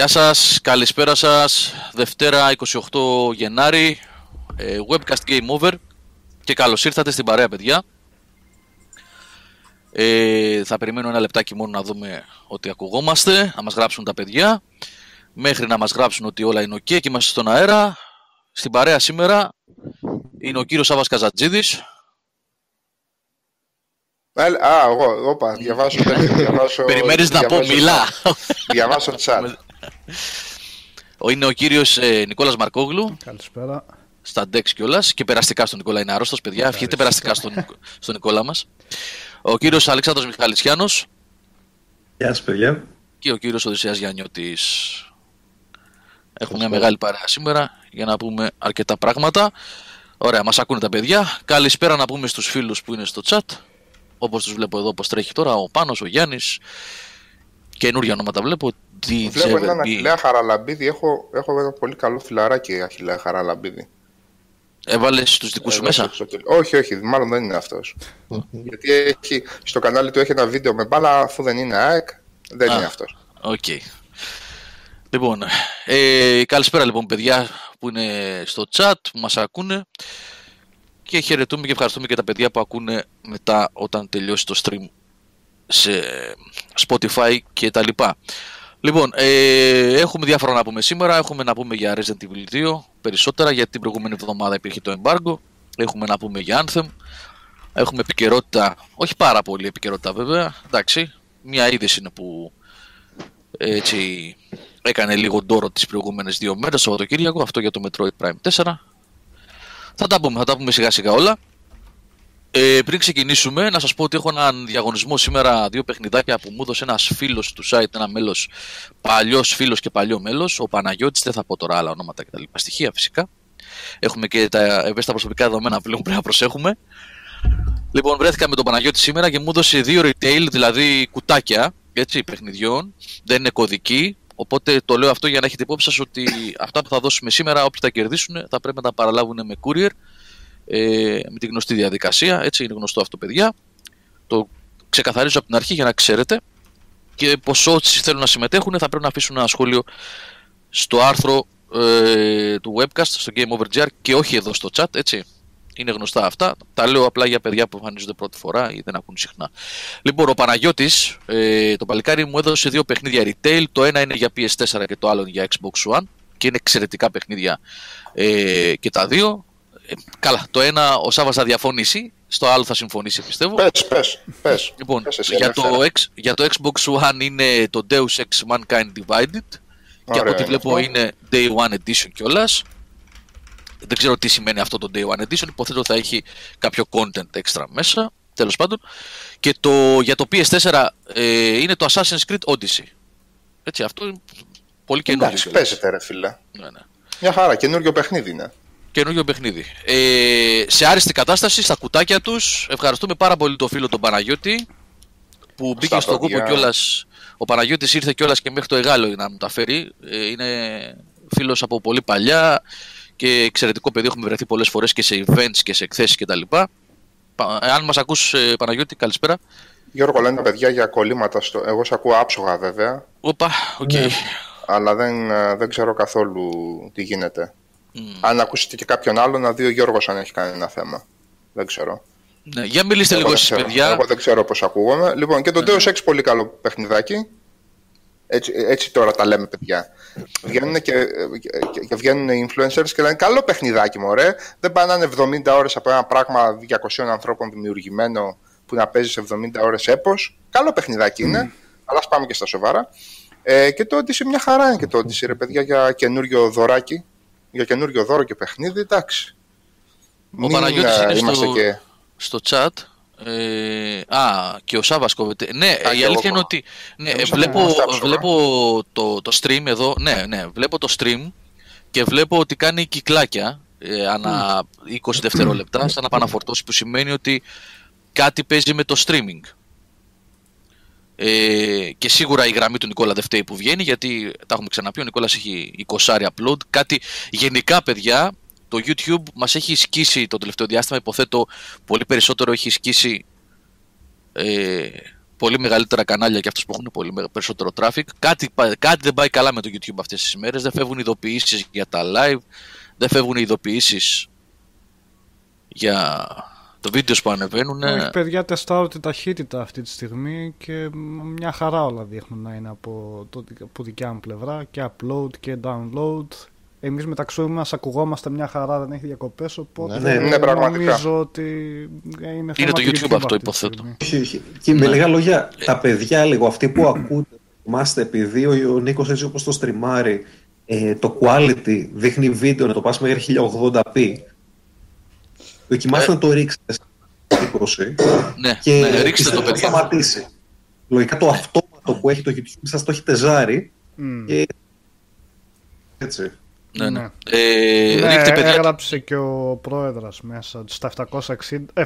Γεια σας, καλησπέρα σας. Δευτέρα 28 Γενάρη, ε, webcast game over και καλώς ήρθατε στην παρέα παιδιά. Ε, θα περιμένω ένα λεπτάκι μόνο να δούμε ότι ακουγόμαστε, να μας γράψουν τα παιδιά. Μέχρι να μας γράψουν ότι όλα είναι ok και είμαστε στον αέρα. Στην παρέα σήμερα είναι ο κύριος Σάβας Καζατζίδης. Α, εγώ, όπα, διαβάσω. διαβάσω Περιμένεις να πω, μιλά. Διαβάσω chat. Είναι ο κύριος ε, Νικόλας Μαρκόγλου. Καλησπέρα. Στα Dex κιόλας και περαστικά στον Νικόλα. Είναι άρρωστος, παιδιά. Ευχηθείτε περαστικά στον, στον Νικόλα μας. Ο κύριος Αλέξανδρος Μιχαλητσιάνο. Γεια σας, παιδιά. Και ο κύριος Οδυσσέας Γιαννιώτης. Έχουμε μια μεγάλη παρέα σήμερα για να πούμε αρκετά πράγματα. Ωραία, μας ακούνε τα παιδιά. Καλησπέρα να πούμε στους φίλους που είναι στο chat. Όπως τους βλέπω εδώ, πώ τρέχει τώρα. Ο Πάνος, ο Γιάννης. Καινούργια ονόματα βλέπω. Βλέπω έναν Αχιλέα Χαραλαμπίδη. Έχω, έχω ένα πολύ καλό φιλαράκι Αχιλέα Χαραλαμπίδη. Έβαλες τους δικούς σου μέσα; Όχι, όχι, μάλλον δεν είναι αυτός. Γιατί έχει, στο κανάλι του έχει ένα βίντεο με μπάλα, αφού δεν είναι ΑΕΚ, δεν είναι αυτός. OK. Okay. Λοιπόν, ε, καλησπέρα λοιπόν παιδιά που είναι στο chat, που μας ακούνε και χαιρετούμε και ευχαριστούμε και τα παιδιά που ακούνε μετά όταν τελειώσει το stream σε Spotify και τα λοιπά. Λοιπόν, ε, έχουμε διάφορα να πούμε σήμερα. Έχουμε να πούμε για Resident Evil 2 περισσότερα, γιατί την προηγούμενη εβδομάδα υπήρχε το embargo. Έχουμε να πούμε για Anthem. Έχουμε επικαιρότητα, όχι πάρα πολύ επικαιρότητα βέβαια. Εντάξει, μια είδηση είναι που έτσι έκανε λίγο ντόρο τις προηγούμενες δύο μέρες, το Σαββατοκύριακο, αυτό για το Metroid Prime 4. Θα τα πούμε, θα τα πούμε σιγά σιγά όλα. Ε, πριν ξεκινήσουμε, να σας πω ότι έχω έναν διαγωνισμό σήμερα, δύο παιχνιδάκια που μου έδωσε ένας φίλος του site, ένα μέλος, παλιός φίλος και παλιό μέλος, ο Παναγιώτης. Δεν θα πω τώρα άλλα ονόματα και τα λοιπά στοιχεία φυσικά. Έχουμε και τα ευαίσθητα προσωπικά δεδομένα που πρέπει να προσέχουμε. Λοιπόν, βρέθηκα με τον Παναγιώτη σήμερα και μου έδωσε δύο retail, δηλαδή κουτάκια έτσι, παιχνιδιών. Δεν είναι κωδική. Οπότε το λέω αυτό για να έχετε υπόψη σας ότι αυτά που θα δώσουμε σήμερα, όποιοι τα κερδίσουν, θα πρέπει να τα παραλάβουν με courier ε, με τη γνωστή διαδικασία. Έτσι είναι γνωστό αυτό, παιδιά. Το ξεκαθαρίζω από την αρχή για να ξέρετε. Και πως όσοι θέλουν να συμμετέχουν θα πρέπει να αφήσουν ένα σχόλιο στο άρθρο ε, του webcast, στο Game Over GR και όχι εδώ στο chat, έτσι. Είναι γνωστά αυτά. Τα λέω απλά για παιδιά που εμφανίζονται πρώτη φορά ή δεν ακούν συχνά. Λοιπόν, ο Παναγιώτης, ε, το παλικάρι μου έδωσε δύο παιχνίδια retail. Το ένα είναι για PS4 και το άλλο είναι για Xbox One. Και είναι εξαιρετικά παιχνίδια ε, και τα δύο. Ε, καλά, το ένα ο Σάββας θα διαφωνήσει, στο άλλο θα συμφωνήσει πιστεύω. Πες, πες, πες. Λοιπόν, για, το για το Xbox One είναι το Deus Ex Mankind Divided και από ό,τι βλέπω είναι Day One Edition κιόλας. Δεν ξέρω τι σημαίνει αυτό το Day One Edition, υποθέτω θα έχει κάποιο content extra μέσα, τέλος πάντων. Και το, για το PS4 ε, είναι το Assassin's Creed Odyssey. Έτσι, αυτό είναι πολύ καινούργιο. Εντάξει, παίζεται ρε φίλε. Ναι, ναι. Μια χαρά, καινούργιο παιχνίδι είναι καινούργιο παιχνίδι. Ε, σε άριστη κατάσταση, στα κουτάκια τους. Ευχαριστούμε πάρα πολύ τον φίλο τον Παναγιώτη που μπήκε στο κούπο κιόλας. Ο Παναγιώτης ήρθε κιόλας και μέχρι το Εγάλο να μου τα φέρει. Ε, είναι φίλος από πολύ παλιά και εξαιρετικό παιδί. Έχουμε βρεθεί πολλές φορές και σε events και σε εκθέσεις κτλ. Αν μας ακούς, ε, Παναγιώτη, καλησπέρα. Γιώργο, λένε παιδιά για κολλήματα. Στο... Εγώ σε ακούω άψογα βέβαια. Όπα, OK. Okay. αλλά δεν, ε, δεν ξέρω καθόλου τι γίνεται. Mm. Αν ακούσετε και κάποιον άλλο, να δει ο Γιώργος αν έχει κάνει ένα θέμα. Δεν ξέρω. Ναι, για μιλήστε λίγο εσείς παιδιά. Εγώ δεν ξέρω πώς ακούγομαι. Λοιπόν, και το ναι. Deus Ex πολύ καλό παιχνιδάκι. Έτσι, έτσι τώρα τα λέμε παιδιά. Βγαίνουν και, και, και βγαίνουν οι influencers και λένε καλό παιχνιδάκι μου, ωραία. Δεν πάνε να είναι 70 ώρες από ένα πράγμα 200 ανθρώπων δημιουργημένο που να παίζεις 70 ώρες έπος. Καλό παιχνιδάκι είναι, αλλά πάμε και στα σοβαρά. Ε, και το Odyssey μια χαρά είναι και το Odyssey, ρε παιδιά, για καινούριο δωράκι για καινούριο δώρο και παιχνίδι, εντάξει. Ο Παναγιώτης είναι στο, και... στο chat. Ε, α, και ο Σάββας κόβεται. Ναι, α, η αλήθεια είναι ότι ναι, βλέπω, βλέπω το, το stream εδώ. Ναι, ναι, βλέπω το stream και βλέπω ότι κάνει κυκλάκια ε, ανά 20 δευτερόλεπτα, σαν να παναφορτώσει, που σημαίνει ότι κάτι παίζει με το streaming. Ε, και σίγουρα η γραμμή του Νικόλα δεν φταίει που βγαίνει, γιατί τα έχουμε ξαναπεί. Ο Νικόλας έχει 20 upload. Κάτι γενικά, παιδιά, το YouTube μας έχει σκίσει το τελευταίο διάστημα. Υποθέτω πολύ περισσότερο έχει σκίσει ε, πολύ μεγαλύτερα κανάλια και αυτούς που έχουν πολύ περισσότερο traffic. Κάτι, κάτι δεν πάει καλά με το YouTube αυτές τις ημέρες. Δεν φεύγουν ειδοποιήσεις για τα live, δεν φεύγουν ειδοποιήσεις για το βίντεο που ανεβαίνουν. Όχι, παιδιά, τεστάρω την ταχύτητα αυτή τη στιγμή και μια χαρά όλα δείχνουν να είναι από, το, από δικιά μου πλευρά και upload και download. Εμείς μεταξύ μας ακουγόμαστε μια χαρά, δεν έχει διακοπές, οπότε ναι, ναι, νομίζω ότι είναι, είναι το YouTube, αυτό υποθέτω. Και με λίγα λόγια, τα παιδιά λίγο, αυτοί που ακούτε, θυμάστε επειδή ο, ο Νίκος έτσι όπως το στριμάρει, ε, το quality δείχνει βίντεο να το πας μέχρι 1080p Δοκιμάστε ε. να το ρίξετε στα 20 ναι, και ναι, ρίξτε το θα σταματήσει. Λογικά το αυτόματο που έχει το YouTube σας το έχει τεζάρει mm. και έτσι. Ναι, ναι. Ε, ναι ρίξτε, παιδιά. έγραψε και ο πρόεδρος μέσα στα 760,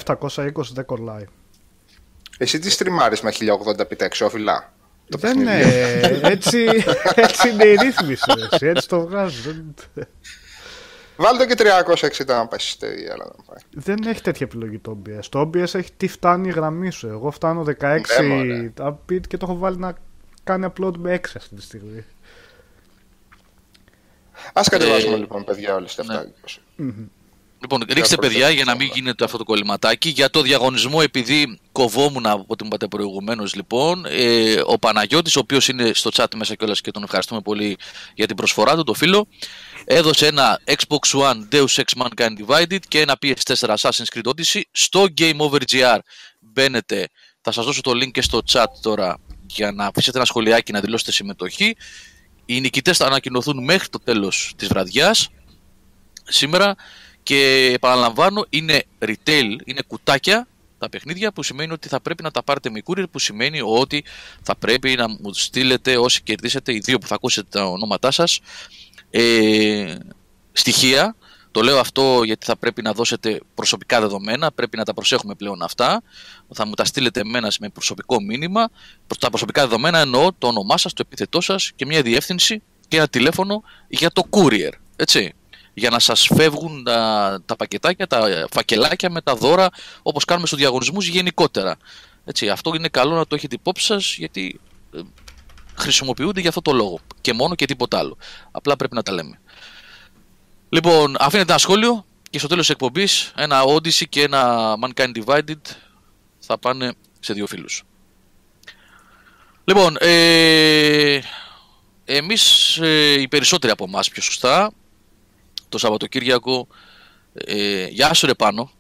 720 δεν κολλάει. Εσύ τι στριμάρεις με 1080p τα εξώφυλλα. Το δεν είναι. έτσι, έτσι είναι η ρύθμιση. Έτσι, έτσι το βγάζω. Βάλτε και 360 να πάει στη αλλά να πάει. Δεν έχει τέτοια επιλογή το OBS. Το OBS έχει τι φτάνει η γραμμή σου. Εγώ φτάνω 16 ναι, upbeat και το έχω βάλει να κάνει upload με 6 αυτή τη στιγμή. Α κατεβάσουμε ε, λοιπόν, παιδιά, όλε τα ναι. Λοιπόν, ρίξτε παιδιά για να μην γίνεται αυτό το κολληματάκι. Για το διαγωνισμό, επειδή κοβόμουν από ό,τι μου είπατε προηγουμένως, λοιπόν, ε, ο Παναγιώτης, ο οποίος είναι στο chat μέσα κιόλας και τον ευχαριστούμε πολύ για την προσφορά του, το φίλο, έδωσε ένα Xbox One Deus Ex Mankind Divided και ένα PS4 Assassin's Creed Odyssey στο Game Over GR. Μπαίνετε, θα σας δώσω το link και στο chat τώρα για να αφήσετε ένα σχολιάκι να δηλώσετε συμμετοχή. Οι νικητές θα ανακοινωθούν μέχρι το τέλος της βραδιάς σήμερα και επαναλαμβάνω είναι retail, είναι κουτάκια τα παιχνίδια που σημαίνει ότι θα πρέπει να τα πάρετε με courier που σημαίνει ότι θα πρέπει να μου στείλετε όσοι κερδίσετε οι δύο που θα ακούσετε τα ονόματά σας ε, στοιχεία. Το λέω αυτό γιατί θα πρέπει να δώσετε προσωπικά δεδομένα, πρέπει να τα προσέχουμε πλέον αυτά. Θα μου τα στείλετε εμένα με προσωπικό μήνυμα. Τα προσωπικά δεδομένα εννοώ το όνομά σας, το επίθετό σας και μια διεύθυνση και ένα τηλέφωνο για το courier. Έτσι για να σας φεύγουν τα, τα πακετάκια, τα φακελάκια με τα δώρα όπως κάνουμε στους διαγωνισμούς γενικότερα. Έτσι, αυτό είναι καλό να το έχετε υπόψη σας γιατί ε, χρησιμοποιούνται για αυτό το λόγο και μόνο και τίποτα άλλο. Απλά πρέπει να τα λέμε. Λοιπόν, αφήνετε ένα σχόλιο και στο τέλος της εκπομπής ένα Odyssey και ένα Mankind Divided θα πάνε σε δύο φίλους. Λοιπόν, ε, εμείς ε, οι περισσότεροι από εμάς πιο σωστά το Σαββατοκύριακο. Ε, γεια σου ρε πάνω.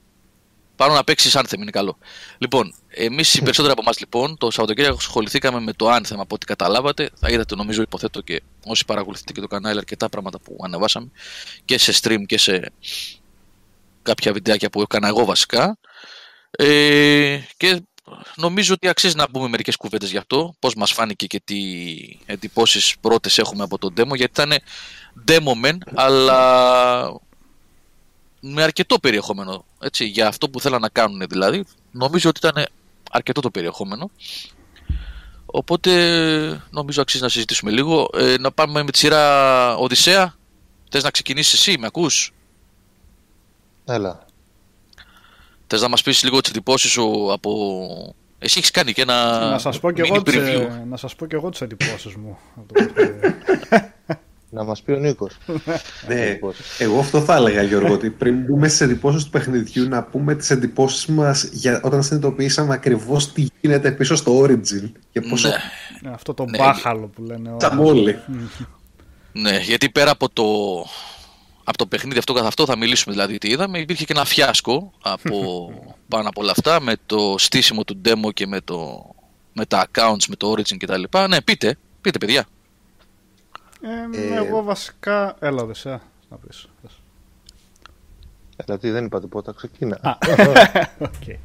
Πάνω να παίξεις Άνθεμ, είναι καλό. Λοιπόν, εμείς οι περισσότεροι από εμάς λοιπόν το Σαββατοκύριακο ασχοληθήκαμε με το Άνθεμ από ό,τι καταλάβατε. Θα είδατε, νομίζω, υποθέτω και όσοι παρακολουθείτε και το κανάλι, αρκετά πράγματα που ανεβάσαμε και σε stream και σε κάποια βιντεάκια που έκανα εγώ βασικά. Ε, και νομίζω ότι αξίζει να πούμε μερικές κουβέντες γι' αυτό. Πώς μας φάνηκε και τι εντυπώσεις πρώτες έχουμε από τον demo, γιατί ήταν demo men, αλλά με αρκετό περιεχόμενο. Έτσι, για αυτό που θέλαν να κάνουν δηλαδή. Νομίζω ότι ήταν αρκετό το περιεχόμενο. Οπότε νομίζω αξίζει να συζητήσουμε λίγο. Ε, να πάμε με τη σειρά Οδυσσέα. Θες να ξεκινήσεις εσύ, με ακούς; Έλα. Θες να μας πεις λίγο τις εντυπώσεις σου από... Εσύ έχεις κάνει και ένα να σας πω και εγώ, να σας πω και εγώ τις εντυπώσεις μου. Να μας πει ο Νίκος. ναι, εγώ αυτό θα έλεγα Γιώργο, ότι πριν μπούμε στι εντυπώσεις του παιχνιδιού, να πούμε τις εντυπώσεις μας όταν συνειδητοποιήσαμε ακριβώς τι γίνεται πίσω στο Origin. Και πόσο... Ναι. ναι αυτό το ναι. μπάχαλο που λένε όλοι. ναι, γιατί πέρα από το, από το παιχνίδι αυτό καθ' αυτό θα μιλήσουμε δηλαδή τι είδαμε. Υπήρχε και ένα φιάσκο από πάνω από όλα αυτά με το στήσιμο του demo και με, το, με τα accounts, με το Origin κτλ. Ναι, πείτε, πείτε παιδιά. Ε, ε, εγώ βασικά... Έλα, Δεσέα, να πεις. Δηλαδή δεν είπα τίποτα, ξεκίνα. okay.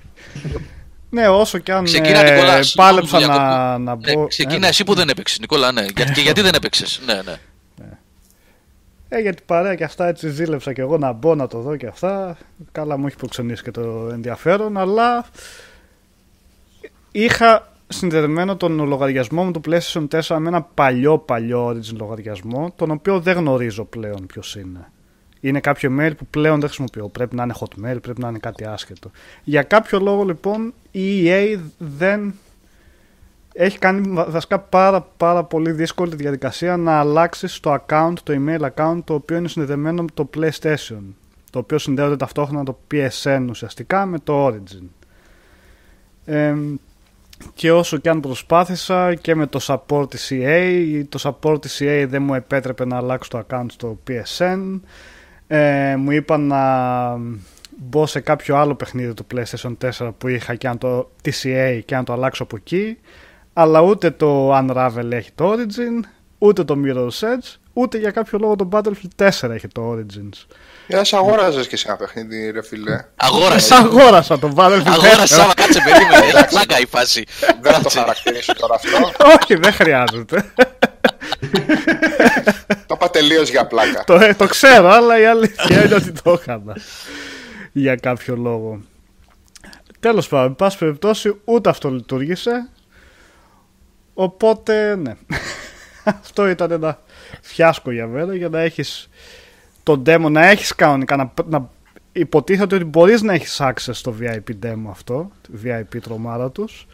ναι, όσο και αν ξεκίνα, ε, πάλεψα να, να ναι, μπω... Ναι, ξεκίνα εσύ που δεν έπαιξες, Νικόλα, ναι. και γιατί δεν έπαιξες, ναι, ναι. ναι. Ε, γιατί παρέα και αυτά έτσι ζήλεψα και εγώ να μπω να το δω και αυτά. Καλά μου έχει προξενήσει και το ενδιαφέρον, αλλά είχα συνδεδεμένο τον λογαριασμό μου του PlayStation 4 με ένα παλιό παλιό Origin λογαριασμό, τον οποίο δεν γνωρίζω πλέον ποιος είναι. Είναι κάποιο email που πλέον δεν χρησιμοποιώ. Πρέπει να είναι hotmail, πρέπει να είναι κάτι άσχετο. Για κάποιο λόγο λοιπόν η EA δεν έχει κάνει βα- βασικά πάρα, πάρα πολύ δύσκολη τη διαδικασία να αλλάξεις το account, το email account το οποίο είναι συνδεδεμένο με το PlayStation το οποίο συνδέονται ταυτόχρονα το PSN ουσιαστικά με το Origin. Ε, και όσο και αν προσπάθησα και με το support της EA, το support της EA δεν μου επέτρεπε να αλλάξω το account στο PSN. Ε, μου είπαν να μπω σε κάποιο άλλο παιχνίδι του PlayStation 4 που είχα και αν το TCA και αν το αλλάξω από εκεί. Αλλά ούτε το Unravel έχει το Origin, ούτε το Mirror's Edge, ούτε για κάποιο λόγο το Battlefield 4 έχει το Origins. Για σε αγόραζες και σε ένα παιχνίδι, ρε φίλε. Αγόρασε. Αγόρασα το Battlefield 4. Αγόρασε, άμα κάτσε περίμενε. Έχει πλάκα η φάση. Δεν θα το χαρακτηρίσω τώρα αυτό. Όχι, δεν χρειάζεται. το είπα τελείως για πλάκα. το, ε, το ξέρω, αλλά η αλήθεια είναι ότι το έκανα. Για κάποιο λόγο. Τέλος πάντων, εν πάση περιπτώσει, ούτε αυτό λειτουργήσε. Οπότε, ναι. αυτό ήταν ένα φιάσκο για μένα, για να έχεις το demo, να έχεις κανονικά, να, να υποτίθεται ότι μπορείς να έχεις access στο VIP demo αυτό, VIP τρομάρα τους,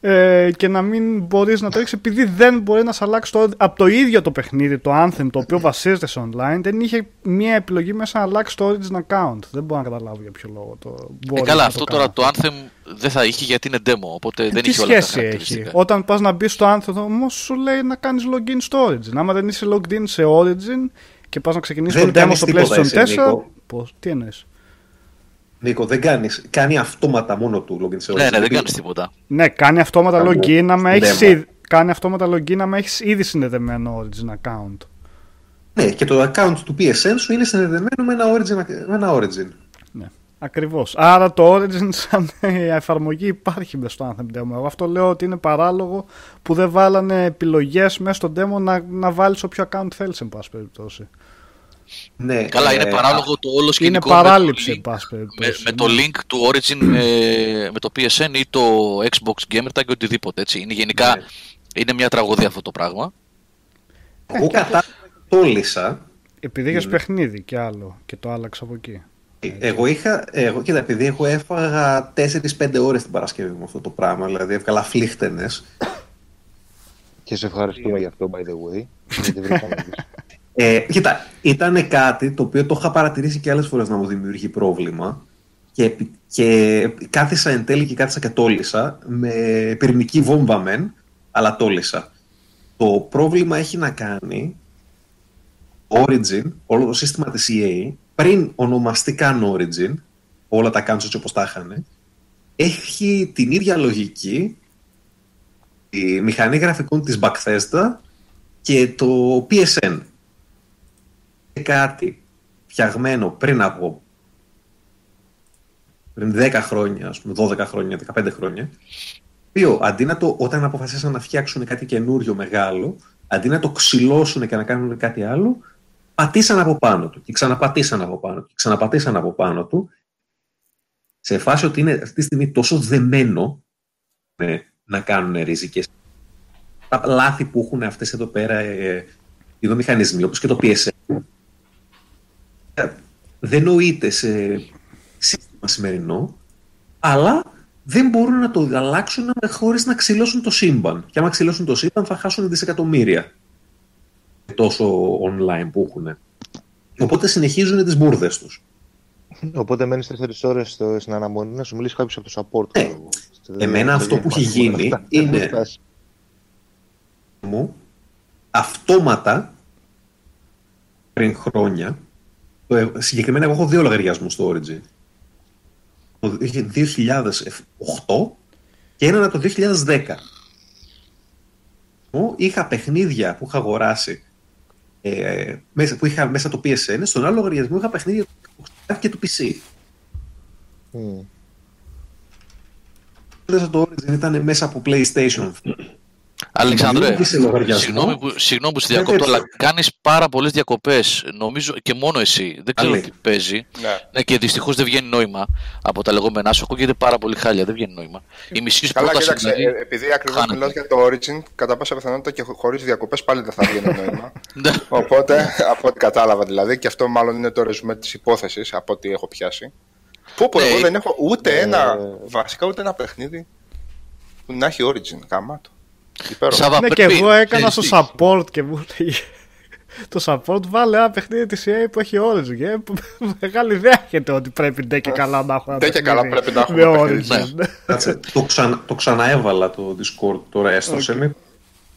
ε, και να μην μπορείς να το έχεις επειδή δεν μπορεί να σε αλλάξει το, από το ίδιο το παιχνίδι, το Anthem, το οποίο βασίζεται σε online, δεν είχε μία επιλογή μέσα να αλλάξει το Origin account. Δεν μπορώ να καταλάβω για ποιο λόγο το Ε, μπορεί καλά, να αυτό το τώρα κάνει. το Anthem δεν θα είχε γιατί είναι demo, οπότε δεν Τι είχε όλα τα σχέση έχει; χαρακτηριστικά. Όταν πας να μπεις στο Anthem όμως σου λέει να κάνεις login στο Origin. Άμα δεν είσαι logged in σε Origin και πας να ξεκινήσεις Δεν το demo κάνεις στο τίποτα PlayStation εσύ, 4, Νίκο. πώς, τι εννοείς; Νίκο, δεν κάνεις. Κάνει αυτόματα μόνο του login σε Ναι, ναι, δεν Δηλαδή, κάνει τίποτα. Ναι, κάνει αυτόματα Κάνω login άμα έχεις, demo. ήδη- κάνει αυτόματα login άμα έχεις ήδη συνδεδεμένο Origin account. Ναι, και το account του PSN σου είναι συνδεδεμένο με ένα origin. Με ένα origin. Ναι, ακριβώς. Άρα το Origin σαν εφαρμογή υπάρχει μες στο Anthem Demo. Εγώ αυτό λέω ότι είναι παράλογο που δεν βάλανε επιλογές μέσα στο demo να, να βάλεις όποιο account θέλεις εν πάση περιπτώσει. Ναι, Καλά, ε, είναι παράλογο το όλος Είναι σκηνικό. παράληψη εν με, το link, πάση με, περιπτώσει. με το link του Origin ε, με το PSN ή το Xbox Gamer Tag ή οτιδήποτε. Έτσι. Είναι γενικά Ναι. είναι μια τραγωδία αυτό το πράγμα. Εγώ κατά τόλισα. Επειδή είχες παιχνίδι και άλλο και το άλλαξα από εκεί. Εγώ είχα. Εγώ, κοίτα, επειδή εγώ έφαγα 4-5 ώρες την Παρασκευή με αυτό το πράγμα, δηλαδή έβγαλα φλίχτενες. Και σε ευχαριστούμε γι' αυτό, by the way. Γιατί βρήκαμε εμείς. Ε, κοίτα, ήταν κάτι το οποίο το είχα παρατηρήσει και άλλες φορές να μου δημιουργεί πρόβλημα και, επι- και κάθισα εν τέλει και κάθισα και τόλισα με πυρηνική βόμβα μεν, αλλά τόλισα. Το πρόβλημα έχει να κάνει Origin, όλο το σύστημα της EA, πριν ονομαστεί καν Origin, όλα τα κάνουν έτσι όπως τα είχαν, έχει την ίδια λογική η μηχανή γραφικών της Bethesda και το PSN. Κάτι φτιαγμένο πριν από πριν 10 χρόνια, ας πούμε, 12 χρόνια, 15 χρόνια, οποίο αντί να το, όταν αποφασίσαν να φτιάξουν κάτι καινούριο μεγάλο, αντί να το ξυλώσουν και να κάνουν κάτι άλλο, πατήσαν από πάνω του και ξαναπατήσαν από πάνω του και ξαναπατήσαν από πάνω του σε φάση ότι είναι αυτή τη στιγμή τόσο δεμένο με να κάνουν ριζικές. Τα λάθη που έχουν αυτές εδώ πέρα ε, οι δύο μηχανισμοί όπως και το PSN ε, δεν νοείται σε σύστημα σημερινό αλλά δεν μπορούν να το αλλάξουν χωρίς να ξυλώσουν το σύμπαν και άμα ξυλώσουν το σύμπαν θα χάσουν δισεκατομμύρια τόσο online που έχουν οπότε συνεχίζουν τις μπουρδες τους Οπότε μένεις 4 ώρες στην αναμονή να σου μιλήσει κάποιος από το support. Ναι. ξέρω εγώ. Εμένα αυτό που έχει Δεν γίνει φτάσει. είναι- Δεν φτάσεις. μου αυτόματα πριν χρόνια το, ε- συγκεκριμένα εγώ έχω δύο λογαριασμούς στο Origin. Το 2008 και έναν από το 2010 Μου είχα παιχνίδια που είχα αγοράσει ε, μέσα, που είχα μέσα το PSN στον άλλο λογαριασμό είχα παιχνίδια του Xbox και του PC Μμ. Μέσα το Origin ήταν μέσα από PlayStation Αλεξάνδρε, Μην σε λογαριασμός. συγγνώμη που, συγγνώμη που σε Δεν διακόπτω, έτσι. αλλά κάνεις πάρα πολλές διακοπές. Νομίζω και μόνο εσύ. Δεν ξέρω Αλή. τι παίζει. Ναι. Ναι, και δυστυχώς δεν βγαίνει νόημα από τα λεγόμενά σου. Ακούγεται πάρα πολύ χάλια. Δεν βγαίνει νόημα. Η μισή σου Καλά, πρόταση κοίταξε, δηλαδή. ε, επειδή ακριβώς χάνεται. μιλάς για το Origin, κατά πάσα πιθανότητα και χωρίς διακοπές πάλι δεν θα βγαίνει νόημα. Ναι. Οπότε, από ό,τι κατάλαβα δηλαδή, και αυτό μάλλον είναι το ρεζουμέ της υπόθεσης, από ό,τι έχω πιάσει. Πού πω, Ναι, εγώ δεν έχω ούτε ε, ένα, βασικά ούτε ένα παιχνίδι. Να έχει Origin, γαμάτο. Υπέροχο. Σάβα, Ναι, και πρέπει- εγώ έκανα ξέρεις στο τι, support και μου λέει. Το support βάλε ένα παιχνίδι της EA που έχει Origin. Και μεγάλη ιδέα έχετε ότι πρέπει ντε και καλά να έχω ένα Ντε και παιχνίδι καλά πρέπει να έχουμε με παιχνίδι. Origin. Κάτσε, το, ξανα, το ξαναέβαλα το Discord, τώρα έστρωσε με.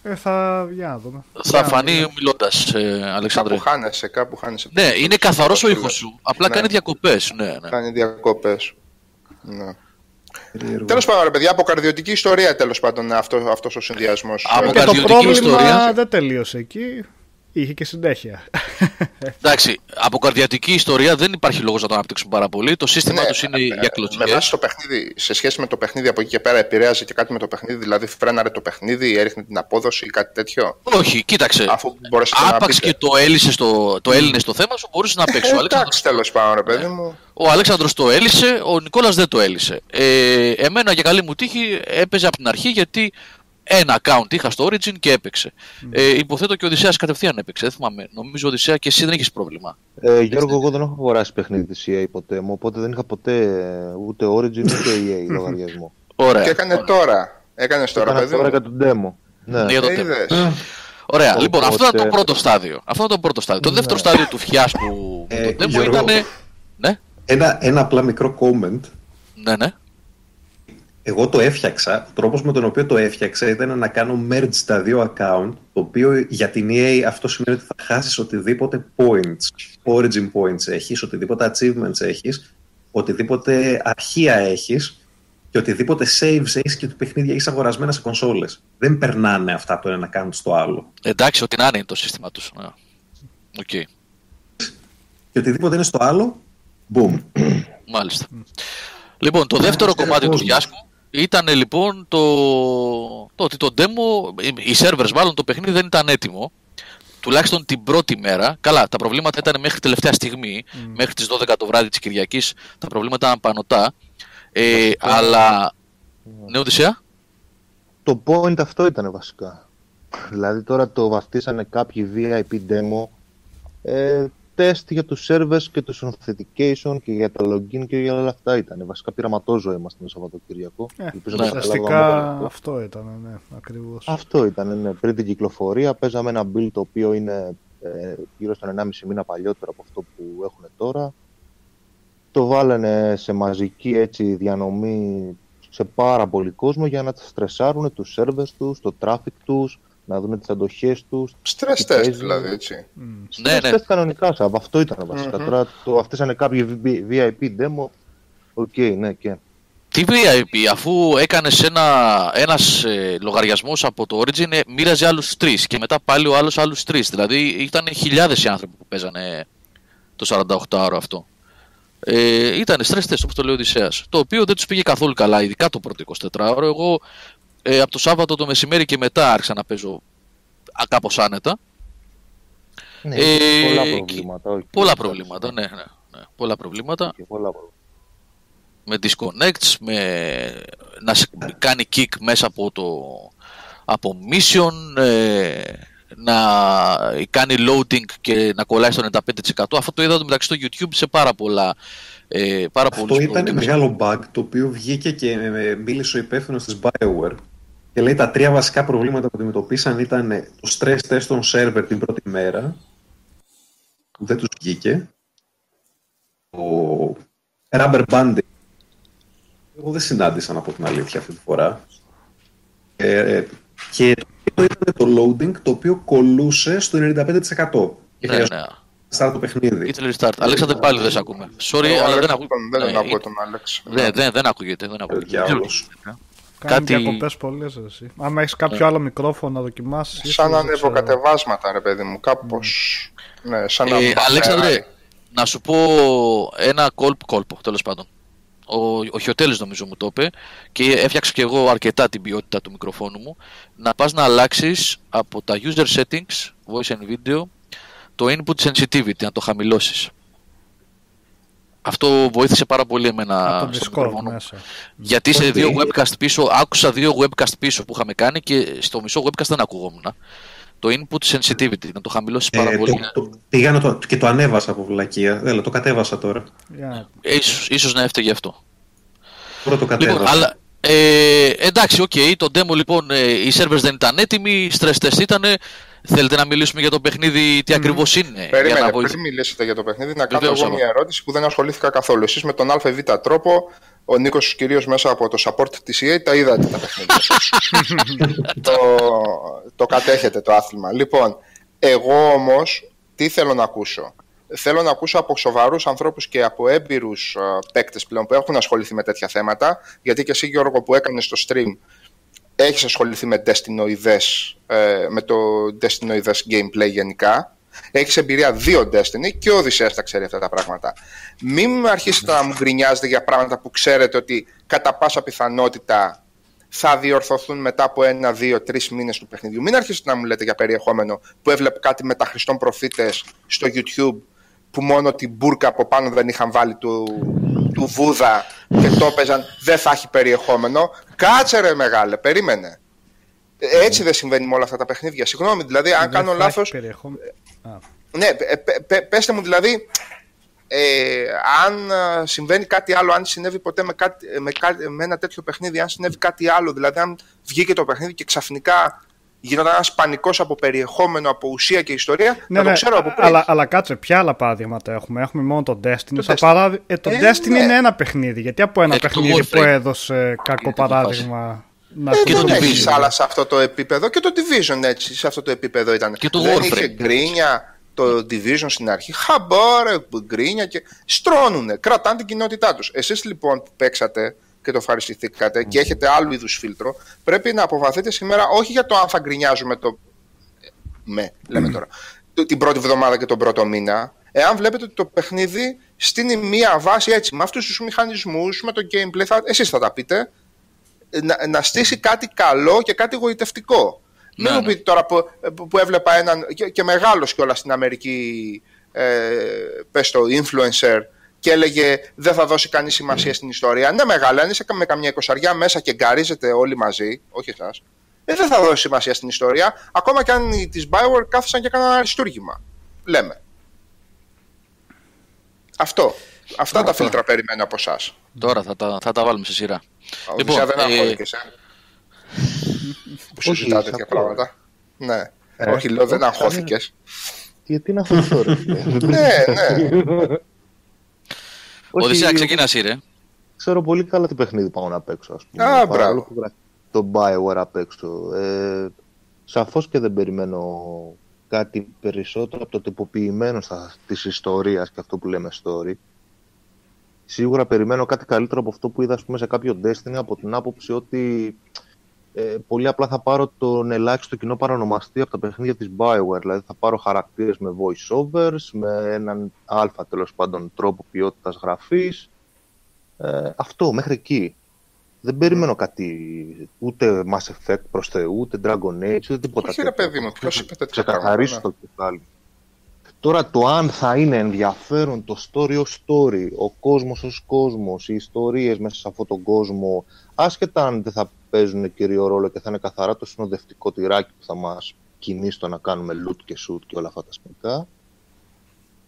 Ε, θα. Για να δούμε. Θα Για να φανεί δούμε. μιλώντα, ε, Κάπου Αλεξάνδρε. χάνεσαι, κάπου χάνεσαι. Ναι, είναι καθαρός ο ήχος σου. Απλά Ναι. κάνει διακοπές. Ναι, ναι. Κάνει διακοπές. Ναι. Περίεργο. Τέλος πάντων, ρε παιδιά, αποκαρδιωτική ιστορία τέλος πάντων αυτό αυτός ο συνδυασμός. Από Και το καρδιωτική πρόβλημα ιστορία. δεν τελείωσε εκεί. Είχε και συνέχεια. Εντάξει, από καρδιατική ιστορία δεν υπάρχει λόγος να το αναπτύξουν πάρα πολύ. Το σύστημα τους είναι για Με κλωτσιέ. βάση το παιχνίδι, σε σχέση με το παιχνίδι από εκεί και πέρα, επηρέαζε και κάτι με το παιχνίδι, δηλαδή φρέναρε το παιχνίδι, έριχνε την απόδοση ή κάτι τέτοιο; Όχι, κοίταξε. Αφού μπορέσατε να Άπαξ πείτε. και το έλυσε στο, το έλυνες στο θέμα σου, μπορούσες να παίξεις. Ο Ε, Αλέξανδρος, Εντάξει, τέλος πάντων, ρε παιδί μου. ο Αλέξανδρος το έλυσε, ο Νικόλας δεν το έλυσε. Ε, εμένα για καλή μου τύχη έπαιζε από την αρχή γιατί ένα account είχα στο Origin και έπαιξε. Ε, υποθέτω και ο Οδυσσέας κατευθείαν έπαιξε. Δεν θυμάμαι. Νομίζω Οδυσσέα και εσύ δεν έχεις πρόβλημα. Ε, Γιώργο, εγώ δεν έχω αγοράσει παιχνίδι της EA ποτέ μου, οπότε δεν είχα ποτέ ε, ούτε Origin ούτε EA λογαριασμό. Ωραία. Και έκανε τώρα. Έκανες τώρα, Έκανα παιδί τώρα μου. για τον demo. Ναι. Για το Ε, θέμα. είδες. Ωραία. Οπότε- Λοιπόν, αυτό ήταν το πρώτο στάδιο. Αυτό ήταν το πρώτο στάδιο. Το δεύτερο στάδιο του φιάσκου με Ε, το demo Γιώργο. ήταν. Ναι, Ένα, ένα απλά μικρό comment. ναι, ναι. Εγώ το έφτιαξα. Ο τρόπος με τον οποίο το έφτιαξα ήταν να κάνω merge τα δύο account. Το οποίο για την EA αυτό σημαίνει ότι θα χάσεις οτιδήποτε points. Origin points έχεις, οτιδήποτε achievements έχεις, οτιδήποτε αρχεία έχεις και οτιδήποτε saves έχεις και το παιχνίδια έχεις αγορασμένα σε κονσόλες. Δεν περνάνε αυτά από το ένα account στο άλλο. Εντάξει, ό,τι να είναι είναι το σύστημα τους. Ναι. Οκ. Και οτιδήποτε είναι στο άλλο, boom. Μάλιστα. Λοιπόν, το δεύτερο Ένα κομμάτι του κόσμο. Φιάσκο ήταν λοιπόν το, το ότι το demo, οι servers μάλλον το παιχνίδι δεν ήταν έτοιμο. Τουλάχιστον την πρώτη μέρα. Καλά, τα προβλήματα ήταν μέχρι τελευταία στιγμή. Μέχρι τις 12 το βράδυ της Κυριακής τα προβλήματα ήταν πανωτά. Ε, αλλά... Ναι, Οδυσσέα; Το point αυτό ήταν βασικά. Δηλαδή τώρα το βαφτίσανε κάποιοι VIP demo ε, τεστ για τους servers και τους authentication και για τα login και για όλα αυτά ήταν. Βασικά πειραματόζωο είμαστε το Σαββατοκύριακο. Ε, Ελπίζω ναι, να καταλάβαμε Ουσιαστικά αυτό. αυτό ήταν, ναι, ακριβώς. Αυτό ήταν, ναι. Πριν την κυκλοφορία παίζαμε ένα build το οποίο είναι ε, γύρω στον 1,5 μήνα παλιότερο από αυτό που έχουν τώρα. Το βάλανε σε μαζική έτσι διανομή σε πάρα πολύ κόσμο για να στρεσάρουν τους servers τους, το traffic τους, να δουν τις αντοχές τους. Stress Τι test παίζει. δηλαδή, έτσι. Ναι, ναι. Stress κανονικά, Σαβ, αυτό ήταν βασικά. Μμμ. Τώρα το αφήσανε κάποιοι VIP demo. OK, ναι, και. Τι VIP, αφού έκανες ένα, ένας ε, λογαριασμός από το Origin, ε, μοίραζε άλλους τρεις και μετά πάλι ο άλλος άλλους τρεις. Δηλαδή ήταν χιλιάδες οι άνθρωποι που παίζανε το 48ωρο αυτό. Ε, ήταν stress test όπως το λέει ο Οδυσσέας, το οποίο δεν τους πήγε καθόλου καλά, ειδικά το πρώτο 24ωρο. Εγώ ε, από το Σάββατο το μεσημέρι και μετά άρχισα να παίζω α, κάπως άνετα. Ναι, Ε, πολλά και- προβλήματα. όχι, Πολλά εντάξει, προβλήματα, ναι, ναι, ναι, πολλά προβλήματα. και πολλά προβλήματα. με disconnects, με να σε κάνει kick μέσα από το από mission, ε, να κάνει loading και να κολλάει στο 95%. Αυτό το είδα το μεταξύ στο YouTube σε πάρα πολλά ε, πάρα Αυτό πολλούς ήταν programmers. μεγάλο bug το οποίο βγήκε και ε, μίλησε ο υπεύθυνος της BioWare και λέει τα τρία βασικά προβλήματα που αντιμετωπίσαν ήταν το stress test των server την πρώτη μέρα που δεν τους βγήκε το rubber banding εγώ δεν συνάντησα να πω την αλήθεια αυτή τη φορά ε, και το ήταν το loading το οποίο κολούσε στο 95% και Ναι, χρειαζόταν ναι. να start το παιχνίδι Ήθελε restart. Αλέξανδρε πάλι δεν σε ακούμε. Sorry, Ο αλλά δεν Άλεξ, ακούγεται. Δεν Ναι, τον ακούω τον Άλεξ. δεν, δεν, δεν ακούγεται. Δεν ακούγεται. Διάολος. Κάνει Κάτι- διακοπές πολλές εσύ. Άμα έχεις κάποιο άλλο μικρόφωνο να δοκιμάσεις. Σαν ανεβοκατεβάσματα, ρε παιδί μου, κάπως... Ναι, σαν να Ε, μπαφεράρει. Αλέξανδρε, να σου πω ένα κόλπ, κόλπο τέλος πάντων. Ο, ο Χιωτέλης νομίζω μου το είπε και έφτιαξα και εγώ αρκετά την ποιότητα του μικροφόνου μου να πας να αλλάξεις από τα user settings, voice and video το input sensitivity, να το χαμηλώσεις. Αυτό βοήθησε πάρα πολύ εμένα Από το στο Discord μικρόφωνο μου. μέσα. Γιατί σε Ότι- δύο webcast πίσω, άκουσα δύο webcast πίσω που είχαμε κάνει και στο μισό webcast δεν ακουγόμουν. Το input sensitivity, να το χαμηλώσεις πάρα Ε, πολύ. το, το, πήγα να το, και το ανέβασα από βλακεία. Έλα, το κατέβασα τώρα. Για να- Ε, ίσως, ίσως να έφταιγε αυτό. Τώρα το κατέβασα. Λοιπόν, αλλά Ε, εντάξει, OK, okay, το demo λοιπόν, ε, οι servers δεν ήταν έτοιμοι, οι stress test ήταν. Θέλετε να μιλήσουμε για το παιχνίδι, τι mm. ακριβώς είναι. Περίμενε, για να πριν μιλήσετε για το παιχνίδι, να κάνω εγώ μια ερώτηση που δεν ασχολήθηκα καθόλου. Εσείς με τον ΑΒ τρόπο, ο Νίκος κυρίως μέσα από το support της EA, τα είδατε τα παιχνίδια. το, το κατέχετε το άθλημα. Λοιπόν, εγώ όμως τι θέλω να ακούσω; Θέλω να ακούσω από σοβαρούς ανθρώπους και από έμπειρους παίκτες πλέον που έχουν ασχοληθεί με τέτοια θέματα. Γιατί και εσύ, Γιώργο, που έκανες στο stream, έχεις ασχοληθεί με Destinoides, ε, με το Destinoides gameplay γενικά. Έχεις εμπειρία δύο Destiny και ο Οδυσσέας τα ξέρει αυτά τα πράγματα. Μην αρχίσετε να μου γκρινιάζετε για πράγματα που ξέρετε ότι κατά πάσα πιθανότητα θα διορθωθούν μετά από ένα, δύο, τρεις μήνες του παιχνιδιού. Μην αρχίσετε να μου λέτε για περιεχόμενο που έβλεπε κάτι με τα Χριστών προφήτες στο YouTube που μόνο την μπουρκα από πάνω δεν είχαν βάλει του, του Βούδα και το έπαιζαν, δεν θα έχει περιεχόμενο. Κάτσε ρε μεγάλε, περίμενε. Έτσι δεν συμβαίνει με όλα αυτά τα παιχνίδια. Συγγνώμη, δηλαδή, αν κάνω λάθο. Ναι, πέστε μου δηλαδή, ε, αν συμβαίνει κάτι άλλο, αν συνέβη ποτέ με, κάτι, με, με ένα τέτοιο παιχνίδι, αν συνέβη κάτι άλλο, δηλαδή αν βγήκε το παιχνίδι και ξαφνικά γινόταν ένας πανικός από περιεχόμενο, από ουσία και ιστορία. Ναι, να το ναι, ξέρω από πριν. Αλλά, αλλά κάτσε, ποια άλλα παραδείγματα έχουμε; Έχουμε μόνο το Destiny. Το, Destiny. Ε, το ε, Destiny ναι. είναι ένα παιχνίδι. Γιατί από ένα ε, παιχνίδι που έδωσε κακό παράδειγμα. Να και το Division. άλλα σε αυτό το επίπεδο και το Division έτσι, σε αυτό το επίπεδο ήταν. Και το Δεν Warframe. είχε γκρίνια το Division στην αρχή. Χαμπόρε, γκρίνια και στρώνουνε, κρατάνε την κοινότητά τους. Εσείς λοιπόν που παίξατε και το ευχαριστηθήκατε και έχετε άλλου είδους φίλτρο, πρέπει να αποφαθείτε σήμερα όχι για το αν θα γκρινιάζουμε το. Με, λέμε τώρα. Την πρώτη εβδομάδα και τον πρώτο μήνα. Εάν βλέπετε ότι το παιχνίδι στείνει μία βάση έτσι, με αυτούς τους μηχανισμούς, με το gameplay, θα, εσείς θα τα πείτε, να, να στήσει κάτι καλό και κάτι εγωιτευτικό. Ναι, Μην μου ναι. πείτε τώρα που, που έβλεπα έναν και, και μεγάλος κιόλας στην Αμερική, ε, πες το influencer, και έλεγε δεν θα δώσει κανείς σημασία στην ιστορία. Ναι, μεγάλα, αν είσαι με καμιά εικοσαριά μέσα και γκαρίζετε όλοι μαζί, όχι εσάς, ε, δεν θα δώσει σημασία στην ιστορία. Ακόμα και αν τι Bioware κάθισαν και έκαναν αριστούργημα. Λέμε. Αυτό. Αυτά τα φίλτρα περιμένω από εσάς. Τώρα θα τα, θα τα βάλουμε σε σειρά. Ο λοιπόν, δεν ε... ε. που συζητάτε τέτοια πράγματα. Ναι. Ε, όχι, λέω δεν αγχώθηκες. Γιατί να αυτό Ναι, ναι. Οδυσσέα, ξεκινάς ρε. Ξέρω πολύ καλά τι παιχνίδι πάω να παίξω, ας πούμε. Α, μπράβο. Το Bioware απ' έξω. Ε, σαφώς και δεν περιμένω κάτι περισσότερο από το τυποποιημένο της ιστορίας και αυτό που λέμε story. Σίγουρα περιμένω κάτι καλύτερο από αυτό που είδα πούμε, σε κάποιο Destiny από την άποψη ότι ε, πολύ απλά θα πάρω τον ελάχιστο κοινό παρανομαστή από τα παιχνίδια της Bioware. Δηλαδή θα πάρω χαρακτήρες με voice-overs, με έναν αλφα τέλος πάντων τρόπο ποιότητας γραφής. Ε, αυτό, μέχρι εκεί. Δεν περιμένω κάτι, ούτε Mass Effect προς Θεού, ούτε Dragon Age, ούτε τίποτα Όχι ρε παιδί μου, ποιος είπε τέτοια Ξεκαθαρίσω ναι. το κεφάλι. Τώρα το αν θα είναι ενδιαφέρον το story ως story, ο κόσμος ως κόσμος, οι ιστορίες μέσα σε αυτόν τον κόσμο, άσχετα αν δεν θα παίζουν κύριο ρόλο και θα είναι καθαρά το συνοδευτικό τυράκι που θα μας κινήσει στο να κάνουμε loot και shoot και όλα αυτά τα σκηνικά.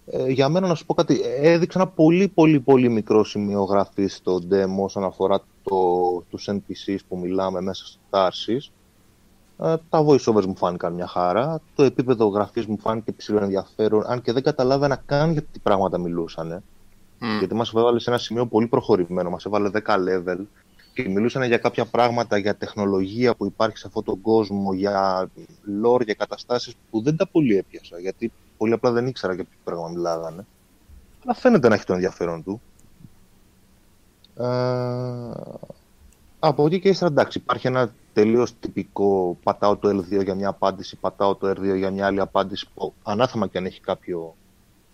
Ε, για μένα να σου πω κάτι, έδειξα ένα πολύ πολύ πολύ μικρό σημείο γραφή στο demo όσον αφορά το, τους NPCs που μιλάμε μέσα στο Tarsis. Ε, τα voiceovers μου φάνηκαν μια χαρά, το επίπεδο γραφής μου φάνηκε ψηλό ενδιαφέρον, αν και δεν καταλάβαινα καν για τι πράγματα μιλούσαν. Mm. Γιατί μας έβαλε σε ένα σημείο πολύ προχωρημένο, μας έβαλε 10 level και μιλούσαν για κάποια πράγματα, για τεχνολογία που υπάρχει σε αυτόν τον κόσμο, για lore, για καταστάσεις που δεν τα πολύ έπιασα, γιατί πολύ απλά δεν ήξερα για ποιο πράγμα μιλάγανε. Αλλά φαίνεται να έχει το ενδιαφέρον του. Ε, από εκεί και ύστερα εντάξει, υπάρχει ένα τελείως τυπικό πατάω το L2 για μια απάντηση, πατάω το R2 για μια άλλη απάντηση που ανάθεμα και αν έχει κάποιο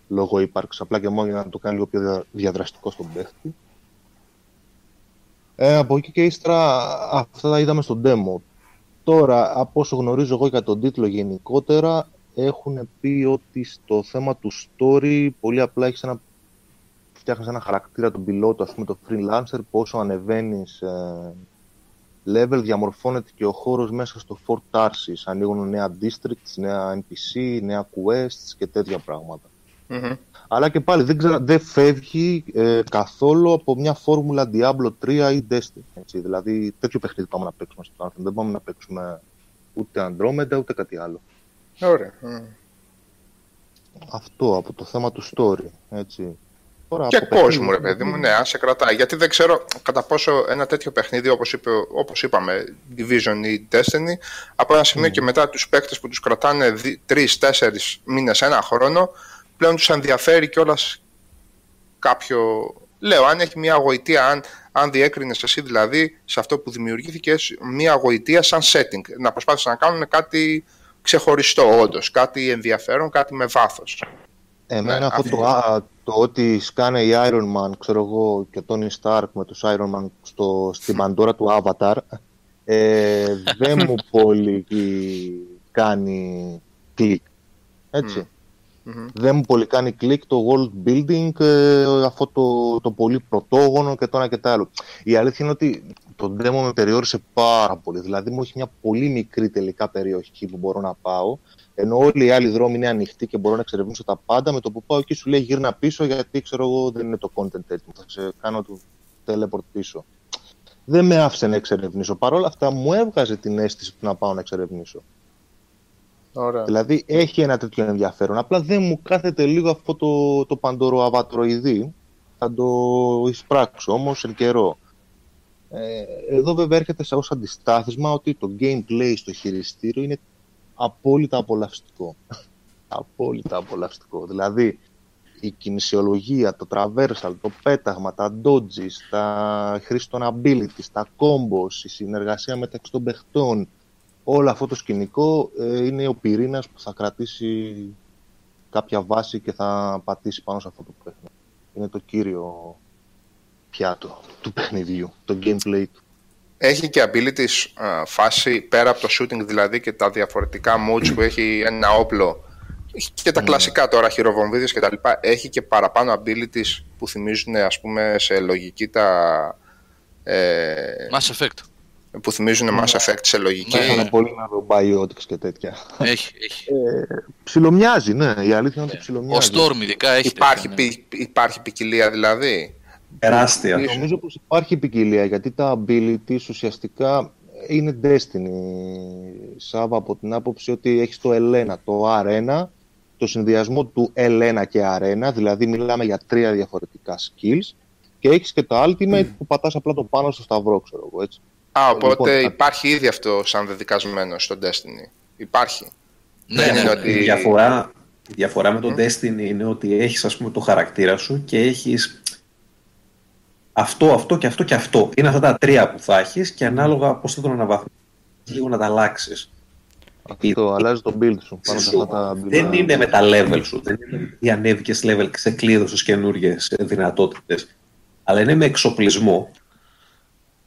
λόγο ύπαρξης, απλά και μόνο για να το κάνει λίγο πιο διαδραστικό στον παίχτη. Ε, από εκεί και ύστερα αυτά τα είδαμε στο demo. Τώρα, από όσο γνωρίζω εγώ για τον τίτλο γενικότερα, έχουν πει ότι στο θέμα του story πολύ απλά έχεις ένα, φτιάχνεις ένα χαρακτήρα τον πιλότο, ας πούμε το freelancer, πόσο ανεβαίνεις ε, level, διαμορφώνεται και ο χώρος μέσα στο Fort Tarsis. Ανοίγουν νέα districts, νέα NPC, νέα quests και τέτοια πράγματα. Μμμ. Αλλά και πάλι δεν, ξερα- δεν φεύγει ε, καθόλου από μια φόρμουλα Diablo 3 ή Destiny. Έτσι. Δηλαδή τέτοιο παιχνίδι πάμε να παίξουμε στο Anthem. Δεν πάμε να παίξουμε ούτε Andromeda ούτε κάτι άλλο. Ωραία. Μμ. Αυτό από το θέμα του story. Έτσι. Τώρα, Και από παιχνίδι- κόσμο, ρε παιδί μου, ναι, αν σε κρατάει. Γιατί δεν ξέρω κατά πόσο ένα τέτοιο παιχνίδι, όπως, είπε, όπως είπαμε, Division ή Destiny, από ένα σημείο και μετά τους παίκτες που τους κρατάνε τρει-τέσσερι μήνες, ένα χρόνο, πλέον τους ενδιαφέρει κιόλας κάποιο... Λέω, αν έχει μια γοητεία, αν, αν διέκρινες εσύ δηλαδή σε αυτό που δημιουργήθηκες μια γοητεία σαν setting, να προσπάθησαν να κάνουν κάτι ξεχωριστό όντως, κάτι ενδιαφέρον, κάτι με βάθος. Εμένα Ναι, αυτό αυτό. το, α, το ότι σκάνε οι Iron Man, ξέρω εγώ, και ο Tony Stark με τους Iron Man στο, στην παντόρα του Avatar, ε, δεν μου πολύ κάνει κλικ. Έτσι. Μμμ. Δεν μου πολύ κάνει κλικ το world building, ε, αυτό το, το πολύ πρωτόγωνο και το ένα και το άλλο. Η αλήθεια είναι ότι το demo με περιόρισε πάρα πολύ. Δηλαδή μου έχει μια πολύ μικρή τελικά περιοχή που μπορώ να πάω, ενώ όλοι οι άλλοι δρόμοι είναι ανοιχτοί και μπορώ να εξερευνήσω τα πάντα. Με το που πάω εκεί σου λέει γύρνα πίσω γιατί ξέρω εγώ δεν είναι το content έτοιμο. Θα σε κάνω το teleport πίσω. Δεν με άφησε να εξερευνήσω. Παρ' όλα αυτά μου έβγαζε την αίσθηση του να πάω να εξερευνήσω. Ωραία. Δηλαδή έχει ένα τέτοιο ενδιαφέρον. Απλά δεν μου κάθεται λίγο αυτό το, το παντόρο αβατροειδή. Θα το εισπράξω όμως εν καιρό. Ε, εδώ βέβαια έρχεται σε ως αντιστάθισμα ότι το gameplay στο χειριστήριο είναι απόλυτα απολαυστικό. απόλυτα απολαυστικό. Δηλαδή η κινησιολογία, το traversal, το πέταγμα, τα dodges, τα χρήση των abilities, τα combos, η συνεργασία μεταξύ των παιχτών, όλο αυτό το σκηνικό ε, είναι ο πυρήνας που θα κρατήσει κάποια βάση και θα πατήσει πάνω σε αυτό το παιχνίδι. Είναι το κύριο πιάτο του παιχνιδιού, το gameplay του. Έχει και abilities α, φάση πέρα από το shooting δηλαδή και τα διαφορετικά modes που έχει ένα όπλο Έχει και τα κλασικά τώρα χειροβομβίδες και τα λοιπά έχει και παραπάνω abilities που θυμίζουν ας πούμε σε λογική τα ε, Mass Effect. Που θυμίζουν Mass Effect σε λογική Ναι. Είχαν πολύ να δω biotics και τέτοια. Έχει, έχει. Ε, ψιλομοιάζει, ναι. Η αλήθεια είναι ότι Ο ψιλομοιάζει. Storm ειδικά έχει. υπάρχει, τέτοια, ναι. ποι- υπάρχει ποικιλία δηλαδή Τεράστια. Νομίζω πως υπάρχει ποικιλία γιατί τα abilities ουσιαστικά είναι Destiny, Σάβα, από την άποψη ότι έχεις το L1, το R1, το συνδυασμό του L1 και R1, δηλαδή μιλάμε για τρία διαφορετικά skills και έχεις και το Ultimate που πατάς απλά το πάνω στο σταυρό, ξέρω εγώ, έτσι. Α, οπότε Λοιπόν, υπάρχει ήδη αυτό σαν δεδικασμένο στο Destiny. Υπάρχει. Ναι, Δεν ναι, είναι ναι. ότι- Η διαφορά, η διαφορά με το Destiny είναι ότι έχεις ας πούμε το χαρακτήρα σου και έχεις αυτό, αυτό και αυτό και αυτό. Είναι αυτά τα τρία που θα έχεις και ανάλογα πώς θα τον αναβαθμίσεις λίγο να τα αλλάξεις. Αυτό αλλάζει το build σου πάνω σε αυτά τα Δεν είναι με τα level σου. Δεν είναι ότι ανέβηκες level και σε κλείδωσε καινούριε δυνατότητες. Αλλά είναι με εξοπλισμό.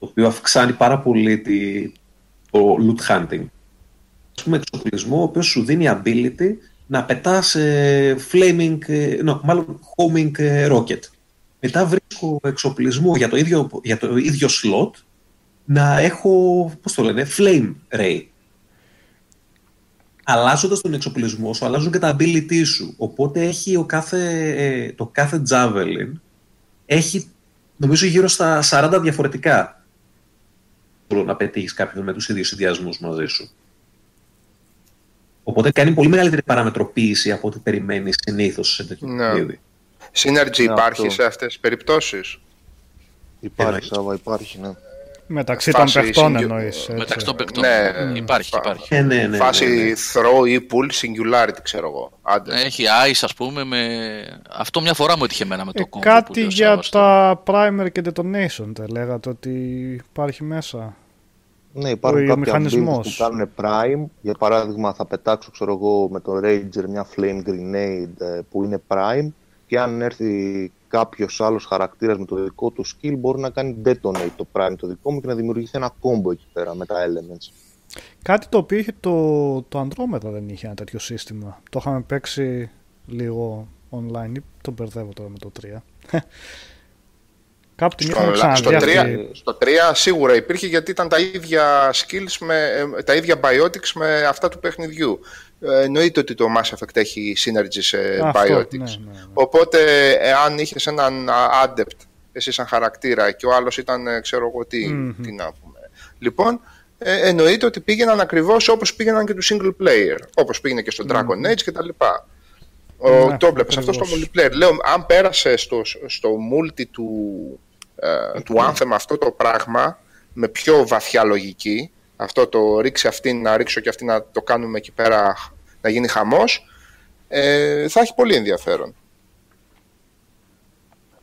Το οποίο αυξάνει πάρα πολύ τη, το loot hunting. Α πούμε, εξοπλισμό ο οποίος σου δίνει ability να πετάς flaming, ε, no, μάλλον homing ε, rocket. Μετά βρίσκω εξοπλισμό για το ίδιο, για το ίδιο slot να έχω, πώς το λένε, flame ray αλλάζοντας τον εξοπλισμό σου, αλλάζουν και τα ability σου. Οπότε έχει ο κάθε, ε, το κάθε javelin έχει νομίζω γύρω στα 40 διαφορετικά. Μπορώ να πετύχεις κάποιον με τους ίδιους συνδυασμούς μαζί σου. Οπότε κάνει πολύ μεγαλύτερη παραμετροποίηση από ό,τι περιμένει συνήθως σε τέτοιο Ναι. παιχνίδι. Synergy Ναι, υπάρχει αυτό. σε αυτές τις περιπτώσεις; Υπάρχει, Εννοείς. Σάβα, υπάρχει, ναι. Μεταξύ Φάση των παιχτών συγκου- εννοείς. έτσι. Μεταξύ των παικτών. Ναι. Υπάρχει, Φα- υπάρχει. Ε, ναι, ναι, ναι, Φάση ναι. throw ή pull singularity ξέρω εγώ. Άντε. Έχει ice, ας πούμε. Με... Αυτό μια φορά μου έτυχε εμένα με το Ε, κόμμα. κάτι που λέει ο για Σάββας τα primer και detonation δεν λέγατε ότι υπάρχει μέσα. Ναι, υπάρχουν Ο κάποια μηχανισμός. builds που κάνουν prime. Για παράδειγμα, θα πετάξω ξέρω εγώ, με το Ranger μια flame grenade ε, που είναι prime και αν έρθει κάποιος άλλος χαρακτήρας με το δικό του skill, μπορεί να κάνει detonate το prime το δικό μου και να δημιουργηθεί ένα combo εκεί πέρα με τα elements. Κάτι το οποίο είχε το, το Andromeda δεν είχε ένα τέτοιο σύστημα. Το είχαμε παίξει λίγο online ή τον μπερδεύω τώρα με το 3. Κάπου την Στο, είχαμε στο, ξαναδεί 3, αυτή. στο 3 σίγουρα υπήρχε γιατί ήταν τα ίδια skills, με, ε, τα ίδια biotics με αυτά του παιχνιδιού. Ε, εννοείται ότι το Mass Effect έχει synergy σε Αυτό, biotics. ναι, ναι, ναι. Οπότε, εάν είχες έναν α, adept, εσύ σαν χαρακτήρα και ο άλλος ήταν, ε, ξέρω εγώ τι, Μμμ. τι να πούμε. Λοιπόν, ε, εννοείται ότι πήγαιναν ακριβώς όπως πήγαιναν και του single player. Όπως πήγαινε και στο Dragon Age κτλ. Ο, Ναι, το έβλεπες αυτό στο ακριβώς. multiplayer. Λέω, αν πέρασες στο, στο multi του, ε, του Anthem αυτό το πράγμα με πιο βαθιά λογική, αυτό το ρίξει αυτήν, να ρίξω και αυτή να το κάνουμε εκεί πέρα να γίνει χαμός, ε, θα έχει πολύ ενδιαφέρον.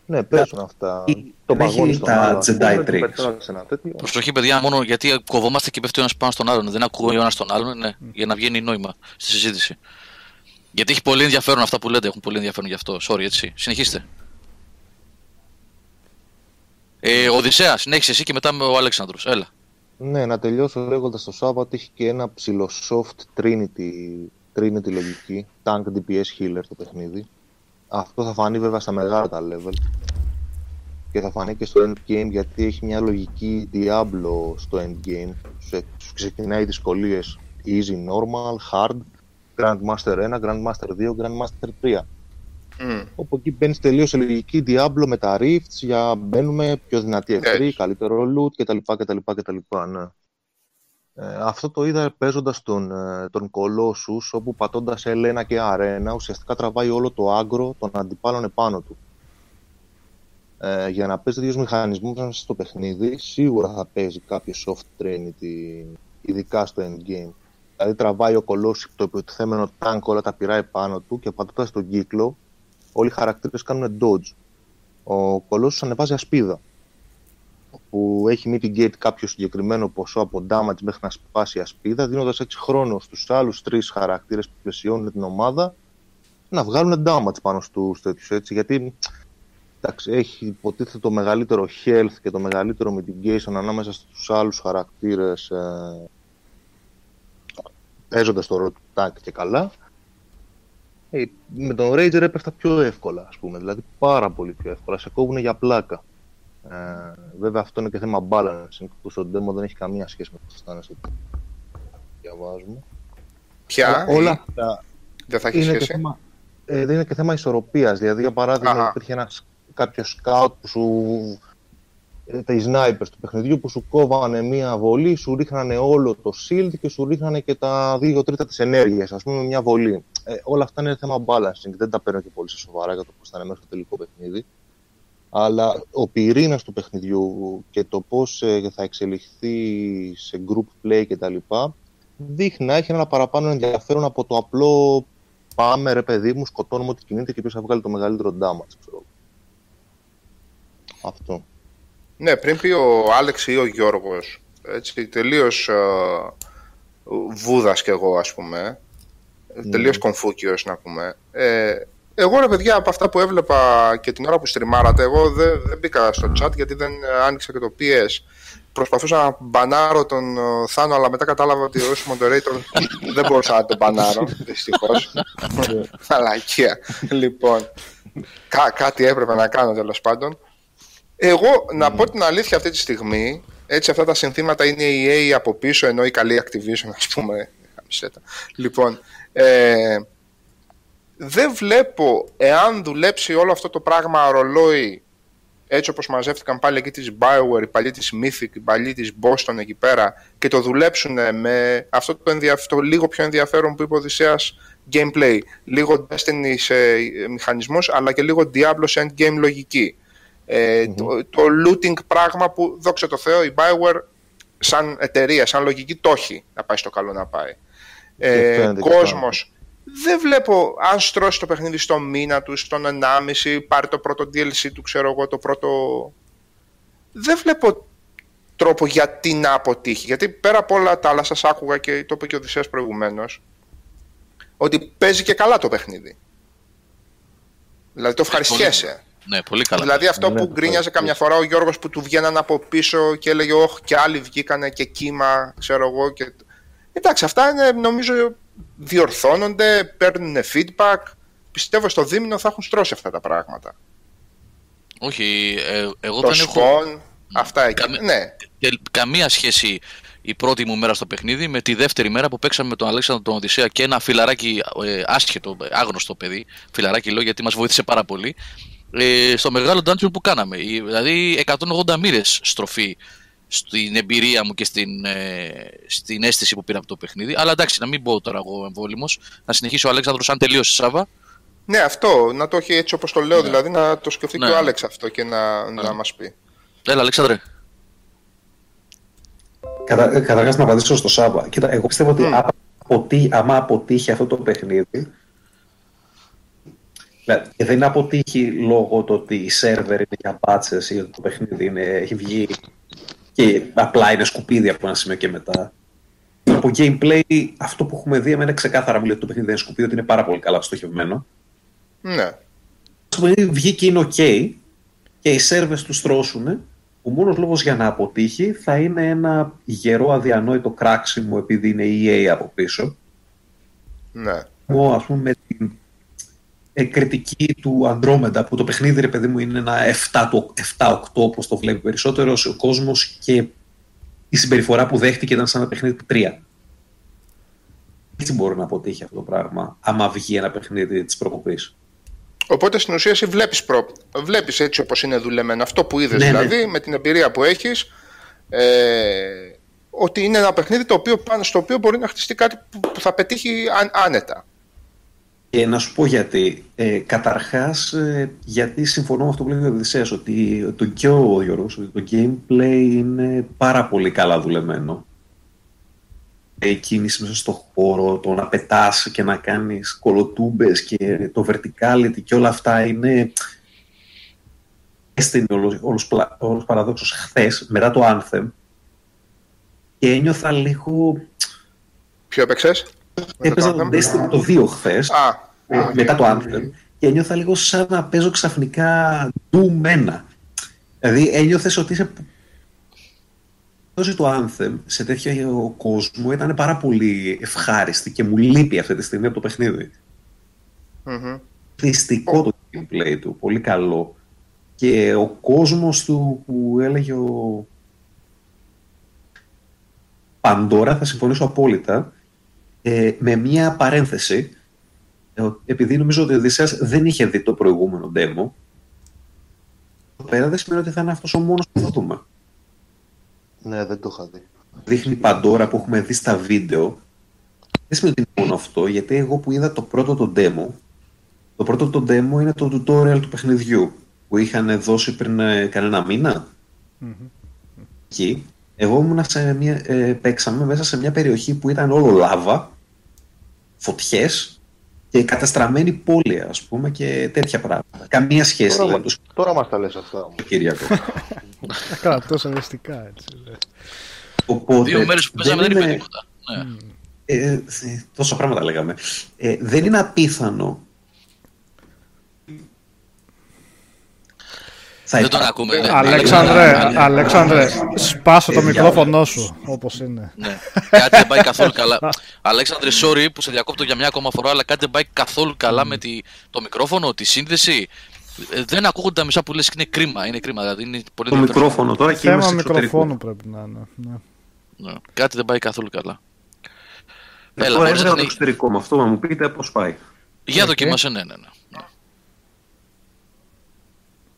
Ναι, παίζουν αυτά. Το δεν έχει παγόνι στον τα άλλο, ας πούμε, Jedi το tricks. πετάς σε ένα τέτοιο. Προσοχή, παιδιά, μόνο γιατί κοβόμαστε και πέφτει ο ένας πάνω στον άλλον. Δεν ακούω ο ένας τον άλλον, ναι, για να βγαίνει νόημα στη συζήτηση. Γιατί έχει πολύ ενδιαφέρον αυτά που λέτε, έχουν πολύ ενδιαφέρον γι' αυτό. Sorry, έτσι. Συνεχίστε. Ε, Οδυσσέα, συνέχισε εσύ και μετά με ο Αλέξανδρος. Έλα. Ναι, να τελειώσω λέγοντας το Σάββατο έχει και ένα ψηλό soft Trinity, Trinity λογική, tank DPS healer το παιχνίδι. Αυτό θα φανεί βέβαια στα μεγάλα τα level και θα φανεί και στο endgame γιατί έχει μια λογική Diablo στο endgame. Σε, σου ξεκινάει δυσκολίες easy, normal, hard, Grandmaster 1, Grandmaster 2, Grandmaster 3. Μμ. Όπου εκεί μπαίνεις τελείως σε λογική Diablo με τα Rifts για μπαίνουμε πιο δυνατοί εχθροί, Έτσι. καλύτερο loot κτλ. κτλ, κτλ ναι. Ε, αυτό το είδα παίζοντας τον, ε, τον Colossus, όπου πατώντας L1 και R1 ουσιαστικά τραβάει όλο το άγκρο των αντιπάλων επάνω του. Ε, για να παίζει δύο μηχανισμούς μέσα στο παιχνίδι, σίγουρα θα παίζει κάποιο soft trinity, ειδικά στο endgame. Δηλαδή τραβάει ο Colossus το επιτεθέμενο tank, όλα τα πειράει πάνω του και πατώντας τον κύκλο, όλοι οι χαρακτήρες κάνουν dodge. Ο Colossus ανεβάζει ασπίδα που έχει mitigate κάποιο συγκεκριμένο ποσό από damage μέχρι να σπάσει η ασπίδα, δίνοντας έτσι χρόνο στους άλλους τρεις χαρακτήρες που πλαισιώνουν την ομάδα να βγάλουν damage πάνω στους τέτοιους, έτσι, γιατί εντάξει, έχει υποτίθεται το μεγαλύτερο health και το μεγαλύτερο mitigation ανάμεσα στους άλλους χαρακτήρες ε, παίζοντας το ρόλο του tank και καλά. Ε, με τον Rager έπεφτα πιο εύκολα, ας πούμε, δηλαδή πάρα πολύ πιο εύκολα, σε κόβουν για πλάκα. Ε, βέβαια αυτό είναι και θέμα balancing που στο demo δεν έχει καμία σχέση με το που αισθάνεσαι ότι διαβάζουμε. Πια Όλα ή αυτά δεν θα έχει είναι και σχέση; θέμα, ε, δεν είναι και θέμα ισορροπίας. Δηλαδή, για παράδειγμα, Αχα. υπήρχε ένας, κάποιος scout που σου... ε, Τα snipers του παιχνιδιού που σου κόβανε μία βολή, σου ρίχνανε όλο το shield και σου ρίχνανε και τα δύο τρίτα της ενέργειας, ας πούμε, με μια βολή. Ε, όλα αυτά είναι θέμα balancing, δεν τα παίρνω και πολύ σε σοβαρά για το πώς θα είναι μέσα στο τελικό παιχνίδι. Αλλά ο πυρήνας του παιχνιδιού και το πώς ε, θα εξελιχθεί σε group play κτλ. δείχνει να έχει ένα παραπάνω ενδιαφέρον από το απλό πάμε ρε παιδί μου, σκοτώνουμε ό,τι κινείται και ποιος θα βγάλει το μεγαλύτερο damage. Ξέρω. Αυτό. Ναι, πριν πει ο Άλεξ ή ο Γιώργος, έτσι, τελείως ε, βούδας κι εγώ, ας πούμε, Ναι. τελείως κομφούκιος, να πούμε. Ε, εγώ, ρε παιδιά, από αυτά που έβλεπα και την ώρα που στριμάρατε, εγώ δεν, δεν μπήκα στο chat γιατί δεν ε, άνοιξα και το PS. Προσπαθούσα να μπανάρω τον ε, Θάνο, αλλά μετά κατάλαβα ότι ως moderator δεν μπορούσα να τον μπανάρω, δυστυχώς. Μαλακία. λοιπόν, κά- κάτι έπρεπε να κάνω τέλος πάντων. Εγώ, να πω την αλήθεια αυτή τη στιγμή, έτσι αυτά τα συνθήματα είναι η EA από πίσω, ενώ η καλή Activision, ας πούμε. Χαμισέτα. Λοιπόν, ε, δεν βλέπω εάν δουλέψει όλο αυτό το πράγμα ρολόι έτσι όπως μαζεύτηκαν πάλι εκεί της Bioware, οι παλιοί της Mythic, οι παλιοί της Boston εκεί πέρα και το δουλέψουν με αυτό το, ενδιαφ- το λίγο πιο ενδιαφέρον που είπε ο Οδυσσέας gameplay, λίγο Destiny σε μηχανισμούς αλλά και λίγο Diablo σε endgame λογική. Ε, το, το looting πράγμα που δόξα τω Θεώ η Bioware σαν εταιρεία, σαν λογική το έχει να πάει στο καλό να πάει. Ε, φαίνεται και κόσμος. Δεν βλέπω αν στρώσει το παιχνίδι στο μήνα τους, στον 1,5, πάρει το πρώτο DLC του, ξέρω εγώ, το πρώτο... Δεν βλέπω τρόπο γιατί να αποτύχει. Γιατί πέρα από όλα τα άλλα σας άκουγα και το είπε και ο Οδυσσέας προηγουμένως, ότι παίζει και καλά το παιχνίδι. Δηλαδή το ευχαριστιέσαι. Ναι, πολύ καλά. Δηλαδή αυτό Ναι, που το γκρίνιαζε καμιά ευχαριστώ. φορά ο Γιώργος που του βγαίναν από πίσω και έλεγε «Ωχ, και άλλοι βγήκανε και κύμα, ξέρω εγώ». Και... Εντάξει, αυτά είναι, νομίζω διορθώνονται, παίρνουν feedback. Πιστεύω στο δίμηνο θα έχουν στρώσει αυτά τα πράγματα. Όχι, ε, εγώ το δεν έχω spawn, αυτά εκεί. Καμε- Ναι, τε- καμία σχέση η πρώτη μου μέρα στο παιχνίδι με τη δεύτερη μέρα που παίξαμε με τον Αλέξανδρο τον Οδυσσέα και ένα φιλαράκι ε, άσχετο, ε, άγνωστο παιδί. Φιλαράκι λέω γιατί μας βοήθησε πάρα πολύ. Ε, στο μεγάλο dungeon που κάναμε. Η- Δηλαδή 180 μοίρες στροφή στην εμπειρία μου και στην, ε, στην αίσθηση που πήρα από το παιχνίδι. Αλλά εντάξει, να μην πω τώρα εγώ εμβόλυμος. Να συνεχίσει ο Αλέξανδρος αν τελείωσε η Σάβα. ναι, αυτό. Να το έχει έτσι όπως το λέω, δηλαδή να το σκεφτεί Ναι. και ο Άλεξ αυτό και να, να μας πει. Έλα, Αλέξανδρε. Κατα, ε, καταρχάς να απαντήσω στο Σάβα. Κοίτα, εγώ πιστεύω ότι Μμ. άμα, αποτύ, άμα αποτύχει αυτό το παιχνίδι, δηλαδή, και δεν είναι αποτύχει λόγω του ότι η σερβερ είναι για μπάτσες ή ότι το παιχνίδι είναι, έχει βγει και απλά είναι σκουπίδι από ένα σημείο και μετά. Από gameplay, αυτό που έχουμε δει, εμένα ξεκάθαρα μου λέει ότι το παιχνίδι δεν είναι σκουπίδι, ότι είναι πάρα πολύ καλά στοχευμένο. Ναι. Το παιχνίδι βγήκε είναι ok και οι σερβες τους στρώσουν. Ο μόνος λόγος για να αποτύχει θα είναι ένα γερό αδιανόητο κράξιμο επειδή είναι EA από πίσω. Ναι. Εγώ ας πούμε με την ε, κριτική του Andromeda που το παιχνίδι ρε παιδί μου είναι ένα 7 το- 7-8 όπως το βλέπει περισσότερο ο κόσμος και η συμπεριφορά που δέχτηκε ήταν σαν ένα παιχνίδι του 3. Έτσι μπορεί να αποτύχει αυτό το πράγμα άμα βγει ένα παιχνίδι της προκοπής. Οπότε στην ουσία εσύ βλέπεις, προ... βλέπεις έτσι όπως είναι δουλεμένο αυτό που είδες Ναι, ναι. δηλαδή με την εμπειρία που έχεις ε, ότι είναι ένα παιχνίδι το οποίο, πάνω στο οποίο μπορεί να χτιστεί κάτι που, που θα πετύχει αν- άνετα. Και να σου πω γιατί. Ε, καταρχάς, ε, γιατί συμφωνώ με αυτό που λέει ο Οδυσσέας, ότι το, και ο Γιώργος, ότι το gameplay είναι πάρα πολύ καλά δουλεμένο. Η κίνηση μέσα στο χώρο, το να πετάς και να κάνεις κολοτούμπες και το verticality και όλα αυτά είναι... Έστεινε όλος, όλος, πλα- όλος παραδόξος χθες, μετά το Anthem, και ένιωθα λίγο... Ποιο έπαιξες; Έπαιζα Μετά το το Destiny το 2 χθες, Α, ε, μετά το Anthem και νιώθα λίγο σαν να παίζω ξαφνικά Doom 1. Δηλαδή ένιωθες ότι είσαι... Δόση το Anthem σε τέτοιο κόσμο ήταν πάρα πολύ ευχάριστη και μου λείπει αυτή τη στιγμή από το παιχνίδι. μμμ. Θυστικό το gameplay του, πολύ καλό. Και ο κόσμος του που έλεγε ο Παντόρα, θα συμφωνήσω απόλυτα, ε, με μια παρένθεση, ε, επειδή νομίζω ότι ο Οδυσσέας δεν είχε δει το προηγούμενο demo, εδώ πέρα δεν σημαίνει ότι θα είναι αυτός ο μόνος που θα δούμε. Ναι, δεν το είχα δει. Δείχνει Παντόρα που έχουμε δει στα βίντεο, δεν σημαίνει ότι είναι μόνο αυτό, γιατί εγώ που είδα το πρώτο το demo, το πρώτο το demo είναι το tutorial του παιχνιδιού, που είχαν δώσει πριν ε, κανένα μήνα. Εκεί, εγώ ήμουν σε μια, ε, παίξαμε μέσα σε μια περιοχή που ήταν όλο λάβα, φωτιές και καταστραμμένη πόλη, ας πούμε, και τέτοια πράγματα. Καμία σχέση Τώρα, δηλαδή, μα- το τώρα μας τα λες αυτά. όμως. Κυριακό. Καλά, τόσο μυστικά έτσι. ναι. Οπότε, Δύο μέρες που παίζαμε δεν είπε είναι- τίποτα. Ναι. Ε, ε, τόσα πράγματα λέγαμε. Ε, δεν είναι απίθανο. Θα Δεν τον υπά- ακούμε. ναι. Αλέξανδρε, Ναι. Αλέξανδρε, σπάσε το Ε, μικρόφωνο σου, όπως είναι. Ναι. Κάτι δεν πάει καθόλου καλά. Αλέξανδρε, sorry που σε διακόπτω για μια ακόμα φορά, αλλά κάτι δεν πάει καθόλου καλά με τη, το μικρόφωνο, τη σύνδεση. Ε, Δεν ακούγονται τα μισά που λες και είναι κρίμα. Είναι κρίμα, δηλαδή είναι πολύ το ενδιαφέρον. μικρόφωνο τώρα και Θέμα είμαστε εξωτερικό. μικροφόνου πρέπει να είναι. ναι. Ναι. Κάτι δεν πάει καθόλου καλά. Ε, Έλα, τώρα μπορείς έβγαλα να- το εξωτερικό με αυτό, να μου πείτε πώς πάει. Για Οκ. δοκίμασε, ναι, ναι, ναι.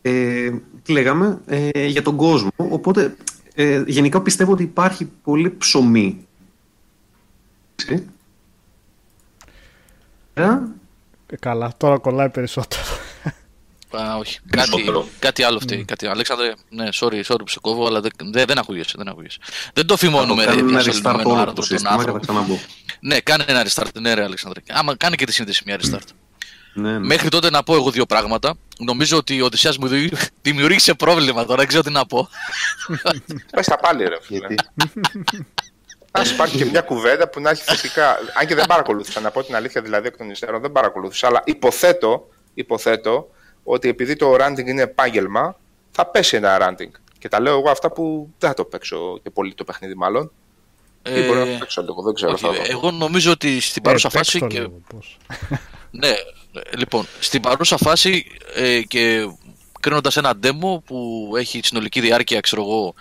Ε, τι λέγαμε, ε, για τον κόσμο. Οπότε, ε, γενικά πιστεύω ότι υπάρχει πολύ ψωμί. Έτσι. Ε, Ε, Καλά, τώρα κολλάει περισσότερο. Α, όχι. Κάτι, Περισσότερο. κάτι άλλο φταίει. Κάτι... Αλέξανδρε, ναι, sorry, sorry που σε κόβω, αλλά δεν, δεν, δεν ακούγεσαι. Δεν, ακούγεσαι. δεν το φημώνουμε, ρε, Κάνουμε ένα restart διασωληνωμένο όλο άνθρωπο, το τον σύστημα και θα άνθρωπο. ξαναμπω. Ναι, κάνε ένα restart, ναι, ρε, Αλέξανδρε. Άμα κάνει και τη σύνδεση μια restart. Ναι, ναι. Μέχρι τότε να πω εγώ δύο πράγματα. Νομίζω ότι ο Οδυσσέας μου δημιουργεί- δημιούργησε πρόβλημα τώρα, δεν ξέρω τι να πω. Πες τα πάλι ρε φίλε. Γιατί; Α υπάρχει και μια κουβέντα που να έχει θετικά. Αν και δεν παρακολούθησα, να πω την αλήθεια δηλαδή εκ των υστέρων, δεν παρακολούθησα. Αλλά υποθέτω, υποθέτω ότι επειδή το ranting είναι επάγγελμα, θα πέσει ένα ranting. Και τα λέω εγώ αυτά που δεν θα το παίξω και πολύ το παιχνίδι, μάλλον. Ή μπορεί να το παίξω λίγο, δεν ξέρω. Ε, όχι, θα δω. εγώ νομίζω ότι στην παρούσα Ε, παίξ' φάση. το Και, λίγο, πώς. ναι, ε, λοιπόν, στην παρούσα φάση ε, και κρίνοντας ένα demo που έχει συνολική διάρκεια, ξέρω εγώ,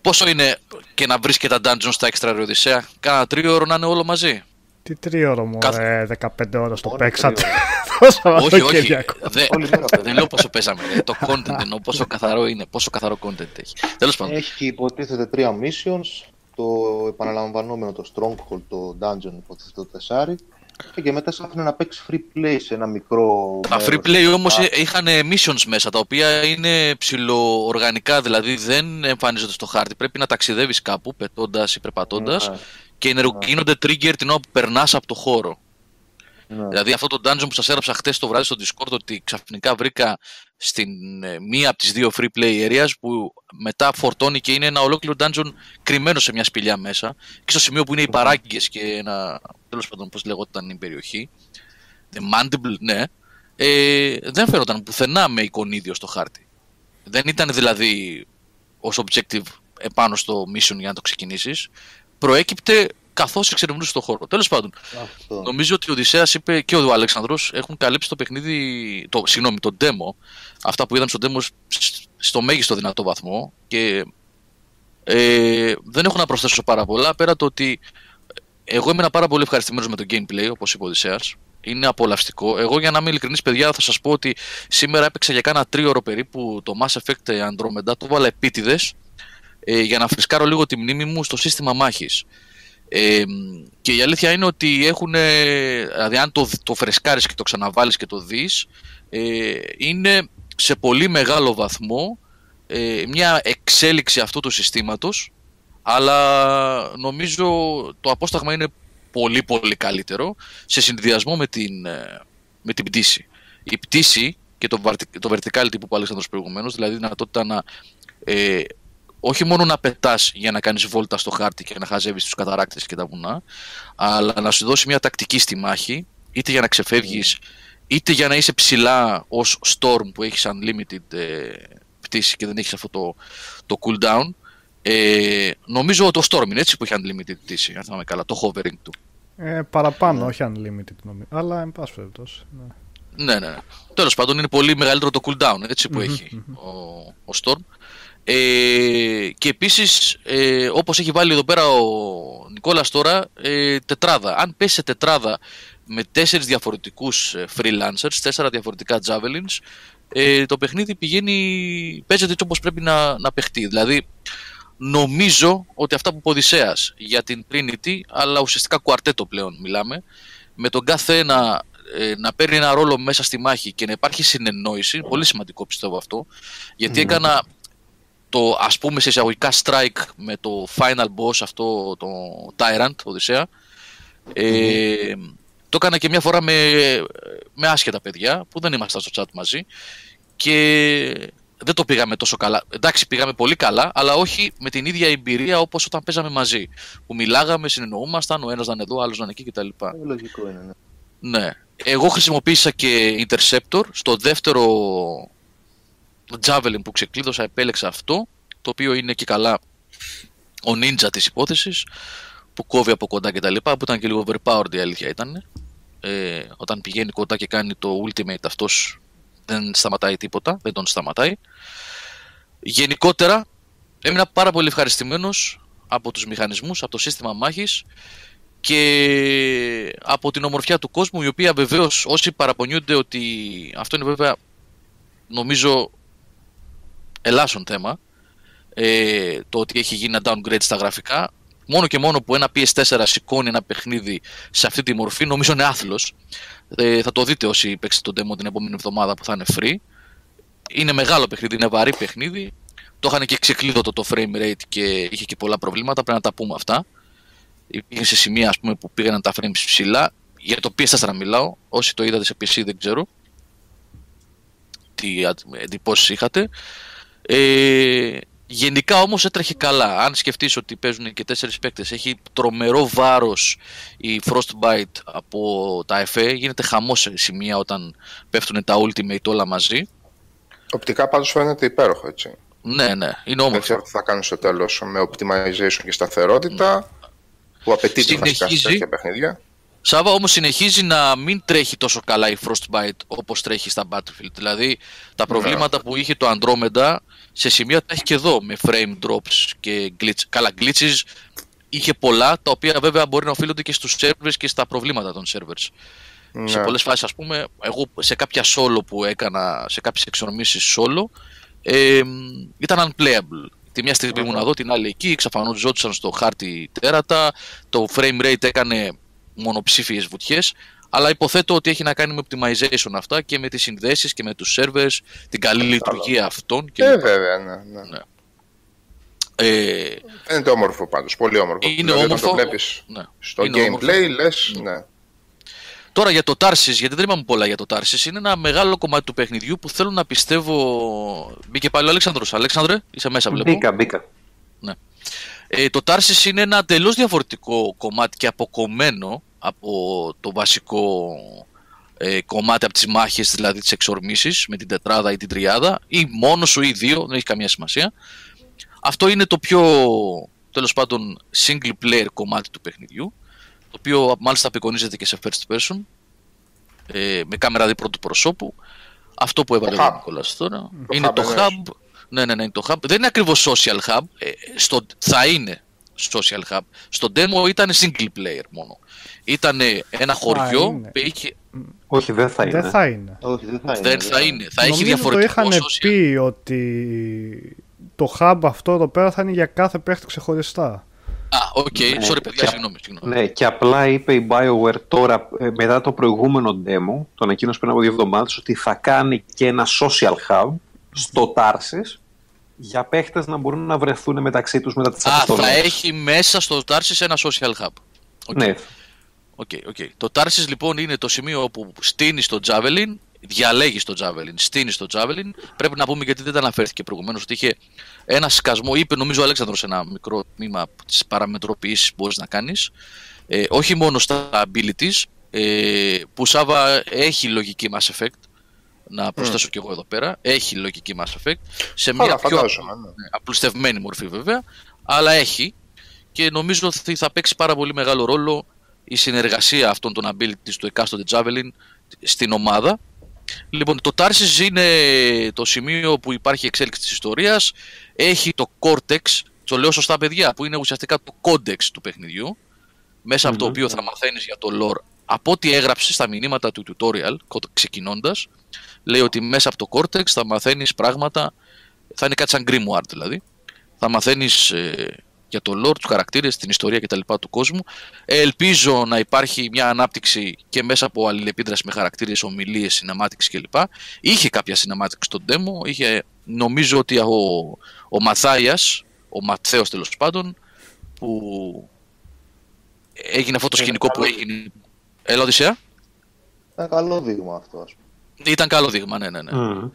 πόσο είναι και να βρεις και τα dungeons στα extra Οδυσσέα, κάνα τρίωρο να είναι όλο μαζί; Τι τρίωρο μου, Κάθε- ρε, 15 ώρες το Μόνο παίξατε; τρίωρο. Το όχι, όχι. Σαββατοκύριακο. Δεν, Όλη μέρα δεν λέω πόσο παίζαμε. ρε. Το content εννοώ πόσο καθαρό είναι, πόσο καθαρό content έχει. Τέλος πάντων. Έχει υποτίθεται τρία missions. Το επαναλαμβανόμενο, το Stronghold, το Dungeon, υποτίθεται το τεσάρι. Και, και μετά σε άφηνε να παίξει free play σε ένα μικρό. Τα μέρος. free play όμως Α, είχαν missions μέσα τα οποία είναι ψηλοοργανικά, δηλαδή δεν εμφανίζονται στο χάρτη. Πρέπει να ταξιδεύεις κάπου, πετώντας ή περπατώντας ναι, και ενεργο- γίνονται trigger την ώρα που περνάς από το χώρο. Ναι. Δηλαδή αυτό το dungeon που σας έγραψα χτες το βράδυ στο Discord ότι ξαφνικά βρήκα στην ε, μία από τις δύο free play areas που μετά φορτώνει και είναι ένα ολόκληρο dungeon κρυμμένο σε μια σπηλιά μέσα και στο σημείο που είναι οι παράγκες και ένα, τέλος πάντων πώς λεγόταν η περιοχή The Mandible, ναι ε, δεν φαίνονταν πουθενά με εικονίδιο στο χάρτη. Δεν ήταν δηλαδή ως objective επάνω στο mission για να το ξεκινήσεις. Προέκυπτε καθώς εξερευνούσε το χώρο. Τέλος πάντων, Αυτό. Νομίζω ότι ο Οδυσσέας είπε και ο Αλέξανδρος έχουν καλύψει το παιχνίδι, το, συγγνώμη, το demo, αυτά που είδαμε στο demo σ- στο μέγιστο δυνατό βαθμό και ε, δεν έχω να προσθέσω πάρα πολλά πέρα το ότι εγώ ήμουν πάρα πολύ ευχαριστημένος με το gameplay όπως είπε ο Οδυσσέας είναι απολαυστικό. Εγώ για να είμαι ειλικρινής παιδιά θα σας πω ότι σήμερα έπαιξα για κάνα τρίωρο περίπου το Mass Effect Andromeda, το βάλα επίτηδες ε, για να φρισκάρω λίγο τη μνήμη μου στο σύστημα μάχης. Ε, και η αλήθεια είναι ότι έχουν, δηλαδή αν το, το φρεσκάρεις και το ξαναβάλεις και το δεις, ε, είναι σε πολύ μεγάλο βαθμό ε, μια εξέλιξη αυτού του συστήματος, αλλά νομίζω το απόσταγμα είναι πολύ πολύ καλύτερο σε συνδυασμό με την, ε, με την πτήση. Η πτήση και το, verti- το verticality που είπε ο Αλέξανδρος προηγουμένως, δηλαδή η δυνατότητα να ε, όχι μόνο να πετάς για να κάνεις βόλτα στο χάρτη και να χαζεύεις τους καταράκτες και τα βουνά, αλλά να σου δώσει μια τακτική στη μάχη, είτε για να ξεφεύγεις, είτε για να είσαι ψηλά ως Storm που έχεις unlimited ε, πτήση και δεν έχεις αυτό το, το cooldown. Ε, νομίζω το Storm είναι έτσι που έχει unlimited πτήση, αν θυμάμαι καλά, το hovering του. Ε, παραπάνω, όχι unlimited νομίζω. Αλλά εν πάση περιπτώσει. Ναι. Ναι, ναι. ναι. Τέλος πάντων είναι πολύ μεγαλύτερο το cooldown έτσι, που Μμμ, έχει ο, ο Storm. Ε, και επίσης ε, όπως έχει βάλει εδώ πέρα ο Νικόλας τώρα ε, τετράδα. Αν πέσει σε τετράδα με τέσσερις διαφορετικούς ε, freelancers, τέσσερα διαφορετικά javelins ε, το παιχνίδι πηγαίνει, παίζεται έτσι όπως πρέπει να, να παιχτεί. Δηλαδή νομίζω ότι αυτά που είπε ο Οδυσσέας για την Trinity αλλά ουσιαστικά κουαρτέτο πλέον μιλάμε με τον κάθε ένα ε, να παίρνει ένα ρόλο μέσα στη μάχη και να υπάρχει συνεννόηση, πολύ σημαντικό πιστεύω αυτό, γιατί έκανα το ας πούμε σε εισαγωγικά strike με το final boss αυτό το Tyrant, Οδυσσέα, ε, το έκανα και μια φορά με, με άσχετα παιδιά που δεν ήμασταν στο chat μαζί και δεν το πήγαμε τόσο καλά. Εντάξει, πήγαμε πολύ καλά, αλλά όχι με την ίδια εμπειρία όπως όταν παίζαμε μαζί. Που μιλάγαμε, συνεννοούμασταν, ο ένας να είναι εδώ, ο άλλος να είναι εκεί κτλ. Ε, Λογικό είναι. Ναι. Ναι. Εγώ χρησιμοποίησα και Interceptor. Στο δεύτερο Javelin που ξεκλείδωσα επέλεξα αυτό, το οποίο είναι και καλά ο ninja της υπόθεσης, που κόβει από κοντά και τα λοιπά, που ήταν και λίγο overpowered η αλήθεια ήταν. Ε, όταν πηγαίνει κοντά και κάνει το ultimate αυτός δεν σταματάει τίποτα, δεν τον σταματάει. Γενικότερα έμεινα πάρα πολύ ευχαριστημένος από τους μηχανισμούς, από το σύστημα μάχης και από την ομορφιά του κόσμου η οποία βεβαίως όσοι παραπονιούνται ότι αυτό είναι βέβαια νομίζω ελάσσον θέμα ε, το ότι έχει γίνει ένα downgrade στα γραφικά μόνο και μόνο που ένα PS4 σηκώνει ένα παιχνίδι σε αυτή τη μορφή νομίζω είναι άθλος ε, θα το δείτε όσοι παίξετε το demo την επόμενη εβδομάδα που θα είναι free είναι μεγάλο παιχνίδι, είναι βαρύ παιχνίδι το είχαν και ξεκλείδωτο το frame rate και είχε και πολλά προβλήματα πρέπει να τα πούμε αυτά υπήρχε σε σημεία ας πούμε, που πήγαιναν τα frames ψηλά. Για το PS4 μιλάω. Όσοι το είδατε σε PC δεν ξέρω τι εντυπώσεις είχατε. Ε, γενικά όμως έτρεχε καλά. Αν σκεφτείς ότι παίζουν και τέσσερις παίκτες, έχει τρομερό βάρος η Frostbite από τα FE. Γίνεται χαμός σε σημεία όταν πέφτουν τα Ultimate όλα μαζί. Οπτικά πάντως φαίνεται υπέροχο, έτσι. Ναι, ναι, είναι Δεν όμορφο. ξέρω τι θα κάνουν στο τέλος με optimization και σταθερότητα, που απαιτείται βασικά σε Συνεχίζει. τέτοια παιχνίδια. Σάβα όμως συνεχίζει να μην τρέχει τόσο καλά η Frostbite όπως τρέχει στα Battlefield. Δηλαδή τα προβλήματα που είχε το Andromeda σε σημεία τα έχει και εδώ με frame drops και glitch. Καλά glitches είχε πολλά τα οποία βέβαια μπορεί να οφείλονται και στους servers και στα προβλήματα των servers. Ναι. Σε πολλές φάσεις ας πούμε, εγώ σε κάποια solo που έκανα, σε κάποιες εξορμήσεις solo, ε, ήταν unplayable. Τη μια στιγμή ήμουν εδώ, την άλλη εκεί, εξαφανιζόντουσαν στο χάρτη τέρατα, το frame rate έκανε μονοψήφιες βουτιές, αλλά υποθέτω ότι έχει να κάνει με optimization αυτά και με τις συνδέσεις και με τους servers, την καλή λειτουργία αυτών και Ε, λοιπά. βέβαια, ναι. ναι. Ναι. Ε, Φαίνεται όμορφο πάντως, πολύ όμορφο. Είναι Δηλαδή, όταν όμορφο. το βλέπεις ναι. στο Είναι gameplay, όμορφο. λες, ναι. Τώρα για το Tarsis, γιατί δεν είπαμε πολλά για το Tarsis, είναι ένα μεγάλο κομμάτι του παιχνιδιού που θέλω να πιστεύω. Μπήκε πάλι ο Αλέξανδρος. Αλέξανδρε, είσαι μέσα, βλέπω. Μπήκα, μπήκα. Ε, το Tarsis είναι ένα τελώς διαφορετικό κομμάτι και αποκομμένο από το βασικό ε, κομμάτι από τις μάχες, δηλαδή τις εξορμήσεις με την τετράδα ή την τριάδα ή μόνο σου ή δύο, δεν έχει καμία σημασία. Αυτό είναι το πιο τέλος πάντων single player κομμάτι του παιχνιδιού το οποίο μάλιστα απεικονίζεται και σε first person ε, με κάμερα δι πρώτου προσώπου. Αυτό που έβαλε Το ο hub. Νικόλας τώρα. Το είναι hub το εννοείς. hub. Ναι, ναι, ναι, είναι το hub. Δεν είναι ακριβώς social hub. Ε, στο, θα είναι social hub. Στο demo ήταν single player μόνο. Ήταν ένα χωριό είναι. που είχε... Όχι, δεν θα είναι. Δεν θα είναι. Όχι, δεν θα είναι. Δεν θα είναι. Θα έχει Νομίζω διαφορετικό το είχαν social. πει ότι το hub αυτό εδώ πέρα θα είναι για κάθε παίχτη ξεχωριστά. Α, οκ. Ναι, Sorry, παιδιά, και- συγγνώμη. συγγνώμη. Ναι, και απλά είπε η BioWare τώρα, ε, μετά το προηγούμενο demo, τον ανακοίνωσε πριν από δύο εβδομάδες, ότι θα κάνει και ένα social hub στο Tarsis για παίχτες να μπορούν να βρεθούν μεταξύ τους μετά τις Α, θα αποστολές. έχει μέσα στο Tarsis ένα social hub. OK. Ναι, OK, OK. Το Tarsis λοιπόν είναι το σημείο όπου στήνεις το Javelin, διαλέγεις το Javelin, στήνεις το Javelin. Πρέπει να πούμε γιατί δεν τα αναφέρθηκε προηγουμένως ότι είχε ένα σκασμό, είπε νομίζω ο Αλέξανδρος ένα μικρό τμήμα της παραμετροποίησης που μπορείς να κάνεις. Ε, όχι μόνο στα abilities, ε, που Σάβα έχει λογική Mass Effect. Να προσθέσω κι εγώ εδώ πέρα. Έχει λογική Mass Effect. Σε μια Καλά, πιο φαντάζομαι. ναι. ναι, απλουστευμένη μορφή βέβαια, αλλά έχει και νομίζω ότι θα παίξει πάρα πολύ μεγάλο ρόλο η συνεργασία αυτών των abilities του εκάστοτε Javelin στην ομάδα. Λοιπόν, το Tarsis είναι το σημείο που υπάρχει εξέλιξη της ιστορίας, έχει το Cortex, το λέω σωστά παιδιά, που είναι ουσιαστικά το Codex του παιχνιδιού, μέσα από το Μμμ. οποίο θα μαθαίνεις για το lore. Από ό,τι έγραψες στα μηνύματα του tutorial, ξεκινώντας, λέει ότι μέσα από το Cortex θα μαθαίνεις πράγματα, θα είναι κάτι σαν grimoire δηλαδή, θα μαθαίνεις ε, για το lore, τους χαρακτήρες, την ιστορία κτλ. του κόσμου. Ε, ελπίζω να υπάρχει μια ανάπτυξη και μέσα από αλληλεπίδραση με χαρακτήρες, ομιλίες, cinematics κλπ. Είχε κάποια cinematics στο demo, είχε, νομίζω ότι ο, ο Μαθάιας, ο Ματθαίος τέλος πάντων, που έγινε αυτό το σκηνικό που έγινε. Έλα, Οδυσσέα. Ένα καλό δείγμα αυτό, ας πούμε. Ήταν καλό δείγμα, ναι, ναι, ναι. Μμμ.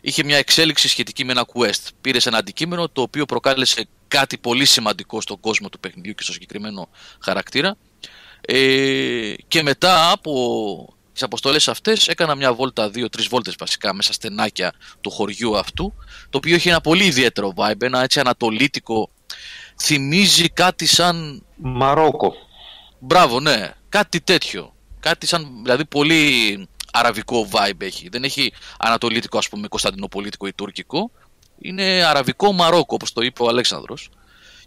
είχε μια εξέλιξη σχετική με ένα quest. Πήρες ένα αντικείμενο το οποίο προκάλεσε κάτι πολύ σημαντικό στον κόσμο του παιχνιδιού και στο συγκεκριμένο χαρακτήρα. Ε, και μετά από τις αποστολές αυτές έκανα μια βόλτα, δύο-τρεις βόλτες βασικά μέσα στενάκια του χωριού αυτού το οποίο έχει ένα πολύ ιδιαίτερο vibe, ένα έτσι ανατολίτικο θυμίζει κάτι σαν Μαρόκο. Μπράβο, ναι. Κάτι τέτοιο. Κάτι σαν, δηλαδή πολύ αραβικό vibe έχει. Δεν έχει ανατολίτικο, ας πούμε, κωνσταντινοπολίτικο ή τουρκικό. Είναι αραβικό Μαρόκο, όπως το είπε ο Αλέξανδρος.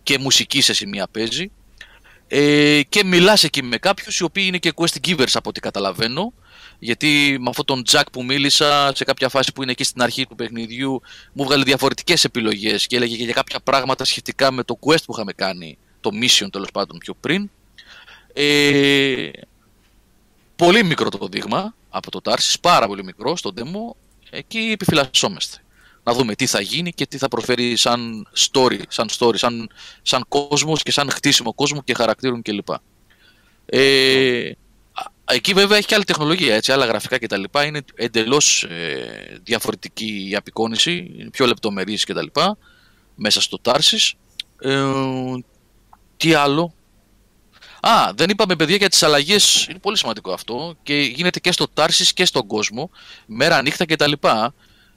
Και μουσική σε σημεία παίζει. Ε, και μιλάς εκεί με κάποιους οι οποίοι είναι και quest givers από ό,τι καταλαβαίνω. Γιατί με αυτόν τον Τζακ που μίλησα σε κάποια φάση που είναι εκεί στην αρχή του παιχνιδιού μου βγάλε διαφορετικές επιλογές και έλεγε και για κάποια πράγματα σχετικά με το quest που είχαμε κάνει, το mission τέλος πάντων πιο πριν. Ε, πολύ μικρό το δείγμα από το Tarsis, πάρα πολύ μικρό στο demo. Εκεί επιφυλασσόμαστε. Να δούμε τι θα γίνει και τι θα προφέρει σαν story, σαν, story, σαν, σαν κόσμος και σαν χτίσιμο κόσμου και χαρακτήρων κλπ. Ε, α- εκεί βέβαια έχει και άλλη τεχνολογία, έτσι, άλλα γραφικά κτλ. Είναι εντελώς ε, διαφορετική η απεικόνηση, είναι πιο λεπτομερής κτλ. Μέσα στο Tarsis. Ε, τι άλλο, Α, δεν είπαμε παιδιά για τις αλλαγές, είναι πολύ σημαντικό αυτό και γίνεται και στο Tarsis και στον κόσμο, μέρα, νύχτα κτλ.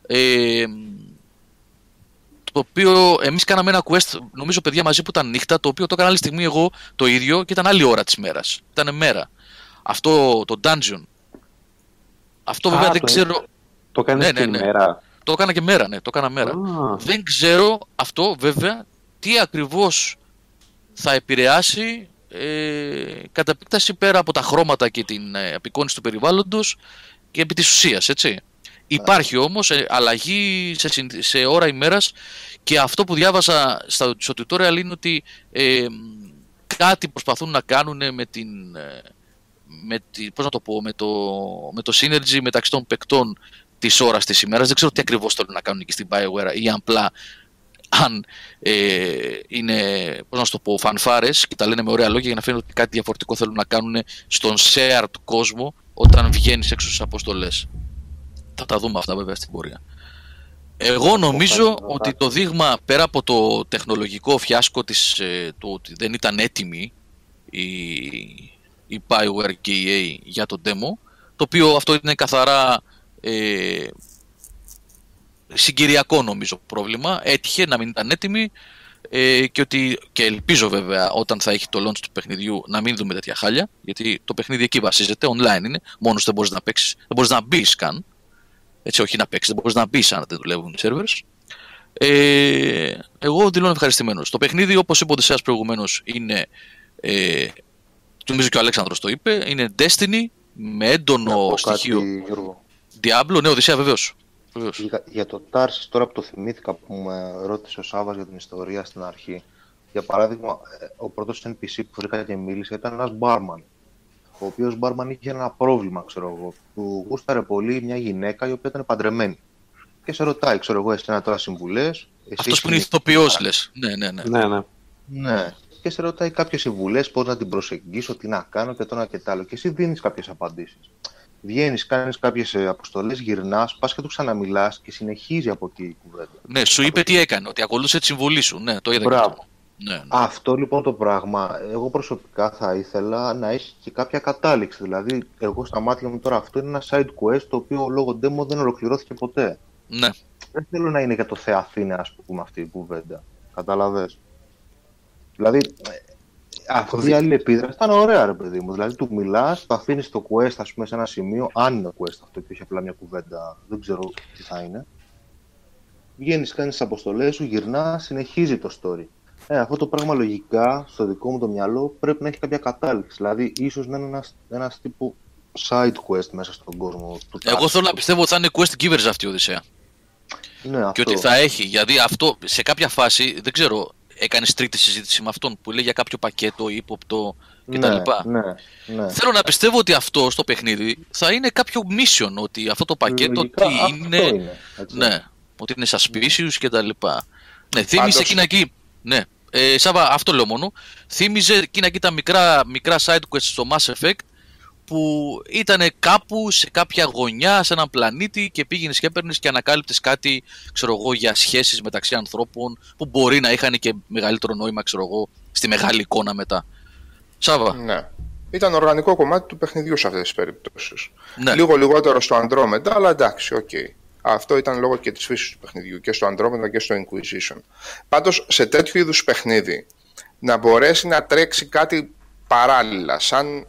Ε, το οποίο εμείς κάναμε ένα quest, νομίζω παιδιά μαζί που ήταν νύχτα, το οποίο το έκανα άλλη στιγμή εγώ το ίδιο και ήταν άλλη ώρα της μέρας. Ήταν μέρα. Αυτό το dungeon. Αυτό βέβαια Α, δεν το- ξέρω. Το κάνει Ναι, και ναι, ναι. ημέρα. Το έκανα και μέρα, ναι, το έκανα μέρα. Α. Δεν ξέρω αυτό βέβαια τι ακριβώς θα επηρεάσει ε, κατά επίκταση πέρα από τα χρώματα και την ε, απεικόνιση του περιβάλλοντος και επί της ουσίας, έτσι. Υπάρχει όμως ε, αλλαγή σε, συν- σε ώρα ημέρας και αυτό που διάβασα στα, στο tutorial είναι ότι ε, κάτι προσπαθούν να κάνουν με την, ε, με, τη, πώς να το, πω, με, το, με το synergy μεταξύ των παικτών της ώρας της ημέρας. Δεν ξέρω τι ακριβώς θέλουν να κάνουν εκεί στην Bioware ή αν απλά αν ε, είναι, πώς να σου το πω, φανφάρες και τα λένε με ωραία λόγια για να φαίνεται ότι κάτι διαφορετικό θέλουν να κάνουν στον shared κόσμο όταν βγαίνεις έξω στις αποστολές. Θα τα δούμε αυτά βέβαια στην πορεία. Εγώ νομίζω κάτι, ότι κάτι. το δείγμα πέρα από το τεχνολογικό φιάσκο της, ε, του ότι δεν ήταν έτοιμη η, η Bioware και η EA για το demo, το οποίο αυτό είναι καθαρά ε, συγκυριακό νομίζω πρόβλημα. Έτυχε να μην ήταν έτοιμη ε, και, ότι, και ελπίζω βέβαια όταν θα έχει το launch του παιχνιδιού να μην δούμε τέτοια χάλια, γιατί το παιχνίδι εκεί βασίζεται, online είναι, μόνος δεν μπορείς να παίξεις, δεν μπορείς να μπεις καν. Έτσι, όχι να παίξεις, δεν μπορείς να μπεις αν δεν δουλεύουν οι servers. Ε, εγώ δηλώνω ευχαριστημένος. Το παιχνίδι, όπως είπε ο Δεσέα προηγουμένως, είναι. Ε, νομίζω και ο Αλέξανδρος το είπε, είναι Destiny με Να έντονο πω στοιχείο κάτι, Γιώργο. Diablo. Ναι, Οδυσσέα βεβαίως. Για, για το Tarsis, τώρα που το θυμήθηκα που με ρώτησε ο Σάββας για την ιστορία στην αρχή. Για παράδειγμα, ε, ο πρώτος NPC που βρήκα και μίλησε ήταν ένας barman. Ο οποίος barman είχε ένα πρόβλημα, ξέρω εγώ. Του γούσταρε πολύ μια γυναίκα η οποία ήταν παντρεμένη. Και σε ρωτάει, ξέρω εγώ, εσένα τώρα συμβουλές. Αυτός που είναι ηθοποιός, λες. Ναι, ναι, ναι. Ναι, ναι. Ναι. Και σε ρωτάει κάποιες συμβουλές, πώς να την προσεγγίσω, τι να κάνω και το ένα και το άλλο. Και εσύ δίνεις κάποιες απαντήσεις. Βγαίνεις, κάνεις κάποιες αποστολές, γυρνάς, πας και του ξαναμιλάς και συνεχίζει από εκεί η κουβέντα. Ναι, σου είπε τι έκανε, ότι ακολούθησε τη συμβολή σου. Ναι, το είδα και Μπράβο. αυτό. Ναι, ναι. Αυτό λοιπόν το πράγμα, εγώ προσωπικά θα ήθελα να έχει και κάποια κατάληξη. Δηλαδή, εγώ στα μάτια μου τώρα αυτό είναι ένα side quest το οποίο λόγω demo δεν ολοκληρώθηκε ποτέ. ναι. Δεν θέλω να είναι για το Θεαθήνε, ας πούμε, αυτή η κουβέντα. Καταλαβες. Δηλαδή, ε, αυτή η άλλη επίδραση ήταν ωραία, ρε παιδί μου. Δηλαδή, του μιλάς, το αφήνεις το quest, ας πούμε, σε ένα σημείο, αν είναι quest αυτό και όχι απλά μια κουβέντα, δεν ξέρω τι θα είναι. Βγαίνεις, κάνεις τις αποστολές σου, γυρνάς, συνεχίζει το story. Ε, αυτό το πράγμα λογικά, στο δικό μου το μυαλό, πρέπει να έχει κάποια κατάληξη. Δηλαδή, ίσως να είναι ένας ένας τύπου side quest μέσα στον κόσμο του Εγώ Tarsus. θέλω να πιστεύω ότι θα είναι quest givers αυτή η Οδυσσέα. Ναι, αυτό. Και ότι θα έχει. Γιατί αυτό σε κάποια φάση, δεν ξέρω, έκανες τρίτη συζήτηση με αυτόν που λέει για κάποιο πακέτο ύποπτο κτλ. ναι, ναι, ναι. Θέλω να πιστεύω ότι αυτό στο παιχνίδι θα είναι κάποιο mission, ότι αυτό το πακέτο Λογικά τι αυτό είναι. είναι, έτσι. Ναι, ότι είναι suspicious και τα λοιπά. Ναι, θύμιζε Πάντως- εκείνα εκεί. Ναι, ε, Σάβα, αυτό λέω μόνο. Θύμιζε εκείνα εκεί τα μικρά, μικρά side quests στο Mass Effect που ήταν κάπου σε κάποια γωνιά, σε έναν πλανήτη και πήγαινες και έπαιρνες και ανακάλυπτες κάτι, ξέρω εγώ, για σχέσεις μεταξύ ανθρώπων που μπορεί να είχαν και μεγαλύτερο νόημα, ξέρω εγώ, στη μεγάλη εικόνα μετά. Σάβα, Ναι. Ήταν οργανικό κομμάτι του παιχνιδιού σε αυτές τις περιπτώσεις. ναι. Λίγο λιγότερο στο Andromeda, αλλά εντάξει, οκ. Αυτό ήταν λόγω και της φύσης του παιχνιδιού και στο Andromeda και στο Inquisition. Πάντως, σε τέτοιου είδους παιχνίδι, να μπορέσει να τρέξει κάτι παράλληλα, σαν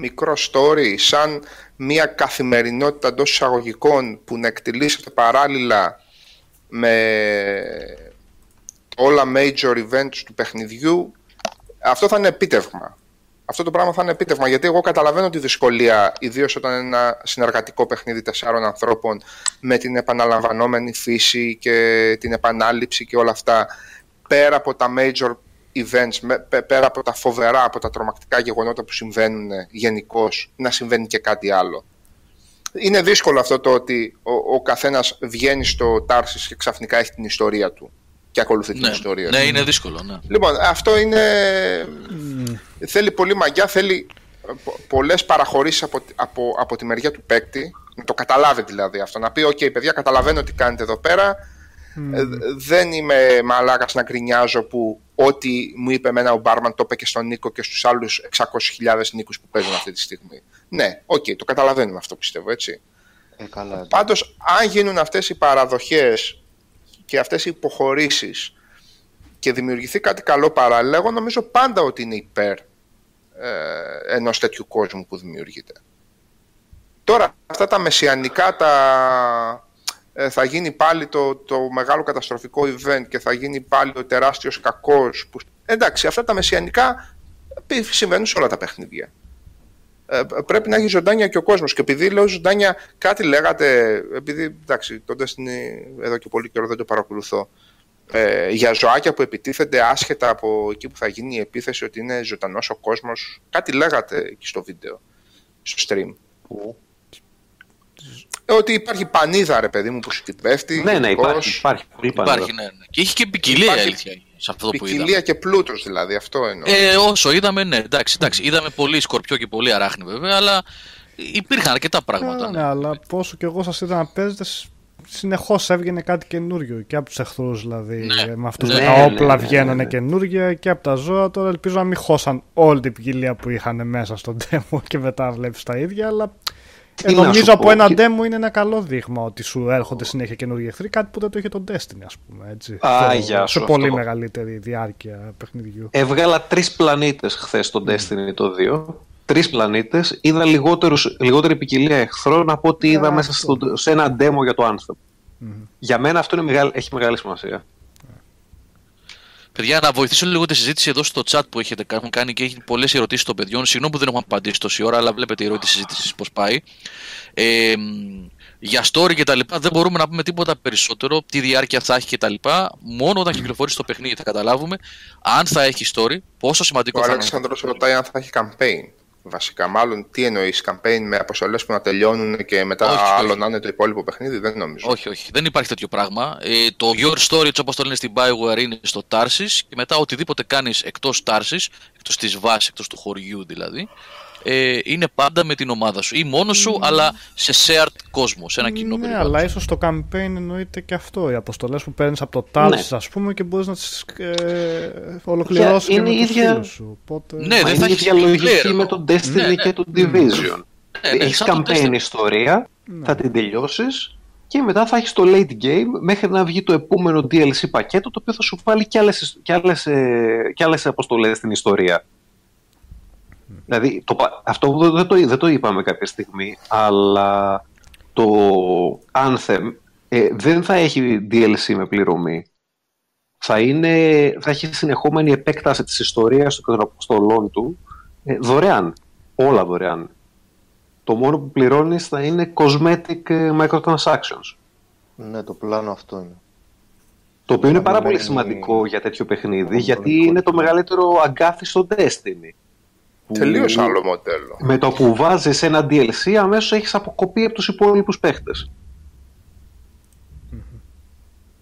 μικρό story, σαν μια καθημερινότητα εντός εισαγωγικών που να εκτελήσεται παράλληλα με όλα major events του παιχνιδιού, αυτό θα είναι επίτευγμα. Αυτό το πράγμα θα είναι επίτευγμα γιατί εγώ καταλαβαίνω τη δυσκολία, ιδίως όταν είναι ένα συνεργατικό παιχνίδι τεσσάρων ανθρώπων με την επαναλαμβανόμενη φύση και την επανάληψη και όλα αυτά, πέρα από τα major events, με- πέ- πέρα από τα φοβερά, από τα τρομακτικά γεγονότα που συμβαίνουν γενικώς, να συμβαίνει και κάτι άλλο. Είναι δύσκολο αυτό το ότι ο, ο καθένας βγαίνει στο Τάρσις και ξαφνικά έχει την ιστορία του και ακολουθεί την Ναι, ιστορία ναι, του. είναι δύσκολο, ναι. Λοιπόν, αυτό είναι. Θέλει πολύ μαγιά, θέλει πο- πολλές παραχωρήσεις από, τη- από, από τη μεριά του παίκτη. Να το καταλάβει δηλαδή αυτό. Να πει: OK, παιδιά, καταλαβαίνω τι κάνετε εδώ πέρα. Ε, δεν είμαι μαλάκας να γκρινιάζω που ό,τι μου είπε εμένα ο Μπάρμαν το είπε και στον Νίκο και στους άλλους 600.000 Νίκους που παίζουν αυτή τη στιγμή. Ναι, οκ, το καταλαβαίνουμε αυτό πιστεύω, έτσι. Ε, καλά, εντάξει. Πάντως, αν γίνουν αυτές οι παραδοχές και αυτές οι υποχωρήσεις και δημιουργηθεί κάτι καλό παράλληλα, εγώ νομίζω πάντα ότι είναι υπέρ ε, ενός τέτοιου κόσμου που δημιουργείται. Τώρα αυτά τα μεσιανικά τα, ε, θα γίνει πάλι το, το μεγάλο καταστροφικό event και θα γίνει πάλι ο τεράστιος κακός. Που... Εντάξει, αυτά τα μεσιανικά συμβαίνουν σε όλα τα παιχνίδια. Ε, πρέπει να έχει ζωντάνια και ο κόσμος. Και επειδή λέω ζωντάνια, κάτι λέγατε, επειδή εντάξει, το Destiny εδώ και πολύ καιρό δεν το παρακολουθώ, ε, για ζωάκια που επιτίθενται άσχετα από εκεί που θα γίνει η επίθεση ότι είναι ζωντανός ο κόσμος. Κάτι λέγατε εκεί στο βίντεο, στο stream. Ε, ότι υπάρχει πανίδα, ρε παιδί μου, που σου πέφτει. Ναι, ναι, υπάρχει, υπάρχει πολύ πανίδα. Υπάρχει, ναι, ναι. Και έχει και ποικιλία υπάρχει αλήθεια σε αυτό που είδαμε. Ποικιλία και πλούτος δηλαδή, αυτό εννοώ. Ε, όσο είδαμε, ναι, εντάξει, εντάξει. Είδαμε πολύ σκορπιό και πολύ αράχνη βέβαια, αλλά υπήρχαν αρκετά πράγματα. Ναι, ναι, αλλά πόσο κι εγώ σας είδα να παίζετε, συνεχώς έβγαινε κάτι καινούριο και από τους εχθρούς δηλαδή. Ναι. Με αυτούς ναι, τα ναι, όπλα ναι, βγαίνανε ναι, καινούργια και από τα ζώα. Τώρα ελπίζω να μην χώσαν όλη την ποικιλία που είχαν μέσα στο demo και μετά βλέπεις τα ίδια, αλλά ε, νομίζω από ένα demo είναι ένα καλό δείγμα ότι σου έρχονται συνέχεια καινούργιοι εχθροί, κάτι που δεν το είχε το Destiny, ας πούμε. Έτσι. Α, γεια σου, σε πολύ μεγαλύτερη διάρκεια παιχνιδιού. Έβγαλα τρεις πλανήτες χθες το Destiny το 2. Τρεις πλανήτες. Είδα λιγότερη ποικιλία εχθρών από ό,τι είδα μέσα στο, σε ένα demo για το Anthem. Mm-hmm. Για μένα αυτό είναι μεγάλη, έχει μεγάλη σημασία. Παιδιά, να βοηθήσω λίγο τη συζήτηση εδώ στο chat που έχετε έχουν κάνει και έχει πολλές ερωτήσεις των παιδιών. Συγγνώμη που δεν έχουμε απαντήσει τόση ώρα, αλλά βλέπετε η ερώτηση συζήτησης πώς πάει. Ε, για story και τα λοιπά δεν μπορούμε να πούμε τίποτα περισσότερο, τι διάρκεια θα έχει και τα λοιπά. Μόνο όταν κυκλοφορήσει το παιχνίδι θα καταλάβουμε αν θα έχει story, πόσο σημαντικό Ο θα είναι. Ο Αλέξανδρος ρωτάει αν θα έχει campaign. Βασικά, μάλλον τι εννοείς campaign με αποστολές που να τελειώνουν και μετά άλλο να είναι το υπόλοιπο παιχνίδι, δεν νομίζω. Όχι, όχι, δεν υπάρχει τέτοιο πράγμα. Ε, το Your Story, όπως το λένε στην Bioware, είναι στο Tarsis και μετά οτιδήποτε κάνεις εκτός Tarsis, εκτός της βάσης, εκτός του χωριού δηλαδή, ε, είναι πάντα με την ομάδα σου ή μόνος σου, αλλά σε shared κόσμο, σε ένα κοινό ναι, περιβάλλον. αλλά ίσως το campaign εννοείται και αυτό. Οι αποστολές που παίρνεις από το Tarsis, ναι. ας πούμε, και μπορείς να τις ε, ολοκληρώσεις και με ίδια... τους φίλους σου. Οπότε... Ναι, δεν θα έχει ίδια λογική με το Destiny ναι, ναι. και το Division. Ναι, ναι, έχεις campaign ιστορία, ναι. θα την τελειώσεις και μετά θα έχεις το late game μέχρι να βγει το επόμενο DLC πακέτο το οποίο θα σου βάλει και άλλες αποστολές στην ιστορία. Δηλαδή, το, αυτό δεν το, δεν το είπαμε κάποια στιγμή, αλλά το Anthem ε, δεν θα έχει DLC με πληρωμή. Θα, είναι, θα έχει συνεχόμενη επέκταση της ιστορίας του και των αποστολών του ε, δωρεάν. Όλα δωρεάν. Το μόνο που πληρώνεις θα είναι cosmetic ε, microtransactions. Ναι, το πλάνο αυτό είναι. Το οποίο είναι πάρα πολύ σημαντικό για τέτοιο παιχνίδι, γιατί είναι το μεγαλύτερο αγκάθι στο Destiny. Τελείως άλλο μοντέλο. Με το που βάζεις ένα DLC, αμέσως έχεις αποκοπεί από τους υπόλοιπους παίχτες.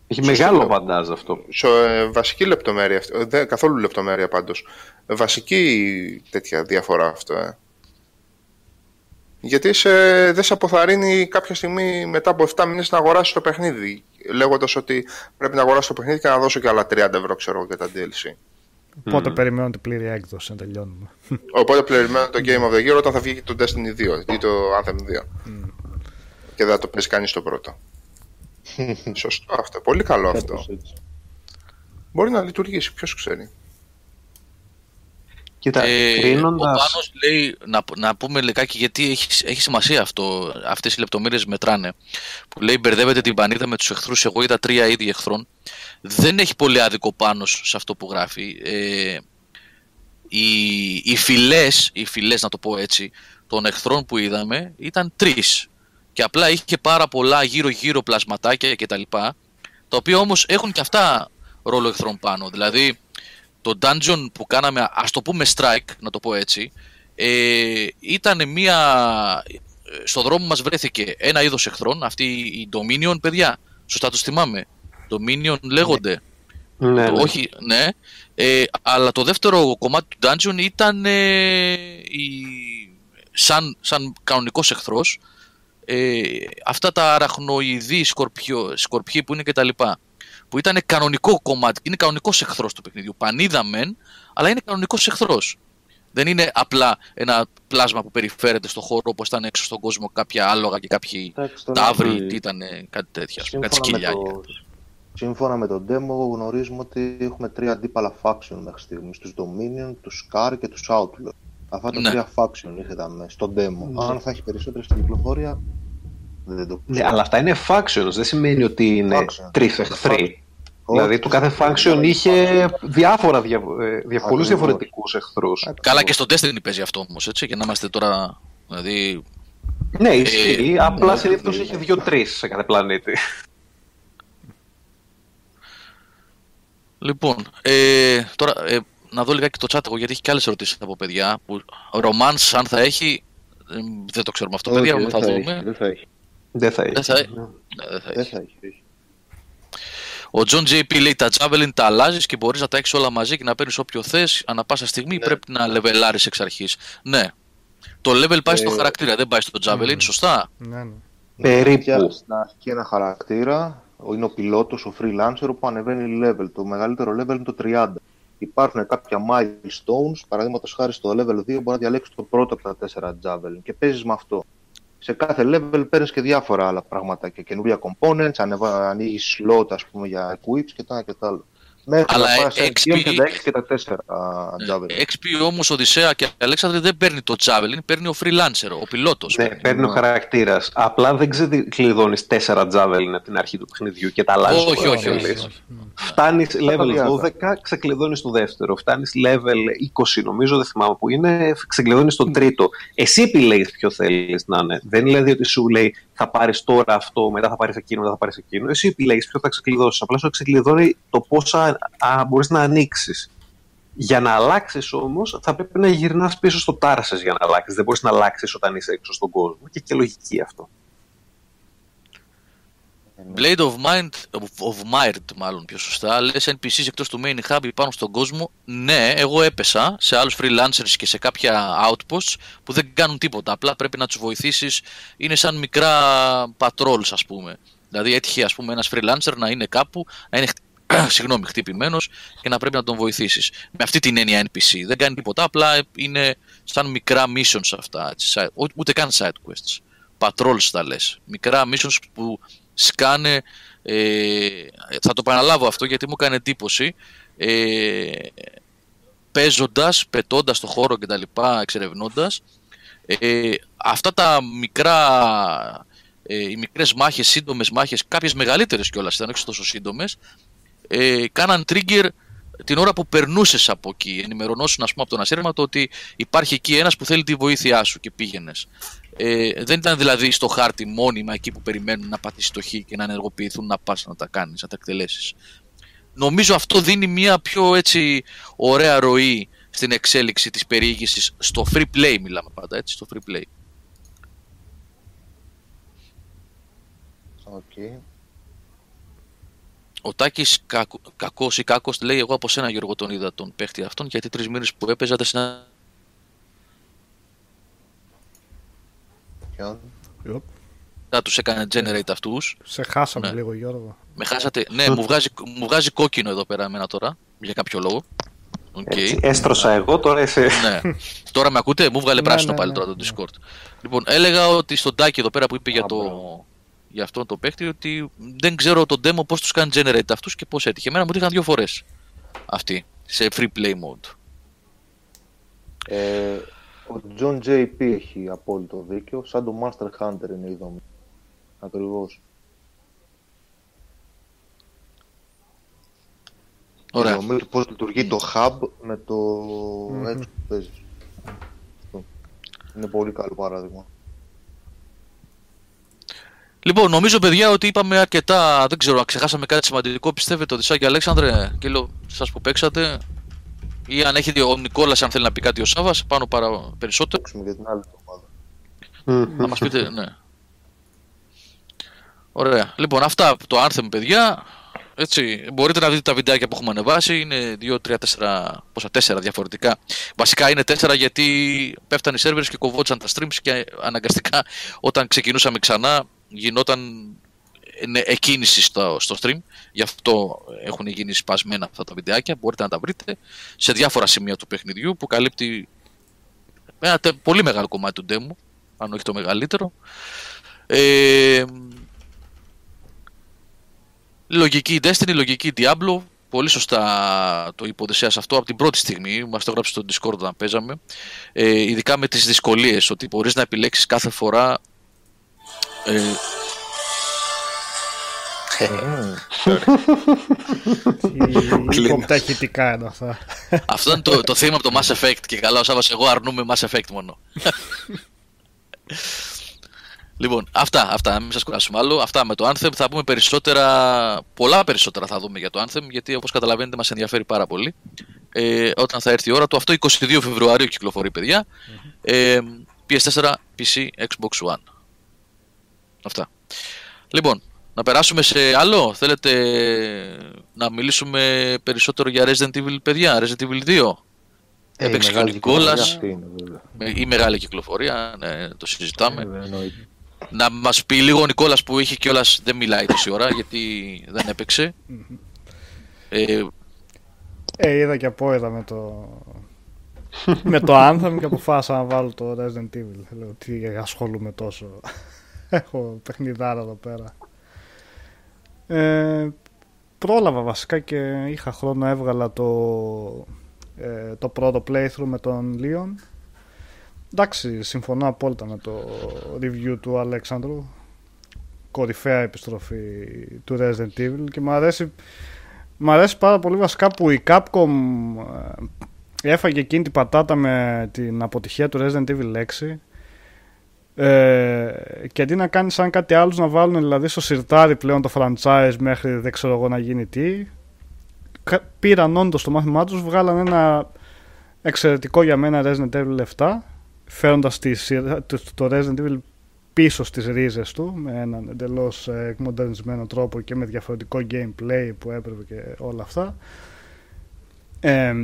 Έχει μεγάλο παντάζ αυτό. Ε, βασική λεπτομέρεια αυτό. Δεν, καθόλου λεπτομέρεια πάντως. Βασική τέτοια διαφορά αυτό. Ε. Γιατί σε, δεν σε αποθαρρύνει κάποια στιγμή μετά από 7 μήνες να αγοράσεις το παιχνίδι. Λέγοντας ότι πρέπει να αγοράσεις το παιχνίδι και να δώσω και άλλα 30 ευρώ ξέρω, για τα DLC. Οπότε mm. περιμένω την πλήρη έκδοση να τελειώνουμε. Οπότε περιμένω το Game of the Year όταν θα βγει το Destiny 2 ή το Anthem 2. Mm. Και δεν θα το παίζει κανείς το πρώτο. Σωστό αυτό. Πολύ καλό αυτό. Μπορεί να λειτουργήσει, ποιος ξέρει. Κοίτα, ε, κρίνοντας... Ο Πάνος λέει, να, να πούμε λιγάκι γιατί έχει, έχει σημασία αυτό, αυτές οι λεπτομέρειες μετράνε. Που λέει μπερδεύεται την πανίδα με τους εχθρούς, εγώ είδα τρία είδη εχθρών. Δεν έχει πολύ άδικο πάνω σε αυτό που γράφει. Ε, οι, οι, φυλές, οι φυλές, να το πω έτσι, των εχθρών που είδαμε ήταν τρεις. Και απλά είχε πάρα πολλά γύρω-γύρω πλασματάκια κτλ. Τα, τα οποία όμως έχουν και αυτά ρόλο εχθρών πάνω. Δηλαδή, το dungeon που κάναμε, ας το πούμε strike, να το πω έτσι, ε, ήταν μία... Στο δρόμο μας βρέθηκε ένα είδος εχθρών, αυτή η Dominion, παιδιά, σωστά τους θυμάμαι. Dominion λέγονται. Ναι, ναι. Όχι, ναι. Ε, αλλά το δεύτερο κομμάτι του dungeon ήταν ε, η, σαν, σαν κανονικός εχθρός. Ε, αυτά τα αραχνοειδή σκορπιοί που είναι και τα λοιπά που ήταν κανονικό κομμάτι, είναι κανονικός εχθρός του παιχνιδιού. Πανίδα μεν, αλλά είναι κανονικός εχθρός. Δεν είναι απλά ένα πλάσμα που περιφέρεται στον χώρο όπως ήταν έξω στον κόσμο κάποια άλογα και κάποιοι ταύροι, τι ήταν κάτι τέτοια, κάτι σκυλιά. Το... Σύμφωνα με τον demo γνωρίζουμε ότι έχουμε τρία αντίπαλα faction μέχρι στιγμής, τους Dominion, τους Scar και τους Outlaw. Αυτά τα Ναι. τρία faction είχατε μέσα στο demo. Ναι. Αν θα έχει περισσότερες στην κυκλοφορία, δεν το Ναι, αλλά αυτά είναι factions, δεν σημαίνει ότι είναι Faction. τρει εχθροί. Όχι. Δηλαδή το κάθε faction είχε διάφορα, δια, ε, δια, πολλούς Ακριβώς. διαφορετικούς εχθρούς. Καλά και στο Destiny παίζει αυτό όμως, έτσι, για να είμαστε τώρα, δηλαδή, Ναι, ισχύει, Ε, απλά ναι, συνήθως ναι. είχε δύο-τρεις σε κάθε πλανήτη. Λοιπόν, ε, τώρα ε, να δω λιγάκι το chat εγώ γιατί έχει και άλλες ερωτήσεις από παιδιά. Που, romance αν θα έχει, ε, δεν το ξέρουμε αυτό, παιδιά, Όχι, θα, δεν θα δούμε. έχει, δεν θα έχει. Δεν θα είχε. Δεν θα έχει. Ναι, δεν θα Δεν έχει. θα έχει. όχι. Ο John JP λέει τα Javelin τα αλλάζεις και μπορείς να τα έχεις όλα μαζί και να παίρνεις όποιο θες. Ανά πάσα στιγμή Ναι. πρέπει να λεβελάρει εξ αρχής. Ναι. Το level πάει στο Ε, χαρακτήρα, δεν πάει στο Javelin, μμμ. σωστά; Ναι, ναι. Περίπου. Φτιάχνει στην αρχή ένα χαρακτήρα, είναι ο πιλότος, ο freelancer που ανεβαίνει level. Το μεγαλύτερο level είναι το 30. Υπάρχουν κάποια milestones, παραδείγματος χάρη στο level 2 μπορεί να διαλέξεις το πρώτο από τα 4 javelin και παίζεις με αυτό. Σε κάθε level παίρνεις και διάφορα άλλα πράγματα και καινούργια components, ανεβα... ανοίγεις slot ας πούμε για equips και τα ένα και τα άλλο. Μέχρι Αλλά, να πάει σε ε, XP... XP και τα 6 και τα 4 Ε, javelin. XP όμως Οδυσσέα και Αλέξανδρε δεν παίρνει το Javelin, παίρνει ο freelancer, ο πιλότος. Ναι, παίρνει ο χαρακτήρας. Απλά δεν ξεκλειδώνεις 4 javelin από την αρχή του παιχνιδιού και τα αλλάζεις. Όχι, όχι, όχι. Φτάνεις level διάφορα. 12, ξεκλειδώνεις το δεύτερο. Φτάνεις level 20, νομίζω, δεν θυμάμαι που είναι, ξεκλειδώνεις το τρίτο. Εσύ επιλέγεις ποιο θέλεις να είναι. Δεν είναι δηλαδή ότι σου λέει θα πάρεις τώρα αυτό, μετά θα πάρεις εκείνο, μετά θα πάρεις εκείνο. Εσύ επιλέγεις ποιο θα ξεκλειδώσεις. Απλά σου ξεκλειδώνει το πόσα μπορείς να ανοίξεις. Για να αλλάξεις όμως, θα πρέπει να γυρνάς πίσω στο τάρσες για να αλλάξεις. Δεν μπορείς να αλλάξεις όταν είσαι έξω στον κόσμο. Και και λογική αυτό. Blade of Mind, of Might μάλλον πιο σωστά, λες NPCs εκτός του main hub πάνω στον κόσμο. Ναι, εγώ έπεσα σε άλλους freelancers και σε κάποια outposts που δεν κάνουν τίποτα, απλά πρέπει να τους βοηθήσεις, είναι σαν μικρά patrols ας πούμε. Δηλαδή έτυχε ας πούμε ένας freelancer να είναι κάπου, να είναι χτυ- συγγνώμη, χτυπημένος και να πρέπει να τον βοηθήσεις. Με αυτή την έννοια NPC, δεν κάνει τίποτα, απλά είναι σαν μικρά missions αυτά, έτσι, side- ού- ούτε καν side quests. Patrols τα λες, μικρά missions που σκάνε ε, θα το επαναλάβω αυτό γιατί μου έκανε εντύπωση ε, παίζοντας, πετώντας το χώρο και τα λοιπά, εξερευνώντας ε, αυτά τα μικρά ε, οι μικρές μάχες, σύντομες μάχες κάποιες μεγαλύτερες κιόλας ήταν όχι τόσο σύντομες ε, κάναν trigger την ώρα που περνούσες από εκεί ενημερωνόσουν ας πούμε από τον ασύρματο ότι υπάρχει εκεί ένας που θέλει τη βοήθειά σου και πήγαινες ε, δεν ήταν δηλαδή στο χάρτη μόνιμα εκεί που περιμένουν να πατήσει το χ και να ενεργοποιηθούν να πας να τα κάνεις, να τα εκτελέσεις. Νομίζω αυτό δίνει μια πιο έτσι ωραία ροή στην εξέλιξη της περιήγησης στο free play μιλάμε πάντα έτσι, στο free play. OK. Ο Τάκης κακο, κακός ή κάκος λέει εγώ από σένα Γιώργο τον είδα τον παίχτη αυτόν γιατί τρεις μήνες που έπαιζα δεν συνα... Ποιον; Ιωπ. τους έκανε generate αυτούς. Σε χάσαμε Ναι. λίγο Γιώργο. Με χάσατε. Ναι, μου βγάζει, μου βγάζει κόκκινο εδώ πέρα εμένα τώρα για κάποιο λόγο. Οκ. Έτσι, έστρωσα εγώ, τώρα εσύ. ναι. Τώρα με ακούτε, μου βγάλε Ναι, πράσινο ναι, πάλι ναι, τώρα το ναι. Discord. Λοιπόν, έλεγα ότι στον Τάκη εδώ πέρα που είπε για, Α, το, μπράβο. για αυτό το παίχτη ότι δεν ξέρω το demo πώς τους κάνει generate αυτούς και πώς έτυχε. Εμένα μου το είχαν δύο φορές αυτοί σε free play mode. Ε, ο John JP έχει απόλυτο δίκιο. Σαν το Monster Hunter είναι η δομή. Ακριβώς. Ωραία. Η δομή του πώς λειτουργεί το hub με το Μμμ. έξω που παίζεις. Αυτό. Είναι πολύ καλό παράδειγμα. Λοιπόν, νομίζω παιδιά ότι είπαμε αρκετά. Δεν ξέρω, αν ξεχάσαμε κάτι σημαντικό. Πιστεύετε ότι σαν και Αλέξανδρε και λέω σας που παίξατε ή αν έχετε ο Νικόλας αν θέλει να πει κάτι ο Σάβας πάνω παρα... περισσότερο. Παίξουμε για την άλλη ομάδα. Να μας πείτε, ναι. Ωραία. Λοιπόν, αυτά από το Anthem, παιδιά. Έτσι, μπορείτε να δείτε τα βιντεάκια που έχουμε ανεβάσει. Είναι 2, 3, 4, πόσα 4 διαφορετικά. Βασικά είναι 4 γιατί πέφτανε οι σερβέρες και κοβόντουσαν τα streams και αναγκαστικά όταν ξεκινούσαμε ξανά γινόταν ε, εκκίνηση στο, στο stream. Γι' αυτό έχουν γίνει σπασμένα αυτά τα βιντεάκια. Μπορείτε να τα βρείτε σε διάφορα σημεία του παιχνιδιού που καλύπτει ένα τε- πολύ μεγάλο κομμάτι του demo, αν όχι το μεγαλύτερο. Ε, λογική Destiny, λογική Diablo, πολύ σωστά το είπε ο Οδυσσέας αυτό από την πρώτη στιγμή, μας το έγραψε στο Discord όταν παίζαμε, ε, ειδικά με τις δυσκολίες, ότι μπορείς να επιλέξεις κάθε φορά ε, Τι υποπταχητικά είναι αυτά. αυτό είναι το, το θύμα από το Mass Effect και καλά ο Σάββας εγώ αρνούμε Mass Effect μόνο. Λοιπόν, αυτά, αυτά, να μην σας κουράσουμε άλλο. Αυτά με το Anthem. Θα πούμε περισσότερα, πολλά περισσότερα θα δούμε για το Anthem, γιατί όπως καταλαβαίνετε μας ενδιαφέρει πάρα πολύ. Ε, όταν θα έρθει η ώρα του, αυτό 22 Φεβρουαρίου κυκλοφορεί, παιδιά. Ε, PS4, PC, Xbox One. Αυτά. Λοιπόν, να περάσουμε σε άλλο; Θέλετε να μιλήσουμε περισσότερο για Resident Evil, παιδιά, Resident Evil 2. Ε, η Έπαιξε και ο μεγάλη κυκλοφορία Νικόλας. αυτή είναι, βέβαια. Με- Η μεγάλη κυκλοφορία, ναι, το συζητάμε. Ε, εννοείται. Να μας πει λίγο ο Νικόλας που είχε κιόλας δεν μιλάει τόση ώρα γιατί δεν έπαιξε. Ε, Ε, είδα και απόεδα με το... με το Anthem και αποφάσισα να βάλω το Resident Evil. Λέω τι ασχολούμαι τόσο. Έχω παιχνιδάρα εδώ πέρα. Ε, πρόλαβα βασικά και είχα χρόνο έβγαλα το, ε, το πρώτο playthrough με τον Leon. Εντάξει, συμφωνώ απόλυτα με το review του Αλέξανδρου. Κορυφαία επιστροφή του Resident Evil και μου αρέσει Μ' αρέσει πάρα πολύ βασικά που η Capcom ε, έφαγε εκείνη την πατάτα με την αποτυχία του Resident Evil 6 ε, και αντί να κάνεις σαν κάτι άλλο να βάλουν δηλαδή στο σιρτάρι πλέον το franchise μέχρι δεν ξέρω εγώ να γίνει τι κα- πήραν όντως το μάθημά τους βγάλαν ένα εξαιρετικό για μένα Resident Evil 7 φέροντας τη, σειρά- το, το Resident Evil πίσω στις ρίζες του με έναν εντελώς ε, εκμοντερνισμένο τρόπο και με διαφορετικό gameplay που έπρεπε και όλα αυτά. Ε,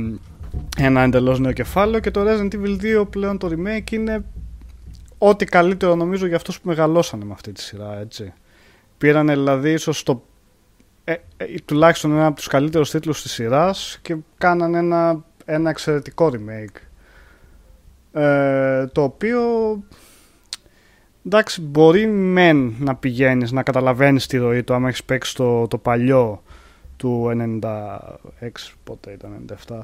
ένα εντελώς νέο κεφάλαιο και το Resident Evil 2 πλέον το remake είναι ό,τι καλύτερο νομίζω για αυτούς που μεγαλώσανε με αυτή τη σειρά έτσι. Πήρανε δηλαδή ίσως το ε, ε, τουλάχιστον ένα από τους καλύτερους τίτλους της σειράς και κάνανε ένα, ένα εξαιρετικό remake ε, το οποίο εντάξει μπορεί μεν να πηγαίνεις να καταλαβαίνεις τη ροή του άμα έχεις παίξει το, το παλιό του 96 πότε ήταν 97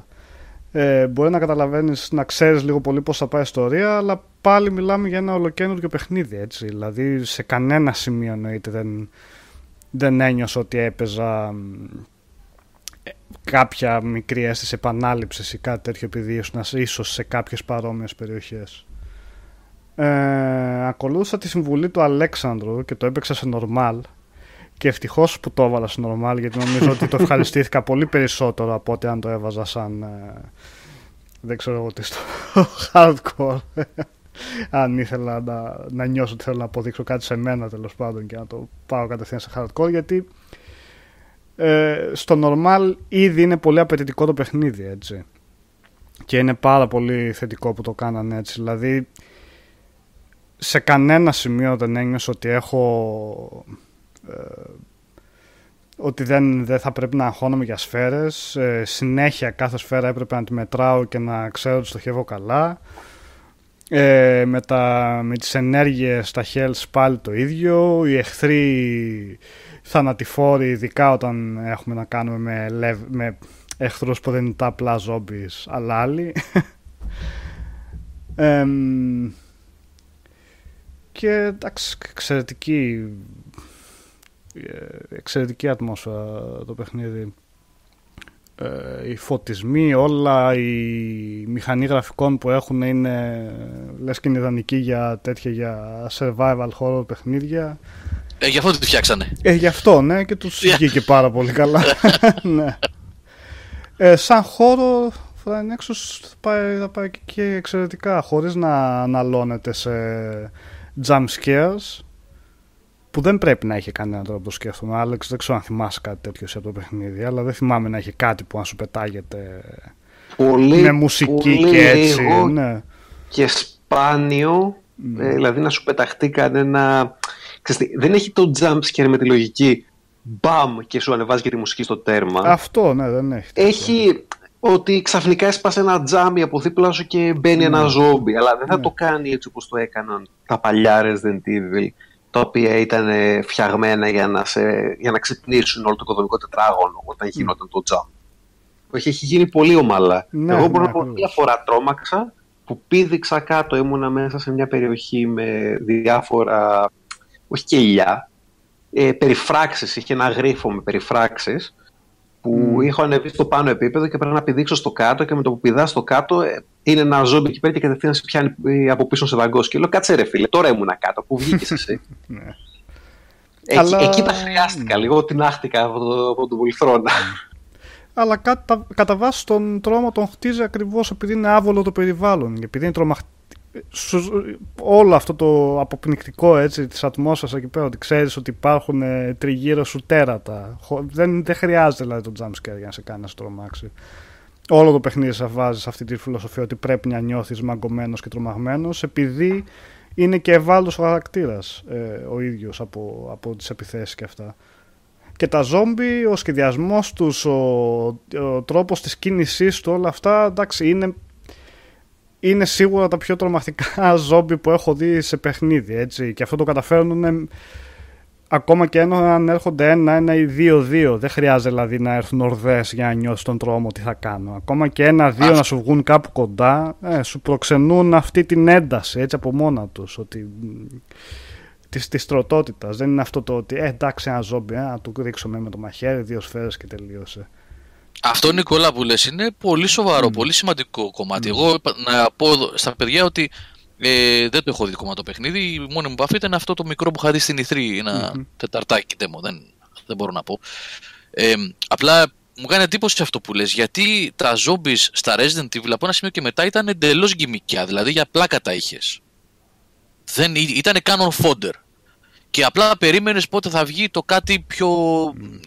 ε, μπορεί να καταλαβαίνεις να ξέρεις λίγο πολύ πώς θα πάει η ιστορία αλλά πάλι μιλάμε για ένα ολοκένουργιο παιχνίδι έτσι. Δηλαδή σε κανένα σημείο εννοείται δεν, δεν ένιωσα ότι έπαιζα μ, ε, κάποια μικρή αίσθηση επανάληψης ή κάτι τέτοιο επειδή ήσουν ίσως σε κάποιες παρόμοιες περιοχές. Ε, ακολούθησα τη συμβουλή του Αλέξανδρου και το έπαιξα σε normal και ευτυχώς που το έβαλα σε normal γιατί νομίζω ότι το ευχαριστήθηκα πολύ περισσότερο από ότι αν το έβαζα σαν ε, δεν ξέρω εγώ τι στο hardcore. Αν ήθελα να, να νιώσω ότι θέλω να αποδείξω κάτι σε μένα τέλος πάντων και να το πάω κατευθείαν σε hardcore γιατί ε, στο normal ήδη είναι πολύ απαιτητικό το παιχνίδι έτσι. Και είναι πάρα πολύ θετικό που το κάνανε έτσι. Δηλαδή σε κανένα σημείο δεν ένιωσα ότι έχω ε, ότι δεν, δεν θα πρέπει να αγχώνομαι για σφαίρες. Ε, συνέχεια κάθε σφαίρα έπρεπε να τη μετράω και να ξέρω ότι στοχεύω καλά. Ε, με, τα, με τις ενέργειες στα health πάλι το ίδιο. Οι εχθροί θανατηφόροι ειδικά όταν έχουμε να κάνουμε με, lev- με εχθρούς που δεν είναι τα απλά zombies αλλά άλλοι. Εμ, και εντάξει, εξαιρετική ε, εξαιρετική ατμόσφαιρα το παιχνίδι ε, οι φωτισμοί όλα η μηχανή γραφικών που έχουν είναι λες και είναι ιδανική για τέτοια για survival horror παιχνίδια ε, γι' αυτό τη φτιάξανε. ε, γι' αυτό ναι και τους Yeah. βγήκε πάρα πολύ καλά ναι. ε, σαν χώρο θα είναι έξω θα πάει, θα πάει και εξαιρετικά χωρίς να αναλώνεται σε jump scares που δεν πρέπει να έχει κανένα τρόπο να το σκέφτομαι. Άλεξ, δεν ξέρω αν θυμάσαι κάτι τέτοιο σε αυτό το παιχνίδι, αλλά δεν θυμάμαι να έχει κάτι που να σου πετάγεται Πολύ, με μουσική πολύ και έτσι. λίγο Ναι. και σπάνιο, Ναι. ε, δηλαδή να σου πεταχτεί κανένα... Ξέρεις τι, δεν έχει το jump scare με τη λογική μπαμ και σου ανεβάζει και τη μουσική στο τέρμα. Αυτό, ναι, δεν έχει. τέτοιο. Έχει ότι ξαφνικά έσπασε ένα τζάμι από δίπλα σου και μπαίνει ένα ζόμπι, αλλά δεν θα Ναι. το κάνει έτσι όπως το έκαναν τα παλιά Resident Evil τα οποία ήταν ε, φτιαγμένα για να, σε, για να ξυπνήσουν όλο το οικοδομικό τετράγωνο όταν γινόταν το jump. Όχι, έχει γίνει πολύ ομαλά. Ναι, Εγώ μπορώ ναι, να πω ακριβώς. μία φορά τρόμαξα που πήδηξα κάτω, ήμουνα μέσα σε μια περιοχή με διάφορα, όχι και ηλιά, ε, περιφράξεις, είχε ένα γρίφο με περιφράξεις που Μμμ. είχα ανεβεί στο πάνω επίπεδο και πρέπει να πηδήξω στο κάτω και με το που πηδά στο κάτω ε, είναι ένα ζόμπι εκεί πέρα και κατευθείαν σε πιάνει ε, από πίσω σε δαγκός και λέω κάτσε ρε φίλε, τώρα ήμουνα κάτω, που βγήκες εσύ. Ναι. εκεί, Αλλά- εκεί τα χρειάστηκα, λίγο την άχτηκα από, το, από τον πολυθρόνα. Αλλά κατά, κατά βάση τον τρόμο τον χτίζει ακριβώς επειδή είναι άβολο το περιβάλλον. Επειδή είναι τρομαχ... σου- όλο αυτό το αποπνικτικό έτσι, της ατμόσφαιρας εκεί πέρα, ότι ξέρεις ότι υπάρχουν ε, τριγύρω σου τέρατα. Χω- Δεν, δεν χρειάζεται δηλαδή το jumpscare για να σε κάνει να σε τρομάξει. Όλο το παιχνίδι σε βάζεις σε αυτή τη φιλοσοφία ότι πρέπει να νιώθεις μαγκωμένος και τρομαγμένος επειδή είναι και ευάλωτος ο χαρακτήρας ε, ο ίδιος από, από τις επιθέσεις και αυτά. Και τα ζόμπι, ο σχεδιασμός τους, ο, ο τρόπος της κίνησής του, όλα αυτά, εντάξει, είναι, είναι σίγουρα τα πιο τρομακτικά ζόμπι που έχω δει σε παιχνίδι, έτσι. Και αυτό το καταφέρνουν ακόμα και ενώ αν έρχονται ένα-ένα ή δύο-δύο. Δεν χρειάζεται δηλαδή να έρθουν ορδές για να νιώσεις τον τρόμο τι θα κάνω. Ακόμα και ένα-δύο Αυτό. να σου βγουν κάπου κοντά, ε, σου προξενούν αυτή την ένταση, έτσι, από μόνα τους. Ότι της, της τροτότητας. Δεν είναι αυτό το ότι ε, εντάξει ένα ζόμπι, ε, να του ρίξουμε με το μαχαίρι δύο σφαίρες και τελείωσε. Αυτό Νικόλα που λες είναι πολύ σοβαρό, πολύ σημαντικό κομμάτι. Εγώ είπα- να πω εδώ στα παιδιά ότι ε, δεν το έχω δει ακόμα το παιχνίδι. Η μόνη μου επαφή ήταν αυτό το μικρό που είχα δει στην E3, ενα τεταρτάκι demo. Δεν, δεν μπορώ να πω. Ε, απλά μου κάνει εντύπωση αυτό που λες, γιατί τα zombies στα Resident Evil από ένα σημείο και μετά ήταν εντελώς γκυμικιά, δηλαδή για πλάκα τα είχες. Δεν, ήταν canon fodder. Και απλά περίμενες πότε θα βγει το κάτι πιο...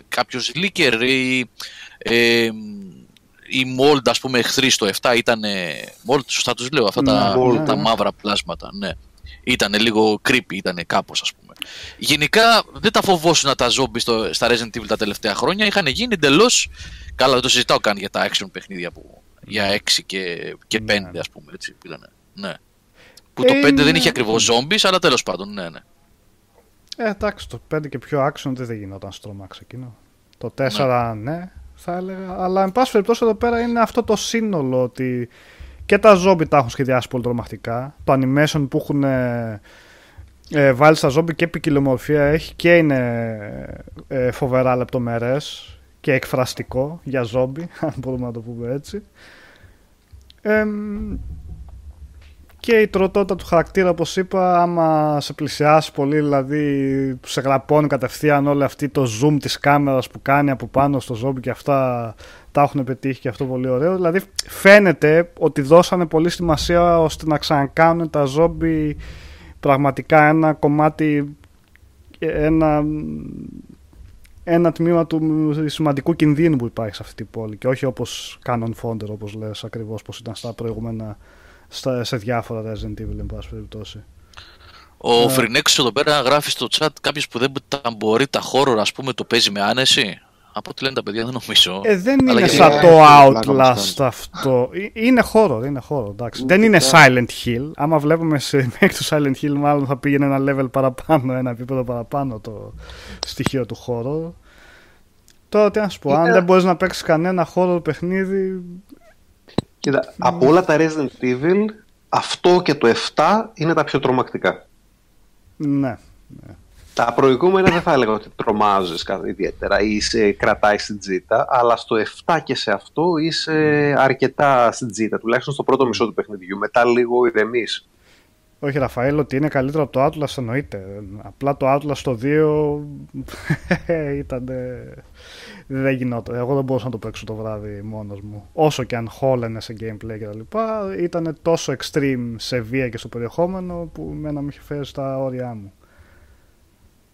κάποιος leaker ή... Ε, η mold ας πούμε εχθροί στο 7 ήταν mold σωστά τους λέω αυτά τα, Ναι, mold, τα ναι. μαύρα πλάσματα ναι. Ήταν λίγο creepy, ήταν κάπως ας πούμε. Γενικά δεν τα φοβόσουν τα zombies στο, στα Resident Evil τα τελευταία χρόνια. Είχαν γίνει εντελώ. Καλά, δεν το συζητάω καν για τα action παιχνίδια που για 6 και, και 5 Ναι. ας πούμε. Έτσι, που ήταν. Ναι. Που το Ε, 5 δεν είναι- είχε ακριβώς zombies, αλλά τέλος πάντων, ναι, ναι. Ε, εντάξει, το 5 και πιο action δεν θα γινόταν στο τρομάξ εκείνο. Το 4 ναι. Θα έλεγα. Αλλά εν πάση περιπτώσει εδώ πέρα είναι αυτό το σύνολο ότι και τα ζόμπι τα έχουν σχεδιάσει πολύ τρομακτικά. Το animation που έχουν ε, ε, βάλει στα ζόμπι και ποικιλομορφία έχει και είναι ε, φοβερά λεπτομερές και εκφραστικό για ζόμπι, αν μπορούμε να το πούμε έτσι. Εμ, και η τροτότητα του χαρακτήρα, όπως είπα, άμα σε πλησιάσει πολύ, δηλαδή σε γραπώνει κατευθείαν όλη αυτή το zoom της κάμερας που κάνει από πάνω στο ζόμπι και αυτά τα έχουν πετύχει και αυτό πολύ ωραίο. Δηλαδή φαίνεται ότι δώσανε πολύ σημασία ώστε να ξανακάνουν τα ζόμπι πραγματικά ένα κομμάτι, ένα, ένα τμήμα του σημαντικού κινδύνου που υπάρχει σε αυτή την πόλη και όχι όπως Canon Fonder όπως λες ακριβώς πως ήταν στα προηγούμενα στα, σε διάφορα Resident Evil εν πάση περιπτώσει. Ο Ναι. Φρινέξ εδώ πέρα γράφει στο chat κάποιος που δεν τα μπορεί τα horror, ας πούμε, το παίζει με άνεση. Από ό,τι λένε τα παιδιά, δεν νομίζω. Ε, δεν Αλλά είναι γιατί- σαν Ε, το πλάκα Outlast μας αυτό. Ε, Είναι horror, είναι horror, εντάξει. Δεν είναι Silent Hill. Άμα βλέπουμε σε μέχρι το Silent Hill μάλλον θα πήγαινε ένα level παραπάνω, ένα επίπεδο παραπάνω το στοιχείο του horror. Τώρα τι να σου πω, αν Είναι- δεν μπορείς να παίξεις κανένα horror παιχνίδι, Κοίτα, από όλα τα Resident Evil, αυτό και το 7 είναι τα πιο τρομακτικά. ναι. Τα προηγούμενα δεν θα έλεγα ότι τρομάζεις κάτι ιδιαίτερα ή σε κρατάει στην τζίτα, αλλά στο 7 και σε αυτό είσαι αρκετά στην τζίτα, τουλάχιστον στο πρώτο μισό του παιχνιδιού. Μετά λίγο ηρεμείς. Όχι Ραφαέλ, ότι είναι καλύτερο από το Atlas εννοείται. Απλά το Atlas το 2 ήταν. Δεν γινόταν. Εγώ δεν μπορούσα να το παίξω το βράδυ μόνος μου. Όσο και αν χόλαινε σε gameplay και τα λοιπά, ήταν τόσο extreme σε βία και στο περιεχόμενο που εμένα με είχε φέρει στα όρια μου.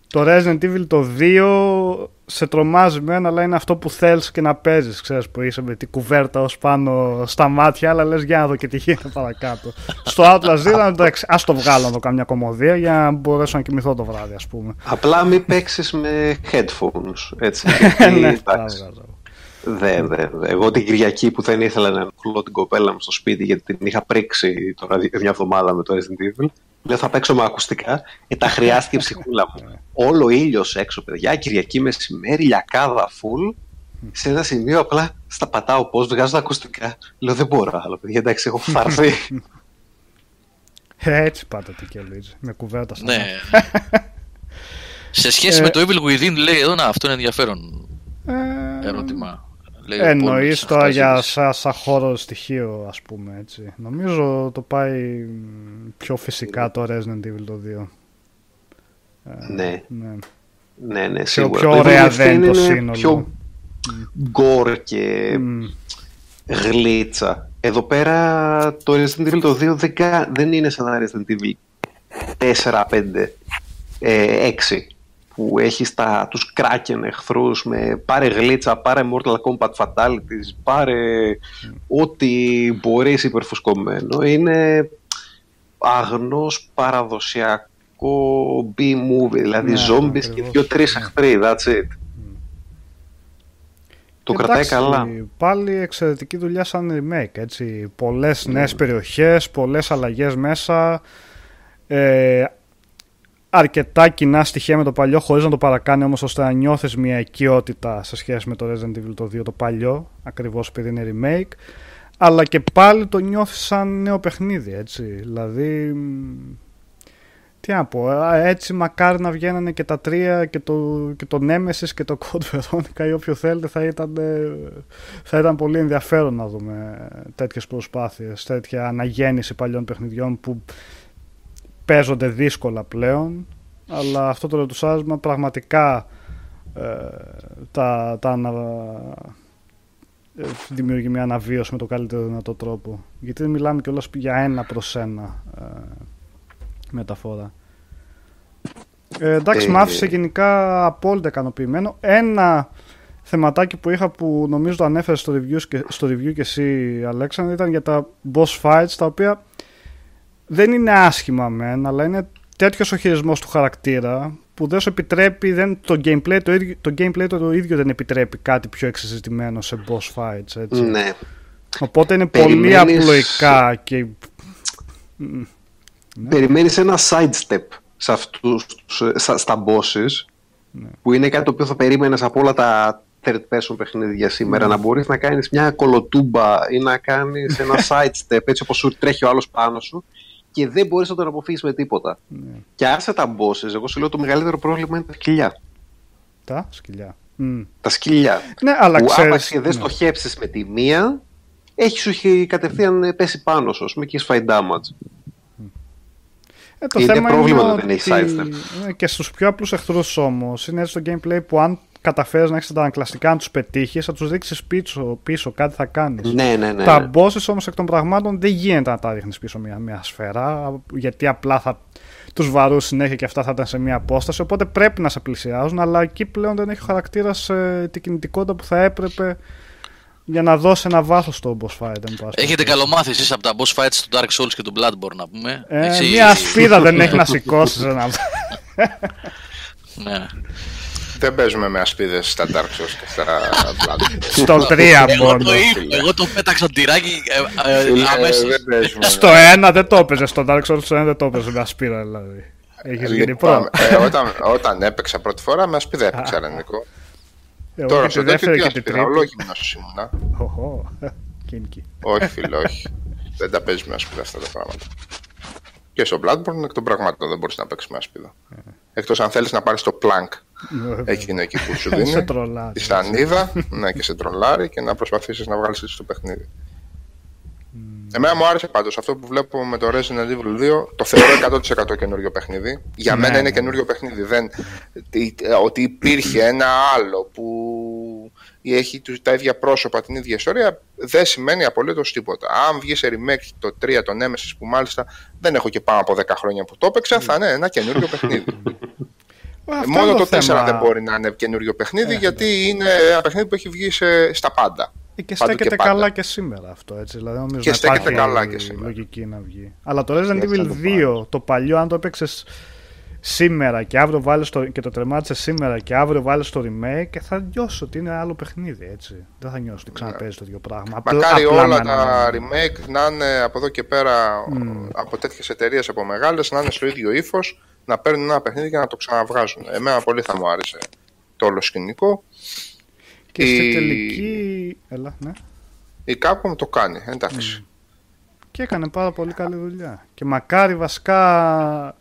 Το Resident Evil το 2 σε τρομάζει μένα, αλλά είναι αυτό που θέλεις και να παίζεις, ξέρεις, που είσαι με την κουβέρτα ως πάνω στα μάτια, αλλά λες για να δω και τι γίνεται παρακάτω. Στο Atlas 2 εντάξει, ας το βγάλω να δω καμιά κομμωδία για να μπορέσω να κοιμηθώ το βράδυ, ας πούμε. Απλά μην παίξεις με headphones, έτσι. ναι, γιατί, τα εντάξει, βγάζω. Δεν, δεν, δεν. Εγώ την Κυριακή που δεν ήθελα να ενοχλώ την κοπέλα μου στο σπίτι γιατί την είχα πρίξει τώρα δι- μια εβδομάδα με το Resident Evil, Λέω θα παίξω με ακουστικά. Ε, τα χρειάστηκε η ψυχούλα μου. Όλο ήλιος έξω, παιδιά. Κυριακή μεσημέρι, λιακάδα full. Σε ένα σημείο απλά στα πατάω πώς, βγάζω τα ακουστικά. Λέω δεν μπορώ άλλο, παιδιά. Εντάξει, έχω φαρθεί. Ε, Έτσι πάτε τι και Λουίτζ, με κουβέρτα στα Ναι. μάτια. Σε σχέση Ε, με το Evil Within, λέει εδώ, να, αυτό είναι ενδιαφέρον Ε, ερώτημα. Λέει ο Εννοείς Πόλης, τώρα αυτά για ζήτησε. σαν σα χώρο στοιχείο ας πούμε έτσι. Νομίζω το πάει μ, πιο φυσικά το Resident Evil το 2. ναι, Ναι. ναι, ναι, Πιο, σίγουρα. πιο Το ωραία Evil Within δεν το είναι σύνολο. Πιο γκορ και Μ, γλίτσα. Εδώ πέρα το Resident Evil το 2 δεν, κα- δεν είναι σαν ένα Resident Evil 4, 5, ε, 6 που έχει τα, τους Kraken εχθρούς με πάρε γλίτσα, πάρε Mortal Kombat Fatalities, πάρε ό,τι μπορείς υπερφουσκωμένο. Είναι αγνός παραδοσιακό B-movie, δηλαδή Ναι, zombies και ακριβώς. δύο-τρεις Ναι. εχθροί, that's it. Το κρατάει Εντάξει, καλά. Πάλι εξαιρετική δουλειά σαν remake. Έτσι. Πολλές νέες περιοχές, πολλές αλλαγές μέσα. Ε, αρκετά κοινά στοιχεία με το παλιό, χωρίς να το παρακάνει όμως ώστε να νιώθεις μια οικειότητα σε σχέση με το Resident Evil το 2 το παλιό, ακριβώς επειδή είναι remake. Αλλά και πάλι το νιώθεις σαν νέο παιχνίδι, έτσι. Δηλαδή, μ, τι να πω, α, έτσι μακάρι να βγαίνανε και τα τρία και το, και το Nemesis και το Code Veronica ή όποιο θέλετε θα ήταν, ε, θα ήταν πολύ ενδιαφέρον να δούμε τέτοιες προσπάθειες, τέτοια αναγέννηση παλιών παιχνιδιών που παίζονται δύσκολα πλέον αλλά αυτό το ρετουσάσμα πραγματικά ε, τα, τα ανα, ε, δημιουργεί μια αναβίωση με το καλύτερο δυνατό τρόπο γιατί δεν μιλάμε κιόλας για ένα προς ένα ε, μεταφορά ε, εντάξει, Ε, μ' άφησε γενικά απόλυτα ικανοποιημένο. Ένα θεματάκι που είχα που νομίζω το ανέφερες στο review και, στο review και εσύ, Αλέξανδρο, ήταν για τα boss fights, τα οποία δεν είναι άσχημα μεν, αλλά είναι τέτοιος ο χειρισμός του χαρακτήρα που δεν σου επιτρέπει, δεν, το, gameplay, το, ίδιο, το gameplay το ίδιο δεν επιτρέπει κάτι πιο εξεζητημένο σε boss fights. Έτσι. Ναι. Οπότε είναι πολύ Περιμένεις- απλοϊκά και Ναι. Περιμένεις ένα sidestep σε αυτούς, τους, ε, στα, στα bosses Ναι. που είναι κάτι το οποίο θα περίμενες από όλα τα third person παιχνίδια σήμερα Ναι. να μπορείς να κάνεις μια κολοτούμπα ή να κάνεις ένα sidestep έτσι όπως σου τρέχει ο άλλος πάνω σου και δεν μπορείς να τον αποφύγεις με τίποτα. ναι. Και άσε τα bosses, εγώ σου λέω το μεγαλύτερο πρόβλημα είναι τα σκυλιά. τα σκυλιά. Μμ. Τα σκυλιά. Ναι, αλλά που ξέρεις... άπαξ και δεν ναι. στοχεύσεις με τη μία έχει σου έχει κατευθείαν ε, πέσει πάνω σου, ας πούμε, και έχεις φάει damage. Ε, το Είναι θέμα πρόβλημα είναι το δεν έχει ότι- sidestep. ναι, και στους πιο απλούς εχθρούς όμως είναι έτσι το gameplay που αν καταφέρεις να έχεις τα ανακλαστικά να τους πετύχεις θα τους δείξεις πίσω, πίσω κάτι θα κάνεις. Ναι, ναι, ναι. τα ναι. bosses όμως εκ των πραγμάτων δεν γίνεται να τα ρίχνεις πίσω μια, μια σφαίρα γιατί απλά θα τους βαρούς συνέχεια και αυτά θα ήταν σε μια απόσταση οπότε πρέπει να σε πλησιάζουν αλλά εκεί πλέον δεν έχει ο χαρακτήρας ε, την κινητικότητα που θα έπρεπε για να δώσει ένα βάθος στο boss fight. εν πάση Έχετε περιπτώσει. καλομάθει εσείς από τα boss fights του Dark Souls και του Bloodborne να πούμε. Ε, Έτσι, μια ασπίδα δεν έχει να σηκώσει ένα. Ναι. Δεν παίζουμε με ασπίδες στα Dark Souls και στα Blood. Στο 3 Εγώ μόνο. το, είδα, εγώ το πέταξα τυράκι ε, ε, Φίλε, αμέσως. δεν παίζουμε. Στο 1 δεν το έπαιζε. Στο Dark Souls στο 1 δεν το έπαιζε με ασπίδα δηλαδή. Έχεις γίνει Λοιπόν, προ. ε, όταν, όταν έπαιξα πρώτη φορά με ασπίδα έπαιξα, ρε Νικό. Εγώ Τώρα και τη στο τέτοιο δεύτερη τι και τη ασπίδα, τρίτη. ολόγυμνος ήμουνα. Οχο. Κίνκι. Όχι φίλε, όχι. δεν τα παίζεις με ασπίδα αυτά τα πράγματα. Και στο Bloodborne εκ των πραγμάτων δεν μπορείς να παίξεις με ασπίδα. Εκτός αν θέλεις να πάρεις το plank εκείνο εκεί που σου Σε δίνει. τρολάρεις. Τη σανίδα, ναι, και σε τρολάρει και να προσπαθήσεις να βγάλεις έτσι το παιχνίδι. Εμένα μου άρεσε πάντως αυτό που βλέπω με το Resident Evil 2 το θεωρώ 100% καινούριο παιχνίδι. Για Ναι, μένα είναι ναι. καινούριο παιχνίδι. Δεν, τι- ότι υπήρχε ένα άλλο που έχει τους- τα ίδια πρόσωπα, την ίδια ιστορία, δεν σημαίνει απολύτως τίποτα. Αν βγεις σε remake το 3, το Nemesis που μάλιστα δεν έχω και πάνω από 10 χρόνια που το έπαιξα, θα είναι ένα καινούριο παιχνίδι. Αυτό Μόνο είναι το 4 θέμα. δεν μπορεί να είναι καινούριο παιχνίδι, γιατί είναι ένα παιχνίδι που έχει βγει σε, στα πάντα. Ε, Και Παντού στέκεται πάντα. καλά και σήμερα αυτό έτσι. Δηλαδή νομίζω Και να στέκεται υπάρχει καλά και σήμερα. λογική να βγει. Αλλά το Resident Έτσι Evil θα το 2, το παλιό, αν το έπαιξες σήμερα και αύριο βάλεις το, και το τερμάτισε σήμερα και αύριο βάλεις το remake και θα νιώσει ότι είναι άλλο παιχνίδι, έτσι. Δεν θα νιώσει ότι ξαναπέζει το ίδιο πράγμα. Μακάρι απλά όλα με τα ένα- remake να είναι από εδώ και πέρα από τέτοιες εταιρείες από μεγάλες να είναι στο ίδιο ύφος, να παίρνουν ένα παιχνίδι και να το ξαναβγάζουν. Εμένα πολύ θα μου άρεσε το όλο σκηνικό. Και στη η- τελική. Έλα, ναι. Η Capcom το κάνει, εντάξει. Και έκανε πάρα πολύ καλή δουλειά. Και μακάρι βασικά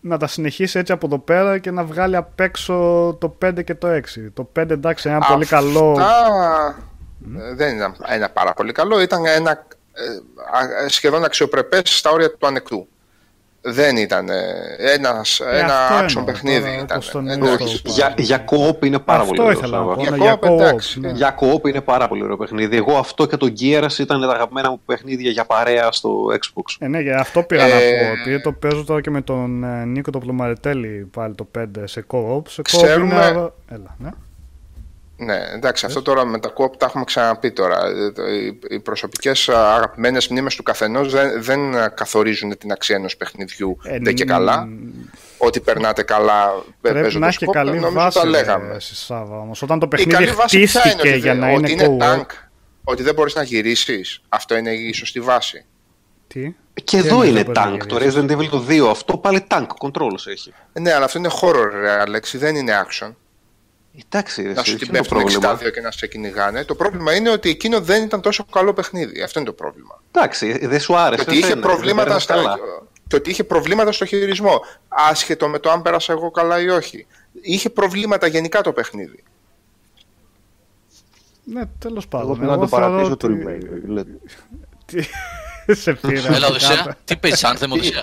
να τα συνεχίσει έτσι από εδώ πέρα και να βγάλει απ' έξω το 5 και το 6. Το 5 εντάξει είναι ένα πολύ καλό. Αυτά ε, δεν ήταν ένα πάρα πολύ καλό, ήταν ένα ε, α- σχεδόν αξιοπρεπές στα όρια του ανεκτού. Δεν ήταν ε, ένας, Ε, ένα αυτό action εννοώ, παιχνίδι. τώρα, Ήταν, όπως τον εντάξει. εννοώ. Για, για co-op είναι πάρα Αυτό πολύ ωραίο. ήθελα να Σάβα. πω. Για ναι, Για co-op, co-op, εντάξει, ναι. Για co-op είναι πάρα πολύ ωραίο παιχνίδι. Εγώ αυτό και το Gears ήταν τα αγαπημένα μου παιχνίδια για παρέα στο Xbox. Ε, ναι, για αυτό πήγα να Ε, πω. Επειδή το παίζω τώρα και με τον ε, Νίκο το Πλουμαριτέλη πάλι το 5 σε co-op. Σε co-op Ξέρουμε- είναι... Έλα, ναι. Ναι, εντάξει, αυτό τώρα με τα co-op τα έχουμε ξαναπεί τώρα. Ε, το- Οι, οι προσωπικές α, αγαπημένες μνήμες του καθενός δεν, δεν α, καθορίζουν την αξία ενός παιχνιδιού Ε, δεν και καλά. μ, Ότι περνάτε καλά Πρέπει να παίζοντας έχει και co-op, καλή νομίζω βάση τα ρε, λέγαμε. εσύ, Σάβα, όμως. Όταν το Η παιχνίδι καλή βάση ποια είναι, χτίστηκε ότι, για δεν- να ότι είναι είναι co-op. tank, ότι δεν μπορείς να γυρίσεις. Αυτό είναι η σωστή βάση. Τι; Και Τι εδώ εννοείς είναι δεν μπορείς να tank. Το Resident Evil το 2 αυτό πάλι tank controls έχει. Ε, Ναι, αλλά αυτό είναι horror, ρε, Αλέξη, δεν είναι action. Εντάξει, ρε, Να σου εσύ, την ποιο είναι το πέφτουν πρόβλημα. 62 και να σε κυνηγάνε. Το πρόβλημα είναι ότι εκείνο δεν ήταν τόσο καλό παιχνίδι. Αυτό είναι το πρόβλημα. Εντάξει, δεν σου Και άρεσε. ότι είχε φαίνεται, δεν προβλήματα, πέρασες στα... καλά. και ότι είχε προβλήματα στο χειρισμό. Άσχετο με το αν πέρασα εγώ καλά ή όχι. Είχε προβλήματα γενικά το παιχνίδι. Ναι, τέλος Εγώ πάντων. πήγα να το θεωρώ παρατήσω το ότι- remake. λέτε. Τι- Σε πήρα. Έλα, Οδυσσέα, τι παίζεις Anthem, Οδυσσέα;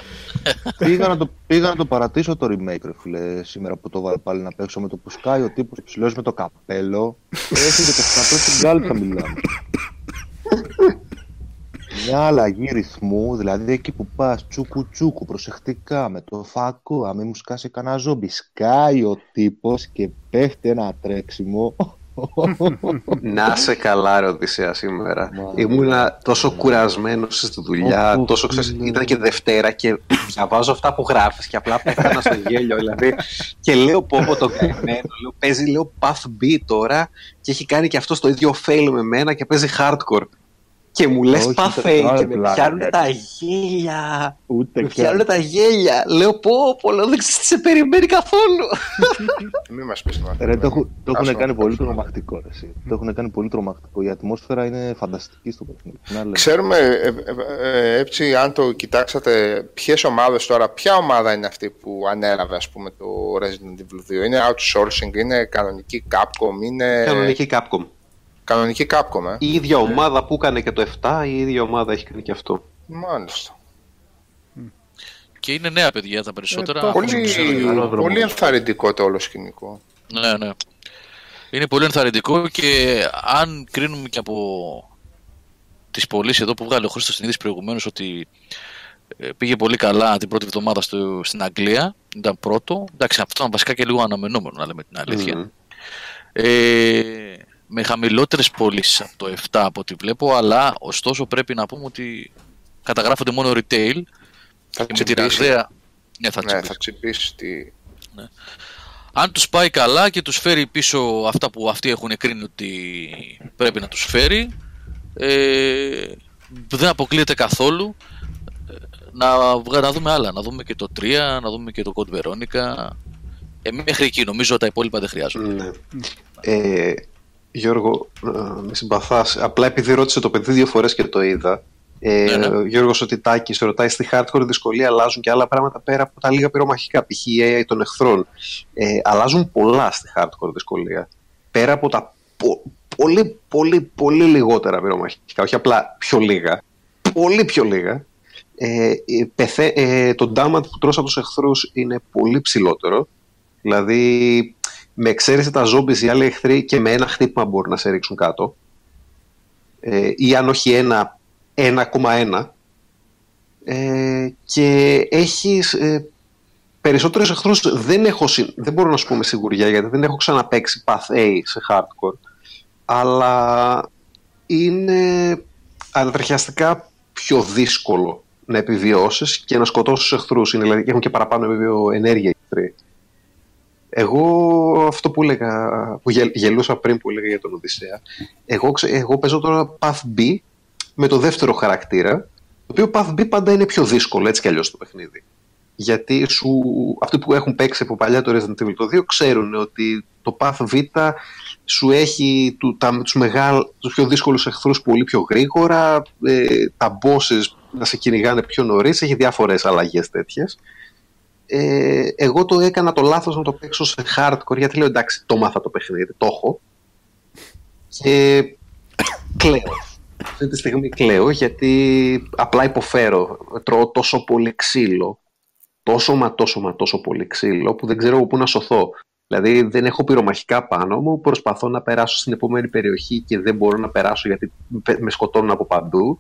Πήγα, να το, πήγα να το παρατήσω το remake, ρε φίλε, σήμερα που το βάλε πάλι να παίξω με το που σκάει ο τύπος ψηλός με το καπέλο. Έχει και το σκατό στην κάλτσα μιλάμε. Μια αλλαγή ρυθμού, δηλαδή εκεί που πας τσούκου τσούκου προσεκτικά με το φάκο, αν μην μου σκάσει κανένα ζόμπι. Σκάει ο τύπος και πέφτει ένα τρέξιμο. Να σε καλά, ρε Οδυσσέα, σήμερα. Μα. Ήμουνα τόσο κουρασμένος στη δουλειά, Ω, τόσο ξέρεις, φίλε. ήταν και Δευτέρα και διαβάζω αυτά που γράφεις και απλά πέθανα στο γέλιο. Δηλαδή, και λέω πω πω το καημένο, λέω, παίζει λέω Path B τώρα και έχει κάνει και αυτό το ίδιο fail με μένα και παίζει hardcore. Και μου λες Όχι, Path δεν- A άρα και με πλάκα πιάνουν κάνεις. τα γέλια. Ούτε Με καν. πιάνουν τα γέλια. Λέω πω πω, λέω, δεν ξέρεις τι σε περιμένει καθόλου. Μην μας πεις να Ρε, το, έχουν- το Άσο έχουν να κάνει το πολύ παίξουμε. τρομακτικό. Ρε, εσύ. Το έχουν κάνει πολύ τρομακτικό. Η ατμόσφαιρα είναι φανταστική στο παιχνίδι. Τι να λέμε. Ξέρουμε ε, ε, ε, έτσι αν το κοιτάξατε ποιες ομάδες τώρα, ποια ομάδα είναι αυτή που ανέλαβε ας πούμε το Resident Evil 2. Είναι outsourcing, είναι κανονική Capcom, είναι Κανονική Capcom. Κανονική Capcom, ε. Η ίδια ομάδα που έκανε και το 7, η ίδια ομάδα έχει κάνει και αυτό. Μάλιστα. Και είναι νέα παιδιά τα περισσότερα. Ε, το όπως Πολύ, ξέρω εγώ. Καλό δρόμο. πολύ ενθαρρυντικό το όλο σκηνικό. Ναι, ναι. Είναι πολύ ενθαρρυντικό και αν κρίνουμε και από τις πωλήσεις εδώ που βγάλε ο Χρήστος Συνήθης προηγουμένως ότι ε, πήγε πολύ καλά την πρώτη εβδομάδα στο, στην Αγγλία, ήταν πρώτο. Εντάξει, αυτό ήταν βασικά και λίγο αναμενόμενο, να λέμε την αλήθεια. Μμμ. Ε, με χαμηλότερες πωλήσεις από το 7 από ό,τι βλέπω, αλλά ωστόσο πρέπει να πούμε ότι καταγράφονται μόνο retail Θα και με τη τσιμπήσει. ραγδαία. Ναι, θα Ναι, τσιμπήσει. θα τσιμπήσει τη... Αν τους πάει καλά και τους φέρει πίσω αυτά που αυτοί έχουν κρίνει ότι πρέπει να τους φέρει, ε, δεν αποκλείεται καθόλου ε, να, βγα- να δούμε άλλα. Να δούμε και το 3, να δούμε και το Code Veronica. Ε, μέχρι εκεί νομίζω τα υπόλοιπα δεν χρειάζονται. Ναι. Ε, Γιώργο, ε, με συμπαθάς. Απλά επειδή ρώτησε το παιδί δύο φορές και το είδα. Ε, Ναι, ναι. Ο Γιώργος Οτιτάκης ρωτάει στη hardcore δυσκολία αλλάζουν και άλλα πράγματα πέρα από τα λίγα πυρομαχικά, π.χ. η AI των εχθρών. Ε, αλλάζουν πολλά στη hardcore δυσκολία. Πέρα από τα πο- πολύ, πολύ, πολύ λιγότερα πυρομαχικά, όχι απλά πιο λίγα, πολύ πιο λίγα. Ε, ε, πεθέ- ε, το damage που τρως από τους εχθρούς είναι πολύ ψηλότερο. Δηλαδή, με εξαίρεση τα zombies, οι άλλοι εχθροί και με ένα χτύπημα μπορούν να σε ρίξουν κάτω. Ε, ή αν όχι ένα, 1,1. Ε, και έχεις ε, περισσότερους εχθρούς δεν, έχω, συ- δεν μπορώ να σου πω με σιγουριά γιατί δεν έχω ξαναπαίξει Path A σε hardcore αλλά είναι ανατριχιαστικά πιο δύσκολο να επιβιώσεις και να σκοτώσεις τους εχθρούς. Είναι, δηλαδή, έχουν και παραπάνω επιβιώ ενέργεια οι εχθροί. Εγώ αυτό που έλεγα, που γελ, γελούσα πριν που έλεγα για τον Οδυσσέα, εγώ, ξε- εγώ παίζω τώρα Path B με το δεύτερο χαρακτήρα, το οποίο Path B πάντα είναι πιο δύσκολο έτσι κι αλλιώς το παιχνίδι. Γιατί σου, αυτοί που έχουν παίξει από παλιά το Resident Evil το 2 ξέρουν ότι το Path Β σου έχει του, τα, τους, μεγάλ, τους πιο δύσκολους εχθρούς πολύ πιο γρήγορα, ε, τα bosses να σε κυνηγάνε πιο νωρίς, έχει διάφορες αλλαγές τέτοιες. Ε, εγώ το έκανα το λάθος να το παίξω σε hardcore, γιατί λέω εντάξει, το μάθα το παιχνίδι, το έχω. Και κλαίω. Αυτή τη στιγμή κλαίω γιατί απλά υποφέρω. Τρώω τόσο πολύ ξύλο, τόσο μα τόσο μα τόσο πολύ ξύλο που δεν ξέρω από πού να σωθώ. Δηλαδή δεν έχω πυρομαχικά πάνω μου, προσπαθώ να περάσω στην επόμενη περιοχή και δεν μπορώ να περάσω γιατί με σκοτώνουν από παντού.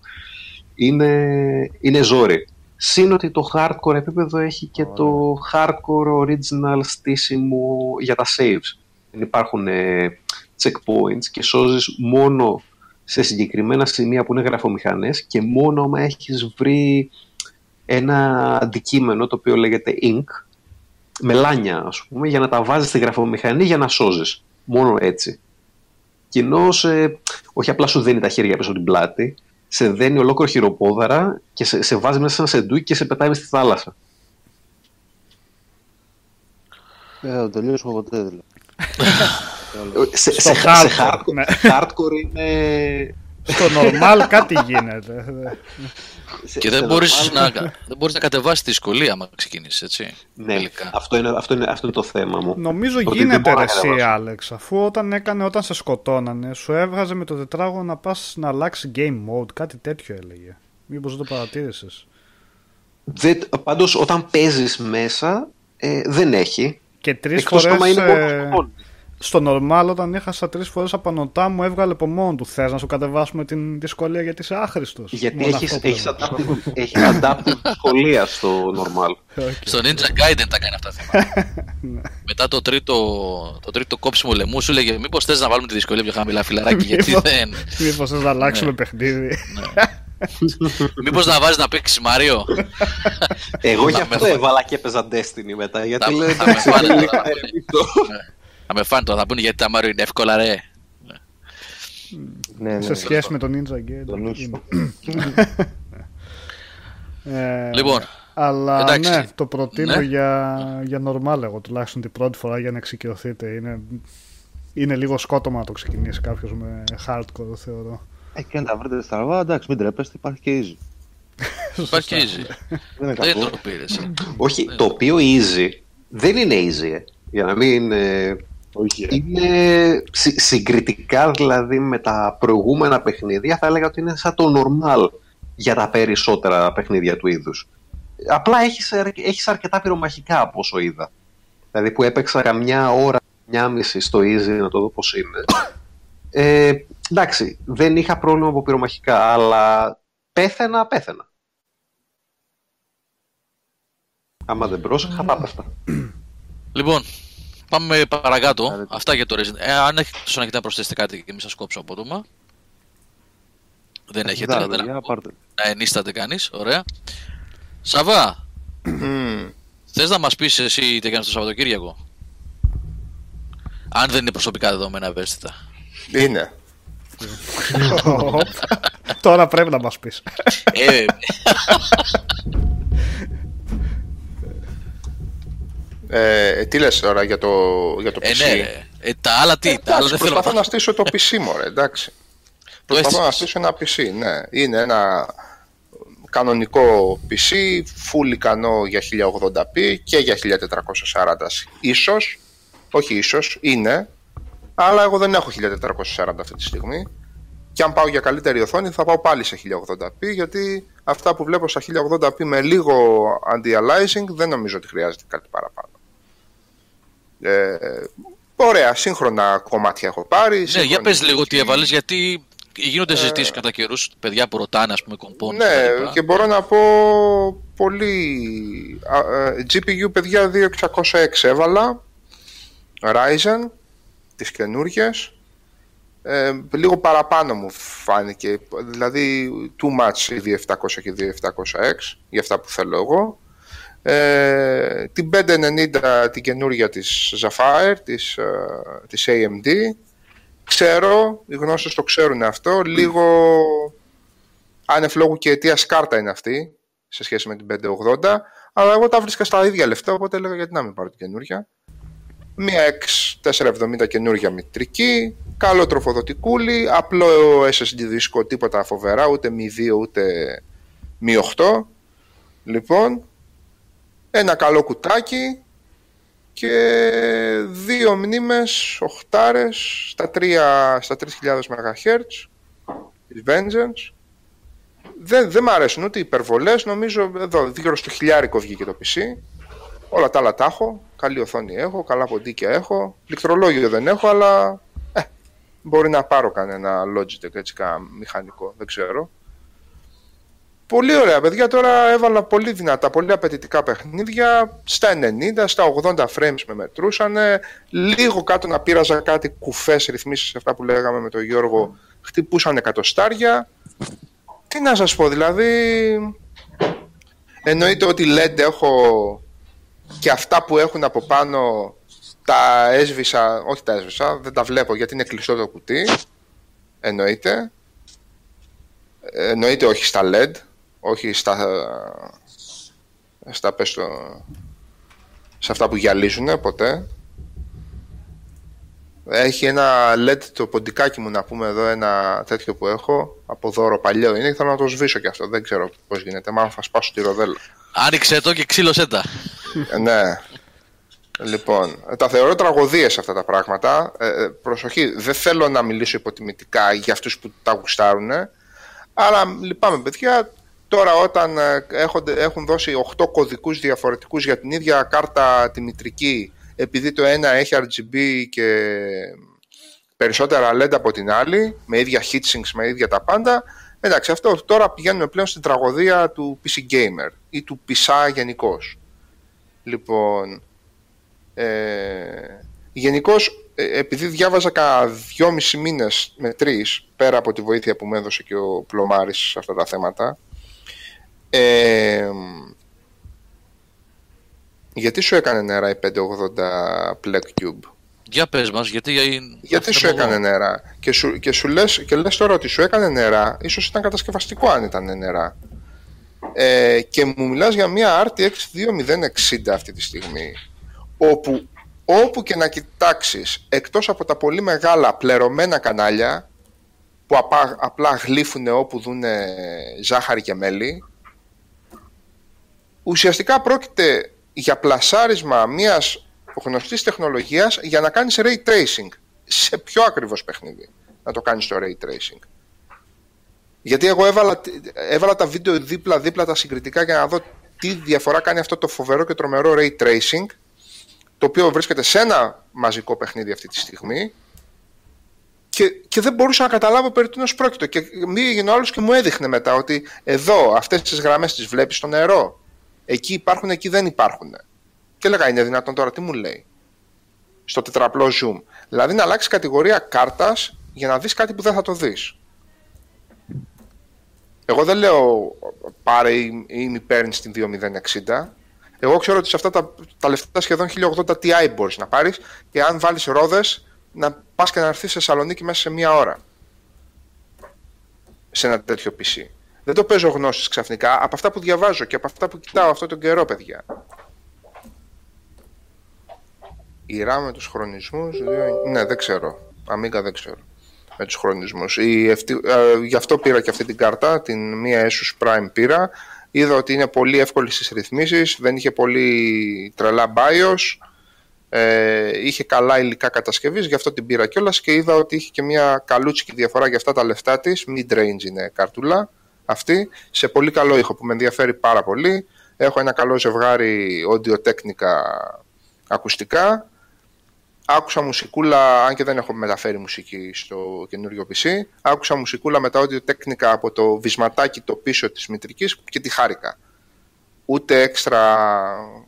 Είναι, είναι ζόρι. Συν ότι το hardcore επίπεδο έχει και το hardcore original στήσιμο για τα saves. Δεν υπάρχουν ε, checkpoints και σώζεις μόνο σε συγκεκριμένα σημεία που είναι γραφομηχανές και μόνο άμα έχεις βρει ένα αντικείμενο το οποίο λέγεται ink, μελάνια ας πούμε, για να τα βάζεις στη γραφομηχανή για να σώζεις. Μόνο έτσι. Κοινώς, ε, όχι απλά σου δίνει τα χέρια πίσω την πλάτη, σε δένει ολόκληρο χειροπόδαρα και σε, σε βάζει μέσα σε ένα σεντούκι και σε πετάει μες στη θάλασσα. Δεν θα το τελειώσουμε ποτέ δηλαδή. Ε, σε, Στο σε, σε hardcore, hardcore, ναι. hardcore είναι... Στο normal κάτι γίνεται. σε- Και σε δεν μπορείς normal- να, δεν μπορείς να κατεβάσεις τη δυσκολία άμα ξεκινήσεις, έτσι. Ναι, τελικά. αυτό είναι, αυτό, είναι, αυτό είναι το θέμα μου. Νομίζω Ότι δεν γίνεται μπορώ ρε να εσύ κατεβάσω. Άλεξ Αφού όταν έκανε όταν σε σκοτώνανε Σου έβγαζε με το τετράγωνο να πας να αλλάξει game mode Κάτι τέτοιο έλεγε Μήπως δεν το παρατήρησες; Δεν, πάντως όταν παίζεις μέσα ε, δεν έχει. Και τρεις Εκτός φορές άμα είναι μόνο ε, σκοτώνει. Στο normal όταν έχασα τρεις φορές απανωτά μου έβγαλε από μόνο του Θες να σου κατεβάσουμε την δυσκολία γιατί είσαι άχρηστος Γιατί Μόνο έχεις, αυτό έχεις, πρέπει. adaptive, έχεις adaptive σχολεία στο normal. Ok. Στο Ninja Gaiden τα κάνει αυτά θυμάμαι. Μετά το τρίτο, το τρίτο κόψιμο λαιμού σου λέγε Μήπως θες να βάλουμε τη δυσκολία πιο χαμηλά φιλαράκι γιατί Μήπως- δεν... Μήπως θες να αλλάξουμε Ναι. παιχνίδι Μήπως να βάζεις να παίξεις Μάριο. Εγώ γι' Θα αυτό με- έβαλα και έπαιζα Destiny μετά. Γιατί Θα- λέω θα με εντάξει, φάνε λίγο τώρα. να ηρεμήσω. Θα με φάνε τώρα, θα πούνε γιατί τα Μάριο είναι εύκολα ρε. Ναι, ναι, Σε ναι. σχέση με τον Ninja Gaiden Το νους σου. Ε, Λοιπόν, Αλλά εντάξει. ναι, το προτείνω Ναι. για, για normal εγώ τουλάχιστον την πρώτη φορά για να εξοικειωθείτε. Είναι, είναι λίγο σκότωμα να το ξεκινήσει κάποιος με hardcore θεωρώ. Ε, και να τα βρείτε στραβά, εντάξει, μην τρέπεστε, υπάρχει και easy. υπάρχει και easy. Δεν είναι Δεν κακό. το πήρες. ε. Όχι, το οποίο easy δεν είναι easy. ε. Για να μην. ε, Όχι, ε. είναι συ- συγκριτικά δηλαδή με τα προηγούμενα παιχνίδια θα έλεγα ότι είναι σαν το normal για τα περισσότερα παιχνίδια του είδους. Απλά έχεις, αρ- έχεις αρκετά πυρομαχικά από όσο είδα. Δηλαδή που έπαιξα καμιά ώρα, μια μισή στο easy να το δω πώς είναι. Ε, εντάξει, δεν είχα πρόβλημα από πυρομαχικά, αλλά πέθαινα, πέθαινα. Άμα δεν πρόσεχα, θα πέφτα. Λοιπόν, πάμε παρακάτω. Άρα, τι- Αυτά για το Resident Ε, αν έχετε, αν έχετε να προσθέσετε κάτι και μην σας κόψω απότομα. Δεν έχετε Δα, να, παιδιά, να, πάρτε. να ενίσταται κανείς. Ωραία. Σαβά, Μμμ. θες να μας πεις εσύ τι έκανες το Σαββατοκύριακο; Αν δεν είναι προσωπικά δεδομένα ευαίσθητα. Είναι. Τώρα πρέπει να μας πεις. Ε, Ε, τι λες τώρα για το, για το ε, PC. ναι, ρε. Ε, τα άλλα τι, τα άλλα Εντάξει, δεν θέλω προσπαθώ να να στήσω το PC μωρέ, εντάξει. Προσπαθώ να στήσω ένα PC, ναι. Είναι ένα κανονικό PC, full ικανό για 1080p και για 1440 ίσως, όχι ίσως, είναι, αλλά εγώ δεν έχω 1440 αυτή τη στιγμή. Και αν πάω για καλύτερη οθόνη θα πάω πάλι σε 1080p γιατί αυτά που βλέπω στα 1080p με λίγο anti-aliasing δεν νομίζω ότι χρειάζεται κάτι παραπάνω. Ε, ωραία, σύγχρονα κομμάτια έχω πάρει. Ναι, για σύγχρονη πες λίγο τι μουσική. έβαλες, γιατί γίνονται συζητήσεις κατά καιρούς, παιδιά που ρωτάνε, ας πούμε, κομπών. Ναι, και μπορώ να πω πολύ. α, ε, GPU παιδιά 2606 έβαλα. Ryzen, τις καινούργιες. ε, λίγο παραπάνω μου φάνηκε. Δηλαδή, too much η 2700 και η 2700X για αυτά που θέλω εγώ. Ε, την 590 την καινούρια της Zafire, της, ε, της AMD. Ξέρω, οι γνώσεις το ξέρουν αυτό, λίγο άνευ λόγου και αιτίας κάρτα είναι αυτή σε σχέση με την 580, αλλά εγώ τα βρίσκα στα ίδια λεφτά, οπότε έλεγα γιατί να μην πάρω την καινούρια. Μία X470 καινούρια μητρική, καλό τροφοδοτικούλι, απλό SSD δίσκο, τίποτα φοβερά, ούτε μη 2 ούτε μη 8. Λοιπόν, ένα καλό κουτάκι και δύο μνήμες οχτάρες στα, 3, στα 3000 MHz της Vengeance. Δεν, δεν μ' αρέσουν ούτε οι υπερβολές, νομίζω εδώ γύρω στο χιλιάρικο βγήκε το PC. Όλα τα άλλα τα έχω, καλή οθόνη έχω, καλά ποντίκια έχω, πληκτρολόγιο δεν έχω, αλλά ε, μπορεί να πάρω κανένα Logitech έτσι μηχανικό, δεν ξέρω. Πολύ ωραία παιδιά, τώρα έβαλα πολύ δυνατά, πολύ απαιτητικά παιχνίδια, στα 90, στα 80 frames με μετρούσαν, λίγο κάτω να πείραζα κάτι κουφές ρυθμίσεις, αυτά που λέγαμε με τον Γιώργο, χτυπούσαν εκατοστάρια. Τι να σας πω, δηλαδή, εννοείται ότι LED έχω και αυτά που έχουν από πάνω τα έσβησα, όχι τα έσβησα, δεν τα βλέπω γιατί είναι κλειστό το κουτί, εννοείται. Εννοείται όχι στα LED, όχι στα, στα πες σε αυτά που γυαλίζουν ποτέ. Έχει ένα LED το ποντικάκι μου να πούμε εδώ, ένα τέτοιο που έχω από δώρο παλιό είναι και θέλω να το σβήσω και αυτό. Δεν ξέρω πώς γίνεται, μάλλον θα σπάσω τη ροδέλα. Άνοιξε το και ξύλωσέ τα. Ε, ναι. Λοιπόν, τα θεωρώ τραγωδίες αυτά τα πράγματα. Ε, ε, προσοχή, δεν θέλω να μιλήσω υποτιμητικά για αυτούς που τα γουστάρουν, αλλά λυπάμαι παιδιά, Τώρα όταν ε, έχουν δώσει 8 κωδικούς διαφορετικούς για την ίδια κάρτα τη μητρική επειδή το ένα έχει RGB και περισσότερα LED από την άλλη με ίδια heatsinks, με ίδια τα πάντα εντάξει αυτό τώρα πηγαίνουμε πλέον στην τραγωδία του PC Gamer ή του PSA γενικώς. Λοιπόν ε, γενικώς ε, επειδή διάβαζα κάνα δυόμισι μήνες με τρεις πέρα από τη βοήθεια που με έδωσε και ο Πλωμάρης σε αυτά τα θέματα ε, γιατί σου έκανε νερά η 580 Black Cube; Για πες μας, γιατί... Γιατί σου έκανε νερά; Και σου, και σου λες, και λες τώρα ότι σου έκανε νερά, ίσως ήταν κατασκευαστικό αν ήταν νερά. Ε, και μου μιλάς για μια RTX 2060 αυτή τη στιγμή, όπου όπου και να κοιτάξεις, εκτός από τα πολύ μεγάλα πλερωμένα κανάλια, που απλά γλύφουν όπου δουν ζάχαρη και μέλι, ουσιαστικά πρόκειται για πλασάρισμα μιας γνωστής τεχνολογίας για να κάνεις ray tracing σε πιο ακριβώς παιχνίδι να το κάνεις το ray tracing. Γιατί εγώ έβαλα, έβαλα τα βίντεο δίπλα-δίπλα τα συγκριτικά για να δω τι διαφορά κάνει αυτό το φοβερό και τρομερό ray tracing το οποίο βρίσκεται σε ένα μαζικό παιχνίδι αυτή τη στιγμή και, και δεν μπορούσα να καταλάβω περί τίνος πρόκειται και μη έγινε άλλος και μου έδειχνε μετά ότι εδώ αυτές τις γραμμές τις βλέπεις στο νερό Εκεί υπάρχουν, εκεί δεν υπάρχουν. Και έλεγα, είναι δυνατόν τώρα, τι μου λέει; Στο τετραπλό zoom. Δηλαδή να αλλάξει κατηγορία κάρτας για να δεις κάτι που δεν θα το δεις. Εγώ δεν λέω πάρε ή μη παίρνεις την 2060. Εγώ ξέρω ότι σε αυτά τα, τα λεφτά σχεδόν 1080 Ti μπορείς να πάρεις και αν βάλεις ρόδες να πας και να έρθεις σε Θεσσαλονίκη μέσα σε μία ώρα. Σε ένα τέτοιο PC. Δεν το παίζω γνώσεις ξαφνικά από αυτά που διαβάζω και από αυτά που κοιτάω αυτό τον καιρό, παιδιά. Η RAM με τους χρονισμούς, ναι δεν ξέρω. Αμίγα δεν ξέρω. Με τους χρονισμούς. Η, γι' αυτό πήρα και αυτή την κάρτα, την μία Asus Prime πήρα. Είδα ότι είναι πολύ εύκολη στις ρυθμίσεις, δεν είχε πολύ τρελά BIOS, ε, είχε καλά υλικά κατασκευής, γι' αυτό την πήρα κιόλας και είδα ότι είχε και μια καλούτσικη διαφορά για αυτά τα λεφτά της, mid-range είναι καρτούλα αυτή σε πολύ καλό ήχο που με ενδιαφέρει πάρα πολύ. Έχω ένα καλό ζευγάρι audio-technica ακουστικά. Άκουσα μουσικούλα, αν και δεν έχω μεταφέρει μουσική στο καινούριο PC, άκουσα μουσικούλα με τα audio-technica από το βυσματάκι το πίσω της μητρικής και τη χάρηκα. Ούτε έξτρα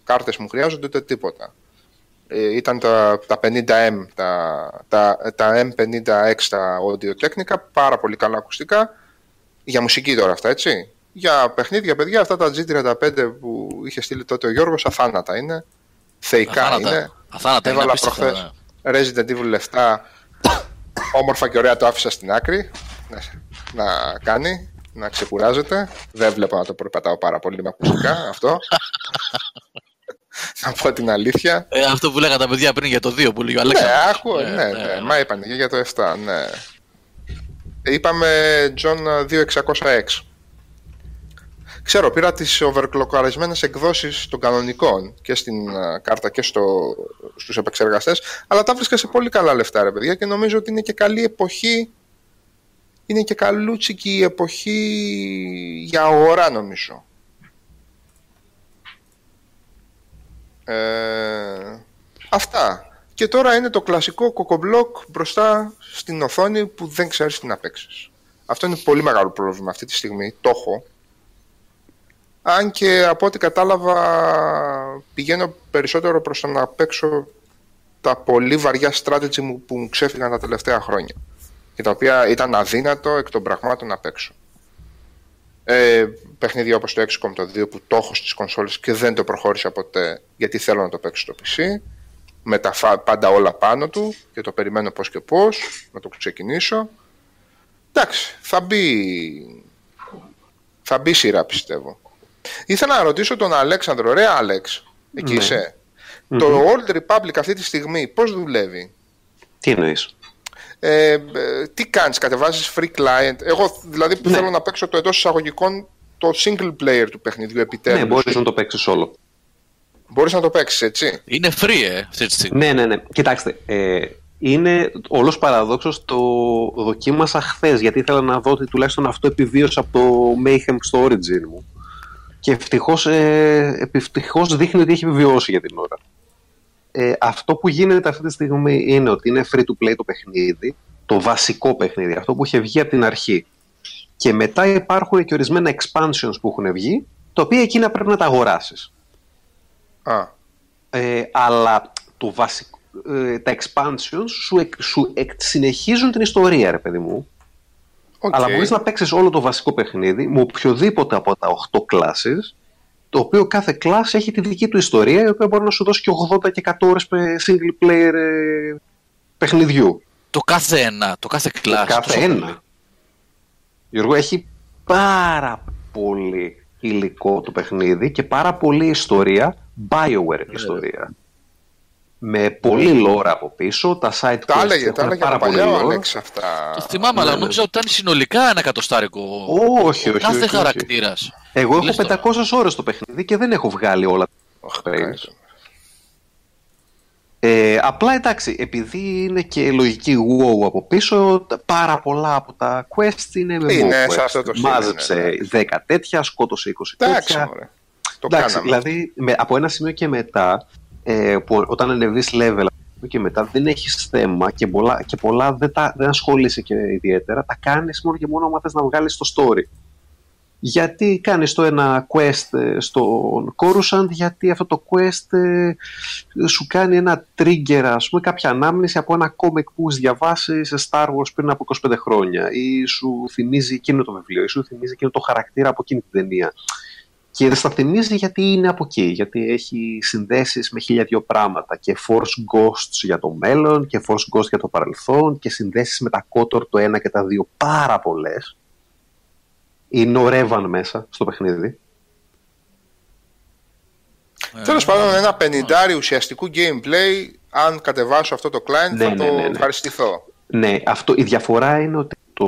κάρτες μου χρειάζονται, ούτε τίποτα. Ε, ήταν τα, τα 50M, τα, τα, τα M50X τα Audio Technica, πάρα πολύ καλά ακουστικά. Για μουσική τώρα αυτά, έτσι. Για παιχνίδια, παιδιά, αυτά τα G35 που είχε στείλει τότε ο Γιώργος, αθάνατα είναι. Θεϊκά Αθάνατα. είναι. Αθάνατα είναι Έβαλα απίστευτα, προχθές Resident Evil 7, όμορφα και ωραία το άφησα στην άκρη να, να κάνει, να ξεκουράζεται. Δεν βλέπω να το προπατάω πάρα πολύ με ακουστικά αυτό. να πω την αλήθεια. Ε, αυτό που λέγανε τα παιδιά πριν για το 2 που λέει ο Ναι, Αλέξανδρος. άκου, Ε, ναι, ναι, μα είπαν και για το 7, ναι. Είπαμε John 2606. Ξέρω, πήρα τις overclockaρισμένες εκδόσεις των κανονικών και στην α, κάρτα και στο, στους επεξεργαστές, αλλά τα βρίσκα σε πολύ καλά λεφτά, ρε παιδιά, και νομίζω ότι είναι και καλή εποχή, είναι και καλούτσικη η εποχή για αγορά, νομίζω. Ε, αυτά. Και τώρα είναι το κλασικό κοκομπλοκ μπροστά στην οθόνη που δεν ξέρεις τι να παίξεις. Αυτό είναι πολύ μεγάλο πρόβλημα αυτή τη στιγμή. Το έχω. Αν και από ό,τι κατάλαβα πηγαίνω περισσότερο προς το να παίξω τα πολύ βαριά strategy μου που μου ξέφυγαν τα τελευταία χρόνια και τα οποία ήταν αδύνατο εκ των πραγμάτων να παίξω. Ε, παιχνίδια όπως το XCOM το 2 που το έχω στις κονσόλες και δεν το προχώρησα ποτέ γιατί θέλω να το παίξω στο PC με τα φα- πάντα όλα πάνω του και το περιμένω πώς και πώς να το ξεκινήσω εντάξει θα μπει θα μπει σειρά πιστεύω ήθελα να ρωτήσω τον Αλέξανδρο ρε Άλεξ εκεί Ναι. είσαι; Το Old Republic αυτή τη στιγμή πώς δουλεύει; Τι εννοείς; ε, ε, τι κάνεις, κατεβάζεις free client; Εγώ δηλαδή που Ναι. θέλω να παίξω το εντός εισαγωγικών το single player του παιχνιδιού επιτέλους Ναι, μπορείς να το παίξεις όλο. Μπορείς να το παίξεις έτσι Είναι free, ε, αυτή τη στιγμή. Ναι, ναι, ναι. Κοιτάξτε, ε, είναι όλος παραδόξος το δοκίμασα χθες γιατί ήθελα να δω ότι τουλάχιστον αυτό επιβίωσε από το Mayhem στο Origin μου. Και ευτυχώς, ε, ευτυχώς δείχνει ότι έχει επιβιώσει για την ώρα. Ε, αυτό που γίνεται αυτή τη στιγμή είναι ότι είναι free to play το παιχνίδι, το βασικό παιχνίδι, αυτό που είχε βγει από την αρχή. Και μετά υπάρχουν και ορισμένα expansions που έχουν βγει, τα οποία εκείνα πρέπει να τα αγοράσεις. Α, Ε, αλλά το βασικό, ε, τα expansions σου, εκ- σου εκ- συνεχίζουν την ιστορία, ρε παιδί μου. οκ. Αλλά μπορείς να παίξεις όλο το βασικό παιχνίδι με οποιοδήποτε από τα 8 classes, το οποίο κάθε class έχει τη δική του ιστορία, η οποία μπορεί να σου δώσει και 80 και 100 ώρες με single player ε, παιχνιδιού. Το κάθε ένα, το κάθε class. κάθε ένα. Γιώργο, έχει πάρα πολύ υλικό το παιχνίδι και πάρα πολύ ιστορία, Bioware ιστορία. Με πολύ lore από πίσω, τα site Τα quests έλεγε, τα έχουν έλεγε πάρα από πολύ παλιά ο lore. Αλέξ αυτά. Το θυμάμαι, αλλά ναι, νόμιζα ότι ήταν συνολικά ένα εκατοστάρικο. Όχι, όχι, Κάθε όχι, όχι. χαρακτήρας. Εγώ έχω Λες 500 τώρα. ώρες το παιχνίδι και δεν έχω βγάλει όλα Οχ, τα κάτω. page. Ε, απλά εντάξει, επειδή είναι και λογική wow από πίσω, τα- πάρα πολλά από τα quest είναι με Είναι quest. σε αυτό το στυλ, Μάζεψε ναι, ναι. 10 τέτοια, σκότωσε 20 Εντάξει, τέτοια. μωρέ. Το Εντάξει, κάναμε. δηλαδή με, από ένα σημείο και μετά, ε, που όταν ανεβείς level και μετά δεν έχεις θέμα και πολλά, και πολλά δεν, τα, δεν ασχολείσαι και ιδιαίτερα, τα κάνεις μόνο και μόνο άμα θες να βγάλεις το story. Γιατί κάνεις το ένα quest ε, στον Coruscant, γιατί αυτό το quest ε, σου κάνει ένα trigger, ας πούμε, κάποια ανάμνηση από ένα comic που έχεις διαβάσει σε Star Wars πριν από 25 χρόνια ή σου θυμίζει εκείνο το βιβλίο ή σου θυμίζει εκείνο το χαρακτήρα από εκείνη την ταινία. Και δεν στα θυμίζει γιατί είναι από εκεί, γιατί έχει συνδέσεις με χίλια δυο πράγματα και Force Ghosts για το μέλλον και Force Ghosts για το παρελθόν και συνδέσεις με τα Kotor το ένα και τα δύο πάρα πολλές. Είναι ο Revan μέσα στο παιχνίδι. Τέλος πάντων, ένα πενιντάρι ουσιαστικού gameplay. Αν κατεβάσω αυτό το client, Ναι, θα ναι, το ναι, ναι. ευχαριστηθώ. Ναι, αυτό, η διαφορά είναι ότι το,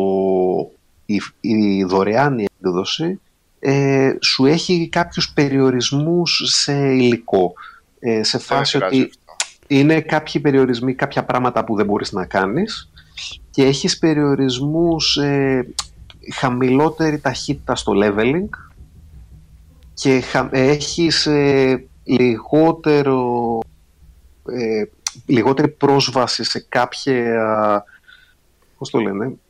η, η δωρεάν έκδοση ε, σου έχει κάποιους περιορισμούς σε υλικό. Ε, σε Δεν φάση πειράζει ότι αυτό. είναι κάποιοι περιορισμοί, κάποια πράγματα που δεν μπορείς να κάνεις και έχεις περιορισμούς ε, χαμηλότερη ταχύτητα στο leveling και χα, έχεις ε, λιγότερο ε, λιγότερη πρόσβαση σε κάποια πώς το λένε σε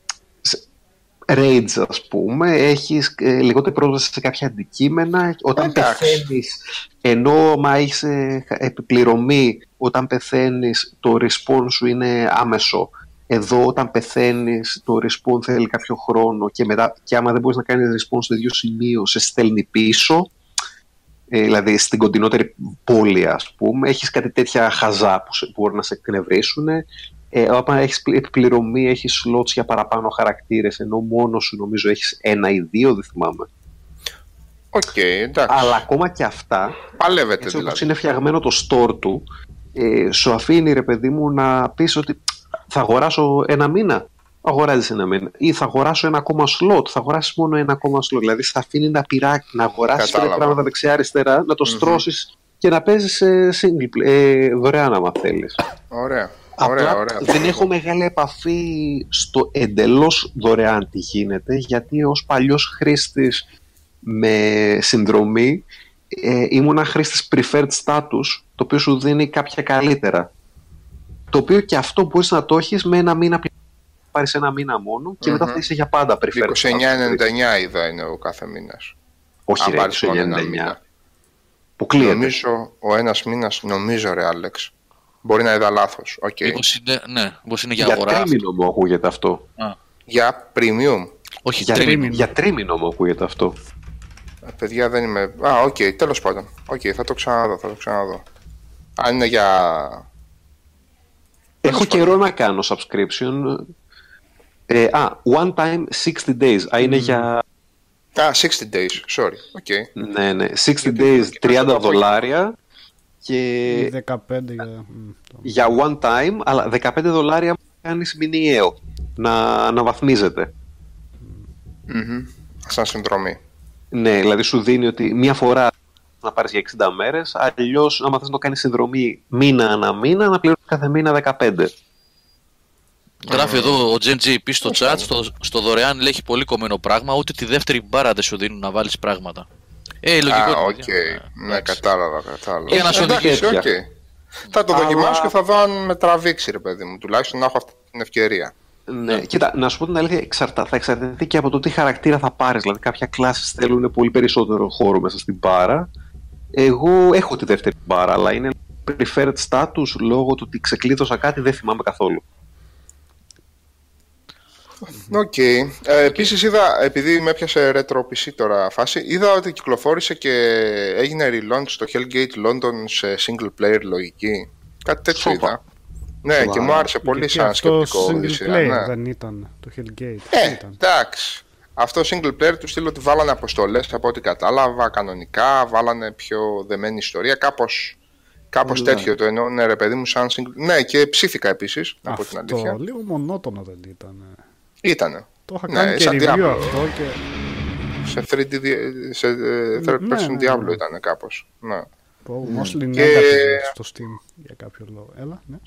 raids ας πούμε έχεις ε, λιγότερη πρόσβαση σε κάποια αντικείμενα όταν Εντάξει. πεθαίνεις ενώ μα έχεις ε, επιπληρωμή όταν πεθαίνεις το respawn σου είναι άμεσο. Εδώ όταν πεθαίνεις το respawn θέλει κάποιο χρόνο και, μετά, και άμα δεν μπορείς να κάνεις respawn στο ίδιο σημείο σε στέλνει πίσω ε, δηλαδή στην κοντινότερη πόλη ας πούμε έχεις κάτι τέτοια χαζά που, σε, που μπορεί να σε εκνευρίσουν ε, όταν έχεις επί πληρωμή έχεις slots για παραπάνω χαρακτήρες ενώ μόνος σου νομίζω έχεις ένα ή δύο δεν θυμάμαι Οκ, εντάξει. αλλά ακόμα και αυτά Παλεύεται έτσι όπως δηλαδή. είναι φτιαγμένο το store του ε, σου αφήνει ρε παιδί μου να πεις ότι θα αγοράσω ένα μήνα αγοράζεις ένα μήνα ή θα αγοράσω ένα ακόμα slot θα αγοράσεις μόνο ένα ακόμα slot δηλαδή θα αφήνει να πειράξει να αγοράσεις τρία Κατάλαβα. πράγματα δεξιά αριστερά να το Μμμ. στρώσεις και να παίζεις ε, single play, ε, δωρεάν άμα θέλεις Ωραία. Απλά Ωραία, ωραία. δεν έχω μεγάλη επαφή στο εντελώς δωρεάν τι γίνεται γιατί ως παλιός χρήστης με συνδρομή ε, ήμουνα χρήστης preferred status το οποίο σου δίνει κάποια καλύτερα το οποίο και αυτό μπορείς να το έχεις με ένα μήνα πλη- πάρεις ένα μήνα μόνο και μετά Μμμ. θα είσαι για πάντα preferred status. 29,99 είδα είναι ο κάθε μήνας. Όχι ρε, Αν πάρεις μόνο ένα 29,99 μήνα. Αποκλείεται. Νομίζω ο ένας μήνας, νομίζω ρε Άλεξ. Μπορεί να είδα λάθος. Οκ. Μήπως είναι, ναι, μήπως είναι για, Για αγορά. τρίμηνο μου ακούγεται αυτό. Για premium. Όχι, Για, τρίμηνο. για τρίμηνο μου ακούγεται αυτό. Ε, Παιδιά δεν είμαι. Α, οκ, τέλος πάντων. Οκ, θα το ξαναδώ, θα το ξαναδώ. Αν είναι για. Έχω καιρό να κάνω subscription. Ε, α, one time 60 days. Α, είναι για. Α, 60 days, sorry. Οκ. Ναι, ναι. 60 days, 30 δολάρια. Και Ή 15 για... μ, το- για one time, αλλά 15 δολάρια κάνεις μηνιαίο. Να αναβαθμίζεται. Μμμ. Σαν συνδρομή. Ναι, δηλαδή σου δίνει ότι μία φορά να πάρεις για 60 μέρες, αλλιώς άμα θες να το κάνεις συνδρομή μήνα ανά μήνα, να πληρώνεις κάθε μήνα 15. Γράφει εδώ ο Gen GP στο chat, στο, στο δωρεάν λέει έχει πολύ κομμένο πράγμα, ούτε τη δεύτερη μπάρα δεν σου δίνουν να βάλεις πράγματα. Ε, λογικό. Α, είναι, οκ. παιδιά. Ναι, Εντάξει. κατάλαβα, κατάλαβα. Για να σου Εντάξει, οδηγήσει. οκ. Θα το Αλλά- δοκιμάσω και θα δω αν με τραβήξει, ρε παιδί μου. Τουλάχιστον να έχω αυτή την ευκαιρία. Ναι, κοίτα, να σου πω την αλήθεια, εξαρτά, θα εξαρτηθεί και από το τι χαρακτήρα θα πάρεις. Δηλαδή, κάποια κλάσεις θέλουν πολύ περισσότερο χώρο μέσα στην μπάρα. Εγώ έχω τη δεύτερη μπάρα, αλλά είναι preferred status λόγω του ότι ξεκλείδωσα κάτι, δεν θυμάμαι καθόλου. Οκ. Ε, Επίσης είδα, επειδή με έπιασε retro PC τώρα φάση, είδα ότι κυκλοφόρησε και έγινε relaunch στο Hellgate London σε single player λογική. Κάτι τέτοιο Σώπα. είδα. Ναι, Σοβαρά. και μου άρεσε πολύ Και σαν αυτό σκεπτικό. single Οδυσσέα, player ναι. δεν ήταν το Hellgate. Ε, ήταν. εντάξει. Αυτό single player του στείλω ότι βάλανε αποστολές από ό,τι κατάλαβα, κανονικά, βάλανε πιο δεμένη ιστορία. Κάπως κάπως Ωραία. τέτοιο το εννοώ, ναι, ρε παιδί μου, σαν single. Ναι, και ψήθηκα επίσης, να πω την αλήθεια. Αυτό λίγο μονότονο δεν ήταν. Ήτανε. Το είχα Ναι, κάνει και σαν review Diablo. αυτό και Σε, 3D, δι- σε ε, third Ναι, person ναι, Diablo ναι. ήταν κάπως. Ναι. πω, mostly Και- negative στο Steam για κάποιο λόγο. Έλα, ναι.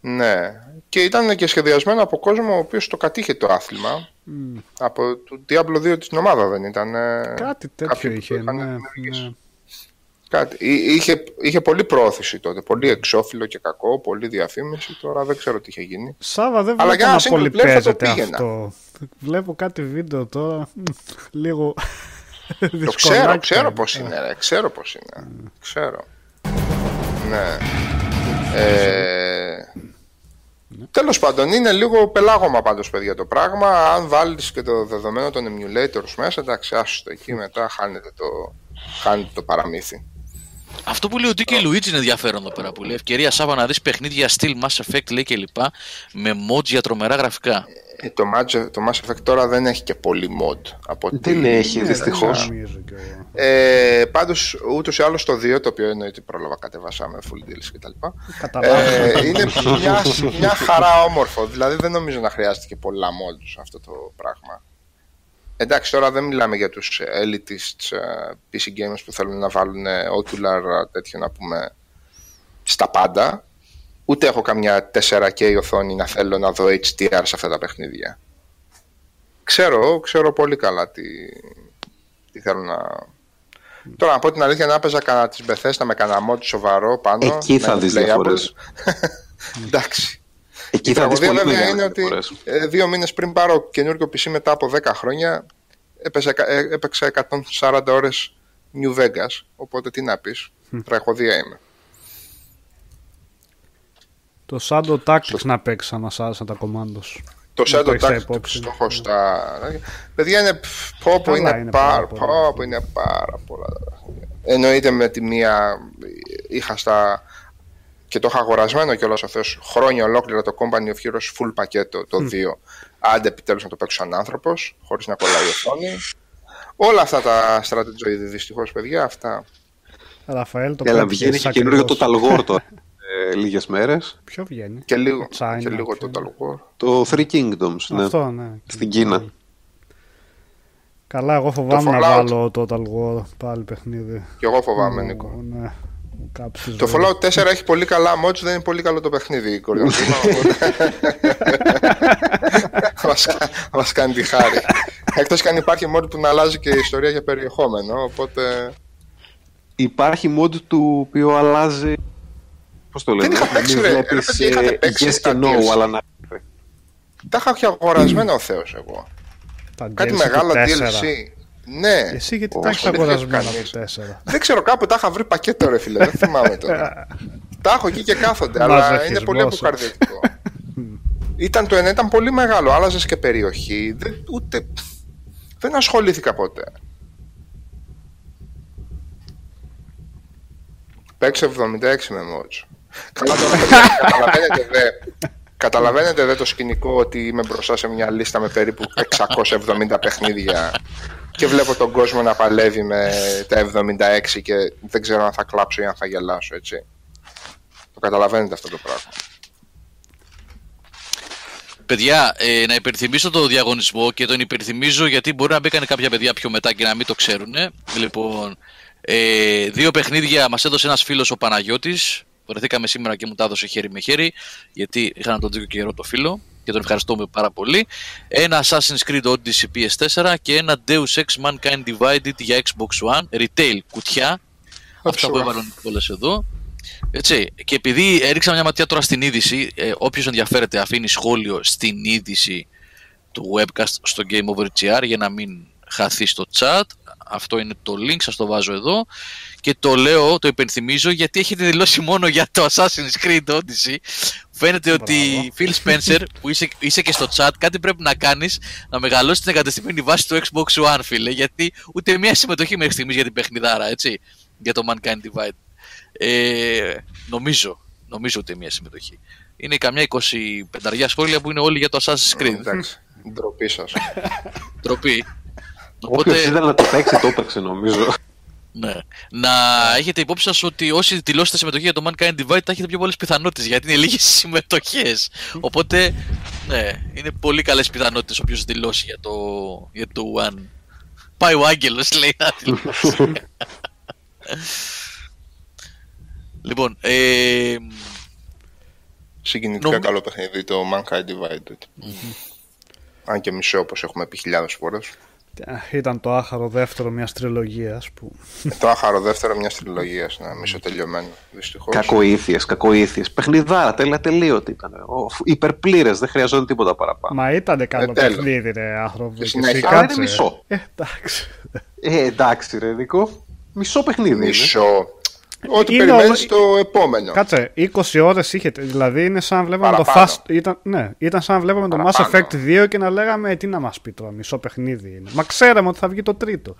ναι. Και ήταν και σχεδιασμένο από κόσμο ο οποίος το κατήχε το άθλημα. Μμ, Από το Diablo 2 την ομάδα δεν ήταν. ε, Κάτι τέτοιο κάποιοι που είχε, είχαν ναι, δημιουργήσει. ναι. Κάτι. Εί- Είχε, είχε πολύ πρόθεση τότε. Πολύ εξώφυλλο και κακό, πολύ διαφήμιση. Τώρα δεν ξέρω τι είχε γίνει. Σάβα δεν Αλλά βλέπω για να ένα single πολύ player θα το παίζεται πήγαινα. αυτό. Βλέπω κάτι βίντεο τώρα, μ, λίγο Το ξέρω, δυσκολάκι ξέρω είναι. πώς είναι, ρε. Ξέρω πώς είναι. Ξέρω. Ναι. Ε, Τέλος πάντων, είναι λίγο πελάγωμα πάντως, παιδιά, το πράγμα. Αν βάλεις και το δεδομένο των emulators μέσα, εντάξει, άστο εκεί μετά χάνεται το, χάνεται το παραμύθι. Αυτό που λέει ο DK Luigi είναι ενδιαφέρον εδώ πέρα που λέει ευκαιρία Σάβα να δεις παιχνίδια στυλ Mass Effect λέει και λοιπά με mods για τρομερά γραφικά. Ε, το, Mass, το Mass Effect τώρα δεν έχει και πολύ mod. Από ό,τι- Δεν έχει, Ναι, δυστυχώς. νομίζω κι εγώ. Ε, πάντως, ούτως ή άλλως το 2, το οποίο εννοείται πρόλαβα κατεβάσαμε full deals κτλ. Καταλάβω. Ε, είναι μια, μια χαρά όμορφο. Δηλαδή δεν νομίζω να χρειάζεται και πολλά mods αυτό το πράγμα. Εντάξει, τώρα δεν μιλάμε για τους elitists ε, PC gamers που θέλουν να βάλουν ε, ocular ε, τέτοιο να πούμε στα πάντα. Ούτε έχω καμιά 4K οθόνη να θέλω να δω HDR σε αυτά τα παιχνίδια. Ξέρω, ξέρω πολύ καλά τι, τι θέλω να... Τώρα, να πω την αλήθεια, να έπαιζα κανένα της Bethesda με κανένα mod σοβαρό πάνω. Εκεί θα να είναι δεις playable. διαφορές. Εντάξει. Εκεί Η θα δεις τραγωδία πολύ βέβαια μεγάλες είναι ότι διαφορές. ε, δύο μήνες πριν πάρω καινούργιο PC μετά από 10 χρόνια έπαιζα, ε, έπαιξα 140 ώρες New Vegas, οπότε τι να πεις. Τραχωδία είμαι. Το Shadow Tactics να παίξεις να σας άρεσαν τα commandos. Το Να Shadow το έχεις τα Tactics υπόψη. το έχω στα... Παιδιά είναι, πω, πω, Καλά είναι, είναι πάρα, πάρα πολλά. πω, πω, είναι πάρα πολλά. Εννοείται με τη μία είχα στα... Και το είχα αγορασμένο κιόλας ο Θεός χρόνια ολόκληρα το Company of Heroes full πακέτο, το 2. Άντε επιτέλους να το παίξω σαν άνθρωπος, χωρίς να κολλάει η οθόνη. Όλα αυτά τα strategy δυστυχώς παιδιά, αυτά Ραφαέλ, το Έλα, πέτυχες βγαίνει και ακριβώς. καινούριο το Talgor τώρα. Ε, λίγες μέρες. Ποιο βγαίνει; και λίγο, China, και λίγο ποιο το είναι; Talgor. Το Three Kingdoms, ναι. Αυτό, ναι. Στην Κίνα. Καλά, εγώ φοβάμαι να Fallout. βάλω το Total War πάλι παιχνίδι. Και εγώ φοβάμαι, Νίκο. Ναι. Κάψεις Το βέβαια. Fallout 4 έχει πολύ καλά mods, δεν είναι πολύ καλό το παιχνίδι. Κοριοντίνα, οπότε- μας, κα- μας κάνει τη χάρη. Εκτός και αν υπάρχει mod που να αλλάζει και η ιστορία για περιεχόμενο, οπότε... Υπάρχει mod του οποίο αλλάζει. Πώς το λένε, είχα να παίξει, μην ρε. βλέπεις, Ρε, παιδιά, είχατε ε, παίξει yes τα και no, DLC. αλλά να. Τα είχα και αγορασμένα ο Θεός εγώ. Τα Κάτι DLC μεγάλα του 4. DLC. Ναι. Εσύ γιατί Όχι, τα έχεις δεν αγορασμένα κανείς. το 4. Δεν ξέρω, κάπου τα είχα βρει πακέτο ρε φίλε, δεν θυμάμαι τώρα. τα έχω εκεί και κάθονται, αλλά Μαζοχισμός. είναι πολύ αποκαρδιωτικό. ήταν το ένα, ήταν πολύ μεγάλο, άλλαζες και περιοχή. Δεν, ούτε, δεν ασχολήθηκα ποτέ. Παίξε 76 με mods. Καλά τώρα, παιδιά, καταλαβαίνετε δε, καταλαβαίνετε δε το σκηνικό ότι είμαι μπροστά σε μια λίστα με περίπου 670 παιχνίδια και βλέπω τον κόσμο να παλεύει με τα 76 και δεν ξέρω αν θα κλάψω ή αν θα γελάσω, έτσι. Το καταλαβαίνετε αυτό το πράγμα. Παιδιά, ε, να υπενθυμίσω το διαγωνισμό και τον υπενθυμίζω γιατί μπορεί να μπήκαν κάποια παιδιά πιο μετά και να μην το ξέρουν. Λοιπόν, ε, δύο παιχνίδια μας έδωσε ένας φίλος ο Παναγιώτης. Βρεθήκαμε σήμερα και μου τα έδωσε χέρι με χέρι γιατί είχα να τον δει και καιρό το φίλο και τον ευχαριστούμε πάρα πολύ. Ένα Assassin's Creed Odyssey PS4 και ένα Deus Ex Mankind Divided για Xbox One, retail κουτιά. Αυτά που Sure. έβαλαν όλες εδώ. Έτσι. Και επειδή έριξα μια ματιά τώρα στην είδηση, ε, όποιος ενδιαφέρεται αφήνει σχόλιο στην είδηση του webcast στο Game Over GR για να μην χαθεί στο chat. Αυτό είναι το link, σας το βάζω εδώ. Και το λέω, το υπενθυμίζω γιατί έχετε δηλώσει μόνο για το Assassin's Creed Odyssey. Φαίνεται ότι Phil Spencer που είσαι, είσαι και στο chat κάτι πρέπει να κάνεις να μεγαλώσεις την εγκατεστημένη βάση του Xbox One φίλε γιατί ούτε μια συμμετοχή μέχρι στιγμής για την παιχνιδάρα έτσι για το Mankind Divide. Ε, νομίζω, νομίζω ότι μια συμμετοχή. Είναι καμιά 25 σχόλια που είναι όλοι για το Assassin's Creed. Εντάξει, ντροπή σας. Τροπή. Όποιος Οπότε, ήθελε να το παίξει, το έπαιξε νομίζω. ναι. Να έχετε υπόψη σας ότι όσοι δηλώσετε συμμετοχή για το Mankind Divide θα έχετε πιο πολλές πιθανότητες γιατί είναι λίγες συμμετοχές. Οπότε, ναι, είναι πολύ καλές πιθανότητες όποιος δηλώσει για το, για το One. Πάει ο Άγγελος λέει να δηλώσει. λοιπόν, ε, Συγκινητικά Νομ- καλό παιχνίδι το Mankind Divided. Αν και μισό όπως έχουμε πει χιλιάδες φορές. Ήταν το άχαρο δεύτερο μιας τριλογίας που. το άχαρο δεύτερο μιας τριλογίας, ένα μισοτελειωμένο. Δυστυχώς. Κακοήθειες, κακοήθειες. Παιχνιδάρα, τέλεια τελείωτη ήταν. Υπερπλήρες, δεν χρειαζόταν τίποτα παραπάνω. Μα ήταν καλό τέλος. παιχνίδι, ρε άνθρωπο. Και συνέχεια. Άρα είναι μισό. Ε, εντάξει. Ε, εντάξει, ρε Νίκο. Μισό παιχνίδι. είναι. Μισό. Ό,τι Είναι περιμένεις ο- το επόμενο. Κάτσε, 20 ώρες είχε. Δηλαδή είναι σαν να βλέπαμε το Παραπάνω. Fast. Ήταν, ναι, ήταν σαν να βλέπαμε το Mass Παραπάνω. Effect 2 και να λέγαμε «Ε, τι να μας πει τώρα, μισό παιχνίδι είναι. Μα ξέραμε ότι θα βγει το τρίτο.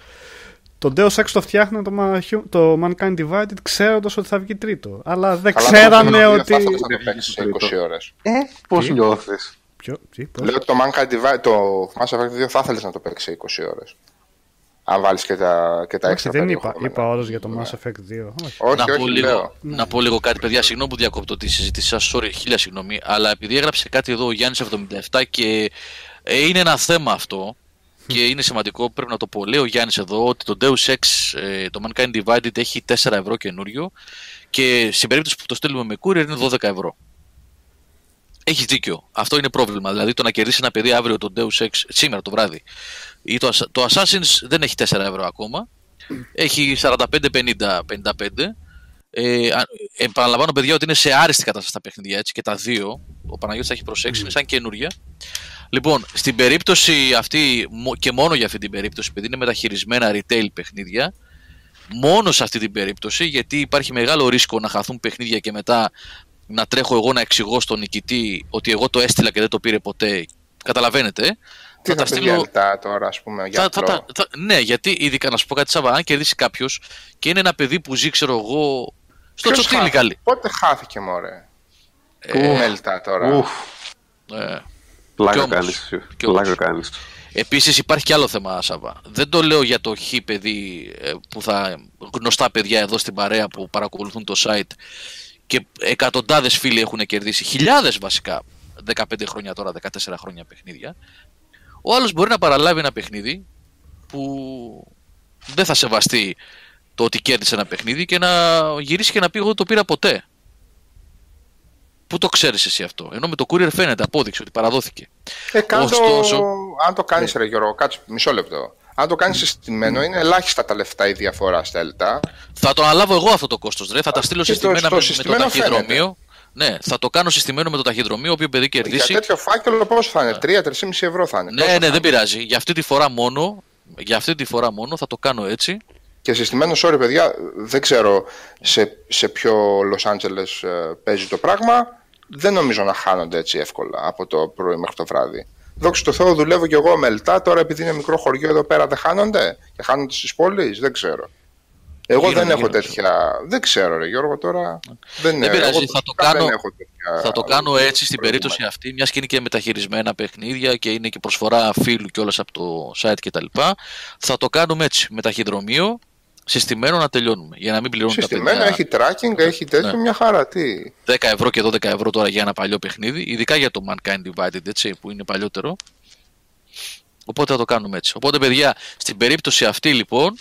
Το Deus Ex το φτιάχνει το, Ma- το Mankind Divided ξέροντας ότι θα βγει τρίτο. Αλλά δεν Αλλά ξέρανε το ότι. Θα ήθελες να το παίξει σε 20 ώρες. Ε, πώς Τι; νιώθεις; Ποιο, τι, πώς; Λέω ότι το Mankind Divide, το Mass Effect 2 θα ήθελες να το παίξεις σε 20 ώρες. Αν βάλεις και τα, και τα Όχι, έξτρα δεν είπα, περιεχόμενα. είπα όρος για το Ναι. Mass Effect 2. Όχι. Όχι, να, πω όχι, λίγο, λέω. να πω λίγο κάτι, παιδιά. Συγγνώμη που διακόπτω τη συζήτησή σας. Sorry, χίλια συγγνώμη. Αλλά επειδή έγραψε κάτι εδώ ο Γιάννης 77 και ε, είναι ένα θέμα αυτό και είναι σημαντικό, πρέπει να το πω. Λέει ο Γιάννης εδώ ότι το Deus Ex, ε, το Mankind Divided έχει 4 ευρώ καινούριο και στην περίπτωση που το στέλνουμε με courier είναι 12 ευρώ. Έχεις δίκιο. Αυτό είναι πρόβλημα. Δηλαδή το να κερδίσει ένα παιδί αύριο το Deus Ex σήμερα το βράδυ. Ή το, Assa- το Assassin's δεν έχει 4 ευρώ ακόμα. Έχει 45-50-55. Ε, α- επαναλαμβάνω, παιδιά, ότι είναι σε άριστη κατάσταση τα παιχνίδια έτσι και τα δύο. Ο Παναγιώτης τα έχει προσέξει, είναι σαν καινούρια. Λοιπόν, στην περίπτωση αυτή, μο- και μόνο για αυτή την περίπτωση, επειδή είναι μεταχειρισμένα retail παιχνίδια, μόνο σε αυτή την περίπτωση, γιατί υπάρχει μεγάλο ρίσκο να χαθούν παιχνίδια και μετά να τρέχω εγώ να εξηγώ στον νικητή ότι εγώ το έστειλα και δεν το πήρε ποτέ. Καταλαβαίνετε. Τι θα, θα στείλω... τώρα, ας πούμε, για θα, θα, θα, Ναι, γιατί ειδικά να σου πω κάτι Σάβα, αν κερδίσει κάποιος και είναι ένα παιδί που ζει, ξέρω εγώ, στο τσοτήλι καλή. Πότε χάθηκε, μωρέ; Ε, Μέλτα τώρα; Ουφ. Ε, Πλάκα κάνεις. Επίσης υπάρχει και άλλο θέμα, Σάβα. Δεν το λέω για το χ παιδί ε, που θα. γνωστά παιδιά εδώ στην παρέα που παρακολουθούν το site και εκατοντάδες φίλοι έχουν κερδίσει, χιλιάδες βασικά, 15 χρόνια τώρα, 14 χρόνια παιχνίδια. Ο άλλος μπορεί να παραλάβει ένα παιχνίδι που δεν θα σεβαστεί το ότι κέρδισε ένα παιχνίδι και να γυρίσει και να πει: Εγώ δεν το πήρα ποτέ. Πού το ξέρεις εσύ αυτό; Ενώ με το courier φαίνεται, απόδειξε ότι παραδόθηκε. Ε, Ωστόσο... Αν το κάνεις, ναι. ρε Γιώργο, κάτσε μισό λεπτό. Αν το κάνεις συστημένο, είναι ελάχιστα τα λεφτά η διαφορά στα ΕΛΤΑ. Θα το αναλάβω εγώ αυτό το κόστος, ρε. Θα τα στείλω συστημένα με, με, το ταχυδρομείο. Ναι, θα το κάνω συστημένο με το ταχυδρομείο, οποίο παιδί κερδίσει. Για τέτοιο φάκελο πώς θα είναι, 3-3,5 ευρώ θα είναι. Ναι, ναι, δεν πειράζει. Για αυτή τη φορά μόνο, για αυτή τη φορά μόνο θα το κάνω έτσι. Και συστημένο, sorry παιδιά, δεν ξέρω σε, σε ποιο Los Angeles ε, παίζει το πράγμα. Δεν νομίζω να χάνονται έτσι εύκολα από το πρωί μέχρι το βράδυ. Δόξα τω Θεώ, δουλεύω κι εγώ με ελτά. Τώρα, επειδή είναι μικρό χωριό εδώ πέρα, δεν χάνονται; Και χάνονται στις πόλεις; Δεν ξέρω. Εγώ δεν έχω τέτοια. Δεν ξέρω, ρε Γιώργο, τώρα. Δεν, δεν πειράζει. Θα, το κάνω... θα το κάνω έτσι στην περίπτωση αυτή, μιας και είναι και μεταχειρισμένα παιχνίδια και είναι και προσφορά φίλου κιόλα από το site κτλ. Θα το κάνουμε έτσι. Με ταχυδρομείο, συστημένο να τελειώνουμε. Για να μην πληρώνουμε συστημένο, τα παιδιά. έχει tracking, έχει τέτοιο, ναι. μια χαρά. Τι. 10 ευρώ και 12 ευρώ τώρα για ένα παλιό παιχνίδι, ειδικά για το Mankind Divided, έτσι, που είναι παλιότερο. Οπότε θα το κάνουμε έτσι. Οπότε, παιδιά, στην περίπτωση αυτή λοιπόν,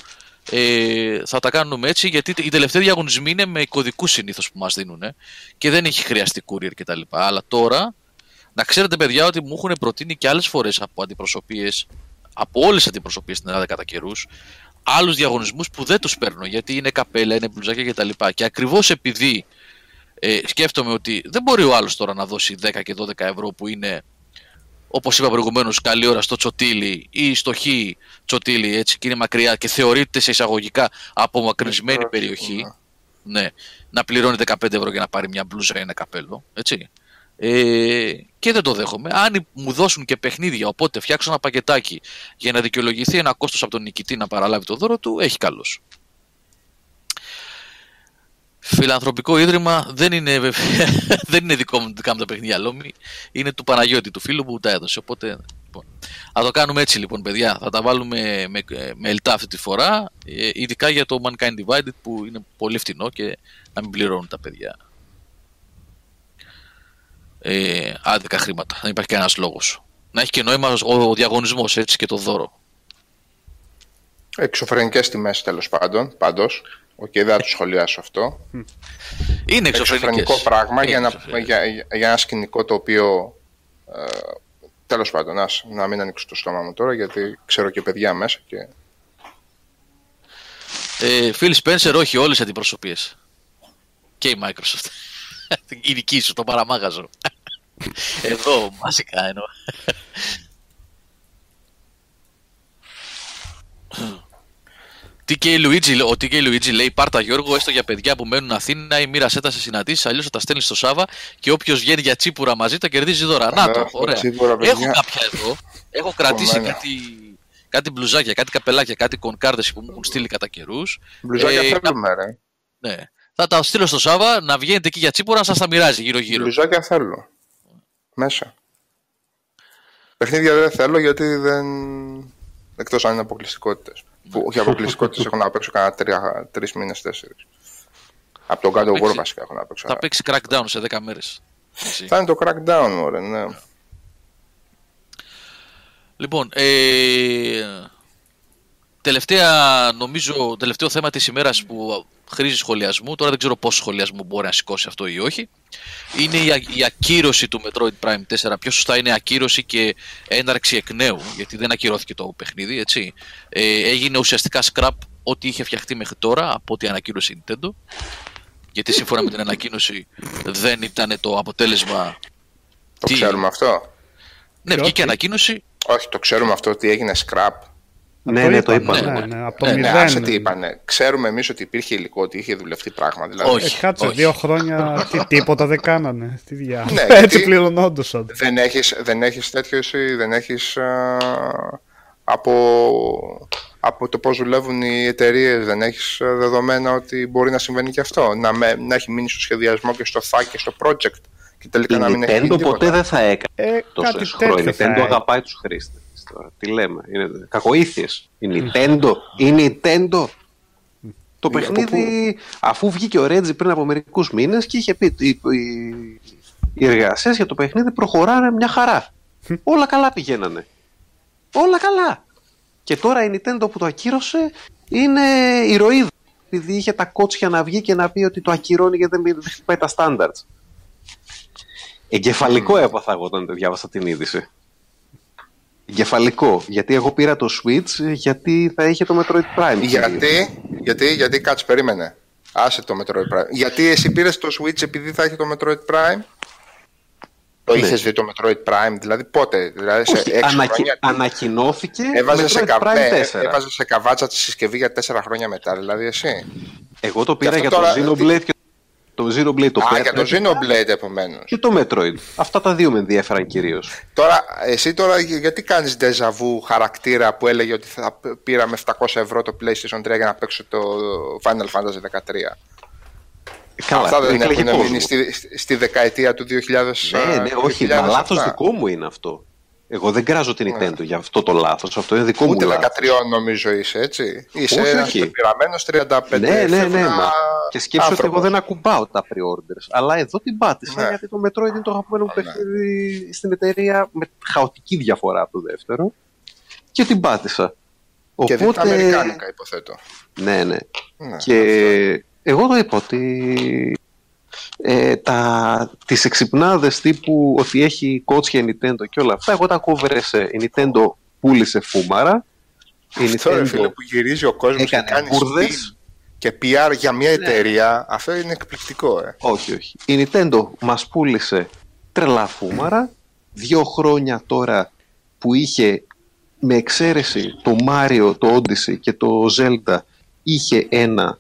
ε, θα τα κάνουμε έτσι γιατί οι τελευταίοι διαγωνισμοί είναι με κωδικούς συνήθως που μας δίνουν και δεν έχει χρειαστεί courier κτλ. Αλλά τώρα, να ξέρετε, παιδιά, ότι μου έχουν προτείνει και άλλες φορές από αντιπροσωπείες, από όλες τις αντιπροσωπείες στην Ελλάδα κατά καιρούς, άλλους διαγωνισμούς που δεν τους παίρνω γιατί είναι καπέλα, είναι μπλουζάκια κτλ. Και, και ακριβώς επειδή ε, σκέφτομαι ότι δεν μπορεί ο άλλος τώρα να δώσει 10 και 12 ευρώ που είναι όπως είπα προηγουμένως, καλή ώρα στο τσοτήλι ή στο χ τσοτήλι, έτσι και είναι μακριά και θεωρείται σε εισαγωγικά απομακρυσμένη περιοχή. Ναι, να πληρώνει 15 ευρώ για να πάρει μια μπλούζα ή ένα καπέλο. Έτσι. Ε, και δεν το δέχομαι. Αν μου δώσουν και παιχνίδια, οπότε φτιάξω ένα πακετάκι για να δικαιολογηθεί ένα κόστος από τον νικητή να παραλάβει το δώρο του, έχει καλώ. Φιλανθρωπικό ίδρυμα δεν είναι, δεν είναι δικό μου, δικά μου τα παιχνίδια Λόμι. Είναι του Παναγιώτη, του φίλου που τα έδωσε. Οπότε, λοιπόν. Θα το κάνουμε έτσι λοιπόν, παιδιά. Θα τα βάλουμε με, με ΕΛΤΑ αυτή τη φορά. Ε, ειδικά για το Mankind Divided που είναι πολύ φτηνό και να μην πληρώνουν τα παιδιά ε, άδικα χρήματα. Δεν υπάρχει κανένας λόγος. Να έχει και νόημα ο, ο διαγωνισμός έτσι και το δώρο. Εξωφρενικές τιμές τέλος πάντων. Πάντως. Οκ, okay, δεν θα το σχολιάσω αυτό. Είναι εξωφρενικό πράγμα για, να, για, για, ένα σκηνικό το οποίο. Ε, τέλος πάντων, ας, να μην ανοίξω το στόμα μου τώρα γιατί ξέρω και παιδιά μέσα. Και... Ε, Φίλ Σπένσερ, όχι όλες οι αντιπροσωπείες. Και η Microsoft. η δική σου, το παραμάγαζο. Εδώ, βασικά εννοώ. TK Luigi, ο TK Luigi λέει: Πάρτα Γιώργο, έστω για παιδιά που μένουν Αθήνα ή μοίρασέ τα σε συναντήσεις. Αλλιώς θα τα στέλνεις στο Σάβα και όποιος βγαίνει για τσίπουρα μαζί τα κερδίζει δώρα. Να το, ωραία. Έχω κάποια εδώ. Έχω κρατήσει κάτι, κάτι μπλουζάκια, κάτι καπελάκια, κάτι κονκάρδες που μου έχουν στείλει κατά καιρούς. Μπλουζάκια ε, θέλουμε, ρε. Ναι. Θα τα στείλω στο Σάβα να βγαίνετε εκεί για τσίπουρα να σας τα μοιράζει γύρω-γύρω. Μπλουζάκια θέλω. Μέσα. Παιχνίδια δεν θέλω γιατί δεν. εκτός αν είναι αποκλειστικότητες. Που όχι αποκλειστικότητες έχω να παίξω κανένα τρεις μήνες, τέσσερις. Από τον God of War βασικά έχω να παίξω. Θα παίξει crackdown σε 10 μέρες. Θα είναι το crackdown, ωραία, ναι. Λοιπόν, ε, τελευταία, νομίζω, τελευταίο θέμα της ημέρας που χρήζει σχολιασμού, τώρα δεν ξέρω πόσο σχολιασμό μπορεί να σηκώσει αυτό ή όχι, είναι η, η ακύρωση του Metroid Prime 4. Πιο σωστά είναι ακύρωση και έναρξη εκ νέου, γιατί δεν ακυρώθηκε το παιχνίδι, έτσι. Ε, έγινε ουσιαστικά scrap ό,τι είχε φτιαχτεί μέχρι τώρα από ό,τι ανακοίνωσε η Nintendo. Γιατί σύμφωνα με την ανακοίνωση δεν ήταν το αποτέλεσμα. Το ξέρουμε αυτό; Ναι, βγήκε ανακοίνωση. Όχι, το ξέρουμε αυτό ότι έγινε scrap. Ναι, ναι, το είπαν. Ναι, ναι, από το Ναι, ναι, μηδέν. άσε τι είπανε. Ξέρουμε εμείς ότι υπήρχε υλικό, ότι είχε δουλευτεί πράγμα. Δηλαδή, Όχι. Ε, κάτσε όχι. δύο χρόνια τι, τίποτα δεν κάνανε. Τι διά. Ναι, Έτσι γιατί- πληρωνόντουσαν. Δεν έχεις, δεν έχεις τέτοιο εσύ, δεν έχεις α, από, από το πώς δουλεύουν οι εταιρείες, δεν έχεις α, δεδομένα ότι μπορεί να συμβαίνει και αυτό. Να, με, να έχει μείνει στο σχεδιασμό και στο θα και στο project και τελικά Η να μην έχει γίνει Nintendo τίποτα. ποτέ δεν θα έκανε Ε, τόσο κάτι χρόνο. Η τέτοιο θα Nintendo έκανε. αγαπάει τους χρήστες. Τώρα, τι λέμε, είναι κακοήθειες. Η Nintendo, η Nintendo. Το Από παιχνίδι, αφού βγήκε ο Reggie πριν από μερικούς μήνες και είχε πει οι, οι, οι εργασίες για το παιχνίδι προχωράνε μια χαρά. Όλα καλά πηγαίνανε. Όλα καλά. Και τώρα η Nintendo που το ακύρωσε είναι ηρωίδα. Επειδή είχε τα κότσια να βγει και να πει ότι το ακυρώνει γιατί δεν δεν χτυπάει τα standards. Εγκεφαλικό έπαθα εγώ όταν διάβασα την είδηση. Εγκεφαλικό. Γιατί εγώ πήρα το Switch γιατί θα είχε το Metroid Prime. Γιατί, γιατί, γιατί κάτσε, περίμενε. Άσε το Metroid Prime. Γιατί εσύ πήρες το Switch επειδή θα έχει το Metroid Prime; Το Ναι. είχες δει το Metroid Prime, δηλαδή πότε, δηλαδή σε Όχι, έξι ανακοι... χρόνια. ανακοινώθηκε Έβαζε σε, Metroid κα... Prime ναι, 4. έβαζε σε καβάτσα τη συσκευή για τέσσερα χρόνια μετά, δηλαδή εσύ. Εγώ το πήρα Και για αυτό το τώρα- Xenoblade και το Xenoblade το Α, πήρα για το Xenoblade επομένως. και το Metroid. Αυτά τα δύο με ενδιαφέραν κυρίως. Τώρα, εσύ τώρα για- γιατί κάνεις déjà vu χαρακτήρα που έλεγε ότι θα π- πήρα με 700 ευρώ το PlayStation 3 για να παίξω το Final Fantasy 13. Καλά, Αυτά δεν έκλαιγε έχουν κόσμο. μείνει στη, στη- στη δεκαετία του 2000. Ναι, ναι, όχι, 2007. μα λάθος δικό μου είναι αυτό. Εγώ δεν κράζω την Nintendo για αυτό το λάθος. Αυτό είναι δικό μου Ούτε λάθος. 13 νομίζω είσαι, έτσι. Είσαι Όχι, ένας όχι. πεπειραμένος 35 Ναι, ναι, ναι. φεύγα Μα. Και σκέψω ότι άνθρωπος. εγώ δεν ακουμπάω τα pre-orders. Αλλά εδώ την πάτησα Ναι. γιατί το Metroid είναι το αγαπημένο μου Ναι. παιχνίδι στην εταιρεία με χαοτική διαφορά από το δεύτερο. Και την πάτησα. Και δει τα αμερικάνικα, υποθέτω. Ναι, ναι. Ναι, Και εγώ το είπα ότι ε, τα, τις εξυπνάδες τύπου ότι έχει κότσια η Nintendo και όλα αυτά, εγώ τα κόβερεσε. Η Nintendo πούλησε φούμαρα. Η Αυτό ρε Nintendo φίλε που γυρίζει ο κόσμος και έκανε κάνει μπουρδες. spin και PR για μια εταιρεία, αυτό είναι εκπληκτικό, ε. Όχι, όχι. Η Nintendo μας πούλησε τρελά φούμαρα. Δύο χρόνια τώρα που είχε με εξαίρεση το Mario, το Odyssey και το Zelda είχε ένα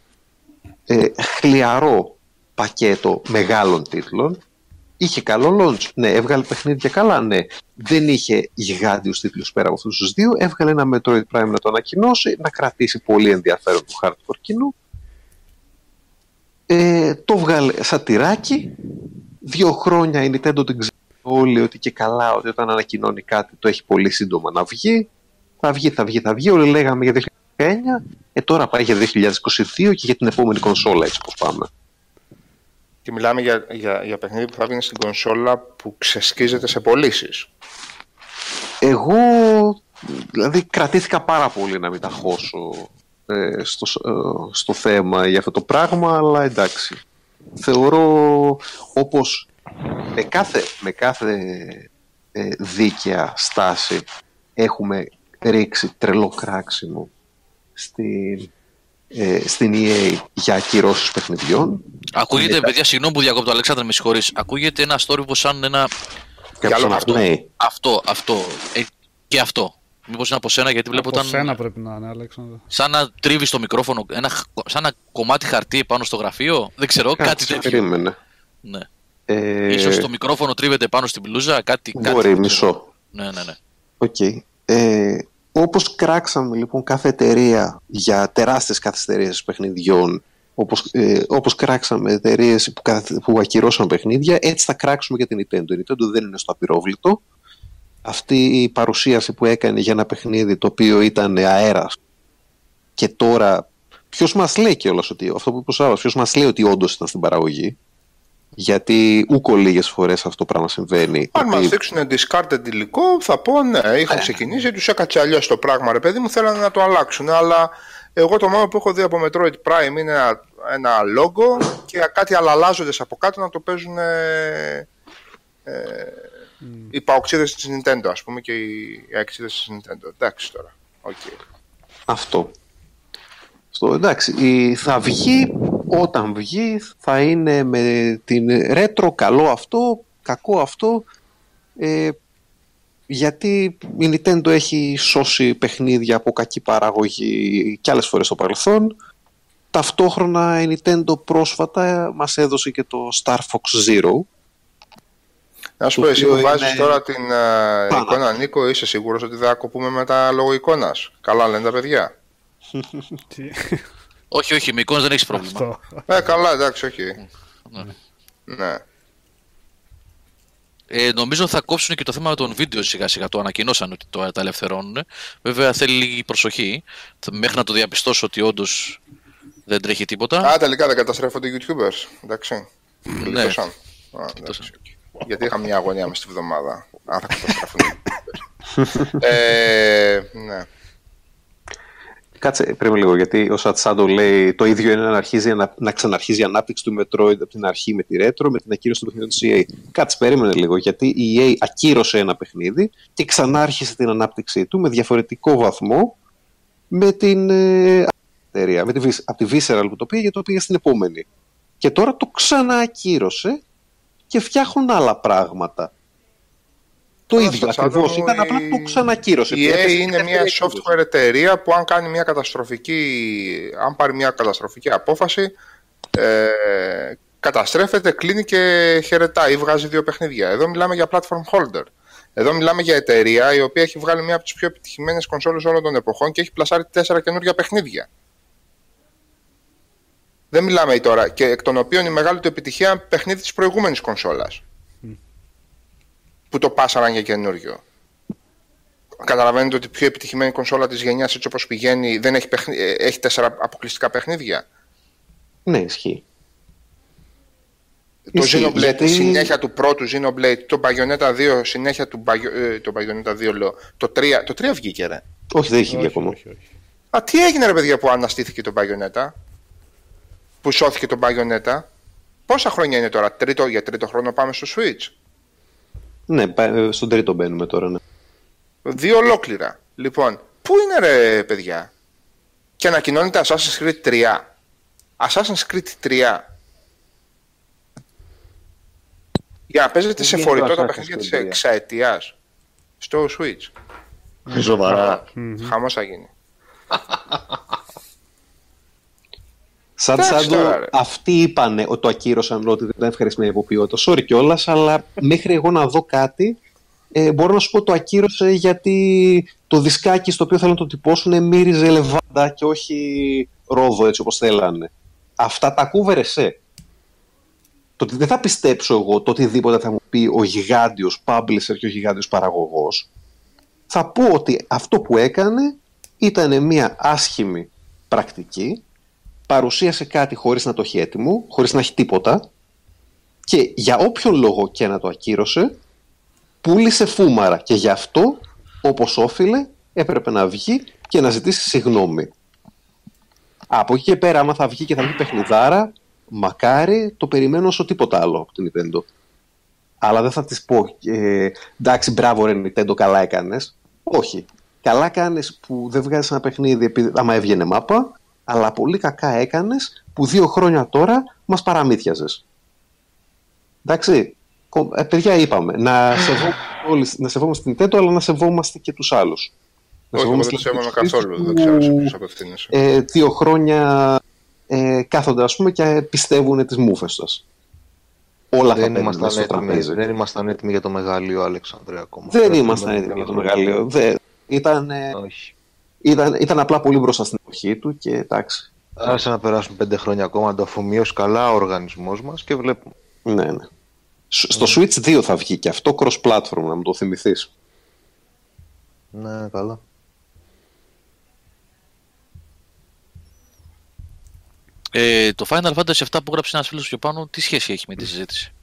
ε, χλιαρό πακέτο μεγάλων τίτλων. Είχε καλό launch. Ναι, έβγαλε παιχνίδια καλά. Ναι, δεν είχε γιγάντιους τίτλους πέρα από αυτούς τους δύο. Έβγαλε ένα Metroid Prime να το ανακοινώσει, να κρατήσει πολύ ενδιαφέρον του hardcore κοινού. Ε, το βγάλε σαν τυράκι. Δύο χρόνια η Nintendo την ξέρει όλοι ότι και καλά ότι όταν ανακοινώνει κάτι το έχει πολύ σύντομα να βγει. Θα βγει, θα βγει, θα βγει. Όλοι λέγαμε για 2019. Ε, τώρα πάει για 2022 και για την επόμενη κονσόλα έτσι όπως πάμε. Και μιλάμε για, για, για παιχνίδι που θα βγει στην κονσόλα που ξεσκίζεται σε πωλήσεις. Εγώ δηλαδή κρατήθηκα πάρα πολύ να μην τα χώσω ε, στο, ε, στο θέμα για αυτό το πράγμα, αλλά εντάξει. Θεωρώ όπως με κάθε, με κάθε ε, δίκαια στάση έχουμε ρίξει τρελό κράξιμο στην, ε, στην EA για ακυρώσεις παιχνιδιών. Ακούγεται, παιδιά, συγγνώμη που διακόπτω, Αλέξανδρε, με συγχωρείς. Ακούγεται ένα story που σαν ένα. Για άλλο αυτό. αυτό. Ναι. Αυτό, αυτό. Ε, και αυτό. Μήπως είναι από σένα, γιατί βλέπω Από όταν. σένα πρέπει να είναι, Αλέξανδρο. Σαν να τρίβεις το μικρόφωνο, ένα, χ- σαν ένα κομμάτι χαρτί πάνω στο γραφείο. Δεν ξέρω, κάτι Κάτσε, τέτοιο. περίμενε. Ναι. Ε, Ίσως το μικρόφωνο τρίβεται πάνω στην μπλούζα, κάτι. κάτι Μπορεί, δεν μισό. ξέρω. Ναι, ναι, ναι. Οκ. Ε, όπως κράξαμε λοιπόν κάθε εταιρεία για τεράστιες καθυστερήσεις παιχνιδιών, όπως, ε, όπως κράξαμε εταιρείες που, καθ- που ακυρώσαν παιχνίδια, έτσι θα κράξουμε και την Nintendo. Η Nintendo δεν είναι στο απυρόβλητο. Αυτή η παρουσίαση που έκανε για ένα παιχνίδι το οποίο ήταν αέρας και τώρα ποιος μας λέει κιόλας ότι αυτό που είπε ο Σάββας, ποιος μας λέει ότι όντως ήταν στην παραγωγή γιατί ούκο λίγες φορές αυτό το πράγμα συμβαίνει. Αν ότι- μας δείξουν discarded υλικό, θα πω ναι, είχαν ξεκινήσει, τους έκατσε αλλιώς το πράγμα, ρε παιδί μου, θέλανε να το αλλάξουν. Αλλά εγώ το μόνο που έχω δει από Metroid Prime είναι ένα, ένα logo και κάτι αλλαλάζοντες από κάτω να το παίζουν ε, ε, οι παοξίδες της Nintendo, ας πούμε, και οι αξίδες της Nintendo. Εντάξει τώρα. Okay. Αυτό. Στο, εντάξει, η- θα βγει όταν βγει, θα είναι με την ρέτρο καλό αυτό, κακό αυτό. Ε, γιατί η Nintendo έχει σώσει παιχνίδια από κακή παραγωγή και άλλες φορές στο παρελθόν. Ταυτόχρονα η Nintendo πρόσφατα μας έδωσε και το Star Fox Zero. Να σου πω, εσύ που βάζεις τώρα την uh, εικόνα Νίκο, είσαι σίγουρος ότι θα κοπούμε μετά λόγω εικόνας. Καλά λένε τα παιδιά. Όχι, όχι, με εικόνες δεν έχεις πρόβλημα. ε, καλά, εντάξει, όχι. ναι. ναι. Ε, νομίζω θα κόψουν και το θέμα των βίντεο σιγά σιγά. Το ανακοινώσαν ότι το, τα ελευθερώνουν. Βέβαια θέλει λίγη προσοχή μέχρι να το διαπιστώσω ότι όντως δεν τρέχει τίποτα. Α, τελικά δεν καταστρέφονται οι YouTubers. Εντάξει. Ναι. Α, εντάξει. Γιατί είχα μια αγωνία μες στη βδομάδα. Αν θα καταστρέφουν οι YouTubers. ε, ναι. Κάτσε πριν λίγο, γιατί ο Σατσάντο λέει το ίδιο είναι να, αρχίζει, να, να ξαναρχίζει η ανάπτυξη του Metroid από την αρχή με τη Retro, με την ακύρωση του παιχνιδιού της EA. Κάτσε, περίμενε λίγο, γιατί η EA ακύρωσε ένα παιχνίδι και ξανάρχισε την ανάπτυξή του με διαφορετικό βαθμό με την ε, εταιρεία, με τη, από τη Visceral που το πήγε, το πήγε στην επόμενη. Και τώρα το ξαναακύρωσε και φτιάχνουν άλλα πράγματα. Το ίδιο ακριβώς. Ήταν απλά το ξανακύρωσε. Η EA είναι μια software εταιρεία που αν κάνει μια καταστροφική, αν πάρει μια καταστροφική απόφαση, ε, καταστρέφεται, κλείνει και χαιρετάει ή βγάζει δύο παιχνίδια. Εδώ μιλάμε για platform holder. Εδώ μιλάμε για εταιρεία η οποία έχει βγάλει μια από τις πιο επιτυχημένες κονσόλες όλων των εποχών και έχει πλασάρει τέσσερα καινούργια παιχνίδια. Δεν μιλάμε τώρα. Και εκ των οποίων η μεγάλη του επιτυχία παιχνίδι της προηγούμενης κονσόλας που το πάσαραν για καινούριο. Καταλαβαίνετε ότι η πιο επιτυχημένη κονσόλα της γενιάς έτσι όπως πηγαίνει δεν έχει, παιχνι... Ε, έχει τέσσερα αποκλειστικά παιχνίδια; Ναι, ισχύει. Το ισχύει, Xenoblade, γιατί... συνέχεια του πρώτου Xenoblade, το Bayonetta 2, συνέχεια του ε, το Bayonetta 2 λέω, το 3, το 3 βγήκε ρε. Όχι, δεν έχει βγει ακόμα. Όχι, όχι. Α, τι έγινε ρε παιδιά που αναστήθηκε το Bayonetta, που σώθηκε το Bayonetta; Πόσα χρόνια είναι τώρα, τρίτο, για τρίτο χρόνο πάμε στο Switch; Ναι, ε, στον τρίτο μπαίνουμε τώρα. Ναι. Δύο ολόκληρα. Λοιπόν, πού είναι ρε παιδιά; Και ανακοινώνεται Assassin's Creed 3. Assassin's Creed 3. Για να παίζετε σε φορητό τα παιχνίδια της εξαετίας. Στο Switch. Σοβαρά. Χαμός θα γίνει. Σαν σαν αυτοί είπαν ότι το ακύρωσαν ότι δεν ήταν ευχαριστημένοι από ποιότητα. Sorry κιόλας, αλλά μέχρι εγώ να δω κάτι, ε, μπορώ να σου πω το ακύρωσε γιατί το δισκάκι στο οποίο θέλουν να το τυπώσουν μύριζε λεβάντα και όχι ρόδο έτσι όπως θέλανε. Αυτά τα κούβερε σε. Το ότι δεν θα πιστέψω εγώ το οτιδήποτε θα μου πει ο γιγάντιος publisher και ο γιγάντιος παραγωγός. Θα πω ότι αυτό που έκανε ήταν μια άσχημη πρακτική παρουσίασε κάτι χωρίς να το έχει έτοιμο, χωρίς να έχει τίποτα και για όποιον λόγο και να το ακύρωσε, πούλησε φούμαρα και γι' αυτό, όπως όφιλε, έπρεπε να βγει και να ζητήσει συγγνώμη. Από εκεί και πέρα, άμα θα βγει και θα βγει παιχνιδάρα, μακάρι το περιμένω όσο τίποτα άλλο από την Nintendo. Αλλά δεν θα της πω, ε, εντάξει μπράβο ρε Nintendo, καλά έκανες. Όχι. Καλά κάνεις που δεν βγάζεις ένα παιχνίδι επειδή, άμα έβγαινε μάπα αλλά πολύ κακά έκανες που δύο χρόνια τώρα μας παραμύθιαζες. Εντάξει, ε, παιδιά είπαμε, να σεβόμαστε, όλοι, να σεβόμαστε την Nintendo, αλλά να σεβόμαστε και τους άλλους. Όχι, δεν το σέβομαι καθόλου, δεν ξέρω σε ποιους απευθύνεσαι. Ε, δύο χρόνια ε, κάθονται ας πούμε και πιστεύουν τις μούφες σας. Όλα δεν ήμασταν, στο έτοιμοι, δεν ήμασταν έτοιμοι για το μεγαλείο, Αλεξάνδρε, ακόμα. Δεν ήμασταν έτοιμοι για το μεγαλείο. Δεν, ήταν, Όχι ήταν, ήταν απλά πολύ μπροστά στην εποχή του και εντάξει. Άσε να περάσουν πέντε χρόνια ακόμα να το αφομοιώσει καλά ο οργανισμός μας και βλέπουμε. Ναι, ναι. Στο Switch 2 θα βγει και αυτό cross-platform, να μου το θυμηθείς. Ναι, καλά. Ε, το Final Fantasy 7 που γράψει ένας φίλος πιο πάνω, τι σχέση έχει με τη συζήτηση;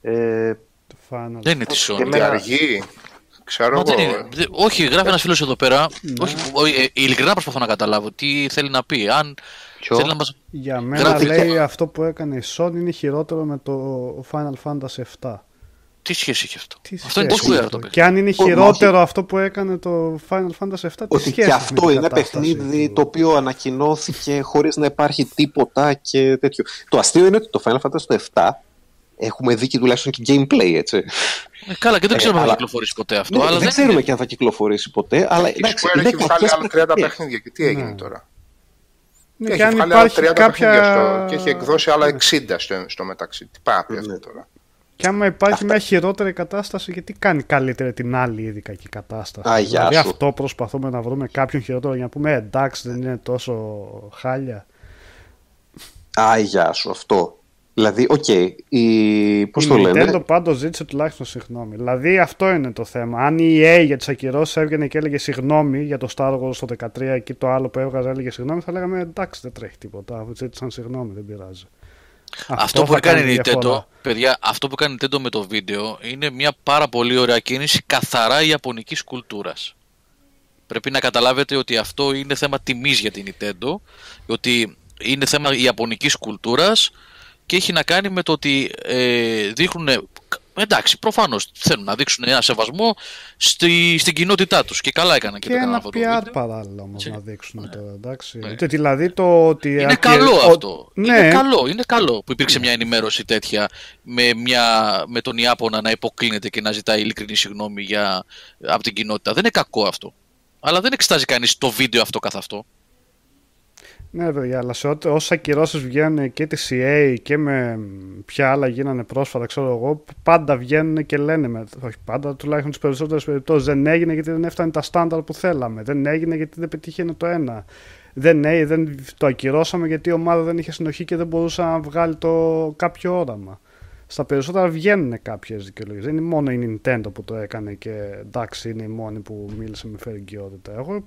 Ε, το Final δεν είναι της Sony. Και αργή. Ξέρω εγώ. Είναι, όχι, γράφει ένας φίλος εδώ πέρα. Ναι. Όχι, ε, ειλικρινά προσπαθώ να καταλάβω τι θέλει να πει. Αν θέλει να μας... Για μένα γράφει... λέει αυτό που έκανε η Sony είναι χειρότερο με το Final Fantasy 7. Τι σχέση έχει αυτό; Τι αυτό είναι σπουδαίο το Και αν είναι χειρότερο αυτό που έκανε το Final Fantasy 7, τι Ότι σχέση και αυτό είναι ένα παιχνίδι το οποίο ανακοινώθηκε χωρίς να υπάρχει τίποτα και τέτοιο. Το αστείο είναι ότι το Final Fantasy 7 έχουμε δει και τουλάχιστον και gameplay, έτσι. Ε, καλά, και δεν ξέρουμε αν θα κυκλοφορήσει ποτέ αυτό. Ναι, αλλά δεν ξέρουμε και αν θα κυκλοφορήσει ποτέ. Αλλά Η εντάξει, Square είναι έχει βγάλει άλλα 30 παιχνίδια. παιχνίδια. Και τι έγινε Ναι. τώρα; Ναι, έχει και αν βγάλει άλλα υπάρχει 30 κάποια... παιχνίδια στο, και έχει εκδώσει άλλα 60 στο, στο μεταξύ. Τι πάει να πει αυτό Ναι. τώρα; Και άμα υπάρχει μια χειρότερη κατάσταση, γιατί κάνει καλύτερη την άλλη ήδη κακή κατάσταση; Α, γεια δηλαδή σου. αυτό προσπαθούμε να βρούμε κάποιον χειρότερο για να πούμε «Ε, εντάξει δεν είναι τόσο χάλια. Α, γεια σου, αυτό. Δηλαδή, οκ, η... πώς η το λένε; Nintendo πάντως ζήτησε τουλάχιστον συγγνώμη. Δηλαδή αυτό είναι το θέμα. Αν η EA για τις ακυρώσεις έβγαινε και έλεγε συγγνώμη για το Star Wars το 13 και το άλλο που έβγαζε έλεγε συγγνώμη, θα λέγαμε εντάξει δεν τρέχει τίποτα. Ζήτησαν συγγνώμη, δεν πειράζει. Αυτό, που θα έκανε κάνει η Nintendo, διαφορά. παιδιά, αυτό που κάνει η Nintendo με το βίντεο είναι μια πάρα πολύ ωραία κίνηση καθαρά ιαπωνικής κουλτούρας. Πρέπει να καταλάβετε ότι αυτό είναι θέμα τιμής για την Nintendo, ότι είναι θέμα ιαπωνικής κουλτούρας και έχει να κάνει με το ότι ε, δείχνουν, εντάξει, προφανώς θέλουν να δείξουν ένα σεβασμό στη, στην κοινότητά τους και καλά έκαναν και, Και το έκαναν ένα αυτό το PR βίντεο. παράλληλα όμως Έτσι. να δείξουν τώρα. Εντάξει. Ναι. Ότι Δηλαδή το ότι. Είναι ακυ- καλό ο- αυτό. Ναι, Είναι καλό, είναι καλό που υπήρξε μια ενημέρωση τέτοια με, μια, με τον Ιάπωνα να υποκλίνεται και να ζητάει ειλικρινή συγγνώμη για, από την κοινότητα. Δεν είναι κακό αυτό. Αλλά δεν εξετάζει κανείς το βίντεο αυτό καθ' αυτό. Ναι, παιδιά, αλλά σε ό,τι- όσες ακυρώσεις βγαίνουν και τη CA και με ποια άλλα γίνανε πρόσφατα, ξέρω εγώ, πάντα βγαίνουν και λένε, με, όχι πάντα, τουλάχιστον τις περισσότερες περιπτώσεις, δεν έγινε γιατί δεν έφτανε τα στάνταρ που θέλαμε, δεν έγινε γιατί δεν πετύχαινε το ένα, δεν, έ- δεν το ακυρώσαμε γιατί η ομάδα δεν είχε συνοχή και δεν μπορούσε να βγάλει το κάποιο όραμα. Στα περισσότερα βγαίνουν κάποιες δικαιολογίες. Δεν είναι μόνο η Nintendo που το έκανε και εντάξει είναι η μόνη που μίλησε με φερικαιότητα. Εγώ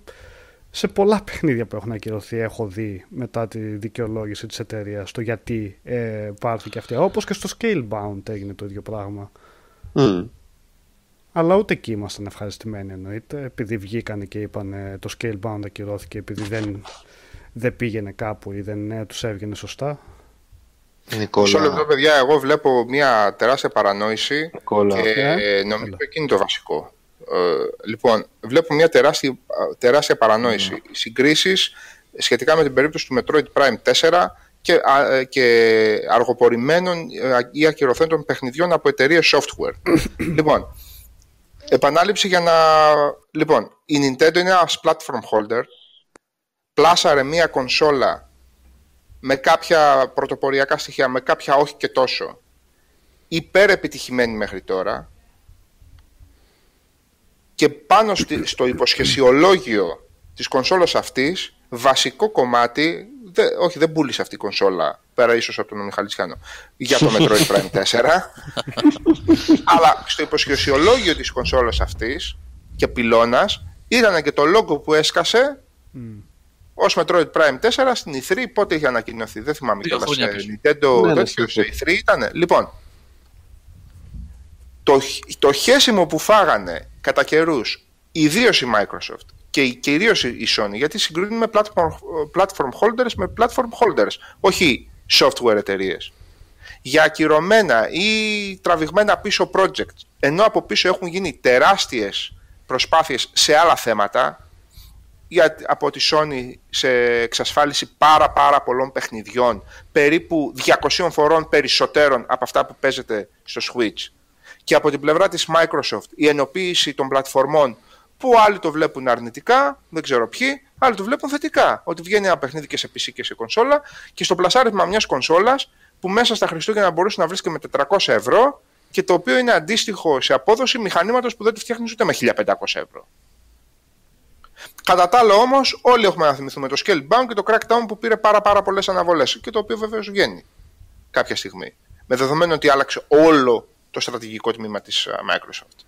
σε πολλά παιχνίδια που έχουν ακυρωθεί έχω δει μετά τη δικαιολόγηση της εταιρείας το γιατί ε, πάρθηκε αυτή. Όπως και στο Scalebound έγινε το ίδιο πράγμα. Μμ. Αλλά ούτε εκεί ήμασταν ευχαριστημένοι εννοείται. Επειδή βγήκανε και είπαν ε, το Scalebound ακυρώθηκε επειδή δεν, δεν πήγαινε κάπου ή δεν ε, τους έβγαινε σωστά. Μισό λεπτό, Νικόλα, παιδιά, εγώ βλέπω μια τεράστια παρανόηση Νικόλα. και Ε, νομίζω έλα. εκεί είναι το βασικό. Ε, λοιπόν, βλέπω μια τεράστια, τεράστια παρανόηση. Ναι. Συγκρίσεις σχετικά με την περίπτωση του Metroid Prime 4 και, α, ε, και αργοπορημένων ε, ή ακυρωθέντων παιχνιδιών από εταιρείες software. λοιπόν, επανάληψη για να... Λοιπόν, η Nintendo είναι ένας platform holder, πλάσαρε μια κονσόλα με κάποια πρωτοποριακά στοιχεία, με κάποια όχι και τόσο, υπερ-επιτυχημένη μέχρι τώρα και πάνω στη- στο υποσχεσιολόγιο της κονσόλας αυτής, βασικό κομμάτι, δε, όχι δεν πούλησε αυτή η κονσόλα, πέρα ίσως από τον Μιχαλητσιάνο, για το Metroid Prime 4, αλλά στο υποσχεσιολόγιο της κονσόλας αυτής και πυλώνας ήταν και το logo που έσκασε ως Metroid Prime 4 στην E3 πότε είχε ανακοινωθεί. Δεν θυμάμαι Δύο κιόλας. χρόνια ε, πίσω. Nintendo Ναι, ναι, τέτοιο στην σε E3 ήταν. Λοιπόν, το, χ- το χέσιμο που φάγανε κατά καιρούς ιδίως η Microsoft και κυρίως η Sony, γιατί συγκρίνουμε platform, platform holders με platform holders, όχι software εταιρείες. Για ακυρωμένα ή τραβηγμένα πίσω projects, ενώ από πίσω έχουν γίνει τεράστιες προσπάθειες σε άλλα θέματα, για, από τη Sony σε εξασφάλιση πάρα πάρα πολλών παιχνιδιών, περίπου 200 φορών περισσότερων από αυτά που παίζεται στο Switch. Και από την πλευρά της Microsoft η ενοποίηση των πλατφορμών που άλλοι το βλέπουν αρνητικά, δεν ξέρω ποιοι, άλλοι το βλέπουν θετικά. Ότι βγαίνει ένα παιχνίδι και σε PC και σε κονσόλα και στο πλασάρισμα μιας κονσόλας που μέσα στα Χριστούγεννα μπορούσε να βρεις και με 400 ευρώ και το οποίο είναι αντίστοιχο σε απόδοση μηχανήματος που δεν το φτιάχνεις ούτε με 1500 ευρώ. Κατά τα άλλα όμως, όλοι έχουμε να θυμηθούμε το Scalebound και το Crackdown που πήρε πάρα, πάρα πολλές αναβολές και το οποίο βεβαίως βγαίνει κάποια στιγμή. Με δεδομένο ότι άλλαξε όλο το στρατηγικό τμήμα της Microsoft.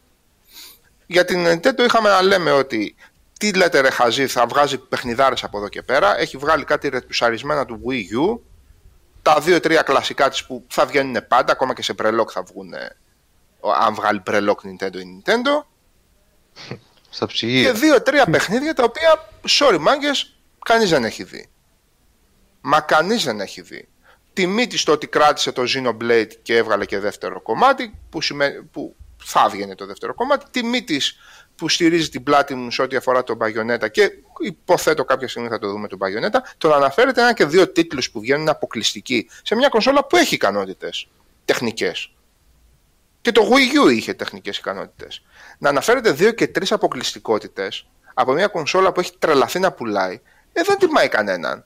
Για την Nintendo είχαμε να λέμε ότι τι λέτε ρε Χαζή, θα βγάζει παιχνιδάρες από εδώ και πέρα. Έχει βγάλει κάτι ρετουσαρισμένα του Wii U. Τα δύο-τρία κλασικά της που θα βγαίνουν πάντα, ακόμα και σε Brelock θα βγουν αν βγάλει Brelock Nintendo ή Nintendo Στα και ψυγεία. δύο-τρία παιχνίδια τα οποία, sorry μάγκες, κανείς δεν έχει δει. Μα κανείς δεν έχει δει. Τιμή της το ότι κράτησε το Xenoblade και έβγαλε και δεύτερο κομμάτι, που, σημαίνει, που θα έβγαινε το δεύτερο κομμάτι. Τιμή της που στηρίζει την πλάτη μου σε ό,τι αφορά τον Bayonetta και υποθέτω κάποια στιγμή θα το δούμε τον Bayonetta. Το να αναφέρεται ένα και δύο τίτλους που βγαίνουν αποκλειστικοί σε μια κονσόλα που έχει ικανότητες. τεχνικές. Και το Wii U είχε τεχνικές ικανότητες. Να αναφέρετε δύο και τρεις αποκλειστικότητες από μια κονσόλα που έχει τρελαθεί να πουλάει, ε, δεν τιμάει κανέναν.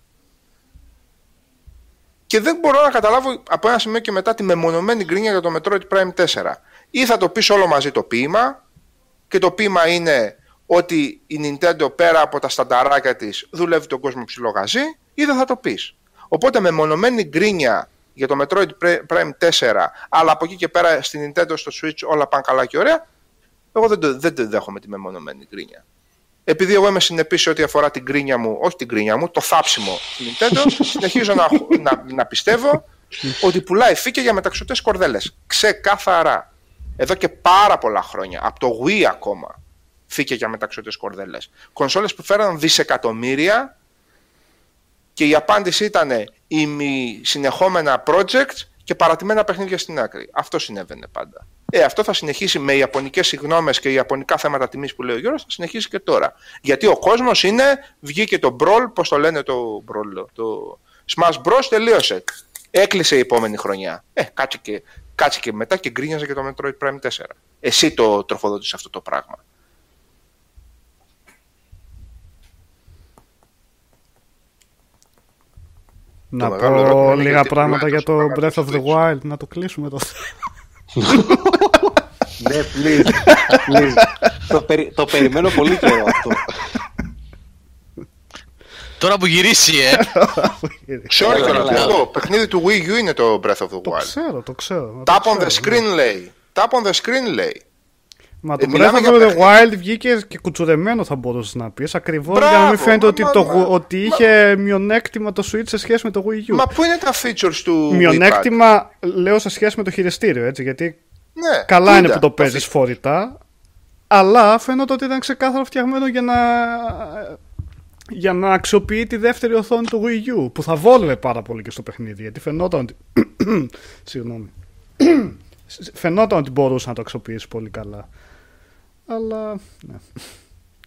Και δεν μπορώ να καταλάβω από ένα σημείο και μετά τη μεμονωμένη γκρίνια για το Metroid Prime 4. Ή θα το πεις όλο μαζί το ποίημα, και το ποίημα είναι ότι η Nintendo πέρα από τα στανταράκια της δουλεύει τον κόσμο ψηλό γαζί, ή δεν θα το πεις. Οπότε μεμονωμένη γκρίνια για το Metroid Prime 4, αλλά από εκεί και πέρα στην Nintendo στο Switch όλα πάνε καλά και ωραία, εγώ δεν το, δεν το δέχομαι τη μεμονωμένη γκρίνια. Επειδή εγώ είμαι συνεπής σε ό,τι αφορά την γκρίνια μου, όχι την γκρίνια μου, το θάψιμο στην Nintendo, συνεχίζω να, να, να πιστεύω ότι πουλάει φύκια για μεταξωτές κορδέλες. Ξεκάθαρα. Εδώ και πάρα πολλά χρόνια, από το Wii ακόμα, φύκια για μεταξωτές κορδέλες. Κονσόλες που φέραν δισεκατομμύρια και η απάντηση ήταν ημι συνεχόμενα projects και παρατημένα παιχνίδια στην άκρη. Αυτό συνέβαινε πάντα. Ε, αυτό θα συνεχίσει με ιαπωνικές συγγνώμε και ιαπωνικά θέματα τιμής που λέει ο Γιώργος, θα συνεχίσει και τώρα. Γιατί ο κόσμος είναι, βγήκε το Brawl, πώς το λένε το Brawl, το Smash Bros. τελείωσε. Έκλεισε η επόμενη χρονιά. Ε, κάτσε και, κάτσε και μετά και γκρίνιαζε και το Metroid Prime 4. Εσύ το τροφοδότησε αυτό το πράγμα. Να πω λίγα πράγματα για το Breath of the Wild, να το κλείσουμε το Ναι, please, please. το, περι, το περιμένω πολύ καιρό αυτό. Τώρα που γυρίσει, ε! Sorry, το πω. Παιχνίδι του Wii U είναι το Breath of the Wild. Το ξέρω, το ξέρω. Tap on the screen λέει. Tap on the screen λέει. Μα το Breath of the Wild βγήκε και κουτσουρεμένο θα μπορούσες να πεις. Ακριβώς για να μην φαίνεται ότι, το, ότι είχε μειονέκτημα το Switch σε σχέση με το Wii U. Μα πού είναι τα features του. Μειονέκτημα λέω σε σχέση με το χειριστήριο έτσι. Γιατί ναι, καλά είναι που το παίζεις φορητά. Αλλά φαίνεται ότι ήταν ξεκάθαρα φτιαγμένο για να, για να αξιοποιεί τη δεύτερη οθόνη του Wii U. Που θα βόλευε πάρα πολύ και στο παιχνίδι. Γιατί φαινόταν ότι. Συγγνώμη. φαινόταν ότι μπορούσε να το αξιοποιήσει πολύ καλά αλλά ναι.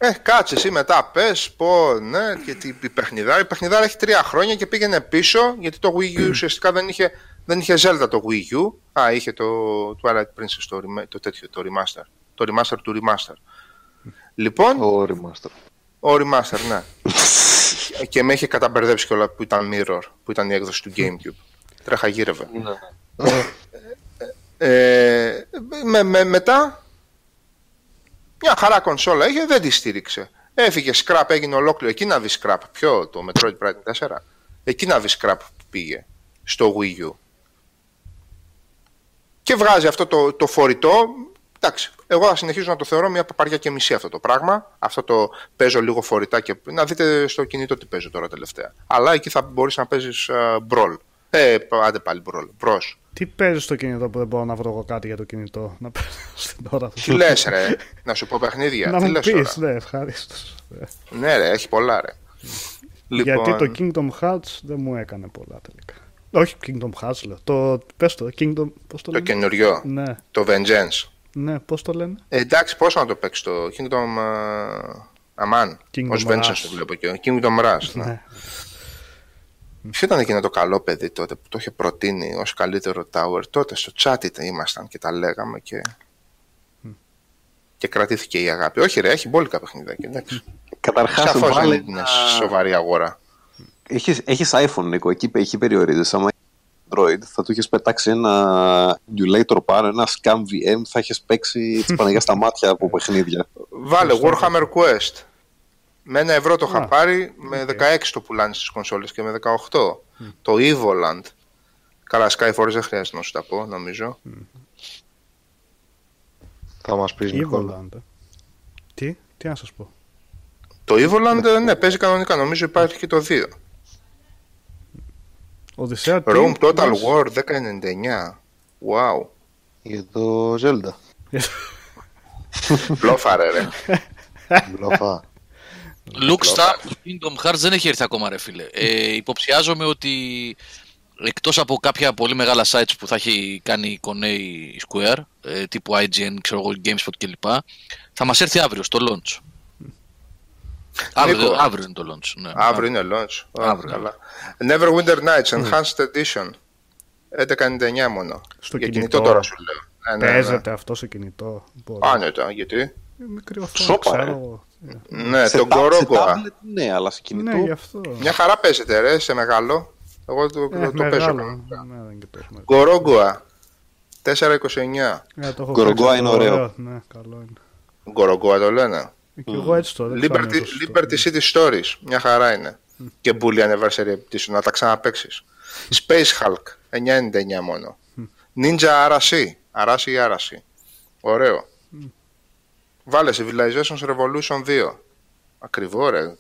Ε, κάτσε εσύ μετά, πες, πω, ναι, γιατί η παιχνιδάρα, η παιχνιδάρα έχει τρία χρόνια και πήγαινε πίσω, γιατί το Wii U ουσιαστικά δεν είχε, δεν είχε Zelda το Wii U. Α, είχε το Twilight Princess, το, το τέτοιο, το remaster. Το remaster του remaster. Λοιπόν. Ο remaster. Ο remaster, ναι. και με είχε καταμπερδέψει κιόλας που ήταν Mirror, που ήταν η έκδοση του Gamecube. Τρέχα γύρευε. Ναι. ε, με, με, μετά μια χαρά κονσόλα είχε, δεν τη στήριξε. Έφυγε scrap, έγινε ολόκληρο. Εκεί να δει scrap. Ποιο, το Metroid Prime 4. Εκεί να δει scrap που πήγε στο Wii U. Και βγάζει αυτό το, το φορητό. Εντάξει, εγώ θα συνεχίζω να το θεωρώ μια παπαριά και μισή αυτό το πράγμα. Αυτό το παίζω λίγο φορητά και να δείτε στο κινητό τι παίζω τώρα τελευταία. Αλλά εκεί θα μπορείς να παίζεις uh, brawl. Ε, άντε πάλι brawl. Bros. Τι παίζεις στο κινητό που δεν μπορώ να βρω εγώ κάτι για το κινητό; Να παίζω στην ώρα Τι λες, ρε, να σου πω παιχνίδια; να τι μου πεις, ναι, ευχαρίστω. Ναι, ρε, έχει πολλά, ρε. Γιατί το Kingdom Hearts δεν μου έκανε πολλά τελικά. Όχι Kingdom Hearts, λέω. Το, πες το, Kingdom, πώς το, το καινούριο, ναι. το Vengeance. Ναι, πώς το λένε; Ε, εντάξει, πώς να το παίξεις το Kingdom uh, Aman. Ως Vengeance το βλέπω και Kingdom Rush. Ναι. ναι. Ποιο ήταν εκείνο το καλό παιδί τότε που το είχε προτείνει ως καλύτερο tower; Τότε στο chat ήμασταν και τα λέγαμε και... Και κρατήθηκε η αγάπη. Όχι ρε, έχει μπόλικα παιχνίδια. Εντάξει. Καταρχάς δεν είναι σοβαρή αγορά. Έχεις, έχεις iPhone, Νίκο, εκεί, εκεί περιορίζεσαι. Άμα Android, θα του είχες πετάξει ένα emulator πάνω, ένα scam VM, θα έχει παίξει τις Παναγιά στα μάτια από παιχνίδια. Βάλε Warhammer Quest. Με ένα ευρώ το είχα πάρει, με 16 το πουλάνε στις κονσόλες και με 18. Το Evoland. Καλά, Skyforce δεν χρειάζεται να σου τα πω, νομίζω. Θα μας πεις Evoland. Ε. Τι, τι να σας πω. Το Evoland, ναι, παίζει κανονικά. Νομίζω υπάρχει και το 2. Οδυσσέα Rome Total War 1099. Wow. Για το Zelda. Μπλόφα ρε. Μπλόφα. Look Kingdom Hearts δεν έχει έρθει ακόμα ρε φίλε. Ε, υποψιάζομαι ότι εκτός από κάποια πολύ μεγάλα sites που θα έχει κάνει η Konei Square, ε, τύπου IGN, ξέρω εγώ, GameSpot κλπ. Θα μας έρθει αύριο στο launch. Αύριο, αύριο είναι το launch. Ναι. Αύριο είναι launch. Αύριο. Καλά. Neverwinter Nights Enhanced Edition. 11,99 μόνο. Στο Για κινητό. τώρα σου λέω. Ναι, ναι, ναι. Παίζεται αυτό στο κινητό. Μπορεί. Άνετα, γιατί; Ε, Μικρή οθόνη, Σόπα, ξέρω ρε. εγώ. Ναι, σε, τον τα- σε Κορόγκοα. τάμπλετ, ναι, αλλά σε κινητό. Ναι, γι' αυτό. Μια χαρά παίζεται, ρε, σε μεγάλο. Εγώ το, Ε, το, το παίζω. μεγάλο. κανονικά. Ναι, δεν και το έχουμε. Γκορόγκοα. 4,29. Ε, το έχω Γκορογκόα παίξει είναι αυτό, ωραίο. Ναι, καλό είναι. Γκορόγκοα το λένε. Ε, Και εγώ έτσι το δεν Liberty, ξέρω αν είναι Liberty σωστό. City Stories. Μια χαρά είναι. Και Bully Anniversary Edition. Να τα ξαναπέξει. Space Hulk. 9,99 μόνο. Ninja Arasi. Arasi ή Arasi. Ωραίο. Βάλε Civilizations Revolution 2. Ακριβό ρε.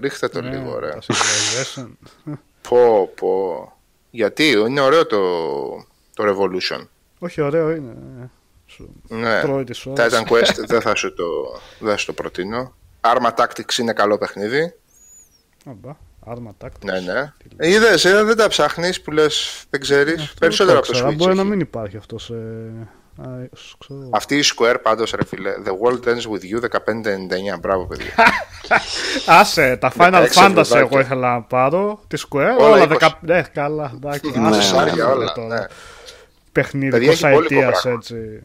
Ρίχτε το Ναι, λίγο ρε. τα Civilization. Πω πω. Γιατί είναι ωραίο το, το Revolution. Όχι, ωραίο είναι. ε. Σου Ναι. τρώει τις ώρες. Titan Quest δεν θα σου το, δεν θα σου το προτείνω. Arma Tactics είναι καλό παιχνίδι. Αμπά, άρμα τάκτης. Ναι, ναι. Είδες, ε, δεν τα ψάχνεις που λες, δεν ξέρεις. Περισσότερο από το Ξέρω, Switch. Μπορεί να έχει. μην υπάρχει αυτός σε. Α, ίσως ξέρω. Αυτή η Square πάντως, ρε φίλε. The World Ends with You 1599. Μπράβο, παιδιά. Άσε, τα Final 16 Fantasy ευρωπάκια. εγώ ήθελα να πάρω. Τη Square, Όλα όλα 20. 10. Ναι, καλά, εντάξει. Ναι, άσε, Ψάρια άσε, όλα. τώρα. ναι. Παιχνίδι Παιδιά, έχει 20 μπόλικο ετίας πράγμα. έτσι.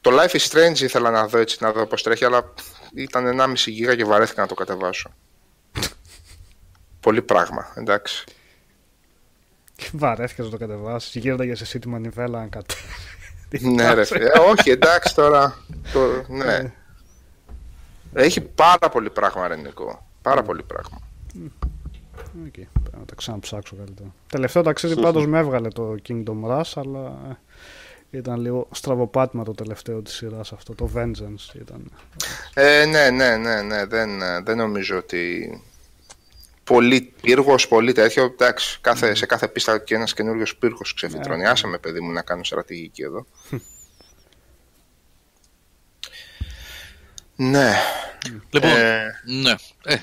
Το Life is Strange ήθελα να δω έτσι, να δω πώς τρέχει, αλλά ήταν 1,5 γίγα και βαρέθηκα να το κατεβάσω. Πολύ πράγμα, εντάξει. Και βαρέθηκα να το κατεβάσει. Γύρω για σε εσύ τη μανιβέλα αν κατέ. ναι, ρε φίλε. Ε, όχι, εντάξει τώρα. Το, ναι. Έχει πάρα πολύ πράγμα, ρε Νικό. Πάρα πολύ πράγμα. Οκ, πρέπει να τα ξαναψάξω καλύτερα. Τελευταίο ταξίδι πάντως με έβγαλε το Kingdom Rush, αλλά ε, ήταν λίγο στραβοπάτημα το τελευταίο της σειράς αυτό, το Vengeance ήταν. Ε, ναι, ναι, ναι, ναι. Δεν, ε, δεν νομίζω ότι. Πολύ πύργος, πολύ τέτοιο. Εντάξει, κάθε, σε κάθε πίστα και ένας καινούριος πύργος ξεφυτρώνει. Ναι. Άσε με, παιδί μου, να κάνω στρατηγική εδώ. ναι. Λοιπόν, Ε, ναι. Ε,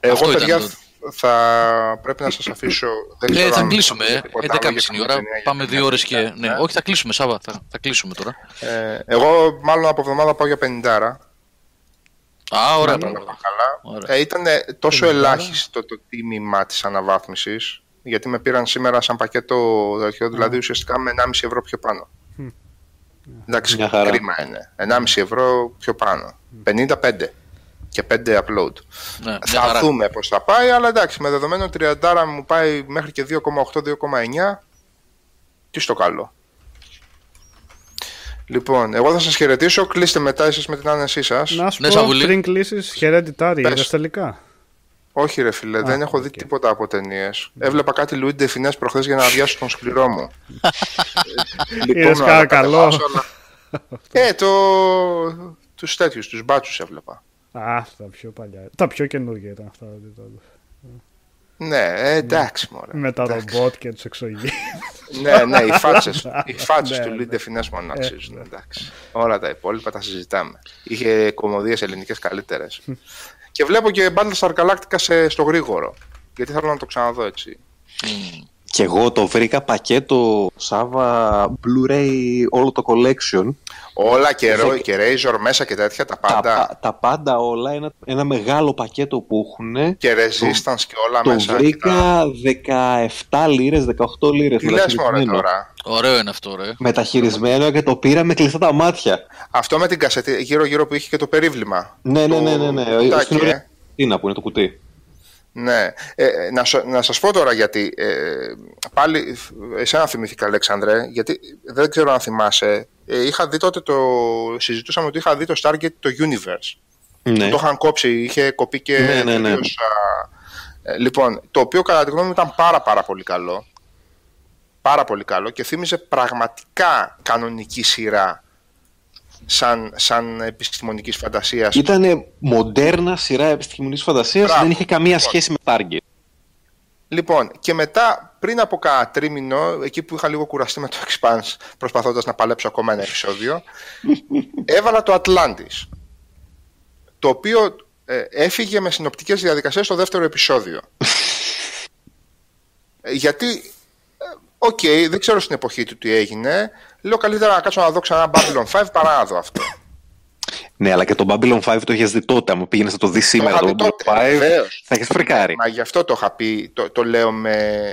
Εγώ, Αυτό ήταν παιδιά, το- θα πρέπει να σας αφήσω. Δεν ε, ξέρω θα αν κλείσουμε. θα Ε, πείτε τίποτα άλλο 11.30 για η ώρα. καμία ταινία, Πάμε για δύο ώρες καμία και. ταινία. Ναι, όχι, θα κλείσουμε, Σάβα. Θα, θα κλείσουμε τώρα. Ε, εγώ, μάλλον από εβδομάδα πάω για 50. Α, ωραία Να το πράγματα. πω καλά. Ωραία. Ε, ήταν τόσο Πενηντάρα. ελάχιστο το τίμημα της αναβάθμισης, γιατί με πήραν σήμερα σαν πακέτο τέτοιο, δηλαδή ουσιαστικά με 1,5 ευρώ πιο πάνω. Εντάξει, Μια χαρά. κρίμα είναι. 1,5 ευρώ πιο πάνω. 55 και 5 upload. Ναι, μια θα χαρά. δούμε πώς θα πάει, αλλά εντάξει, με δεδομένο 30 μου πάει μέχρι και 2,8-2,9, τι στο καλό. Λοιπόν, εγώ θα σας χαιρετήσω, κλείστε μετά εσείς με την άνεσή σας. Να σου Ναι, πω Σαββουλή. πριν κλείσεις, Hereditary, Πες. είδες τελικά; Όχι ρε φίλε, δεν έχω δει οκ. τίποτα από ταινίες. Έβλεπα κάτι Λουί ντε Φινές προχθές για να αδειάσω τον σκληρό μου. Είδες Λυπόμαι να κανένα τα καλό; κατεβάσω, αλλά- Ε, το... τους τέτοιους, τους μπάτσους έβλεπα. Α, τα πιο παλιά. Τα πιο καινούργια ήταν αυτά. Δηλαδή, τότε. Ναι, ε, εντάξει μωρέ. Με τα ρομπότ και τους εξωγείς. ναι, ναι, οι φάτσες, οι φάτσες Ναι, του ναι. Λουίν Ντεφινές μόνο Ε, αξίζουν, ναι. εντάξει. Όλα τα υπόλοιπα τα συζητάμε. Είχε κομμωδίες ελληνικές καλύτερες. και βλέπω και Battlestar Galactica σε, στο γρήγορο. Γιατί θέλω να το ξαναδώ έτσι. Και εγώ το βρήκα πακέτο Σάβα Blu-ray όλο το collection. Όλα και, ρο, Δέκα- και Razor μέσα και τέτοια, τα Τα, πάντα. πα- τα πάντα όλα, ένα, ένα μεγάλο πακέτο που έχουν. Και Resistance και όλα Το μέσα. βρήκα 17 λίρες, 18 λίρες Τι λες μωρέ μεταχειρισμένο. τώρα; Ωραίο είναι αυτό, ρε. Μεταχειρισμένο και το πήρα με κλειστά τα μάτια. Αυτό με την κασέτη γύρω γύρω που είχε και το περίβλημα. Ναι, ναι, Το ναι, ναι. ναι. κουτάκι, Στην ε. ωραία τίνα που είναι το κουτί. Ναι. Ε, ε, να, σα- να σας πω τώρα γιατί. Ε, πάλι, εσένα θυμήθηκα Αλέξανδρε, γιατί δεν ξέρω αν θυμάσαι. Ε, είχα δει τότε το. Συζητούσαμε ότι είχα δει το Stargate το Universe. Ναι. Το είχαν κόψει, είχε κοπεί και Ναι, ναι, ναι. τελείως, α, ε, λοιπόν, το οποίο κατά τη γνώμη μου ήταν πάρα πάρα πολύ καλό. Πάρα πολύ καλό και θύμιζε πραγματικά κανονική σειρά σαν, σαν επιστημονικής φαντασίας. Ήταν μοντέρνα σειρά επιστημονικής φαντασίας, Μπράβο. δεν είχε καμία σχέση με Target. Λοιπόν, και μετά, πριν από κάνα τρίμηνο, εκεί που είχα λίγο κουραστεί με το Expanse, προσπαθώντας να παλέψω ακόμα ένα επεισόδιο, έβαλα το Atlantis, το οποίο ε, έφυγε με συνοπτικές διαδικασίες στο δεύτερο επεισόδιο. Ε, γιατί, ε, οκ, δεν ξέρω στην εποχή του τι έγινε, λέω καλύτερα να κάτσω να δω ξανά Babylon 5 παρά να δω αυτό. Ναι, αλλά και το Babylon 5 το έχεις δει τότε. Αν πήγαινες να το δεις σήμερα είχα το δει Babylon τότε, 5, βεβαίως. θα έχεις φρικάρει. Μα γι' αυτό το είχα πει, το, το λέω με,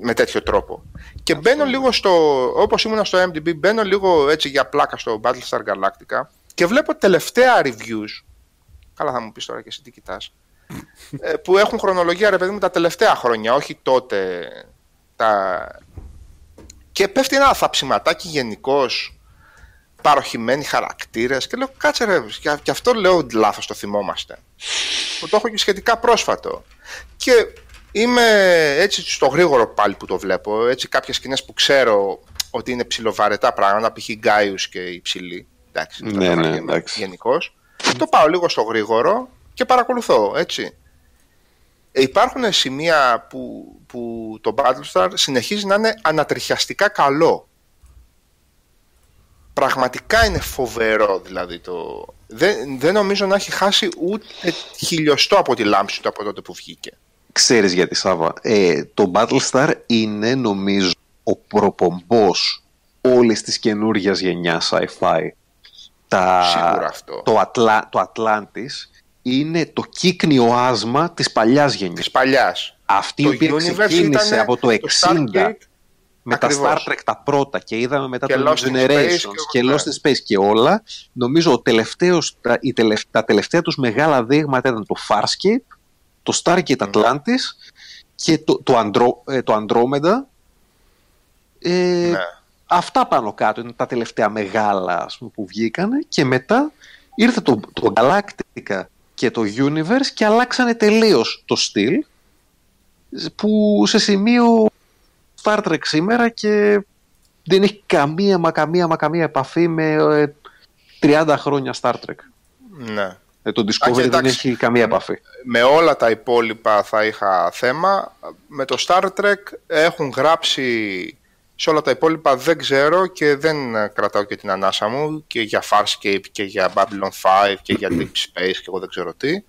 με τέτοιο τρόπο. Και μπαίνω λίγο στο, όπως ήμουν στο MDB, μπαίνω λίγο έτσι για πλάκα στο Battlestar Galactica και βλέπω τελευταία reviews, καλά θα μου πεις τώρα και εσύ τι κοιτάς, ε, που έχουν χρονολογία ρε παιδί μου τα τελευταία χρόνια, όχι τότε τα... Και πέφτει ένα θαψιματάκι γενικώς παροχημένοι χαρακτήρες και λέω κάτσε ρε, και αυτό λέω λάθος το θυμόμαστε. Που το έχω και σχετικά πρόσφατο. Και είμαι έτσι στο γρήγορο πάλι που το βλέπω, έτσι κάποιες σκηνές που ξέρω ότι είναι ψηλοβαρετά πράγματα, π.χ. Γκάιους και υψηλή. Εντάξει, Ναι, ναι, εντάξει. Γενικώς. Το πάω λίγο στο γρήγορο και παρακολουθώ, έτσι. Ε, Υπάρχουν σημεία που, που το Battlestar συνεχίζει να είναι ανατριχιαστικά καλό. Πραγματικά είναι φοβερό δηλαδή το... Δεν, δεν νομίζω να έχει χάσει ούτε χιλιοστό από τη λάμψη του από τότε που βγήκε. Ξέρεις γιατί Σάβα. Ε, το Battlestar είναι νομίζω ο προπομπός όλης της καινούργιας γενιάς sci-fi. Τα, Σίγουρα αυτό. Το, Ατλα, το Atlantis είναι το κύκνιο άσμα της παλιάς γενιάς. Της παλιάς. Αυτή η Το οποία universe ξεκίνησε ήταν από το 60 Stargate, με τα ακριβώς. Star Trek τα πρώτα και είδαμε μετά Και το Lost in Space Generations και και όλα. Lost in Space και όλα. Νομίζω ο τελευταίος, τα, η τελευ- τα τελευταία τους μεγάλα δείγματα ήταν το Farscape, το Stargate Atlantis και το, το, Andro, ε, το Andromeda. Ε, Ναι. Αυτά πάνω κάτω είναι τα τελευταία μεγάλα ας πούμε, που βγήκανε και μετά ήρθε το, το Galactica και το Universe και αλλάξανε τελείως το στυλ που σε σημείο Star Trek σήμερα και δεν έχει καμία μα καμία μα καμία επαφή με ε, 30 χρόνια Star Trek. Ναι. Ε, το Α, Discovery και δεν εντάξει. έχει καμία επαφή. με όλα τα υπόλοιπα θα είχα θέμα. Με το Star Trek έχουν γράψει σε όλα τα υπόλοιπα δεν ξέρω και δεν ε, κρατάω και την ανάσα μου και για Farscape και για Babylon 5 και για Deep Space και εγώ δεν ξέρω τι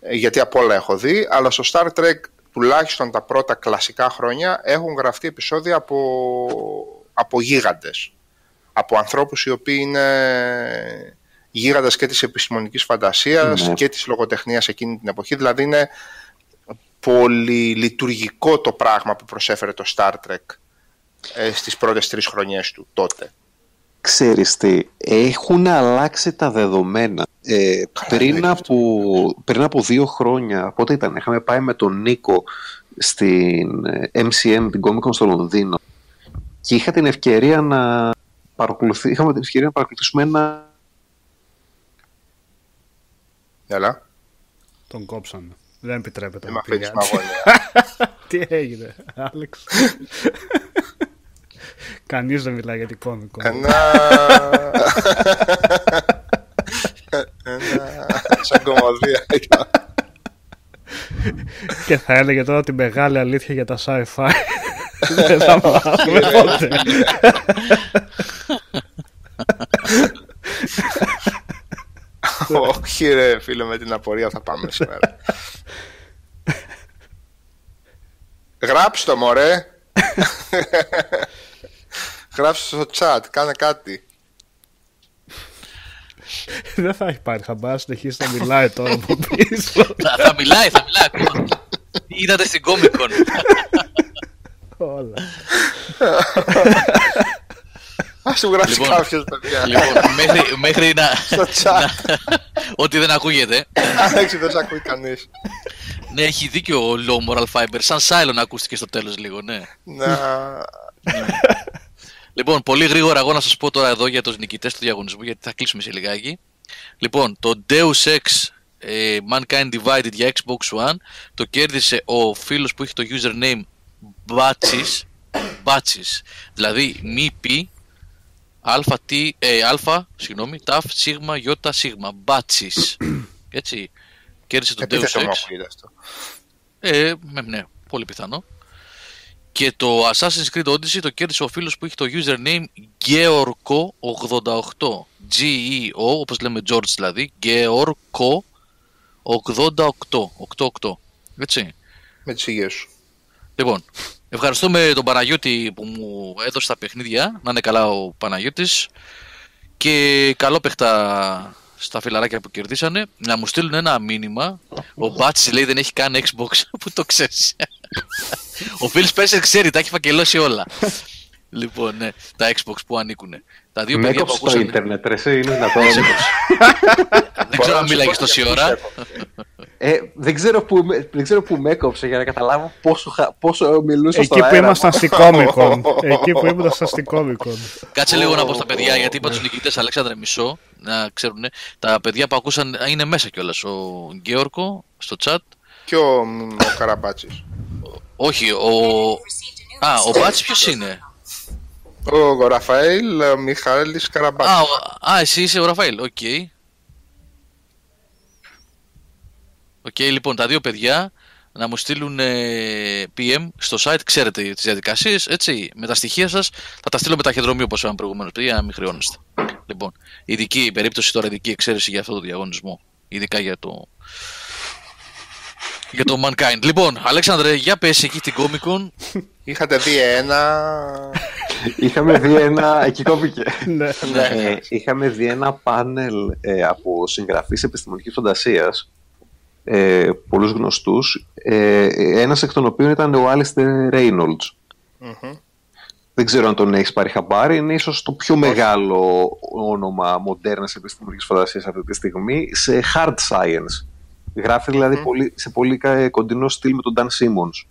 ε, γιατί από όλα έχω δει αλλά στο Star Trek τουλάχιστον τα πρώτα κλασικά χρόνια έχουν γραφτεί επεισόδια από, από γίγαντες. Από ανθρώπους οι οποίοι είναι γίγαντες και της επιστημονικής φαντασίας Ναι. και της λογοτεχνίας εκείνη την εποχή. Δηλαδή είναι πολυλειτουργικό το πράγμα που προσέφερε το Star Trek ε, στις πρώτες τρεις χρονιές του τότε. Ξέρεις τι, έχουν αλλάξει τα δεδομένα. Ε, πριν, εννοείται από, πριν από δύο χρόνια, πότε ήταν, είχαμε πάει με τον Νίκο στην ε, MCM, την Comic Con στο Λονδίνο και είχα την ευκαιρία να παρακολουθεί, είχαμε την ευκαιρία να παρακολουθήσουμε ένα Έλα, Τον κόψανε. Δεν επιτρέπεται δεν να με αφήνεις πηγαίνει. με αγωνία. Τι έγινε, Άλεξ. Κανείς δεν μιλάει για την κόμικο. Ένα... Ένα... Σαν κομμωδία ήταν. Και θα έλεγε τώρα τη μεγάλη αλήθεια για τα sci-fi. Δεν θα μάθουμε ποτέ. Όχι ρε φίλε με την απορία θα πάμε σήμερα. Γράψτε το μωρέ. Γράψτε στο chat, κάνε κάτι. Δεν θα έχει πάρει χαμπά, συνεχίσει να μιλάει τώρα από πίσω. θα, θα μιλάει, θα μιλάει ακόμα. Τι Είδατε στην Comic Con. Όλα. Ας του γράψει Λοιπόν, κάποιος παιδιά. λοιπόν, μέχρι, μέχρι να, Στο chat. ότι δεν ακούγεται. Άλεξη δεν σε ακούει κανείς. Ναι, έχει δίκιο ο Low Moral Fiber. Σαν Silent ακούστηκε στο τέλος λίγο, ναι. Να... Λοιπόν, πολύ γρήγορα εγώ να σας πω τώρα εδώ για τους νικητές του διαγωνισμού, γιατί θα κλείσουμε σε λιγάκι. Λοιπόν, το Deus Ex ε, Mankind Divided για Xbox One το κέρδισε ο φίλος που έχει το username Batches, Batches δηλαδή μη πι αλφα, τι, ε, αλφα, συγγνώμη, ταφ, σίγμα, γιώτα, σίγμα, Batches. Έτσι, κέρδισε το Deus Επίθετο μου Ex. ακούγεται αυτό. Ε, ναι, ναι, πολύ πιθανό. Και το Assassin's Creed Odyssey το κέρδισε ο φίλος που έχει το username Georko88. G-E-O, όπως λέμε George δηλαδή. Georko88. 88. Έτσι. Με τις υγείες σου. Λοιπόν, ευχαριστούμε τον Παναγιώτη που μου έδωσε τα παιχνίδια. Να είναι καλά ο Παναγιώτης. Και καλό παιχτά στα φιλαράκια που κερδίσανε να μου στείλουν ένα μήνυμα. Ο Μπάτσι λέει δεν έχει καν Xbox. Που το ξέρεις. Ο Phil Spencer ξέρει, τα έχει φακελώσει όλα. λοιπόν, ναι, τα Xbox που ανήκουν. Τα δύο Με παιδιά που έκοψε το ακούσαν. ίντερνετ, ρε, εσύ, είναι δυνατόν. Δεν ξέρω αν μίλαγες τόση ώρα. Ε, δεν, ξέρω που, με- δεν ξέρω που με έκοψε για να καταλάβω πόσο, χα- πόσο μιλούσα Εκεί στον που αέρα. ήμασταν στην Comic Con. Εκεί που ήμασταν στην Comic Con. Κάτσε λίγο να πω στα παιδιά, γιατί είπα τους νικητές Αλέξανδρε Μισό, να ξέρουν. Τα παιδιά που ακούσαν είναι μέσα κιόλας. Ο Γκέορκο στο chat. Και ο, ο Καραμπάτσης. Όχι, ο. Α, ο Μπάτσης ποιος είναι; Ο Ραφαήλ ε, Μιχαήλης Καραμπάτσης. Α, ο- α, εσύ είσαι ο Ραφαήλ. Οκ. Οκ, λοιπόν, τα δύο παιδιά να μου στείλουν ε, PM στο site. Ξέρετε τις διαδικασίες, έτσι. Με τα στοιχεία σας θα τα στείλω με ταχυδρομείο όπως είπαμε προηγουμένως, παιδιά, για να μην χρεώνεστε. Λοιπόν, ειδική περίπτωση τώρα, ειδική εξαίρεση για αυτό το διαγωνισμό. Ειδικά για το. Για το Mankind. Λοιπόν, Αλέξανδρε, για πες εκεί την Comic Con. Είχατε δει ένα... Είχαμε δει ένα. Εκεί κόπηκε. Ναι. Ε, είχαμε δει ένα πάνελ ε, από συγγραφείς επιστημονικής φαντασίας ε, πολλούς γνωστούς ε, ένας εκ των οποίων ήταν ο Alistair Reynolds Μμμ. δεν ξέρω αν τον έχεις πάρει χαμπάρι είναι ίσως το πιο μεγάλο όνομα μοντέρνας επιστημονικής φαντασίας αυτή τη στιγμή σε hard science γράφει δηλαδή πολύ, σε πολύ κα- κοντινό στυλ με τον Dan Simmons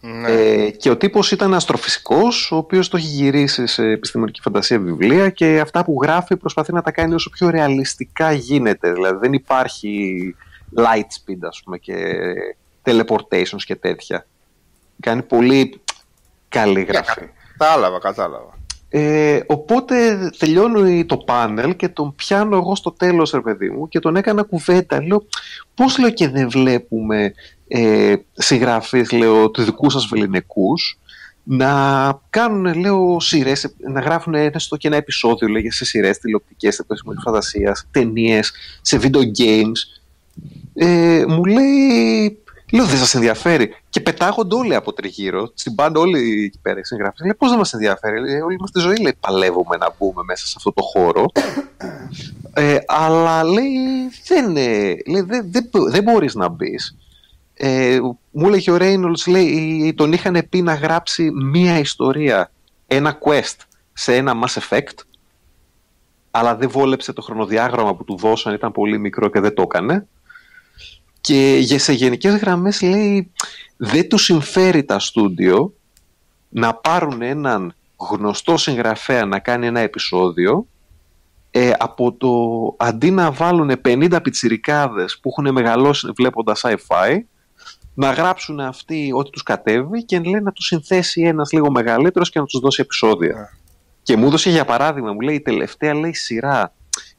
Ναι. ε, και ο τύπος ήταν αστροφυσικός, ο οποίος το έχει γυρίσει σε επιστημονική φαντασία βιβλία και αυτά που γράφει προσπαθεί να τα κάνει όσο πιο ρεαλιστικά γίνεται. Δηλαδή δεν υπάρχει light speed ας πούμε και teleportations και τέτοια. Κάνει πολύ καλή γραφή. Κατάλαβα, κατάλαβα. Ε, οπότε τελειώνει το πάνελ και τον πιάνω εγώ στο τέλος ρε παιδί μου και τον έκανα κουβέντα. Λέω πώς λέω και δεν βλέπουμε ε, συγγραφείς λέω του δικού σας βεληνικούς να κάνουν λέω σειρές, να γράφουν έστω και ένα επεισόδιο λέγε, σε σειρές τηλεοπτικές, επιστημονικής φαντασίας, ταινίες, σε video games. Ε, μου λέει Λέω δεν σας ενδιαφέρει. Και πετάγονται όλοι από τριγύρω. Συμπάνε όλοι εκεί πέρα οι συγγραφείς. Λέει πώς δεν μας ενδιαφέρει. Λέει, όλη μας τη ζωή λέει, παλεύουμε να μπούμε μέσα σε αυτό το χώρο. ε, αλλά λέει δεν, ε, λέει, δεν, δεν, δεν μπορείς να μπεις. Ε, μου έλεγε ο Reynolds, λέει, τον είχαν πει να γράψει μία ιστορία, ένα quest σε ένα Mass Effect, αλλά δεν βόλεψε το χρονοδιάγραμμα που του δώσαν, ήταν πολύ μικρό και δεν το έκανε. Και για- σε γενικές γραμμές λέει δεν του συμφέρει τα στούντιο να πάρουν έναν γνωστό συγγραφέα να κάνει ένα επεισόδιο ε, από το αντί να βάλουν 50 πιτσιρικάδες που έχουν μεγαλώσει βλέποντας sci-fi να γράψουν αυτοί ό,τι τους κατέβει και λέει να τους συνθέσει ένας λίγο μεγαλύτερος και να τους δώσει επεισόδια. Και μου έδωσε για παράδειγμα, μου λέει η τελευταία λέει σειρά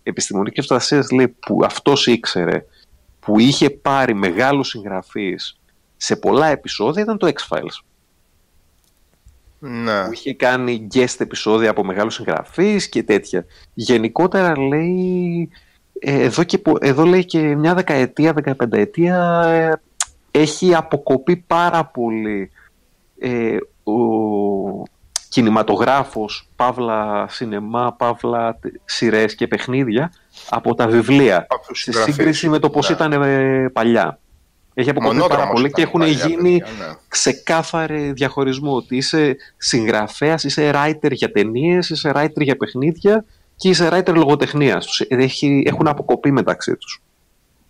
επιστημονικής φαντασίας λέει που αυτός ήξερε που είχε πάρει μεγάλους συγγραφείς σε πολλά επεισόδια ήταν το X-Files. Ναι. Που είχε κάνει guest επεισόδια από μεγάλους συγγραφείς και τέτοια. Γενικότερα λέει, ε, εδώ, και, πο- εδώ λέει και μια δεκαετία, δεκαπενταετία ε, έχει αποκοπεί πάρα πολύ ε, ο κινηματογράφος, παύλα σινεμά, παύλα τε- σειρές και παιχνίδια από τα βιβλία Από τους σε συγγραφείς. σύγκριση με το πώς Ναι. ήταν ε, παλιά. Έχει αποκοπεί πάρα Μονόδρομος πολύ ήταν και έχουν παλιά, γίνει παιδιά, ναι. ξεκάθαρη διαχωρισμό ότι είσαι συγγραφέας, είσαι writer για ταινίες, είσαι writer για παιχνίδια και είσαι writer λογοτεχνίας. Τους έχει- έχουν αποκοπεί μεταξύ τους.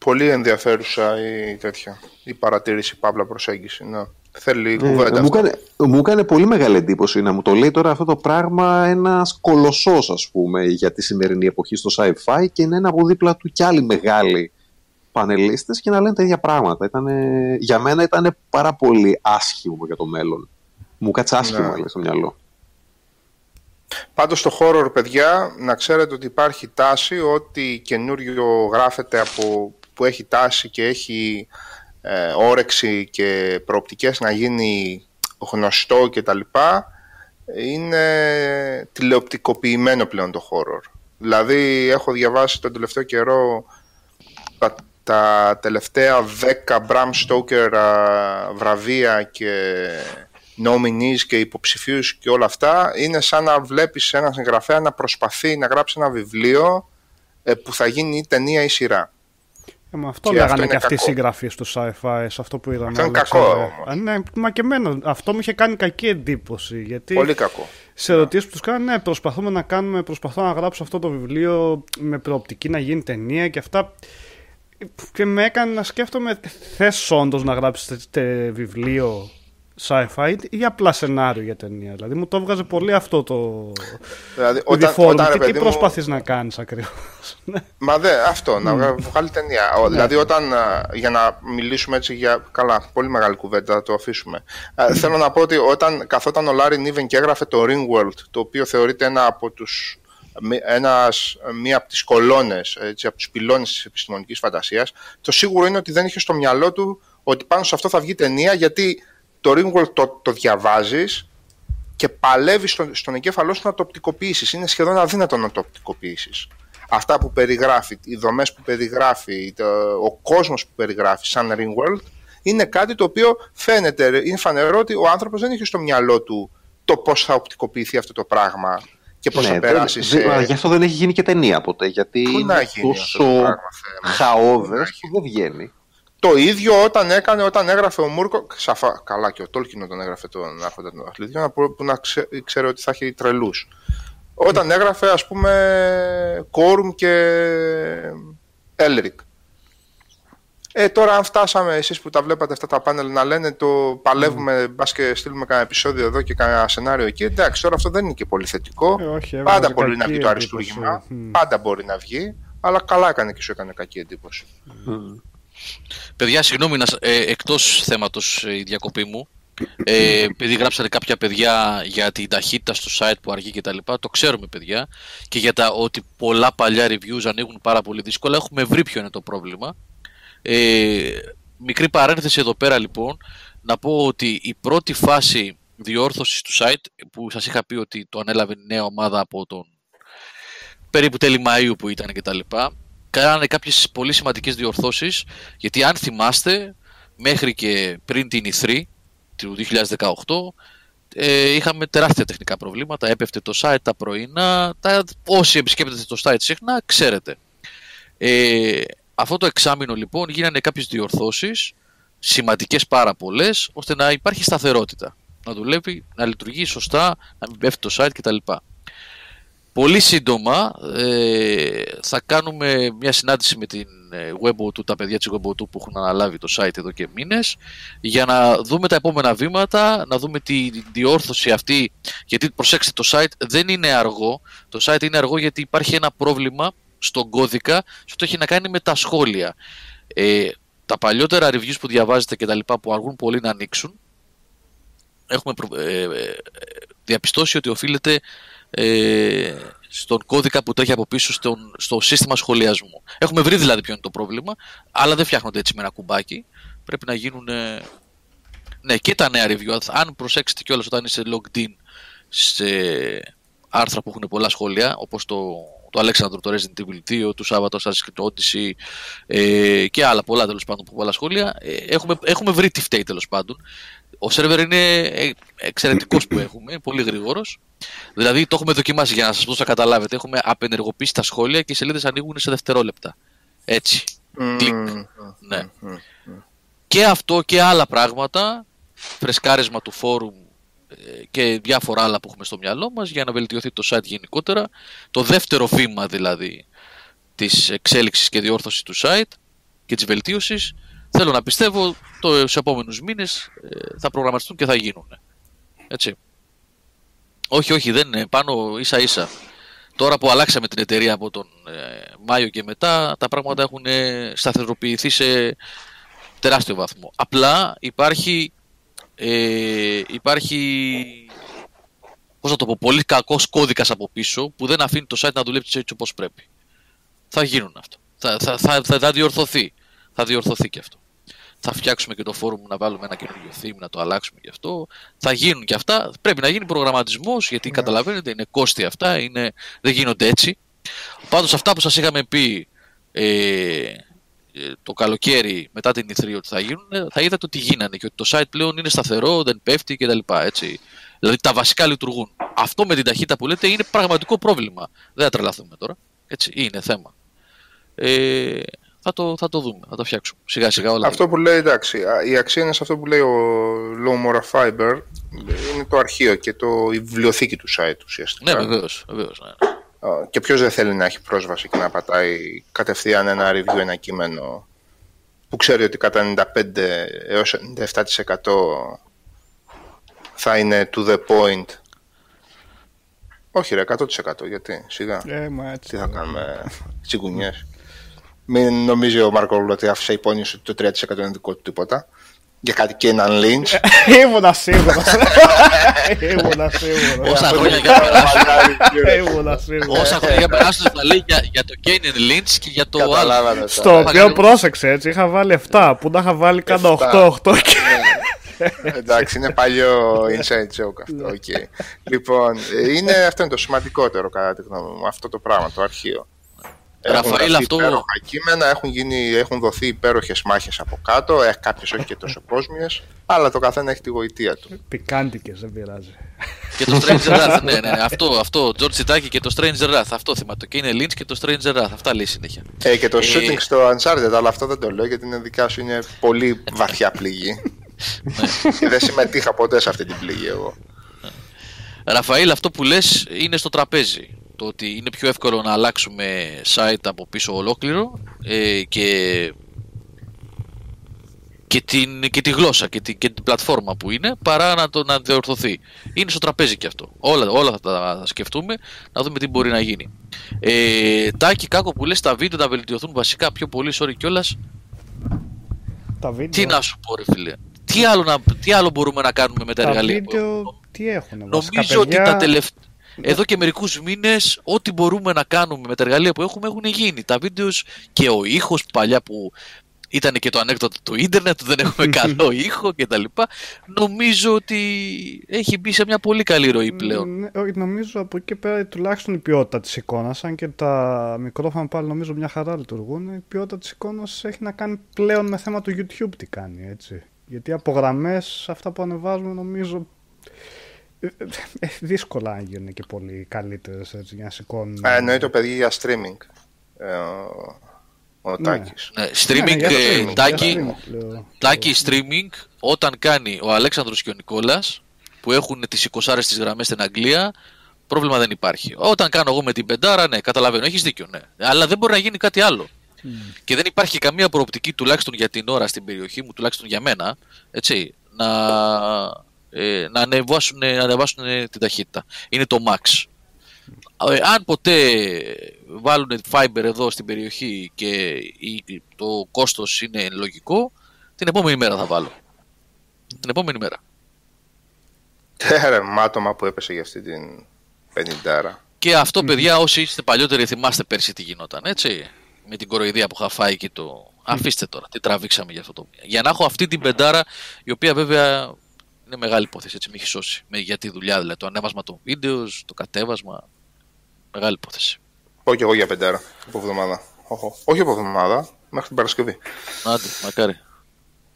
Πολύ ενδιαφέρουσα η τέτοια. Η παρατήρηση, παύλα προσέγγιση. Ναι. Θέλει Ε, κουβέντα. μου, αυτό. έκανε, μου έκανε πολύ μεγάλη εντύπωση να μου το λέει τώρα αυτό το πράγμα ένας κολοσσός ας πούμε για τη σημερινή εποχή στο sci-fi και να είναι από δίπλα του κι άλλοι μεγάλοι πανελίστες και να λένε τα ίδια πράγματα. Ήτανε, για μένα ήταν πάρα πολύ άσχημο για το μέλλον. Μου κάτσε άσχημο Ναι. λέει, στο μυαλό. Πάντως στο horror, παιδιά, να ξέρετε ότι υπάρχει τάση ότι καινούριο γράφεται από που έχει τάση και έχει ε, όρεξη και προοπτικές να γίνει γνωστό και τα λοιπά, είναι τηλεοπτικοποιημένο πλέον το horror. Δηλαδή έχω διαβάσει τον τελευταίο καιρό τα, τα τελευταία 10 Bram Stoker α, βραβεία και nominees και υποψηφίους και όλα αυτά είναι σαν να βλέπεις έναν συγγραφέα να προσπαθεί να γράψει ένα βιβλίο ε, που θα γίνει ή ταινία ή σειρά. Ε, μα αυτό Και λέγανε αυτό και είναι αυτοί οι κακό. συγγραφείς του sci-fi, σε αυτό που είδαμε. Αυτό είναι Αλέξανδρε. κακό όμως. Α, ναι, μα και εμένα αυτό μου είχε κάνει κακή εντύπωση. Γιατί Πολύ κακό. σε ερωτήσεις που τους κάνανε, ναι, προσπαθούμε να κάνουμε, προσπαθώ να γράψω αυτό το βιβλίο με προοπτική να γίνει ταινία και αυτά. Και με έκανε να σκέφτομαι, θες όντως να γράψεις βιβλίο; Sci-fi ή απλά σενάριο για ταινία. Δηλαδή μου το έβγαζε πολύ αυτό το. Δηλαδή, το όταν, default. όταν, ρε Και τι παιδί μου, προσπαθείς να κάνεις ακριβώς. Ναι. Μα δε, αυτό, να βγα- βγάλει ταινία. Ο- Δηλαδή, όταν. α, Για να μιλήσουμε έτσι για. Καλά, πολύ μεγάλη κουβέντα, θα το αφήσουμε. Α, Θέλω να πω ότι όταν καθόταν ο Λάρι Νίβεν και έγραφε το Ringworld, το οποίο θεωρείται ένα από τους. μη- Ένας, μία από τις κολόνες, έτσι, από τους πυλώνες της επιστημονικής φαντασίας, το σίγουρο είναι ότι δεν είχε στο μυαλό του ότι πάνω σε αυτό θα βγει ταινία, γιατί το Ringworld το, το διαβάζεις και παλεύεις στον, στον εγκέφαλό σου να το οπτικοποιήσει. Είναι σχεδόν αδύνατο να το οπτικοποιήσει. Αυτά που περιγράφει, οι δομές που περιγράφει, το, ο κόσμος που περιγράφει, σαν Ringworld, είναι κάτι το οποίο φαίνεται, είναι φανερό ότι ο άνθρωπος δεν έχει στο μυαλό του το πώς θα οπτικοποιηθεί αυτό το πράγμα και πώς Ναι, θα δεν- περάσει σε. δεν- γι' αυτό δεν έχει γίνει και ταινία ποτέ. Γιατί Πού να είναι γίνει αυτό τόσο το πράγμα, Θεέ μου; χαόδες να που δεν βγαίνει. Το ίδιο όταν έκανε, όταν έγραφε ο Μούρκο. Ξαφα... Καλά, και ο Τόλκιν όταν έγραφε τον Άρχοντα των Αθλητών, να πω- που να ξέ, ήξερε ότι θα έχει τρελούς. Όταν έγραφε, ας πούμε, Κόρουμ και Έλρικ. Ε, τώρα αν φτάσαμε εσείς που τα βλέπατε αυτά τα πάνελ να λένε το παλεύουμε, μπας και στείλουμε κανένα επεισόδιο εδώ και κανένα σενάριο εκεί, εντάξει, τώρα αυτό δεν είναι και πολύ θετικό. Ε, όχι, Πάντα έβγαζε μπορεί να κακή βγει το εντύπωση. αριστούργημα, Μμ. πάντα μπορεί να βγει, αλλά καλά έκανε και σου έκανε κακή εντύπωση. Παιδιά, συγγνώμη, να, σ- ε, εκτός θέματος ε, η διακοπή μου, ε, επειδή γράψατε κάποια παιδιά για την ταχύτητα στο site που αργεί και τα λοιπά, το ξέρουμε παιδιά, και για τα ότι πολλά παλιά reviews ανοίγουν πάρα πολύ δύσκολα, έχουμε βρει ποιο είναι το πρόβλημα. Ε, μικρή παρένθεση εδώ πέρα λοιπόν, να πω ότι η πρώτη φάση διόρθωσης του site, που σας είχα πει ότι το ανέλαβε η νέα ομάδα από τον περίπου τέλη Μαΐου που ήταν και τα λοιπά, κάνανε κάποιες πολύ σημαντικές διορθώσεις, γιατί αν θυμάστε, μέχρι και πριν την E3 του 2018, ε, είχαμε τεράστια τεχνικά προβλήματα, έπεφτε το site τα πρωινά, τα, όσοι επισκέπτεται το site συχνά, ξέρετε. Ε, αυτό το εξάμεινο λοιπόν γίνανε κάποιες διορθώσεις, σημαντικές πάρα πολλές, ώστε να υπάρχει σταθερότητα. Να δουλεύει, να λειτουργεί σωστά, να μην πέφτει το site κτλ. Πολύ σύντομα ε, θα κάνουμε μια συνάντηση με την ε, Webo2, τα παιδιά της Webo2 που έχουν αναλάβει το site εδώ και μήνες για να δούμε τα επόμενα βήματα, να δούμε τη διόρθωση αυτή γιατί προσέξτε το site δεν είναι αργό. Το site είναι αργό γιατί υπάρχει ένα πρόβλημα στον κώδικα στο ότι έχει να κάνει με τα σχόλια. Ε, τα παλιότερα reviews που διαβάζετε και τα λοιπά που αργούν πολύ να ανοίξουν έχουμε προ- ε, ε, διαπιστώσει ότι οφείλεται ε, στον κώδικα που τρέχει από πίσω στον, στο σύστημα σχολιασμού. Έχουμε βρει δηλαδή ποιο είναι το πρόβλημα, αλλά δεν φτιάχνονται έτσι με ένα κουμπάκι. Πρέπει να γίνουν. ε, Ναι, και τα νέα review. Αν προσέξετε κιόλας όταν είσαι logged in σε άρθρα που έχουν πολλά σχόλια, όπως το, το Alexander, το Resident Evil 2, του Σάββατο, Assassin's Creed Odyssey ε, και άλλα πολλά τέλος πάντων που πολλά σχόλια, ε, έχουμε, έχουμε βρει τι φταίει τέλος πάντων. Ο σερβερ είναι ε, εξαιρετικός που έχουμε, πολύ γρήγορος. Δηλαδή το έχουμε δοκιμάσει για να σας δώσω να καταλάβετε. Έχουμε απενεργοποιήσει τα σχόλια και οι σελίδες ανοίγουν σε δευτερόλεπτα. Έτσι. Κλικ. Μμμ. Ναι. Μμμ. Και αυτό και άλλα πράγματα, φρεσκάρισμα του φόρουμ ε, και διάφορα άλλα που έχουμε στο μυαλό μας για να βελτιωθεί το site γενικότερα. Το δεύτερο βήμα δηλαδή της εξέλιξης και διόρθωσης του site και της βελτίωσης θέλω να πιστεύω το, στους επόμενους μήνες ε, θα προγραμματιστούν και θα γίνουν. Έτσι. Όχι, όχι, δεν είναι. Πάνω ίσα ίσα. Τώρα που αλλάξαμε την εταιρεία από τον ε, Μάιο και μετά, τα πράγματα έχουν ε, σταθεροποιηθεί σε τεράστιο βαθμό. Απλά υπάρχει, ε, υπάρχει πώς να το πω, πολύ κακός κώδικας από πίσω που δεν αφήνει το site να δουλέψει έτσι όπως πρέπει. Θα γίνουν αυτό. Θα, θα, θα, θα, θα διορθωθεί. Θα διορθωθεί και αυτό. Θα φτιάξουμε και το φόρουμ να βάλουμε ένα καινούργιο theme, να το αλλάξουμε και αυτό. Θα γίνουν και αυτά. Πρέπει να γίνει προγραμματισμός, γιατί καταλαβαίνετε, είναι κόστη αυτά, είναι, δεν γίνονται έτσι. Πάντως αυτά που σας είχαμε πει ε, ε, το καλοκαίρι μετά την ηθρή ότι θα γίνουν, θα είδατε ότι γίνανε και ότι το site πλέον είναι σταθερό, δεν πέφτει κτλ. Έτσι. Δηλαδή τα βασικά λειτουργούν. Αυτό με την ταχύτητα που λέτε είναι πραγματικό πρόβλημα. Δεν θα τρελαθούμε τώρα. Έτσι, είναι θέμα. Ε, θα, το, θα το δούμε, θα το φτιάξουμε. Σιγά σιγά όλα. Αυτό που λέει, εντάξει, α, η αξία είναι σε αυτό που λέει ο Low Mora Fiber, είναι το αρχείο και το, η βιβλιοθήκη του site ουσιαστικά. Ναι, βεβαίως. Βεβαίως, ναι. Α, Και ποιος δεν θέλει να έχει πρόσβαση και να πατάει κατευθείαν ένα review, ένα κείμενο που ξέρει ότι κατά 95 έως 97% θα είναι to the point. Όχι ρε, 100% γιατί, σιγά. Ε, μα έτσι. Τι θα κάνουμε, τσιγκουνιές. Μην νομίζει ο Μαρκόλου ότι άφησε υπόνοιες ότι το 3% είναι δικό του τίποτα. Για κάτι και έναν lynch. Ήμουνα σίγουρος. Ήμουνα σίγουρος. Όσα χρόνια για περάσουν. Ήμουνα σίγουρος. Όσα χρόνια περάσουν θα λέει για, για το Kane Lynch και για το άλλο. Καταλάβατε. Στο τώρα. οποίο πρόσεξε έτσι, είχα βάλει 7 που τα είχα βάλει κάνα 8-8 και Εντάξει, είναι παλιό inside joke αυτό. οκ. λοιπόν, ε, είναι, αυτό είναι το σημαντικότερο κατά τη γνώμη μου, αυτό το πράγμα, το αρχείο. Έχουν Ραφαήλ, γραφτεί αυτό- υπέροχα κείμενα, έχουν, γίνει, έχουν δοθεί υπέροχες μάχες από κάτω, ε, κάποιες όχι και τόσο κόσμιες, αλλά το καθένα έχει τη γοητεία του. πικάντικες, δεν πειράζει. Και το Stranger Wrath, ναι, ναι, ναι, αυτό, αυτό, George Σιτάκη και το Stranger Wrath, αυτό θυμάμαι, το Kane Lynch και το Stranger Wrath, αυτά λέει συνέχεια. Ε, και το Ε, shooting στο Uncharted, αλλά αυτό δεν το λέω γιατί είναι δικά σου, είναι πολύ βαθιά πληγή. και δεν συμμετείχα ποτέ σε αυτή την πληγή εγώ. Ραφαήλ, αυτό που λες είναι στο τραπέζι. Το ότι είναι πιο εύκολο να αλλάξουμε site από πίσω ολόκληρο ε, και, και, την, και τη γλώσσα και, την- και την πλατφόρμα που είναι παρά να το να διορθωθεί. Είναι στο τραπέζι και αυτό. Όλα, όλα θα τα θα σκεφτούμε να δούμε τι μπορεί να γίνει. Ε, τάκι, κάκο που λες τα βίντεο να βελτιωθούν βασικά πιο πολύ, sorry κιόλας. Τα βίντεο, Τι να σου πω ρε φίλε. Τι άλλο, να, τι άλλο μπορούμε να κάνουμε με τα, τα εργαλεία που έχουμε; βίντεο τι έχουν. βασικά, Νομίζω ότι παιδιά, τα τελευταία. Εδώ και μερικούς μήνες, ό,τι μπορούμε να κάνουμε με τα εργαλεία που έχουμε έχουν γίνει. Τα βίντεος και ο ήχος παλιά που ήταν και το ανέκδοτο του ίντερνετ, δεν έχουμε καλό ήχο κτλ. Νομίζω ότι έχει μπει σε μια πολύ καλή ροή πλέον. Ναι, όχι, νομίζω από εκεί και πέρα τουλάχιστον η ποιότητα της εικόνας, αν και τα μικρόφωνα πάλι νομίζω μια χαρά λειτουργούν, η ποιότητα της εικόνας έχει να κάνει πλέον με θέμα του YouTube τι κάνει, έτσι. Γιατί από γραμμές αυτά που ανεβάζουμε νομίζω ε, ε, ε, δύσκολα να γίνουν και πολύ καλύτερες έτσι, για να σηκώνουν. Α, εννοεί το παιδί για streaming. Ε, ο ο Ναι. Τάκης. Ναι, Ναι, streaming, για ε, streaming, Τάκη, για streaming, λέω. Τάκη streaming, όταν κάνει ο Αλέξανδρος και ο Νικόλας, που έχουν τις 20 στις γραμμές στην Αγγλία, πρόβλημα δεν υπάρχει. Όταν κάνω εγώ με την πεντάρα, ναι, καταλαβαίνω, έχεις δίκιο, ναι. Αλλά δεν μπορεί να γίνει κάτι άλλο. Και δεν υπάρχει καμία προοπτική, τουλάχιστον για την ώρα στην περιοχή μου, τουλάχιστον για μένα, έτσι, να, ε, να, ανεβάσουν, να ανεβάσουν την ταχύτητα. Είναι το max. Ε, αν ποτέ βάλουν fiber εδώ στην περιοχή και η- το κόστος είναι λογικό, την επόμενη μέρα θα βάλω. Την επόμενη μέρα. Τέρε, μάτωμα που έπεσε για αυτή την 50. Και αυτό, παιδιά, όσοι είστε παλιότεροι, θυμάστε πέρσι τι γινόταν, έτσι. Με την κοροϊδία που είχα φάει και το. Αφήστε τώρα, τι τραβήξαμε για αυτό το. Για να έχω αυτή την πεντάρα, η οποία βέβαια είναι μεγάλη υπόθεση, έτσι με έχει σώσει. Με, για τη δουλειά, δηλαδή. Το ανέβασμα των βίντεος, το κατέβασμα. Μεγάλη υπόθεση. Πω και εγώ για πεντάρα από εβδομάδα. Όχο. Όχι από εβδομάδα, μέχρι την Παρασκευή. Άντε, μακάρι.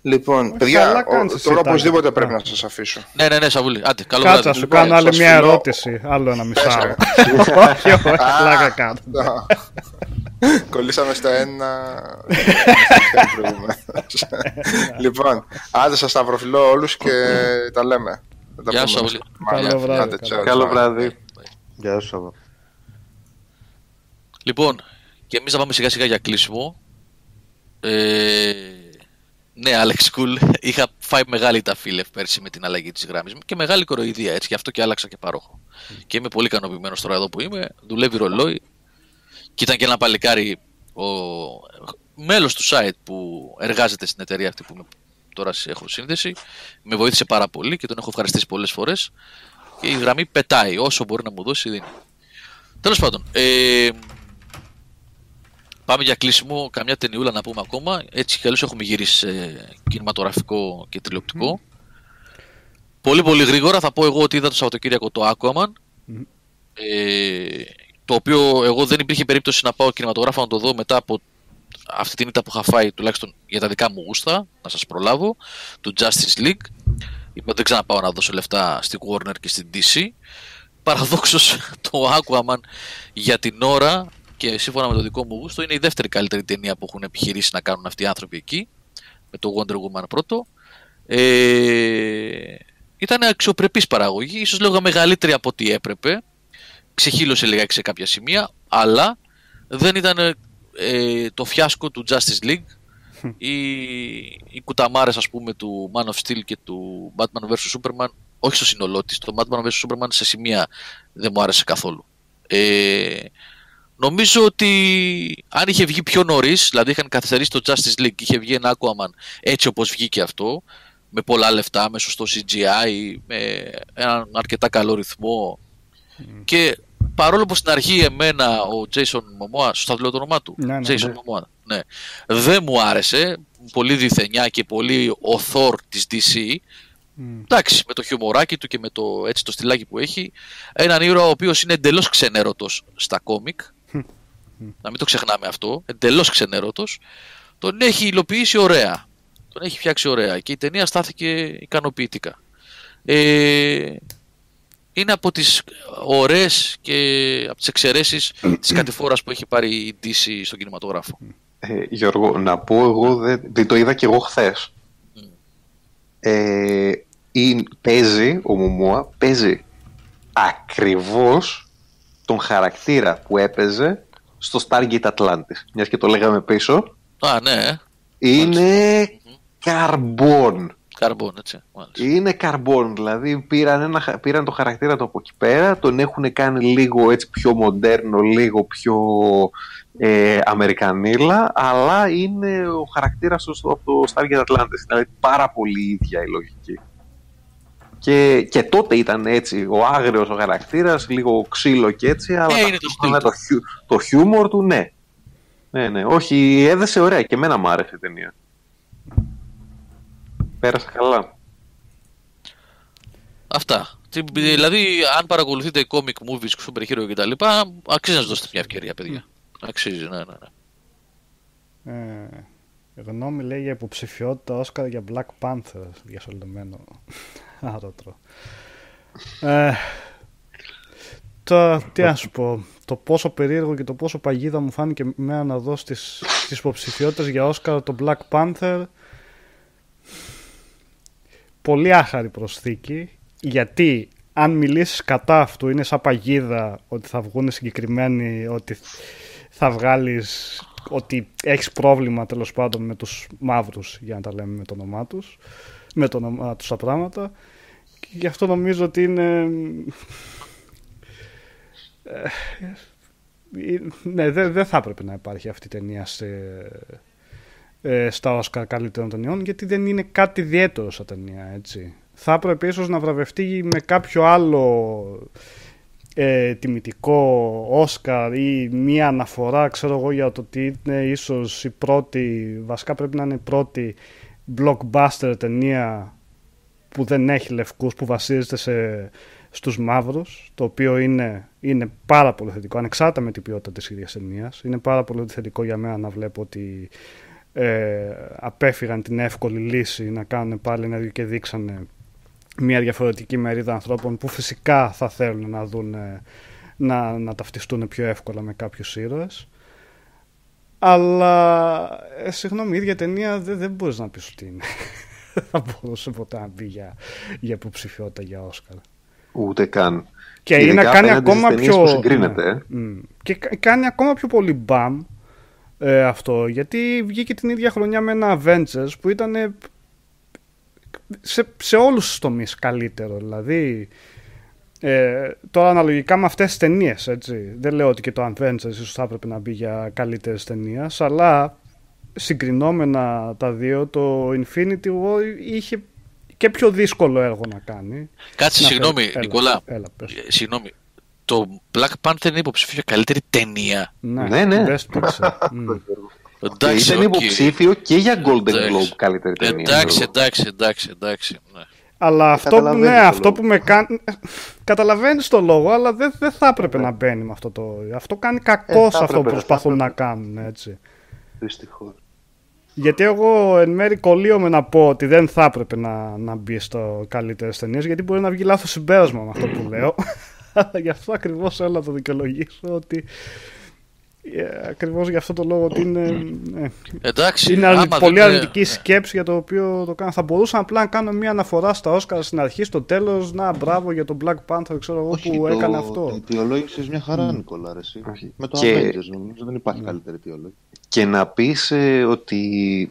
Λοιπόν, Όχι, παιδιά, καλά ο- κάνεις εσύ, τώρα Τάκη. οπωσδήποτε πρέπει Ναι. να σας αφήσω. Ναι, ναι, ναι, Σαβούλη. Άντε, καλό Κάτσε να βράδυ. σου Λοιπόν, κάνω άλλη σας μια φιλώ. ερώτηση. Άλλο ένα μισάρο. Τέσσερα. όχι, όχι, πλάκα κάνω. Κολλήσαμε στο ένα. προηγουμένως. λοιπόν, άντε σας σταυροφιλώ όλους και τα λέμε. Θα τα Γεια πούμε σου, Σαβούλη. μάλλον. Καλό βράδυ, Άντε, καλό τσάου, Καλό τσάου. βράδυ. Γεια σου, Σάββα. Λοιπόν, και εμείς θα πάμε σιγά σιγά για κλείσιμο. Ε, ναι, Alex Cool, είχα φάει μεγάλη τα φίλευ πέρσι με την αλλαγή της γράμμης μου και μεγάλη κοροϊδία έτσι, γι' αυτό και άλλαξα και παρόχο. Και είμαι πολύ ικανοποιημένος τώρα εδώ που είμαι, δουλεύει ρολόι και ήταν και ένα παλικάρι ο μέλος του site που εργάζεται στην εταιρεία αυτή που είμαι- τώρα έχω σύνδεση, με βοήθησε πάρα πολύ και τον έχω ευχαριστήσει πολλές φορές και η γραμμή πετάει, όσο μπορεί να μου δώσει δίνει. Τέλος πάντων, ε, Πάμε για κλείσιμο, καμιά ταινιούλα να πούμε ακόμα. Έτσι κι αλλιώς έχουμε γυρίσει σε κινηματογραφικό και τηλεοπτικό. Πολύ πολύ γρήγορα θα πω εγώ ότι είδα το Σαββατοκύριακο το Aquaman. Ε, το οποίο εγώ δεν υπήρχε περίπτωση να πάω κινηματογράφο να το δω μετά από αυτή την ήττα που είχα φάει τουλάχιστον για τα δικά μου γούστα, να σας προλάβω, του Justice League. Είπα δεν ξαναπάω να δώσω λεφτά στη Warner και στην DC. Παραδόξως το Aquaman για την ώρα και σύμφωνα με το δικό μου γούστο είναι η δεύτερη καλύτερη ταινία που έχουν επιχειρήσει να κάνουν αυτοί οι άνθρωποι εκεί με το Wonder Woman πρώτο ε, ήταν αξιοπρεπής παραγωγή ίσως λίγο μεγαλύτερη από ό,τι έπρεπε ξεχύλωσε λιγάκι σε κάποια σημεία αλλά δεν ήταν ε, το φιάσκο του Justice League. Ή οι κουταμάρες ας πούμε του Man of Steel και του Batman vs Superman όχι στο σύνολό της, το Batman vs Superman σε σημεία δεν μου άρεσε καθόλου. Ε, νομίζω ότι αν είχε βγει πιο νωρίς, δηλαδή είχαν καθυστερήσει το Justice League και είχε βγει ένα Aquaman έτσι όπως βγήκε αυτό με πολλά λεφτά, με σωστό CGI, με έναν αρκετά καλό ρυθμό και παρόλο που στην αρχή εμένα ο Jason Momoa, σωστά λέω το όνομά του, Ναι, ναι, Jason ναι. Momoa, ναι, δεν μου άρεσε, πολύ διθενιά και πολύ ο Thor της DC, Μμ. εντάξει, με το χιουμοράκι του και με το, έτσι, το στυλάκι που έχει, έναν ήρωα ο οποίος είναι εντελώς ξενέρωτος στα κόμικ, να μην το ξεχνάμε αυτό, εντελώς ξενέρωτος, τον έχει υλοποιήσει ωραία, τον έχει φτιάξει ωραία και η ταινία στάθηκε ικανοποιητικά. Ε, είναι από τις ωραίες και από τις εξαιρέσεις της κατηφόρας που έχει πάρει η DC στον κινηματογράφο. Ε, Γιώργο, να πω εγώ, δεν, δεν το είδα και εγώ χθες. Ε, ή- παίζει, ο Μουμούα παίζει ακριβώς τον χαρακτήρα που έπαιζε στο Stargate Atlantis. Μιας και το λέγαμε πίσω. Α, ναι, ε. Είναι καρμπόν. Καρμπόν, έτσι. Μάλιστα. Είναι καρμπόν, δηλαδή πήραν, ένα, χα- πήραν το χαρακτήρα του από εκεί πέρα, τον έχουν κάνει λίγο έτσι πιο μοντέρνο, λίγο πιο ε, αμερικανίλα, αλλά είναι ο χαρακτήρας του στο- από το Stargate Atlantis, δηλαδή πάρα πολύ ίδια η λογική. Και, και τότε ήταν έτσι, ο άγριος ο χαρακτήρας, λίγο ξύλο και έτσι, αλλά Ε, είναι το ταυτόχρονα στυλ το, χιου, το χιούμορ του, ναι. Ναι, ναι, όχι, έδεσε ωραία και εμένα μου άρεσε η ταινία. Πέρασα καλά. Αυτά. Τι- Δηλαδή, αν παρακολουθείτε comic movies, super hero κτλ., αξίζει να σας δώσετε μια ευκαιρία, παιδιά. Αξίζει, ναι, ναι. ναι. Ε, γνώμη λέει για υποψηφιότητα Όσκαρ για Black Panther διασωλωμένο άρωτρο. Ε, τώρα, τι να σου πω, το πόσο περίεργο και το πόσο παγίδα μου φάνηκε μένα να δω στις, στις υποψηφιότητες για Όσκαρ το Black Panther πολύ άχαρη προσθήκη γιατί αν μιλήσεις κατά αυτού είναι σαν παγίδα ότι θα βγουν συγκεκριμένοι ότι θα βγάλεις ότι έχεις πρόβλημα τέλος πάντων με τους μαύρους για να τα λέμε με το όνομά τους με το όνομά τους τα πράγματα. Και γι' αυτό νομίζω ότι είναι ε, ε, ναι δεν δεν θα έπρεπε να υπάρχει αυτή η ταινία σε, ε, στα Όσκαρ καλύτερων ταινιών γιατί δεν είναι κάτι ιδιαίτερο σαν ταινία έτσι. Θα έπρεπε ίσως να βραβευτεί με κάποιο άλλο ε, τιμητικό Όσκαρ ή μία αναφορά ξέρω εγώ για το ότι είναι ίσως η πρώτη βασικά πρέπει να είναι η πρώτη blockbuster ταινία που δεν έχει λευκούς που βασίζεται σε, στους μαύρους το οποίο είναι, είναι πάρα πολύ θετικό ανεξάρτητα με την ποιότητα της ίδιας ταινίας είναι πάρα πολύ θετικό για μένα να βλέπω ότι ε, απέφυγαν την εύκολη λύση να κάνουν πάλι ένα και δείξανε μια διαφορετική μερίδα ανθρώπων που φυσικά θα θέλουν να δουν να, να ταυτιστούν πιο εύκολα με κάποιους ήρωες αλλά ε, συγγνώμη η ίδια ταινία δεν, δεν μπορείς να πεις ότι είναι δεν θα μπορούσε ποτέ να μπει για, για υποψηφιότητα για Όσκαρ Ούτε καν. και Ειδικά είναι κάνει απέναντι στις ακόμα ταινίες πιο που συγκρίνεται, ε. Μμ. και κα- κάνει ακόμα πιο πολύ μπαμ ε, αυτό γιατί βγήκε την ίδια χρονιά με ένα Avengers που ήταν σε, σε όλους τους τομείς καλύτερο δηλαδή ε, τώρα αναλογικά με αυτές τις ταινίες έτσι δεν λέω ότι και το Avengers ίσως θα έπρεπε να μπει για καλύτερες ταινίες αλλά συγκρινόμενα τα δύο το Infinity War είχε και πιο δύσκολο έργο να κάνει Κάτσε, Να συγγνώμη, φέρει- έλα, Νικόλα. έλα, πες. Ε, Συγγνώμη. Το Black Panther είναι υποψήφιο για καλύτερη ταινία. Ναι, ναι. Best Picture. Μμ. Και Εντάξει, ήταν οκ. υποψήφιο και για Golden Εντάξει. Globe καλύτερη ταινία. Εντάξει, Γιώργο. εντάξει, εντάξει, εντάξει. Ναι. Αλλά αυτό, που, καταλαβαίνεις ναι, το αυτό λόγο. που με κάνει. Καταλαβαίνεις το λόγο, αλλά δεν, δεν θα έπρεπε να μπαίνει με αυτό το. Αυτό κάνει κακός Ε, σε θα αυτό που έπρεπε, προσπαθούν θα να κάνουν, έτσι. Δυστυχώς. Γιατί εγώ εν μέρει κολλείομαι να πω ότι δεν θα έπρεπε να, να μπει στο καλύτερες ταινίες, γιατί μπορεί να βγει λάθος συμπέρασμα με αυτό που λέω. Αλλά γι' αυτό ακριβώς έλα να το δικαιολογήσω ότι Ε, Ακριβώς για αυτό το λόγο ότι είναι. ε, Εντάξει, είναι άμα αρνη- δεν πολύ είναι- αρνητική σκέψη για το οποίο το κάνω. Θα μπορούσα απλά να κάνω μια αναφορά στα Όσκαρ στην αρχή, στο τέλος. Να, μπράβο για τον Black Panther, ξέρω εγώ, Όχι, που το, έκανε Το αυτό. αιτιολόγησες μια χαρά, Νικόλα, ρε, εσύ. Όχι. Με το Και- Avengers νομίζω δεν υπάρχει καλύτερη αιτιολόγηση. και να πεις ε, ότι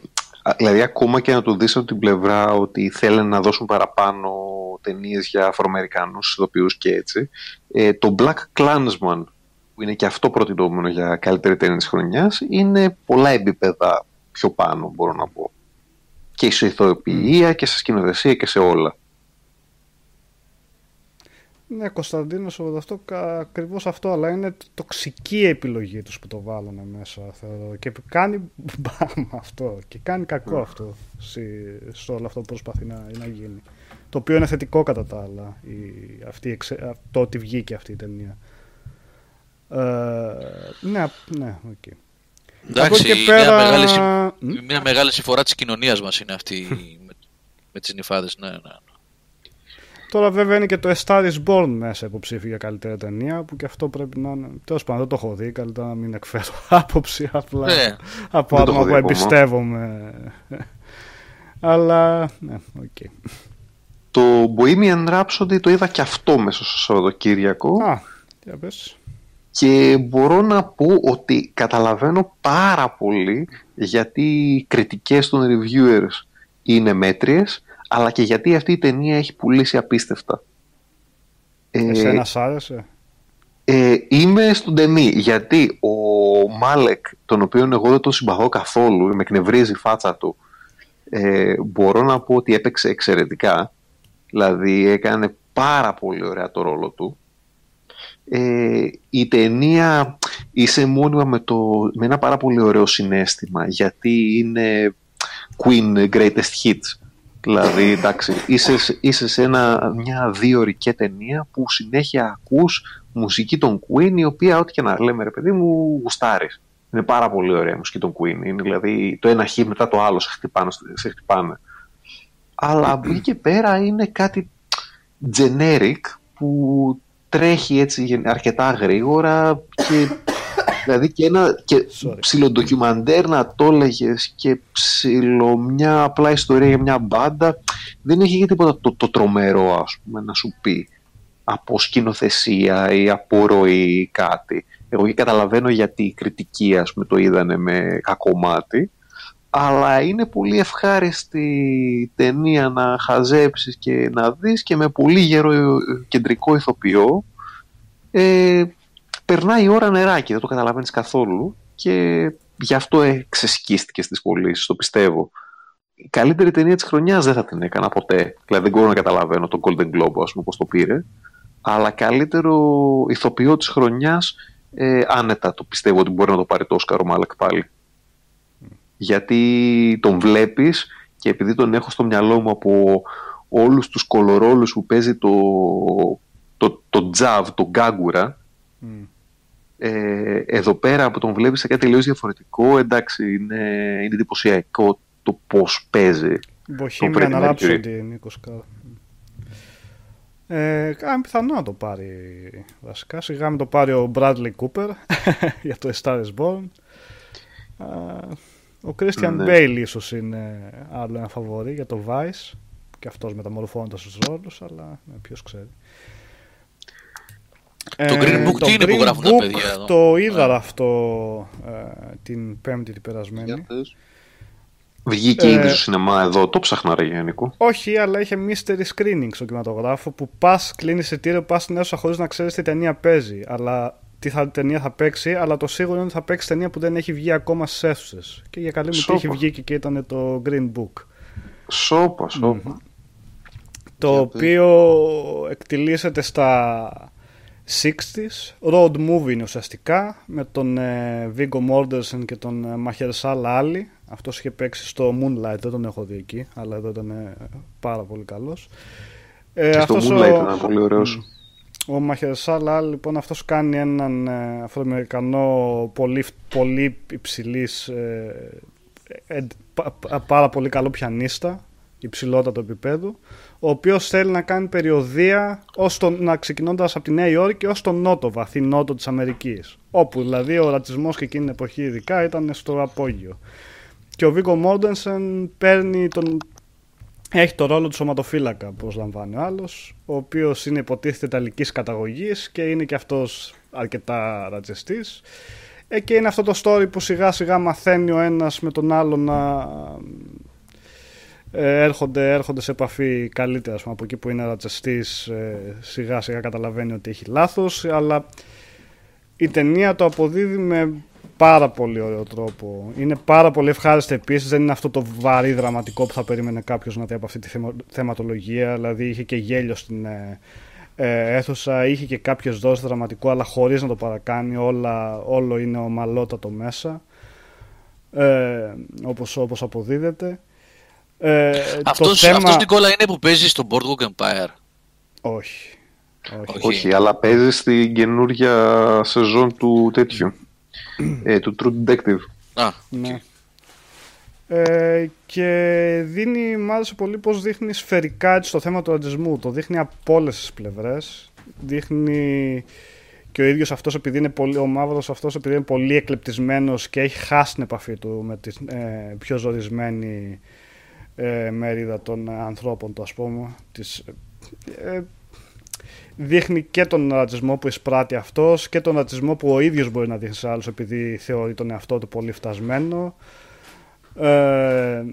α, δηλαδή ακόμα και να το δεις από την πλευρά ότι θέλουν να δώσουν παραπάνω ταινίες για Αφροαμερικάνους ηθοποιούς και έτσι ε, το Black Klansman που είναι και αυτό προτινόμενο για καλύτερη ταινία της χρονιάς είναι πολλά επίπεδα πιο πάνω μπορώ να πω. Και σε ηθοποιία και σε σκηνοθεσία και σε όλα Ναι, Κωνσταντίνο, αυτό ακριβώς αυτό, αλλά είναι τοξική επιλογή τους που το βάλανε μέσα. Θεωρώ. Και κάνει μπαμ αυτό. Και κάνει κακό αυτό σε, σε όλο αυτό που προσπαθεί να, να γίνει. Το οποίο είναι θετικό κατά τα άλλα. Η, αυτή, η εξε- το ότι βγήκε αυτή η ταινία. Ε, ναι, ναι, οκ. Εντάξει, Από εκεί μια, πέρα- μεγάλη, συμ- Μ; μια μεγάλη συμφορά της κοινωνίας μας είναι αυτή με, με τις νιφάδες. Ναι, ναι. Τώρα βέβαια είναι και το A Star is Born μέσα υποψήφιο για καλύτερη ταινία που και αυτό πρέπει να είναι. Τέλος πάντων δεν το έχω δει, καλύτερα να μην εκφέρω άποψη απλά Ναι. από Δεν το άτομα έχω που δει ακόμα. εμπιστεύομαι. Αλλά ναι, οκ. το Bohemian Rhapsody το είδα και αυτό μέσα στο Σαββατοκύριακο Α, για πες. Και μπορώ να πω ότι καταλαβαίνω πάρα πολύ γιατί οι κριτικές των reviewers είναι μέτριες, αλλά και γιατί αυτή η ταινία έχει πουλήσει απίστευτα. Ε, Εσένα σ' άρεσε; ε, είμαι στον ταινί, γιατί ο Μάλεκ, τον οποίο εγώ δεν τον συμπαθώ καθόλου, με εκνευρίζει η φάτσα του, ε, μπορώ να πω ότι έπαιξε εξαιρετικά. Δηλαδή έκανε πάρα πολύ ωραία το ρόλο του. Ε, η ταινία είσαι μόνιμα με, το, με ένα πάρα πολύ ωραίο συνέστημα γιατί είναι Queen Greatest Hits δηλαδή εντάξει είσαι, σε- είσαι σε ένα, μια δύο ωρική ταινία που συνέχεια ακούς μουσική των Queen η οποία ό,τι και να λέμε ρε παιδί μου γουστάρεις είναι πάρα πολύ ωραία η μουσική των Queen είναι δηλαδή το ένα χ μετά το άλλο σε χτυπάνε, σε χτυπάνε. αλλά από εκεί και πέρα είναι κάτι generic που τρέχει έτσι γεν- αρκετά γρήγορα και δηλαδή και ένα και Sorry. ψιλοντοκιμαντέρ να το έλεγες και ψιλο μια απλά ιστορία για μια μπάντα δεν έχει και τίποτα το, το τρομερό ας πούμε να σου πει από σκηνοθεσία ή από ροή ή κάτι εγώ και καταλαβαίνω γιατί οι κριτικοί ας πούμε το είδανε με κακομάτι αλλά είναι πολύ ευχάριστη ταινία να χαζέψεις και να δεις και με πολύ γερό ε, κεντρικό ηθοποιό ε, περνάει η ώρα νεράκι, δεν το καταλαβαίνεις καθόλου και γι' αυτό ε, ξεσκίστηκε στις πωλήσεις, το πιστεύω. Η καλύτερη ταινία της χρονιάς δεν θα την έκανα ποτέ. Δηλαδή δεν μπορώ να καταλαβαίνω τον Golden Globe, ας πούμε, πώς το πήρε. Αλλά καλύτερο ηθοποιό της χρονιάς ε, άνετα το πιστεύω ότι μπορεί να το πάρει το Όσκαρ ο Μάλεκ πάλι. Γιατί τον βλέπεις και επειδή τον έχω στο μυαλό μου από όλους τους κολορόλους που παίζει το, το, το τζαβ, το γκάγκουρα, Μμ. Ε, εδώ πέρα που τον βλέπεις σε κάτι τελείως διαφορετικό, εντάξει, είναι, είναι εντυπωσιακό το πώς παίζει. Bohemian Freddie Mercury. Rhapsody, Νίκος Καρ. Ε, κάνει πιθανό να το πάρει βασικά. Σιγά μην το πάρει ο Bradley Cooper για το A Star is Born. Α, ο Christian Ναι. Bale ίσως είναι άλλο ένα φαβορή για το Vice και αυτός μεταμορφώνοντας τους ρόλους, αλλά ναι, ποιος ξέρει. Το Green Book το τι είναι που Green γράφουν τα Book παιδιά εδώ; Το είδα Α. αυτό ε, την πέμπτη την περασμένη. Για πες. Βγήκε Ε, ήδη στο σινεμά εδώ, το ψάχνα ρε Γιάννικο. Όχι, αλλά είχε mystery screening στο κινηματογράφο που πας, κλείνεις εισιτήριο, πας στην αίθουσα χωρίς να ξέρεις τι ταινία παίζει. Αλλά τι θα, ταινία θα παίξει, αλλά το σίγουρο είναι ότι θα παίξει ταινία που δεν έχει βγει ακόμα στις αίθουσες. Και για καλή μου Σόπα. τύχη βγήκε και ήταν το Green Book. Σόπα, σόπα. Το Για οποίο εκτιλήσεται στα 60s. Road movie είναι ουσιαστικά με τον ε, Viggo Mortensen και τον ε, Mahershala Ali. Αυτός είχε παίξει στο Moonlight, δεν τον έχω δει εκεί, αλλά εδώ ήταν ε, πάρα πολύ καλός. Ε, Και στο αυτός Moonlight ο- ήταν πολύ ωραίος. ο Μαχερσάλα, λοιπόν, αυτός κάνει έναν ε, Αφροαμερικανό πολύ, πολύ υψηλής, ε, ε, πα- πα- πάρα πολύ καλό πιανίστα υψηλότατο επίπεδο, ο οποίος θέλει να κάνει περιοδία ως το, να ξεκινώντας από τη Νέα Υόρκη ως τον νότο, βαθύ νότο της Αμερικής. Όπου δηλαδή ο ρατσισμός και εκείνη την εποχή ειδικά ήταν στο απόγειο. Και ο Βίγκο Μόντενσεν παίρνει τον. Έχει το ρόλο του σωματοφύλακα, προσλαμβάνει ο άλλος, ο οποίος είναι υποτίθεται ιταλικής καταγωγής και είναι και αυτός αρκετά ρατσιστής. Ε, και είναι αυτό το story που σιγά σιγά μαθαίνει ο ένας με τον άλλο να ε, έρχονται, έρχονται σε επαφή καλύτερα πούμε, από εκεί που είναι ρατσιστής ε, σιγά σιγά καταλαβαίνει ότι έχει λάθος αλλά η ταινία το αποδίδει με πάρα πολύ ωραίο τρόπο. Είναι πάρα πολύ ευχάριστη επίσης. Δεν είναι αυτό το βαρύ δραματικό που θα περίμενε κάποιος να δει από αυτή τη θεματολογία. Δηλαδή είχε και γέλιο στην ε, ε, αίθουσα, είχε και κάποιες δόσεις δραματικό, αλλά χωρίς να το παρακάνει. Όλα, όλο είναι ομαλότατο μέσα. Ε, όπως, όπως αποδίδεται. Ε, αυτός, θέμα... αυτός Νικόλα είναι που παίζει στο Boardwalk Empire. Όχι. Όχι. Όχι, αλλά παίζει στην καινούργια σεζόν του τέτοιου. ε, του True Detective. Α, ναι. Ε, και δίνει, μ' άρεσε πολύ πως δείχνει σφαιρικά έτσι, το θέμα του ρατσισμού. Το δείχνει από όλες τις πλευρές. Δείχνει και ο ίδιος αυτός επειδή είναι πολύ, ο μαύρος αυτός επειδή είναι πολύ εκλεπτισμένος και έχει χάσει την επαφή του με την ε, πιο ζορισμένη ε, μερίδα των ανθρώπων του ας πούμε της, ε, δείχνει και τον ρατσισμό που εισπράττει αυτός και τον ρατσισμό που ο ίδιος μπορεί να δείχνει σε άλλους επειδή θεωρεί τον εαυτό του πολύ φτασμένο. Ε,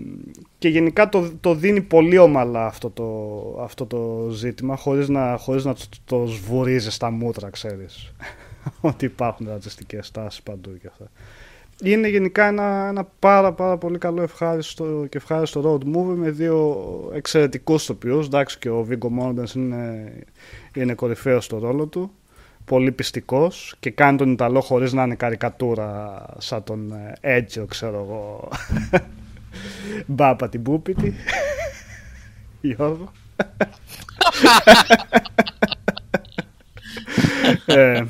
και γενικά το, το δίνει πολύ ομαλά αυτό το, αυτό το ζήτημα χωρίς να, χωρίς να το, το σβουρίζει στα μούτρα ξέρεις. Ότι υπάρχουν ρατσιστικές στάσεις παντού και αυτά είναι γενικά ένα, ένα πάρα πάρα πολύ καλό ευχάριστο και ευχάριστο road movie με δύο εξαιρετικούς τοπιούς. Εντάξει και ο Βίγκο Μόντενς είναι, είναι κορυφαίος στο ρόλο του. Πολύ πιστικός και κάνει τον Ιταλό χωρίς να είναι καρικατούρα σαν τον Έτσιο ξέρω εγώ. Μπάπα την πούπητη Γιώργο ε,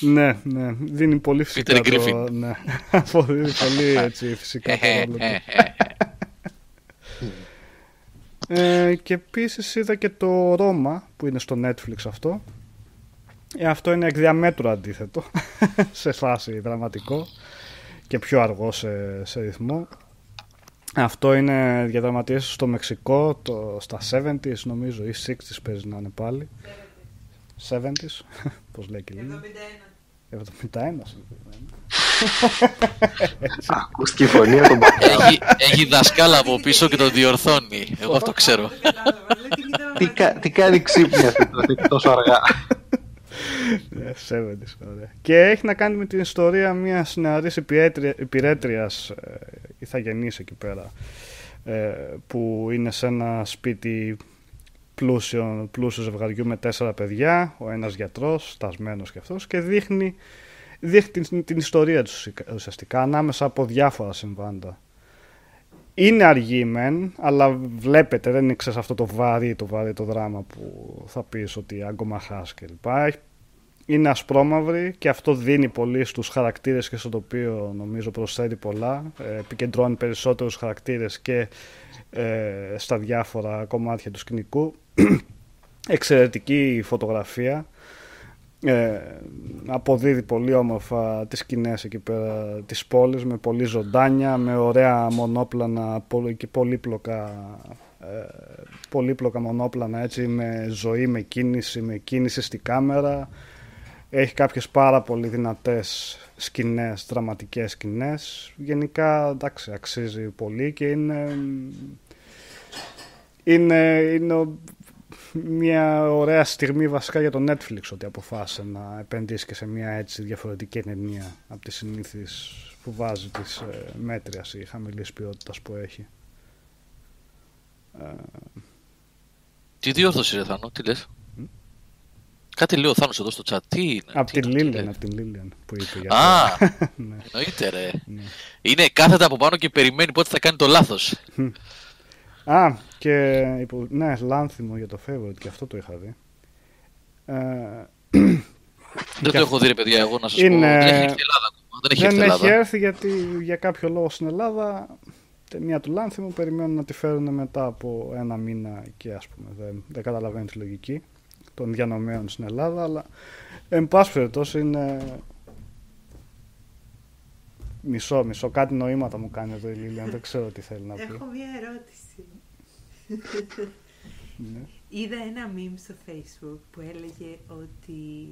ναι, ναι, δίνει πολύ φυσικά το, ναι, πολύ, πολύ έτσι φυσικά το ρόλο ε, και επίσης είδα και το Ρώμα που είναι στο Netflix αυτό. Ε, αυτό είναι εκ διαμέτρου αντίθετο σε φάση δραματικό και πιο αργό σε, σε ρυθμό. Αυτό είναι διαδραματίες στο Μεξικό το, στα 70s νομίζω ή 60s παίζει να είναι πάλι. 70s, πώς λέει και λίγο. 71. 71 Ακούστηκε η φωνή από έχει, έχει δασκάλα από πίσω και τον διορθώνει. Εγώ αυτό ξέρω. τι, τι κάνει ξύπνια αυτό τόσο αργά. Ναι, και έχει να κάνει με την ιστορία μιας νεαρής υπηρέτριας ε, ηθαγενής εκεί πέρα. Ε, που είναι σε ένα σπίτι πλούσιο, πλούσιο ζευγαριού με τέσσερα παιδιά, ο ένας γιατρός, στασμένος και αυτός και δείχνει, δείχνει την, την ιστορία τους ουσιαστικά ανάμεσα από διάφορα συμβάντα. Είναι αργή μεν, αλλά βλέπετε, δεν είναι ξέρεις, αυτό το βαρύ, το βαρύ το δράμα που θα πεις ότι αγκομαχάς κλπ. Είναι ασπρόμαυρη και αυτό δίνει πολύ στους χαρακτήρες και στο οποίο νομίζω προσθέτει πολλά. Ε, επικεντρώνει περισσότερους χαρακτήρες και ε, στα διάφορα κομμάτια του σκηνικού. Εξαιρετική φωτογραφία. Ε, αποδίδει πολύ όμορφα τις σκηνές εκεί πέρα της πόλης με πολύ ζωντάνια, με ωραία μονόπλανα και πολύπλοκα, ε, πολύπλοκα μονόπλανα έτσι με ζωή, με κίνηση, με κίνηση στη κάμερα. Έχει κάποιες πάρα πολύ δυνατές σκηνές, δραματικές σκηνές. Γενικά εντάξει αξίζει πολύ και είναι, είναι, είναι μια ωραία στιγμή βασικά για το Netflix ότι αποφάσισε να επενδύσει και σε μια έτσι διαφορετική ταινία από τις συνήθεις που βάζει της ε, μέτριας ή χαμηλής ποιότητας που έχει. Ε, τι διόρθωση ρε Θάνο, τι λες; Κάτι λέει ο Θάνος εδώ στο chat. Τι είναι. Από την Λίλιαν, από την Λίλιαν που είπε. Για Α, ναι. εννοείται ρε. Ναι. Είναι κάθετα από πάνω και περιμένει πότε θα κάνει το λάθος. Α, και υπο... ναι, λάνθιμο για το favorite και αυτό το είχα δει. Ε... Δεν το έχω δει ρε παιδιά, εγώ να σας είναι... πω. Δεν έχει έρθει η Ελλάδα ακόμα. Δεν έχει, δεν έρθει, έχει έρθει γιατί για κάποιο λόγο στην Ελλάδα ταινία του Λάνθιμου περιμένουν να τη φέρουν μετά από ένα μήνα και ας πούμε δεν, δεν καταλαβαίνω τη λογική των διανομέων στην Ελλάδα αλλά εν πάση περιπτώσει είναι μισό, μισό, κάτι νοήματα μου κάνει εδώ η Λίλια, δεν ξέρω τι θέλει να πει. Έχω μία ερώτηση. Ναι. Είδα ένα meme στο facebook που έλεγε ότι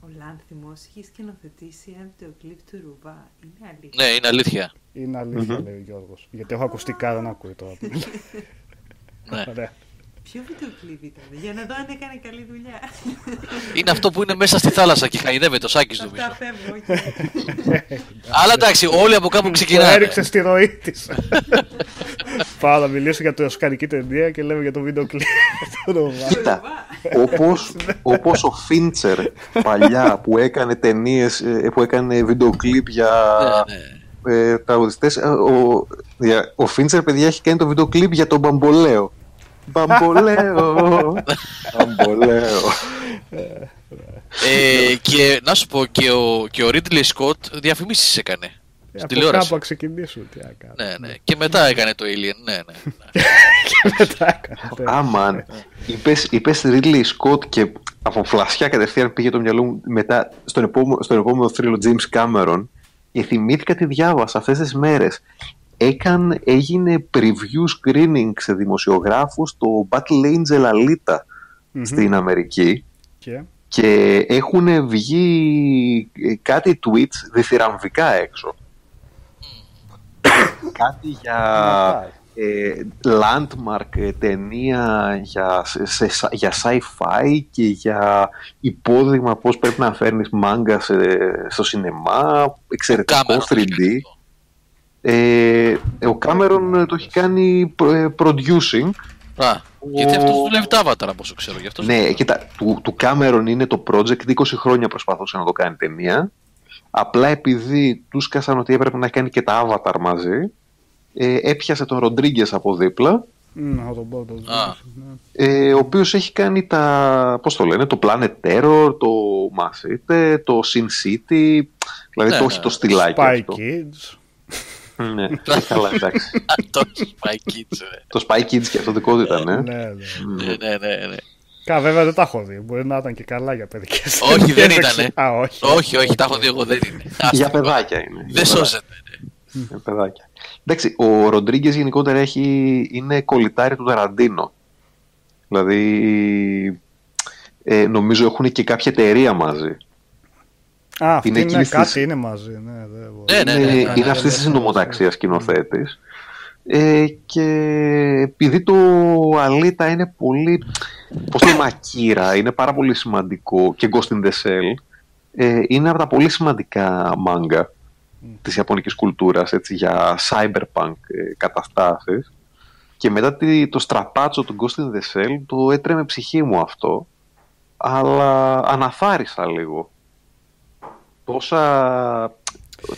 ο Λάνθιμος είχε σκηνοθετήσει ένα βιντεοκλίπ του Ρουβά. Είναι αλήθεια. Ναι, είναι αλήθεια. Είναι αλήθεια, λέει ο Γιώργος. Γιατί έχω ακουστικά, δεν ακούει τώρα. Ναι. Ωραία. Ποιο βιντεοκλίπ ήταν, για να δω αν έκανε καλή δουλειά. Είναι αυτό που είναι μέσα στη θάλασσα και χαϊδεύεται ο Σάκης νομίζω. Αυτά φεύγω, όχι. Αλλά εντάξει, όλοι από κάπου Το ξεκινάνε. έριξε στη ροή της. Πάω να μιλήσω για το οσκαρική ταινία και λέμε για το βίντεο κλειπ του Ρουβά. Κοίτα, όπως, όπως ο Φίντσερ παλιά που έκανε ταινίες, ε, που έκανε βίντεο κλιπ για Ναι, ναι. ε, τραγουδιστές, ε, ο, για- ο Φίντσερ, παιδιά, έχει κάνει το βίντεο κλιπ για τον Μπαμπολέο. Μπαμπολέο, Μπαμπολέο. Ε, και να σου πω και ο, και ο Ridley Scott διαφημίσεις έκανε. Ε, Στην Από τηλεόραση. κάπου να ξεκινήσουν. Τι να κάνω. Ναι, ναι. Και μετά έκανε το Alien. Ναι, ναι. ναι. Και μετά έκανα. Άμαν, είπες, είπες Ridley Scott και από φλασιά κατευθείαν πήγε το μυαλό μου μετά στον επόμενο, στον επόμενο θρύλο James Cameron και θυμήθηκα τι διάβασα αυτές τις μέρες. Έκαν, έγινε preview screening σε δημοσιογράφους το Battle Angel Alita Μμμ. στην Αμερική Και; Και έχουν βγει ε, κάτι tweets διθυραμβικά έξω. κάτι για Μακάρι. ε, landmark ε, ταινία για, σε, σε- για sci-fi και για υπόδειγμα πώς πρέπει να φέρνεις μάγκα σε- στο σινεμά, εξαιρετικό Κάμερον 3D. Ε, ο Κάμερον το έχει κάνει προ- ε, producing Α, γιατί αυτός δουλεύει τα Avatar από όσο ξέρω. Γι' αυτό ναι, κοίτα, του, του Κάμερον είναι το project, 20 χρόνια προσπαθούσε να το κάνει ταινία. Απλά επειδή του σκάσαν ότι έπρεπε να έχει κάνει και τα Avatar μαζί, ε, έπιασε τον Ροντρίγκες από δίπλα, Μ, να τον πω, το Α. ναι. ε, ο οποίος έχει κάνει τα, πώς το λένε, το Planet Terror, το Mass Effect, το Sin City, δηλαδή Ναι, το έχει ναι. το στυλάκι Spy αυτό. Kids. Ναι, ε, καλά, εντάξει. το Spy Kids. ναι. το Spy Kids και αυτό δικό του ήταν, ε. Ναι, ναι. Ναι, ναι, ναι, ναι. Κα, βέβαια δεν τα έχω δει. Μπορεί να ήταν και καλά για παιδικές Όχι, δεν ταινίες, ήτανε. Α, όχι. Όχι, όχι, τα έχω δει εγώ, δεν είναι. Άστα. Για παιδάκια είναι. Για Δεν παιδάκια. σώζεται. ναι. Ε, παιδάκια. Εντάξει, ο Ροντρίγκες γενικότερα έχει, είναι κολλητάρι του Ταραντίνο. Δηλαδή, ε, νομίζω έχουν και κάποια εταιρεία μαζί. Α, αυτή Είναι είναι, εκείνης κάτι της- είναι μαζί. Ναι, δεν μπορώ. Ναι, ναι, είναι ναι, ναι, είναι ναι, αυτής ναι, της ναι, συνομοταξία σκηνοθέτης. Ε, και επειδή το Αλίτα είναι πολύ. Πώς το λέμε, ακύρα, είναι πάρα πολύ σημαντικό και Ghost in the Shell. Ε, είναι από τα πολύ σημαντικά μάγκα της ιαπωνικής κουλτούρας έτσι, για cyberpunk ε, καταστάσεις και μετά τη- το στραπάτσο του Ghost in the Shell το έτρεμε ψυχή μου αυτό αλλά αναθάρισα λίγο τόσα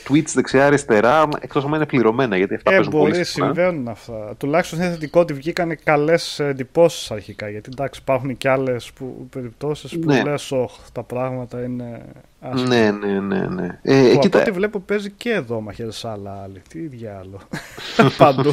tweets δεξιά-αριστερά εκτός αν είναι πληρωμένα γιατί αυτά Ε, παίζουν πολύ μπορεί, συχνά. συμβαίνουν αυτά. Τουλάχιστον είναι θετικό ότι βγήκαν καλές εντυπώσεις αρχικά. Γιατί εντάξει, υπάρχουν και άλλες περιπτώσεις που Ναι. λες, «Ωχ, τα πράγματα είναι άσχημα. ναι ναι ναι ναι ε, Που από κοίτα, ό,τι βλέπω παίζει και εδώ μαχαίρε άλλα άλλη. Τι διάλογο. Παντού.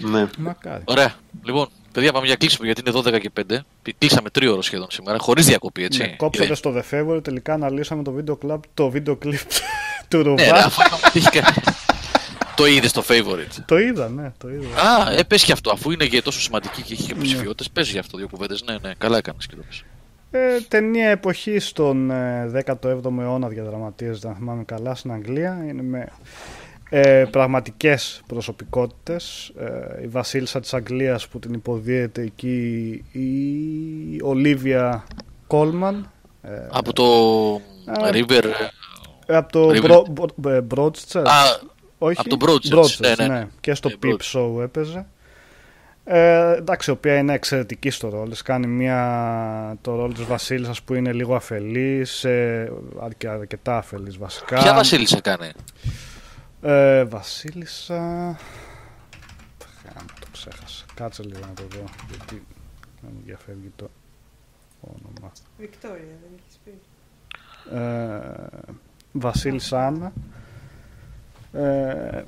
ναι. Μακάρι. Ωραία. Λοιπόν, παιδιά, πάμε για κλείσιμο γιατί είναι 12 και 5. Κλείσαμε τρίωρο σχεδόν σήμερα, χωρίς διακοπή, έτσι. Ναι, κόψατε στο The Favorite, τελικά αναλύσαμε το βίντεο κλαμπ, το βίντεο κλιπ του Ναι, Ρουβά. ναι, αφού είχε κάνει. Το είδες στο favorite. Το είδα, ναι, το είδα. Α, ε, πες και αυτό, αφού είναι και τόσο σημαντική και έχει Ναι. και ψηφιότητε, πες για αυτό δύο κουβέντες. Ναι, ναι, καλά έκανες και το πες. Ε, ταινία εποχής στον ε, 17ο αιώνα διαδραματίζεται, αν θυμάμαι καλά, στην Αγγλία. Είναι με ε, πραγματικές προσωπικότητες. Ε, η βασίλισσα της Αγγλίας που την υποδίεται εκεί η Ολίβια Κόλμαν. Ε, Από το Α, River. ε, από το River- Bro- Bro- ε, Broadchurch. Α, Όχι. από το Broadchurch, ναι, ναι, ναι. Και στο Ε, Peep Broadchurch. Show έπαιζε. Ε, εντάξει, η οποία είναι εξαιρετική στο ρόλο. της. Κάνει μια, το ρόλο της βασίλισσας που είναι λίγο αφελής, ε, αρκε- αρκετά αφελής βασικά. ποια βασίλισσα κάνει. Ε, βασίλισσα... Γάμο, το ξέχασα. Κάτσε λίγο να το δω, γιατί δεν μου διαφεύγει το όνομα. Βικτόρια, δεν έχεις πει. Ε, βασίλισσα Άννα. ε,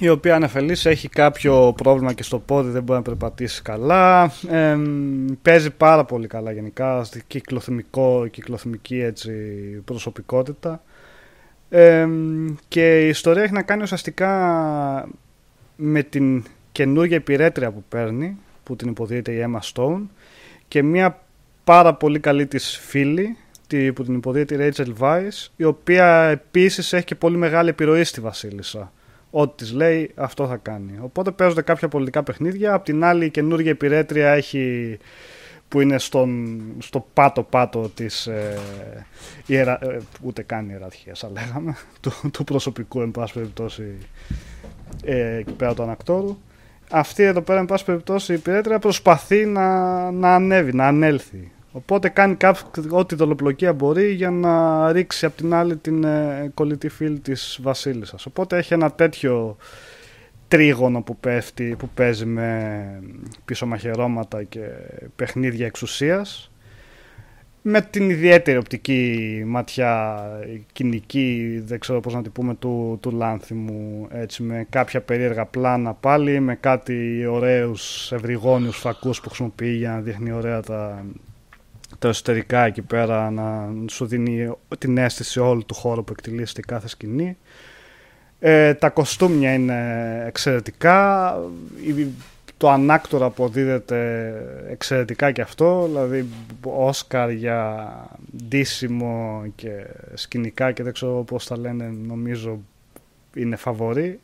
η οποία αναφελής έχει κάποιο πρόβλημα και στο πόδι δεν μπορεί να περπατήσει καλά ε, παίζει πάρα πολύ καλά γενικά στη κυκλοθυμικό, κυκλοθυμική έτσι, προσωπικότητα ε, και η ιστορία έχει να κάνει ουσιαστικά με την καινούργια υπηρέτρια που παίρνει που την υποδίεται η Emma Stone και μια πάρα πολύ καλή της φίλη που την υποδίεται η Rachel Weisz η οποία επίσης έχει και πολύ μεγάλη επιρροή στη Βασίλισσα. Ό,τι της λέει αυτό θα κάνει. Οπότε παίζονται κάποια πολιτικά παιχνίδια. Απ' την άλλη η καινούργια υπηρέτρια έχει που είναι στον, στο πάτο πάτο της ε, ιερα, ε, ούτε καν ιεραρχίας θα λέγαμε του, του προσωπικού εν πάση περιπτώσει ε, εκεί πέρα του ανακτόρου αυτή εδώ πέρα, εν πάση περιπτώσει, η υπηρέτρια προσπαθεί να, να ανέβει, να ανέλθει. Οπότε κάνει ό,τι δολοπλοκία μπορεί για να ρίξει από την άλλη την ε, κολλητή φίλη της Βασίλισσας. Οπότε έχει ένα τέτοιο τρίγωνο που πέφτει, που παίζει με πίσω μαχαιρώματα και παιχνίδια εξουσίας με την ιδιαίτερη οπτική ματιά κοινική, δεν ξέρω πώς να την πούμε, του, του Λάνθιμου, έτσι, με κάποια περίεργα πλάνα πάλι, με κάτι ωραίους ευρυγόνιους φακούς που χρησιμοποιεί για να δείχνει ωραία τα, τα εσωτερικά εκεί πέρα, να σου δίνει την αίσθηση όλου του χώρου που εκτελεί κάθε σκηνή. Ε, τα κοστούμια είναι εξαιρετικά, το ανάκτορα αποδίδεται εξαιρετικά και αυτό, δηλαδή Όσκαρ για ντύσιμο και σκηνικά και δεν ξέρω πώς τα λένε, νομίζω είναι φαβορή.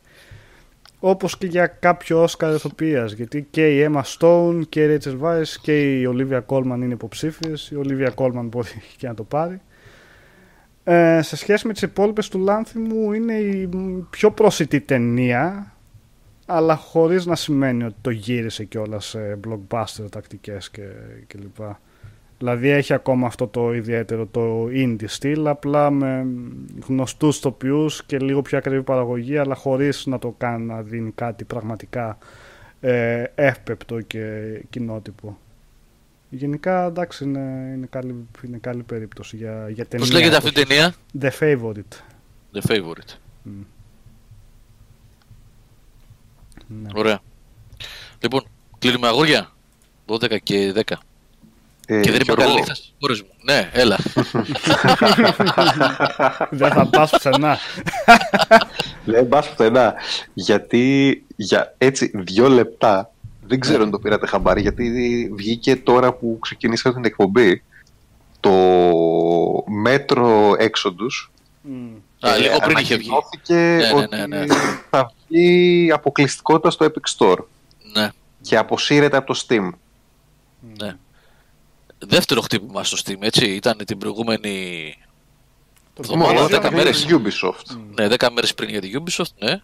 Όπως και για κάποιο Όσκαρ ηθοποιίας, γιατί και η Emma Stone και η Rachel Weisz και η Olivia Colman είναι υποψήφιες, η Olivia Colman μπορεί και να το πάρει. Ε, σε σχέση με τις υπόλοιπες του Λάνθιμου είναι η πιο προσιτή ταινία αλλά χωρίς να σημαίνει ότι το γύρισε κιόλας σε blockbuster τακτικές και, και λοιπά. Δηλαδή έχει ακόμα αυτό το ιδιαίτερο το indie στυλ, απλά με γνωστούς τοπιούς και λίγο πιο ακριβή παραγωγή, αλλά χωρίς να το κάνει να δίνει κάτι πραγματικά ε, εύπεπτο και κοινότυπο. Γενικά, εντάξει, είναι, είναι, καλή, είναι καλή περίπτωση για, για ταινία. Πώς λέγεται αυτή η ταινία; The Favorite. The Favorite. Mm. Ναι. Ωραία. Λοιπόν, κλείνουμε αγόρια. 12 και 10. Ε, και δεν είπα καλή μου. Ναι, έλα. δεν θα πας πουθενά. Δεν πας πουθενά. Γιατί για έτσι δύο λεπτά, δεν ξέρω αν το πήρατε χαμπάρι, γιατί βγήκε τώρα που ξεκινήσαμε την εκπομπή το μέτρο έξοδους Α, λίγο πριν είχε βγει. Ναι, ναι, ναι, ναι, θα βγει αποκλειστικότητα στο Epic Store. Ναι. Και αποσύρεται από το Steam. Ναι. Δεύτερο χτύπημα στο Steam, έτσι. Ήταν την προηγούμενη εβδομάδα, 10 μέρες. Ubisoft. Ναι, 10 μέρες πριν για την Ubisoft, ναι.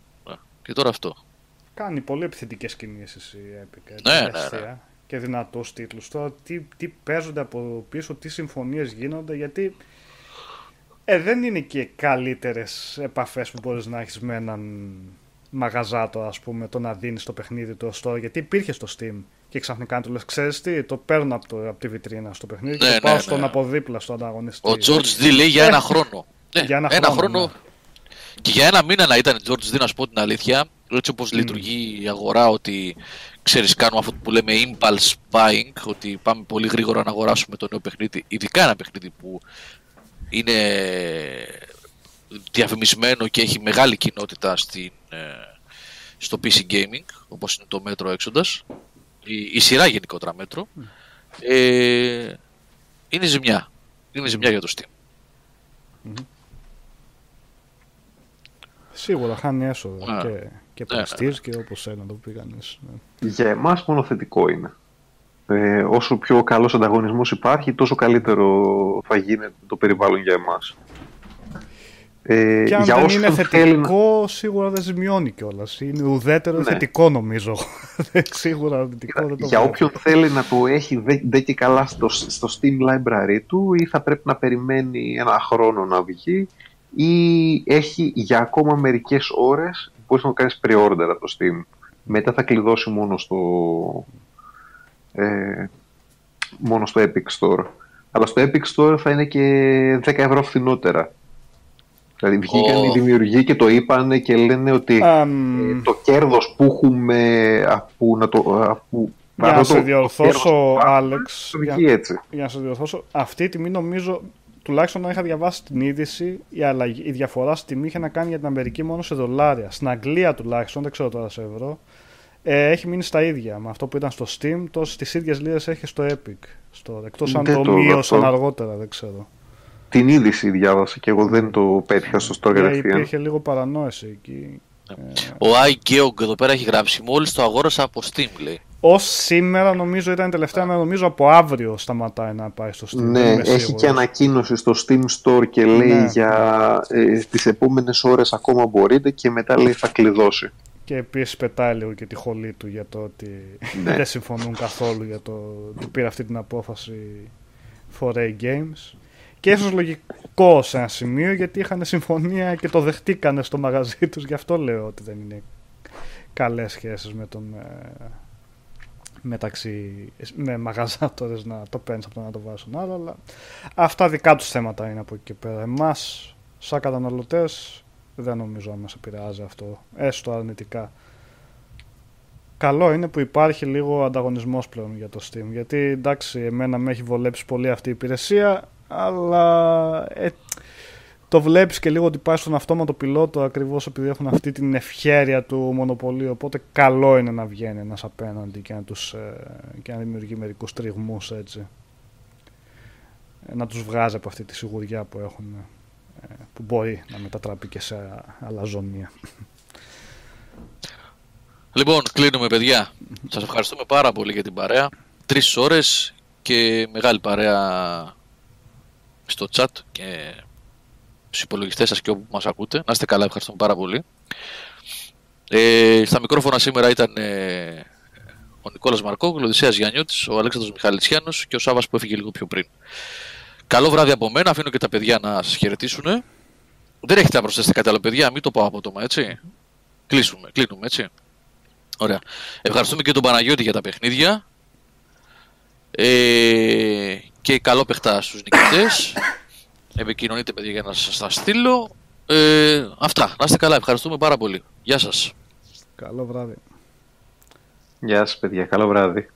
Και τώρα αυτό. Κάνει πολύ επιθετικές κινήσεις η Epic. Ναι, ναι, ναι. Και δυνατούς τίτλους. Τώρα τι, τι παίζονται από πίσω, τι συμφωνίες γίνονται, γιατί ε, δεν είναι και καλύτερες επαφές που μπορείς να έχεις με έναν μαγαζάτο, ας πούμε, το να δίνεις το παιχνίδι του στο. Γιατί υπήρχε στο Steam και ξαφνικά του λες: Ξέρεις τι, το παίρνω από, το, από τη βιτρίνα στο παιχνίδι και ναι, το πάω ναι, στον ναι. αποδίπλα στο ανταγωνιστή. Ο George D λέει για ένα χρόνο. ναι, για ένα, ένα χρόνο. χρόνο και για ένα μήνα να ήταν George D, να σου πω την αλήθεια, έτσι όπως mm. λειτουργεί η αγορά, ότι ξέρεις, κάνουμε αυτό που λέμε impulse buying, ότι πάμε πολύ γρήγορα να αγοράσουμε το νέο παιχνίδι, ειδικά ένα παιχνίδι που είναι διαφημισμένο και έχει μεγάλη κοινότητα στην, ε, στο PC Gaming, όπως είναι το μέτρο έξοντας, η, η σειρά γενικότερα μέτρο, ε, είναι ζημιά. Είναι ζημιά για το Steam. Σίγουρα χάνει έσοδα και, και ναι, ναι. και όπως ένα το πήγανες. Ναι. Για εμάς μόνο θετικό είναι ε, όσο πιο καλός ανταγωνισμός υπάρχει, τόσο καλύτερο θα γίνεται το περιβάλλον για εμάς. Ε, και αν για δεν είναι θετικό, σίγουρα δεν ζημιώνει κιόλας. Είναι ουδέτερο ναι. θετικό, νομίζω. σίγουρα θετικό δεν το Για όποιον θέλει να το έχει δε και καλά στο, στο Steam Library του, ή θα πρέπει να περιμένει ένα χρόνο να βγει, ή έχει για ακόμα μερικές ώρες μπορεί να κάνεις pre-order από το Steam. Μετά θα κλειδώσει μόνο στο, ε, μόνο στο Epic Store. Αλλά στο Epic Store θα είναι και 10 ευρώ φθηνότερα. Δηλαδή βγήκαν Ω. οι δημιουργοί και το είπαν και λένε ότι Αμ, ε, το κέρδος που έχουμε από να το... Από, για να αυτό σε το- το διορθώσω, κέρδος που έχουμε, Άλεξ, το για, βγει έτσι. για να σε διορθώσω, αυτή η τιμή νομίζω, τουλάχιστον όταν είχα διαβάσει την είδηση, η, αλλαγή, η διαφορά στη τιμή είχε να κάνει για την Αμερική μόνο σε δολάρια. Στην Αγγλία τουλάχιστον, δεν ξέρω τώρα σε ευρώ, ε, έχει μείνει στα ίδια. Με αυτό που ήταν στο Steam, τόσο τις ίδιες λίρες έχει στο Epic. Στο, εκτός αν Δεν το, το μείωσαν αυτό. αργότερα, δεν ξέρω. Την είδηση διάβασα και εγώ δεν το πέτυχα σωστό Ε, κατευθείαν. υπήρχε λίγο παρανόηση εκεί. Ο iGeog εδώ πέρα έχει γράψει. Μόλις το αγόρασα από Steam, λέει. Ω σήμερα νομίζω ήταν η τελευταία μέρα, νομίζω από αύριο σταματάει να πάει στο Steam. δεν Ναι, είμαι έχει σίγουρος. και ανακοίνωση στο Steam Store και λέει Ναι. για ε, τις επόμενες ώρες ακόμα μπορείτε και μετά λέει θα κλειδώσει. Και επίση πετάει λίγο και τη χολή του για το ότι Ναι. δεν συμφωνούν καθόλου για το ότι πήρε αυτή την απόφαση 4A Games. Και ίσως λογικό σε ένα σημείο γιατί είχαν συμφωνία και το δεχτήκανε στο μαγαζί τους. Γι' αυτό λέω ότι δεν είναι καλές σχέσεις με τον ε, μεταξύ με μαγαζάτορες να το παίρνεις από το να το βάζεις στον άλλο αλλά αυτά δικά τους θέματα είναι από εκεί και πέρα. Εμάς σαν καταναλωτές δεν νομίζω να μας επηρεάζει αυτό έστω αρνητικά. Καλό είναι που υπάρχει λίγο ανταγωνισμός πλέον για το Steam γιατί εντάξει εμένα με έχει βολέψει πολύ αυτή η υπηρεσία αλλά ε, το βλέπεις και λίγο ότι πάει στον αυτόματο πιλότο ακριβώς επειδή έχουν αυτή την ευχέρεια του μονοπωλίου οπότε καλό είναι να βγαίνει ένας απέναντι και να, τους, ε, και να δημιουργεί μερικούς τριγμούς έτσι Ε, να τους βγάζει από αυτή τη σιγουριά που έχουν ε, που μπορεί να μετατραπεί και σε αλαζονία Λοιπόν, κλείνουμε, παιδιά. Σας ευχαριστούμε πάρα πολύ για την παρέα. Τρεις ώρες και μεγάλη παρέα στο chat και στου υπολογιστές σας και όπου μας ακούτε. Να είστε καλά, ευχαριστούμε πάρα πολύ. Ε, στα μικρόφωνα σήμερα ήταν ε, ο Νικόλας Μαρκόγλου, ο Οδυσσέας Γιαννιώτης, ο Αλέξανδρος Μιχαλητσιάνος και ο Σάβας που έφυγε λίγο πιο πριν. Καλό βράδυ από μένα, αφήνω και τα παιδιά να σας χαιρετήσουν. Δεν έχετε να προσθέσετε κάτι άλλο, παιδιά, μην το πάω απότομα, έτσι. Κλείσουμε, κλείνουμε, έτσι. Ωραία. Ευχαριστούμε και τον Παναγιώτη για τα παιχνίδια. Ε, και καλό παιχτά στους νικητές. Επικοινωνείτε παιδιά για να σας τα στείλω. Ε, αυτά. Να είστε καλά. Ευχαριστούμε πάρα πολύ. Γεια σας. καλό βράδυ Γεια σας παιδιά, καλό βράδυ.